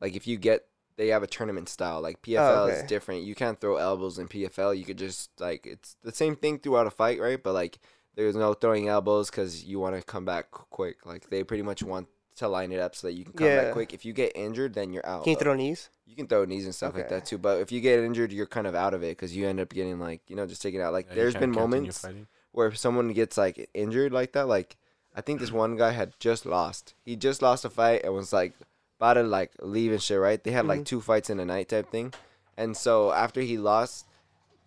Like if you get, they have a tournament style. Like oh, PFL is Oh, okay. different. You can't throw elbows in PFL. You could just like it's the same thing throughout a fight, right? But like there's no throwing elbows because you want to come back quick. Like they pretty much want to line it up so that you can come Yeah. back quick. If you get injured, then you're out. Can you throw knees? You can throw knees and stuff like that too. But if you get injured, you're kind of out of it because you end up getting like you know just taken out. Like Yeah, you there's can't been moments where if someone gets like injured like that, like I think this one guy had just lost. He just lost a fight and was like about to like leave and shit. Right? They had like Mhm. two fights in a night type thing, and so after he lost.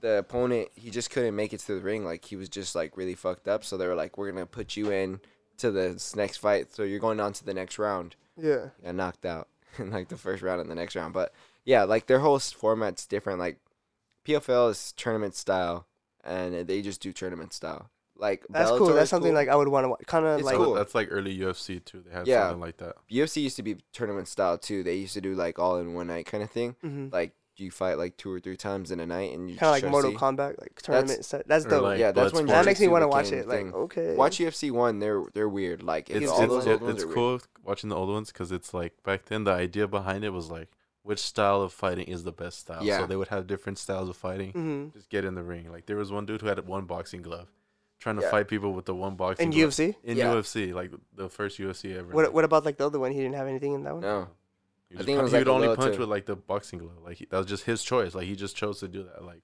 The opponent, he just couldn't make it to the ring. Like he was just like really fucked up. So they were like, "We're gonna put you in to this next fight. So you're going on to the next round." Yeah. got knocked out in like the first round and the next round. But yeah, like their whole format's different. Like PFL is tournament style, and they just do tournament style. Like That's Bellator cool. That's something cool. like I would want to. Kind of like cool. that's like early UFC too. They had Yeah. something like that. UFC used to be tournament style too. They used to do like all in one night kind of thing. mhm. Like you fight like two or three times in a night, and you kind of like Mortal see. Kombat, like tournament set. That's Or dope. like yeah, that's when that makes me want to watch it. a Like, okay. Watch UFC one. They're they're weird. Like It's it's, It's- all it's, those it- old ones it's are weird. cool watching the old ones because it's like back then the idea behind it was like which style of fighting is the best style. Yeah. So they would have different styles of fighting. hmm Just get in the ring. Like there was one dude who had one boxing glove, trying to Yeah. fight people with the one boxing glove. In glove. UFC, in Yeah. UFC, like the first UFC ever. what what about like the other one? He didn't have anything in that one. No, he I think it was he like would only punch too. with like the boxing glove. Like he, that was just his choice. Like he just chose to do that. Like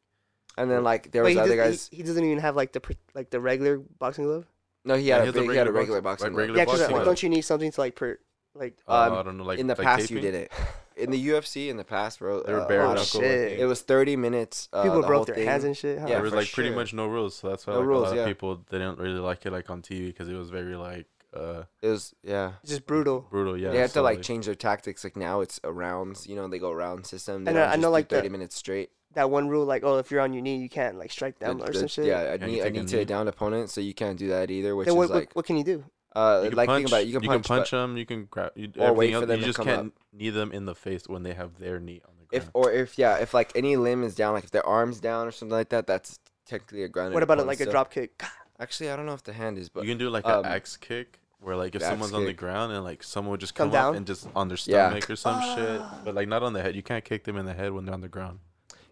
and then like there was other does, guys. he, he doesn't even have like the pr- like the regular boxing glove. no, he had he a has a big, he had a regular regular box- boxing. like glove. Yeah, because glove. don't you need something to like per like uh, Um, I don't know, like in the like past, you did it. In the UFC, in the past, bro, They were uh, bare oh, knuckle. shit. It was 30 minutes. Uh, people the broke whole their thing. hands and shit. Huh? Yeah, there was for like pretty much no rules, so that's why No like, rules, a lot yeah. of people they didn't really like it like on TV because it was very like uh It was yeah. just brutal. brutal. Yeah, they had to so, like change their tactics. Like now, it's a rounds. You know, they go round system. They I know- I know, do like, the- 30 minutes straight. That one rule, like, oh, if you're on your knee, you can't like strike down The- or the- some shit. Yeah, I Can't need I need to knee? a down opponent, so you can't do that either. Which Then is what, like what what can you do? uh You can like punch, think about it. You can punch, can punch them. You can grab. You, Or wait for them You to just come can't knee them in the face when they have their knee on the ground. if or if yeah, if like any limb is down, like if their arms down or something like that, that's technically a grounded. What about it opponent like a drop kick? Actually, I don't know if the hand is, but you can do like um, an axe kick where like if the axe someone's on the kick. ground and like someone would just Come come, down? up and just on their Yeah. stomach or some shit, but like not on the head. You can't kick them in the head when they're on the ground.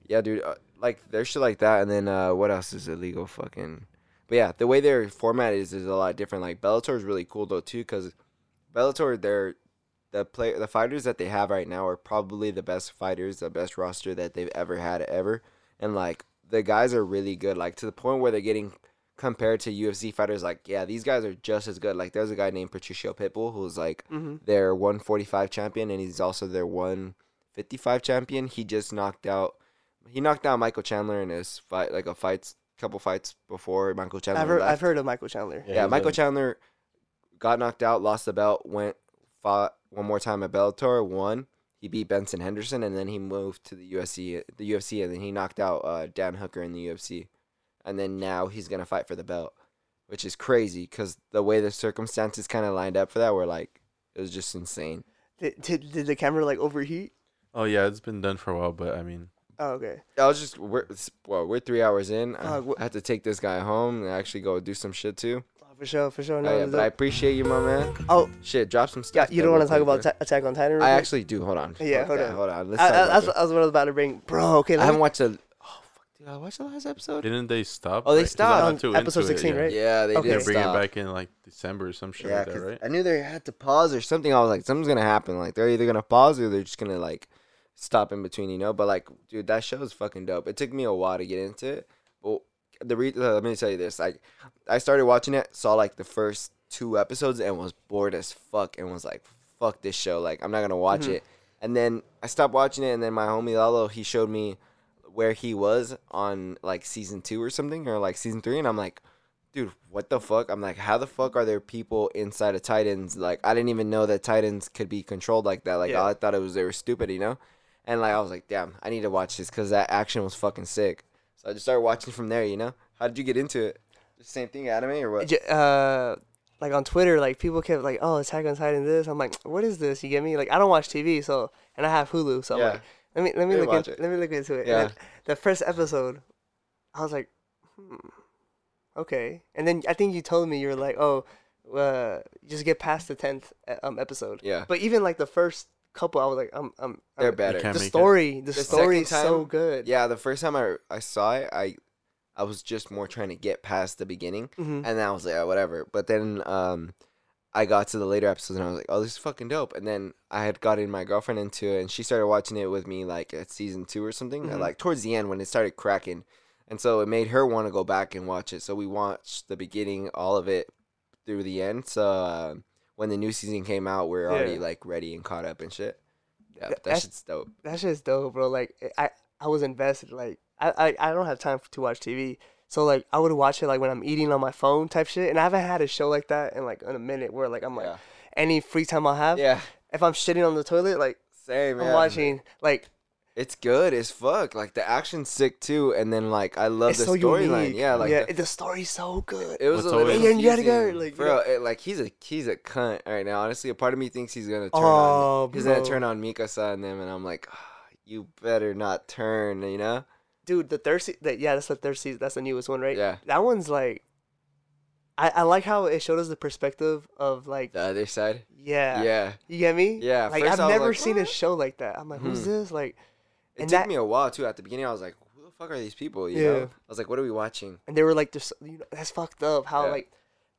Yeah, dude. Uh, like there's shit like that, and then uh, what else is illegal? Fucking. But yeah, the way their format is is a lot different. Like Bellator is really cool though too, because Bellator, they're the play the fighters that they have right now are probably the best fighters, the best roster that they've ever had ever, and like the guys are really good. Like to the point where they're getting compared to UFC fighters. Like yeah, these guys are just as good. Like there's a guy named Patricio Pitbull who's like Mm-hmm. their 145 champion and he's also their 155 champion. He just knocked out he knocked out Michael Chandler in his fight like a fights couple fights before Michael Chandler I've heard left. I've heard of Michael Chandler. yeah, he's Michael a- Chandler got knocked out, lost the belt, went fought one more time at Bellator, won. He beat Benson Henderson and then he moved to the UFC the UFC and then he knocked out uh, Dan Hooker in the UFC. And then now he's going to fight for the belt, which is crazy cuz the way the circumstances kind of lined up for that were like it was just insane. Did, did did the camera like overheat? Oh yeah, it's been done for a while, but I mean, Oh, okay. I was just we're well, we're three hours in. I, Uh, wh- I had to take this guy home and actually go do some shit too. Oh, For sure, for sure. Oh, yeah, but I appreciate you, my man. oh, Shit, drop some stuff. yeah. stuff. You don't want to talk about quick, Ta- Attack on Titan? real. I actually do. Hold on. Yeah, Fuck hold that, on. Hold on. Let's I, I, that's what I was what I was about to bring, bro. Okay, I let haven't me, watched a. Did I watch the last episode? Didn't they stop? Oh, they right? 'Cause stopped. I'm On not too episode into it, 16, yeah. right? Yeah, they Okay. did They're bringing it back in like December or some shit Yeah, like that, 'cause right? I knew they had to pause or something. I was like, something's gonna happen. Like they're either gonna pause or they're just gonna like stop in between, you know. But like, dude, that show is fucking dope. It took me a while to get into it, but the re- uh, let me tell you this: like, I started watching it, saw like the first two episodes, and was bored as fuck, and was like, fuck this show. Like, I'm not gonna watch Mhm. it. And then I stopped watching it, and then my homie Lalo he showed me where he was on like season two or something, or like season three, and I'm like dude, what the fuck? I'm like, how the fuck are there people inside of Titans? Like, I didn't even know that Titans could be controlled like that. Like, Yeah. I thought it was they were stupid, you know. And like, I was like, damn, I need to watch this because that action was fucking sick. So I just started watching from there, you know. How did you get into it? The same thing, anime or what? Uh, like on Twitter, like people kept like, "Oh, Attack on Titan." This, I'm like, "What is this?" You get me? Like, I don't watch TV, so and I have Hulu, so I'm like, let me let me Yeah, look watch into, it. let me look into it. Yeah. Then the first episode, I was like, hmm, okay. And then I think you told me you were like, "Oh, uh, just get past the tenth um episode." Yeah. But even like the first couple, I was like, "I'm I'm." They're I'm better. the story, the, The story is second so good. Yeah, the first time I I saw it, I I was just more trying to get past the beginning. hmm and then I was like, oh, whatever. But then um, I got to the later episodes and I was like, oh, this is fucking dope. And then I had gotten my girlfriend into it, and she started watching it with me like at season two or something, Mhm. like towards the end when it started cracking, and so it made her want to go back and watch it. So we watched the beginning, all of it through the end. So uh, when the new season came out, we are already like ready and caught up and shit. Yeah, that shit's dope. that shit's dope, bro. Like I, I was invested. Like I, I, I don't have time to watch TV, so like I would watch it like when I'm eating on my phone type shit. And I haven't had a show like that in like in a minute where like I'm like Yeah. any free time I have. Yeah. If I'm shitting on the toilet, like Same. I'm yeah. watching like It's good as fuck. Like the action's sick too, and then like I love it's the so storyline. Yeah, like yeah, the- the story's so good. It was What's a little always- Hey, and you gotta go, like, bro. It, like he's a he's a cunt right now. Honestly, a part of me thinks he's gonna turn Oh, on. He's gonna bro. turn on Mikasa and them, and I'm like, "Ah, you better not turn. You know? Dude, the third se- that yeah, that's the third season. That's the newest one, right? Yeah. That one's like. I, I like how it showed us the perspective of like The other side. yeah Yeah. you get me Yeah, like I've never like, seen a show like that I'm like who's Mhm. this like It took that- me a while too. At the beginning, I was like, who the fuck are these people? You Yeah. know? I was like, what are we watching? and they were like, "There's you know, that's fucked up." How Yeah. like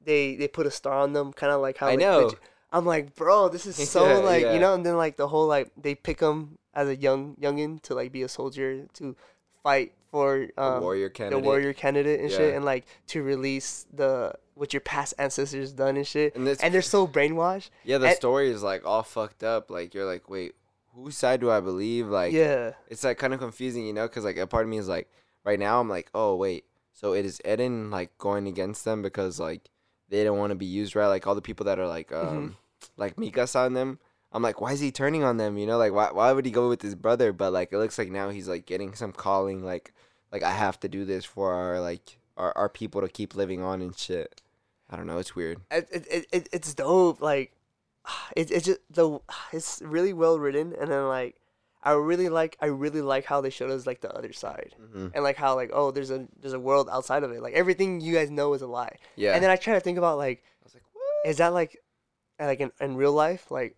they they put a star on them, kind of like how I like, know. I'm like, bro, this is so Yeah, like yeah. you know, and then like the whole like they pick them as a young youngin to like be a soldier to fight for The um, warrior the candidate. warrior candidate and shit, and like to release the what your past ancestors done and shit, And, and they're so brainwashed. yeah, the and- story is like all fucked up. Like you're like, wait, whose side do I believe? Like, yeah, it's like kind of confusing, you know, because like a part of me is like, right now I'm like, oh wait, so it is Eden like going against them because like they don't want to be used right, like all the people that are like um Mm-hmm. like Mikasa on them. I'm like, why is he turning on them? You know, like why why would he go with his brother? But like it looks like now he's like getting some calling, like like I have to do this for our like our our people to keep living on and shit. I don't know, it's weird. it, it, it, it it's dope. Like, it it's just the it's really well written, and then like I really like I really like how they showed us like the other side, hmm and like how like oh there's a there's a world outside of it. Like everything you guys know is a lie. Yeah. And then I try to think about like I was like, what? is that like like in, in real life like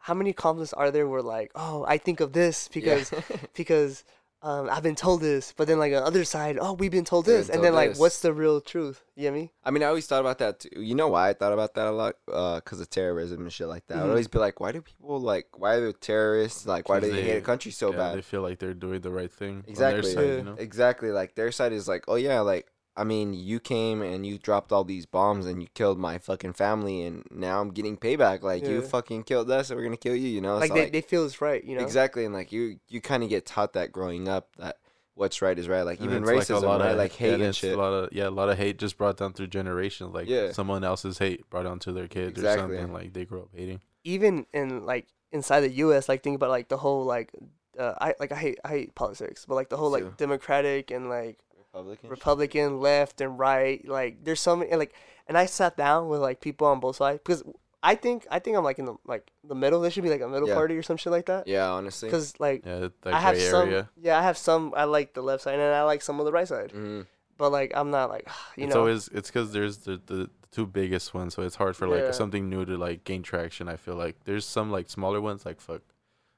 how many conflicts are there where like oh I think of this because Yeah. because um, I've been told this, but then like on the other side, oh, we've been told We've this, been and told then like, what's the real truth? You get me? I mean, I always thought about that too. You know why I thought about that a lot? Because of terrorism and shit like that. I'd Mhm. always be like, why do people like? Why are there terrorists? Like, why do they, hate a country so yeah, bad? They feel like they're doing the right thing. Exactly. On their side, Yeah. you know? Exactly. Like their side is like, oh yeah, like I mean, you came and you dropped all these bombs and you killed my fucking family, and now I'm getting payback. Like you fucking killed us, and we're gonna kill you. You know, Like So, they, they feel it's right, you know? exactly. And like you, you kind of get taught that growing up that what's right is right. Like And even racism, like a lot right? of like hate and and shit. A lot of yeah, a lot of hate just brought down through generations. Like Yeah. someone else's hate brought onto their kids Exactly. or something. Like they grew up hating. Even in like inside the U.S., like think about like the whole like, uh, I like I hate I hate politics, but like the whole too. like Democratic and like Republican. Republican, left and right, like there's so many and, like, and I sat down with like people on both sides because I think I think I'm like in the like the middle. There should be like a middle Yeah. party or some shit like that. yeah, honestly. Because like Yeah, that I have gray some, yeah, I have some. I like the left side and I like some of the right side. Mhm. but like I'm not like you it's know. always it's because there's the, the the two biggest ones, so it's hard for like Yeah. something new to like gain traction. I feel like there's some like smaller ones like fuck.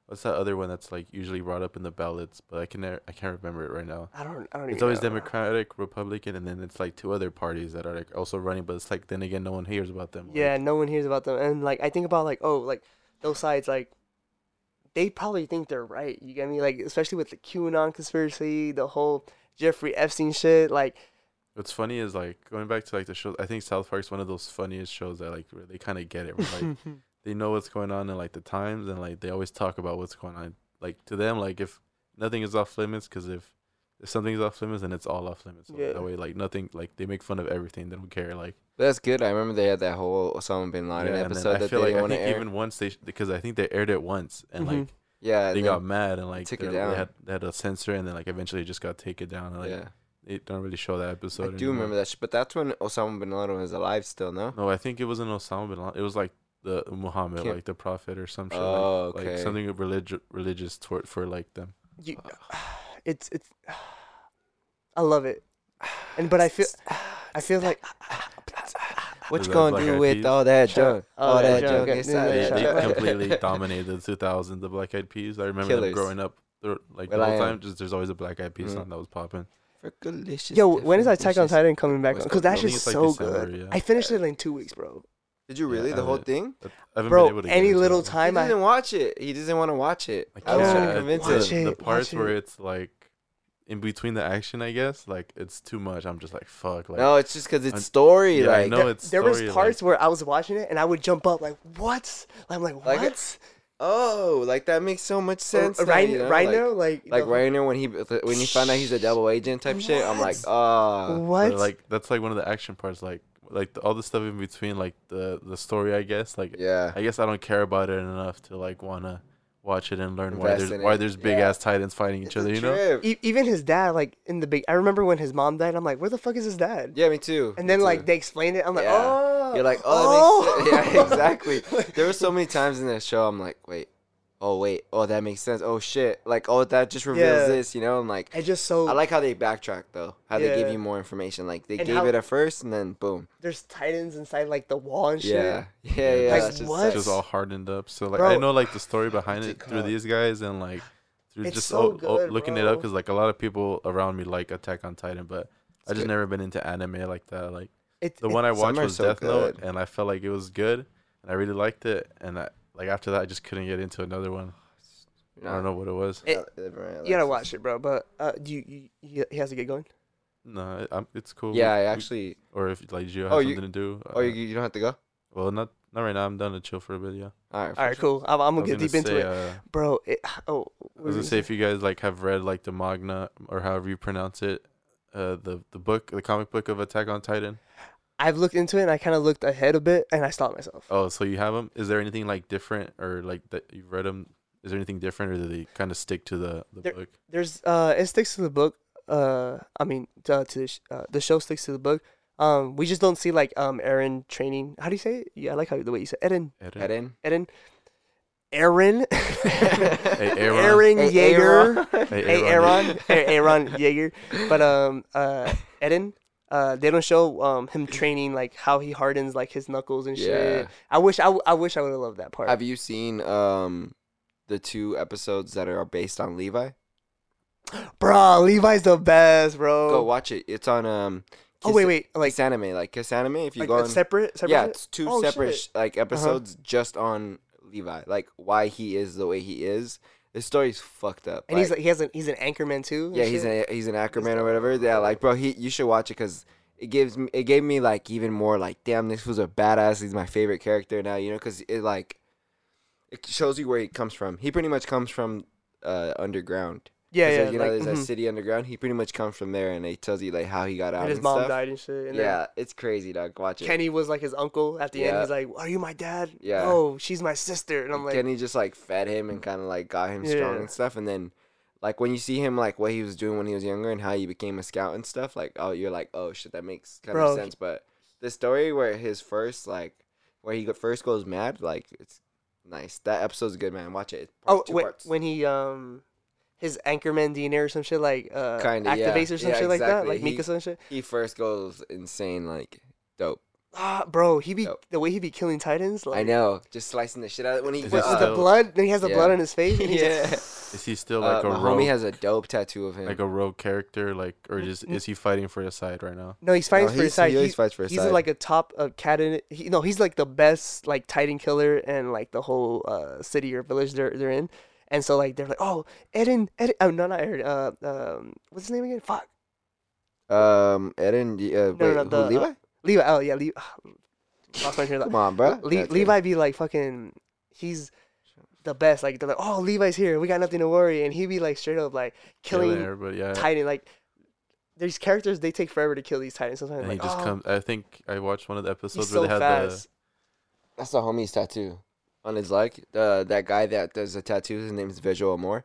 What's that other one that's like usually brought up in the ballots, but I can I can't remember it right now. I don't. I don't. It's always know. Democratic, Republican, and then it's like two other parties that are like also running, but it's like then again no one hears about them. like- Yeah, no one hears about them, and like I think about like oh like those sides like they probably think they're right. You get me? Like especially with the QAnon conspiracy, the whole Jeffrey Epstein shit. Like What's funny is like going back to like the show. I think South Park's one of those funniest shows that like they kind of get it. Where, like they know what's going on in like the times, and like they always talk about what's going on. Like to them, like if nothing is off limits, because if if something's off limits, then it's all off limits. So Yeah. That way, like nothing, like they make fun of everything. They don't care. Like That's good. I remember they had that whole Osama bin Laden yeah, and episode that they like didn't want to think air. even once they because I think they aired it once and Mhm. like yeah, they got mad and like took it down. they had they had a censor and then like eventually just got taken down. And, like yeah. they don't really show that episode. I do remember that, sh- but that's when Osama bin Laden was alive still, no? No, I think it wasn't Osama bin Laden. It was like the Muhammad, Can't- like the prophet or some shit. Oh, like, okay. like something religious religious toward for like them. you, it's it's. I love it, and but I feel I feel like What you gonna do with Peas? all that junk? up. All Oh, that yeah, junk junk. inside. Yeah, They, they completely dominated the 2000s. The Black Eyed Peas. I remember Killers. them growing up. They're, like Will the whole time, just there's always a Black Eyed Peas Mhm. song that was popping. Fergalicious, yo, when is different Attack on. Titan coming back? Because the- that I think shit's it's like so December, good. yeah. I finished it in two weeks, bro. Did you really I the whole haven't- thing? I haven't Bro, been able to get any into little it. time he I didn't watch it. He doesn't want to watch it. I I was trying can't. to convince watch the, him. it. the parts watch where it. it's like in between the action, I guess, like it's too much. I'm just like fuck. Like no, it's just because it's I'm- story. yeah, I like, know it's there was story, parts like- where I was watching it and I would jump up like, what? I'm like, Like, what? oh, like that makes so much sense. Or- now, right, you know? right like, now, like, like the- right now when he when he found out he's a double agent type shit, I'm like, What? ah, What? But, like that's like one of the action parts. Like like the, all the stuff in between, like the the story. I guess like yeah. I guess I don't care about it enough to like wanna watch it and learn why there's why it. there's big Yeah. ass titans fighting each It's other. You know. E- even his dad, like in the big. I remember when his mom died. I'm like, where the fuck is his dad? Yeah, me too. And me then too. like they explained it. I'm like, Yeah. oh. You're like, oh, that makes oh. sense. oh. Yeah, exactly. there were so many times in that show. I'm like, wait, oh wait, oh that makes sense. Oh shit, like oh that just reveals Yeah. this, you know. And like, It's just so I like how they backtrack though. How they give Yeah. you more information. Like they And gave how- it at first, and then boom. there's titans inside like the wall and shit. Yeah, yeah, yeah. Like, that's just what? Just all hardened up. So like Bro. I know like the story behind it it through these guys and like through It's just so o- o- good, looking it bro. up because like a lot of people around me like Attack on Titan, but I just good. never been into anime like that. Like It, the it- one I some watched are was so Death Note, good. and I felt like it was good, and I really liked it. And I, like after that, I just couldn't get into another one. I don't know what it was. It- you gotta watch it, bro. But uh, do you, you he, he has to get going? No, it, I'm, it's cool. Yeah, I actually. Or if like you have Oh, you- something to do. Oh, uh, you, you don't have to go. well, not not right now. I'm done to chill for a bit. Yeah. All right. All right, cool. I'm, I'm gonna was get gonna deep into say, it, Uh, bro. It, oh, I was gonna say if you guys like have read like the Magna or however you pronounce it, uh, the the book, the comic book of Attack on Titan. I've looked into it and I kind of looked ahead a bit and I stopped myself. Oh, so you have them? Is there anything like different or like that you've read them? Is there anything different, or do they kind of stick to the the There- book? There's uh, it sticks to the book. Uh, I mean, uh, to the sh- uh, the show sticks to the book. Um, we just don't see like um Aaron training. How do you say it? Yeah, I like how the way you said Eren. Eren? Head in. Aaron. Hey, Aaron. Aaron Hey, Yeager. Aaron. Hey, hey Aaron, hey, Aaron Yeager. But um, uh, Eden, uh, they don't show um him training like how he hardens like his knuckles and shit. Yeah. I wish I, w- I wish I would have loved that part. Have you seen um the two episodes that are based on Levi? bro, Levi's the best, bro. Go watch it. It's on um. oh wait, wait, like Kiss Anime, like Kiss Anime. If you like go on, separate, separate. yeah, it's two Oh, separate shit. like episodes just on Levi, like why he is the way he is. The story's fucked up. and he's like he has an he's an anchorman too. yeah, he's shit. an he's an Ackerman or whatever. Yeah, like bro, he you should watch it because it gives me it gave me like even more like damn this was a badass. He's my favorite character now, you know, because it like it shows you where he comes from. He pretty much comes from uh underground. Yeah, yeah. there's, you know, like, there's that mhm. city underground. He pretty much comes from there, and it tells you like how he got out and his and mom stuff. died and shit. And yeah, it's crazy, dog. Watch it. Kenny was like his uncle at the end. He's like, "Are you my dad?" Yeah. Oh, she's my sister. And I'm like, Kenny just like fed him and kind of like got him strong and stuff. And then, like when you see him like what he was doing when he was younger and how he became a scout and stuff, like oh you're like oh shit that makes kind Bro, of sense. But the story where his first like where he first goes mad, like it's nice. That episode's good, man. Watch it. Part- oh wait, parts. when he um his Anchorman DNA or some shit like uh Kinda, yeah. activates or some Yeah, shit like that, like He- Mikasa and shit. he first goes insane, like dope. Ah, bro, he be Dope. the way he be killing Titans. Like, I know, just slicing the shit out of when he With, uh, the blood, then he has the Yeah. blood on his face. And he's yeah. just, Is he still Uh, like a my rogue, homie has a dope tattoo of him. like a rogue character, like, or just is he fighting for his side right now? no, he's fighting No, for his side. He always He's, fights for his he's side. like a top uh, cat in it. He, no, he's like the best like Titan killer and like the whole uh, city or village they're they're in. And so like they're like, oh, Eden, Eden. Oh no, not Eden. Uh, um, what's his name again? Fuck, um, Eden. Uh, wait, no, no, who, the, uh, Levi? Levi. Oh yeah, Levi. Lost my train of Come on, bro. Le- Levi be like fucking. He's the best. Like they're like, oh, Levi's here. We got nothing to worry. And he be like straight up like killing everybody, yeah. Titan. Like these characters, they take forever to kill these Titans. Sometimes And he just oh, comes. I think I watched one of the he's episodes so they had fast. That's the homie's tattoo on his leg. The that guy that does the tattoo. His name is Visual Amore.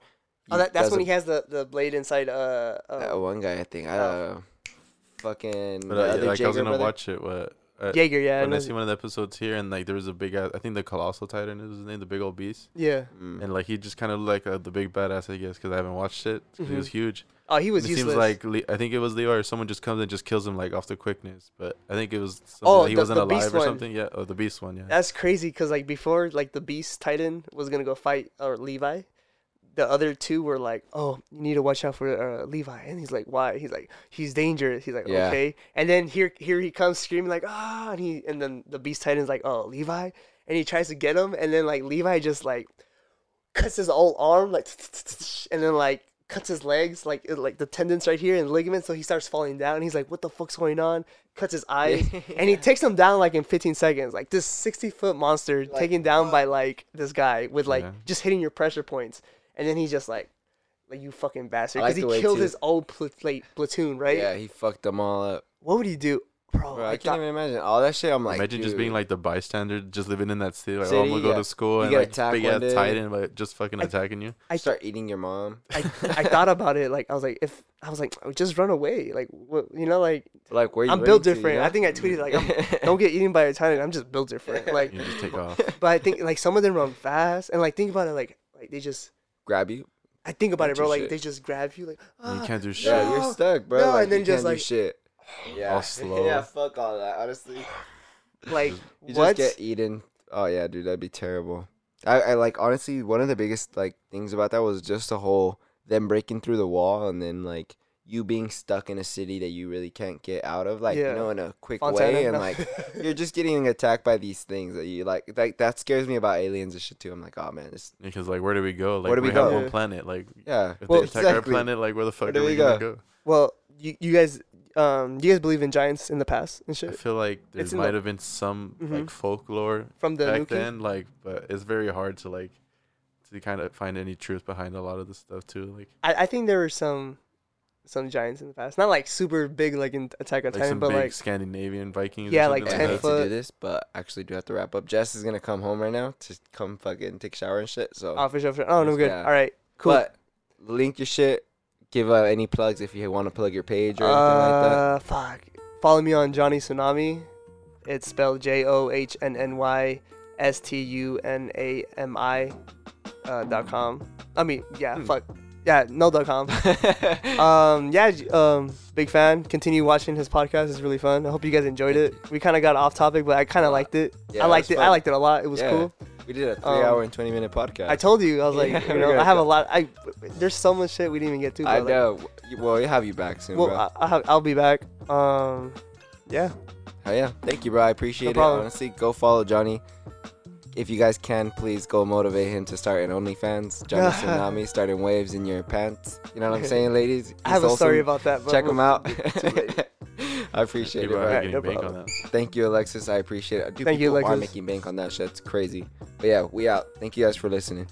Oh, that, that's when a- he has the, the blade inside. Uh, uh uh, one guy I think. I Oh. uh, fucking. But the I, other like I was Jaeger gonna brother. watch it. What? Uh, Jaeger. Yeah, when I no- see one of the episodes here, and like there was a big, ass, I think the colossal titan is his name, the big old beast, yeah. Mm. and like he just kind of like uh, the big badass, I guess, because I haven't watched it. 'cause He was huge. Oh, he was And it useless. seems like Le- I think it was Leo or someone just comes and just kills him like off the quickness, but I think it was something Oh, like he the- wasn't the alive beast or one. something. Yeah, oh the beast one. Yeah. That's crazy because like before, like the Beast Titan was gonna go fight or Levi, the other two were like, "Oh, you need to watch out for uh, Levi," and he's like, "Why?" He's like, "He's dangerous." He's like, Yeah. "Okay," and then here here he comes screaming like, "Ah!" and he and then the Beast Titan's like, "Oh, Levi," and he tries to get him, and then like Levi just like cuts his whole arm like, and then like cuts his legs like like the tendons right here and ligaments, so he starts falling down. He's like, "What the fuck's going on?" Cuts his eyes and he takes him down like in 15 seconds. Like this 60 foot monster Like, taken down by like this guy with like Yeah. just hitting your pressure points, and then he's just like, like you fucking bastard, I like because he killed too- his own pl- like, platoon, right? Yeah, he fucked them all up. What would he do, bro? Bro, I, I can't thought- even imagine all that shit. I'm like, Imagine just being like the bystander, just living in that city. Like, oh, City, I'm gonna go yeah. to school You and get like attacked big one ass day. titan, but just fucking I- attacking you. I start eating your mom. I, I thought about it. Like I was like, if I was like, oh, just run away. Like what, you know, like Like where you I'm built running to, different. you know? I think I tweeted like, I'm, don't get eaten by a titan. I'm just built different. Like, You just take off. but I think like some of them run fast, and like think about it, like like they just. Grab you. I think about it, bro. Like shit. they just grab you, like And you ah, can't do shit. Yeah, you're stuck, bro. no, like, and then you just, can't do like- shit. Yeah, All slow. yeah, fuck all that. Honestly, like you what? just get eaten. Oh yeah, dude, that'd be terrible. I, I like honestly one of the biggest like things about that was just the whole them breaking through the wall and then like you being stuck in a city that you really can't get out of, like Yeah. you know, in a quick Fontana, way, and no. like you're just getting attacked by these things that you like. Like that scares me about aliens and shit too. I'm like, oh man, it's Because like, where do we go? Like, Where do we have go? one Yeah. planet. Like, yeah. if Well, they attack our planet, like, where the fuck do are we we gonna go? go? Well, you you guys um you guys believe in giants in the past and shit? I feel like there It's in might the- have been some Mhm. like folklore from the back Nuki? then, like, but it's very hard to like to kind of find any truth behind a lot of this stuff too. Like, I, I think there were some some giants in the past, not like super big like in Attack on like Titan, some but big like Scandinavian Vikings. Yeah, something like 10 hate that. foot. to do this, but actually do have to wrap up. Jess is gonna come home right now to come fucking take a shower and shit. So, oh for sure. For, oh no, good. Yeah. All right, cool. but link your shit. Give out any plugs if you want to plug your page or anything like that. uh, fuck. Follow me on Johnny Tsunami. It's spelled J O H N N Y S T U N A M I uh, dot com. I mean, yeah, Hmm. fuck. Yeah, no um, yeah, um, big fan. Continue watching his podcast. It's really fun. I hope you guys enjoyed it. We kind of got off topic, but I kind of liked it. Yeah, I liked was it. I liked it a lot. It was Yeah. cool. we did a three um, hour and twenty minute podcast. I told you, I was like, Yeah, you know, I have a lot. I there's so much shit we didn't even get to. I like, know. Well, we'll have you back soon, well, bro. I, I have, I'll be back. Um, yeah. Oh yeah, thank you, bro. I appreciate it. problem. Honestly, go follow Johnny. If you guys can, please go motivate him to start an OnlyFans. Johnny Tsunami starting waves in your pants. You know what I'm saying, ladies? I have He's a story about that. But Check him out. I appreciate it, People bro. are Alright, no bank on that. Thank you, Alexis. I appreciate it. Dude, Thank you, people are making bank on that shit. It's crazy. But yeah, we out. Thank you guys for listening.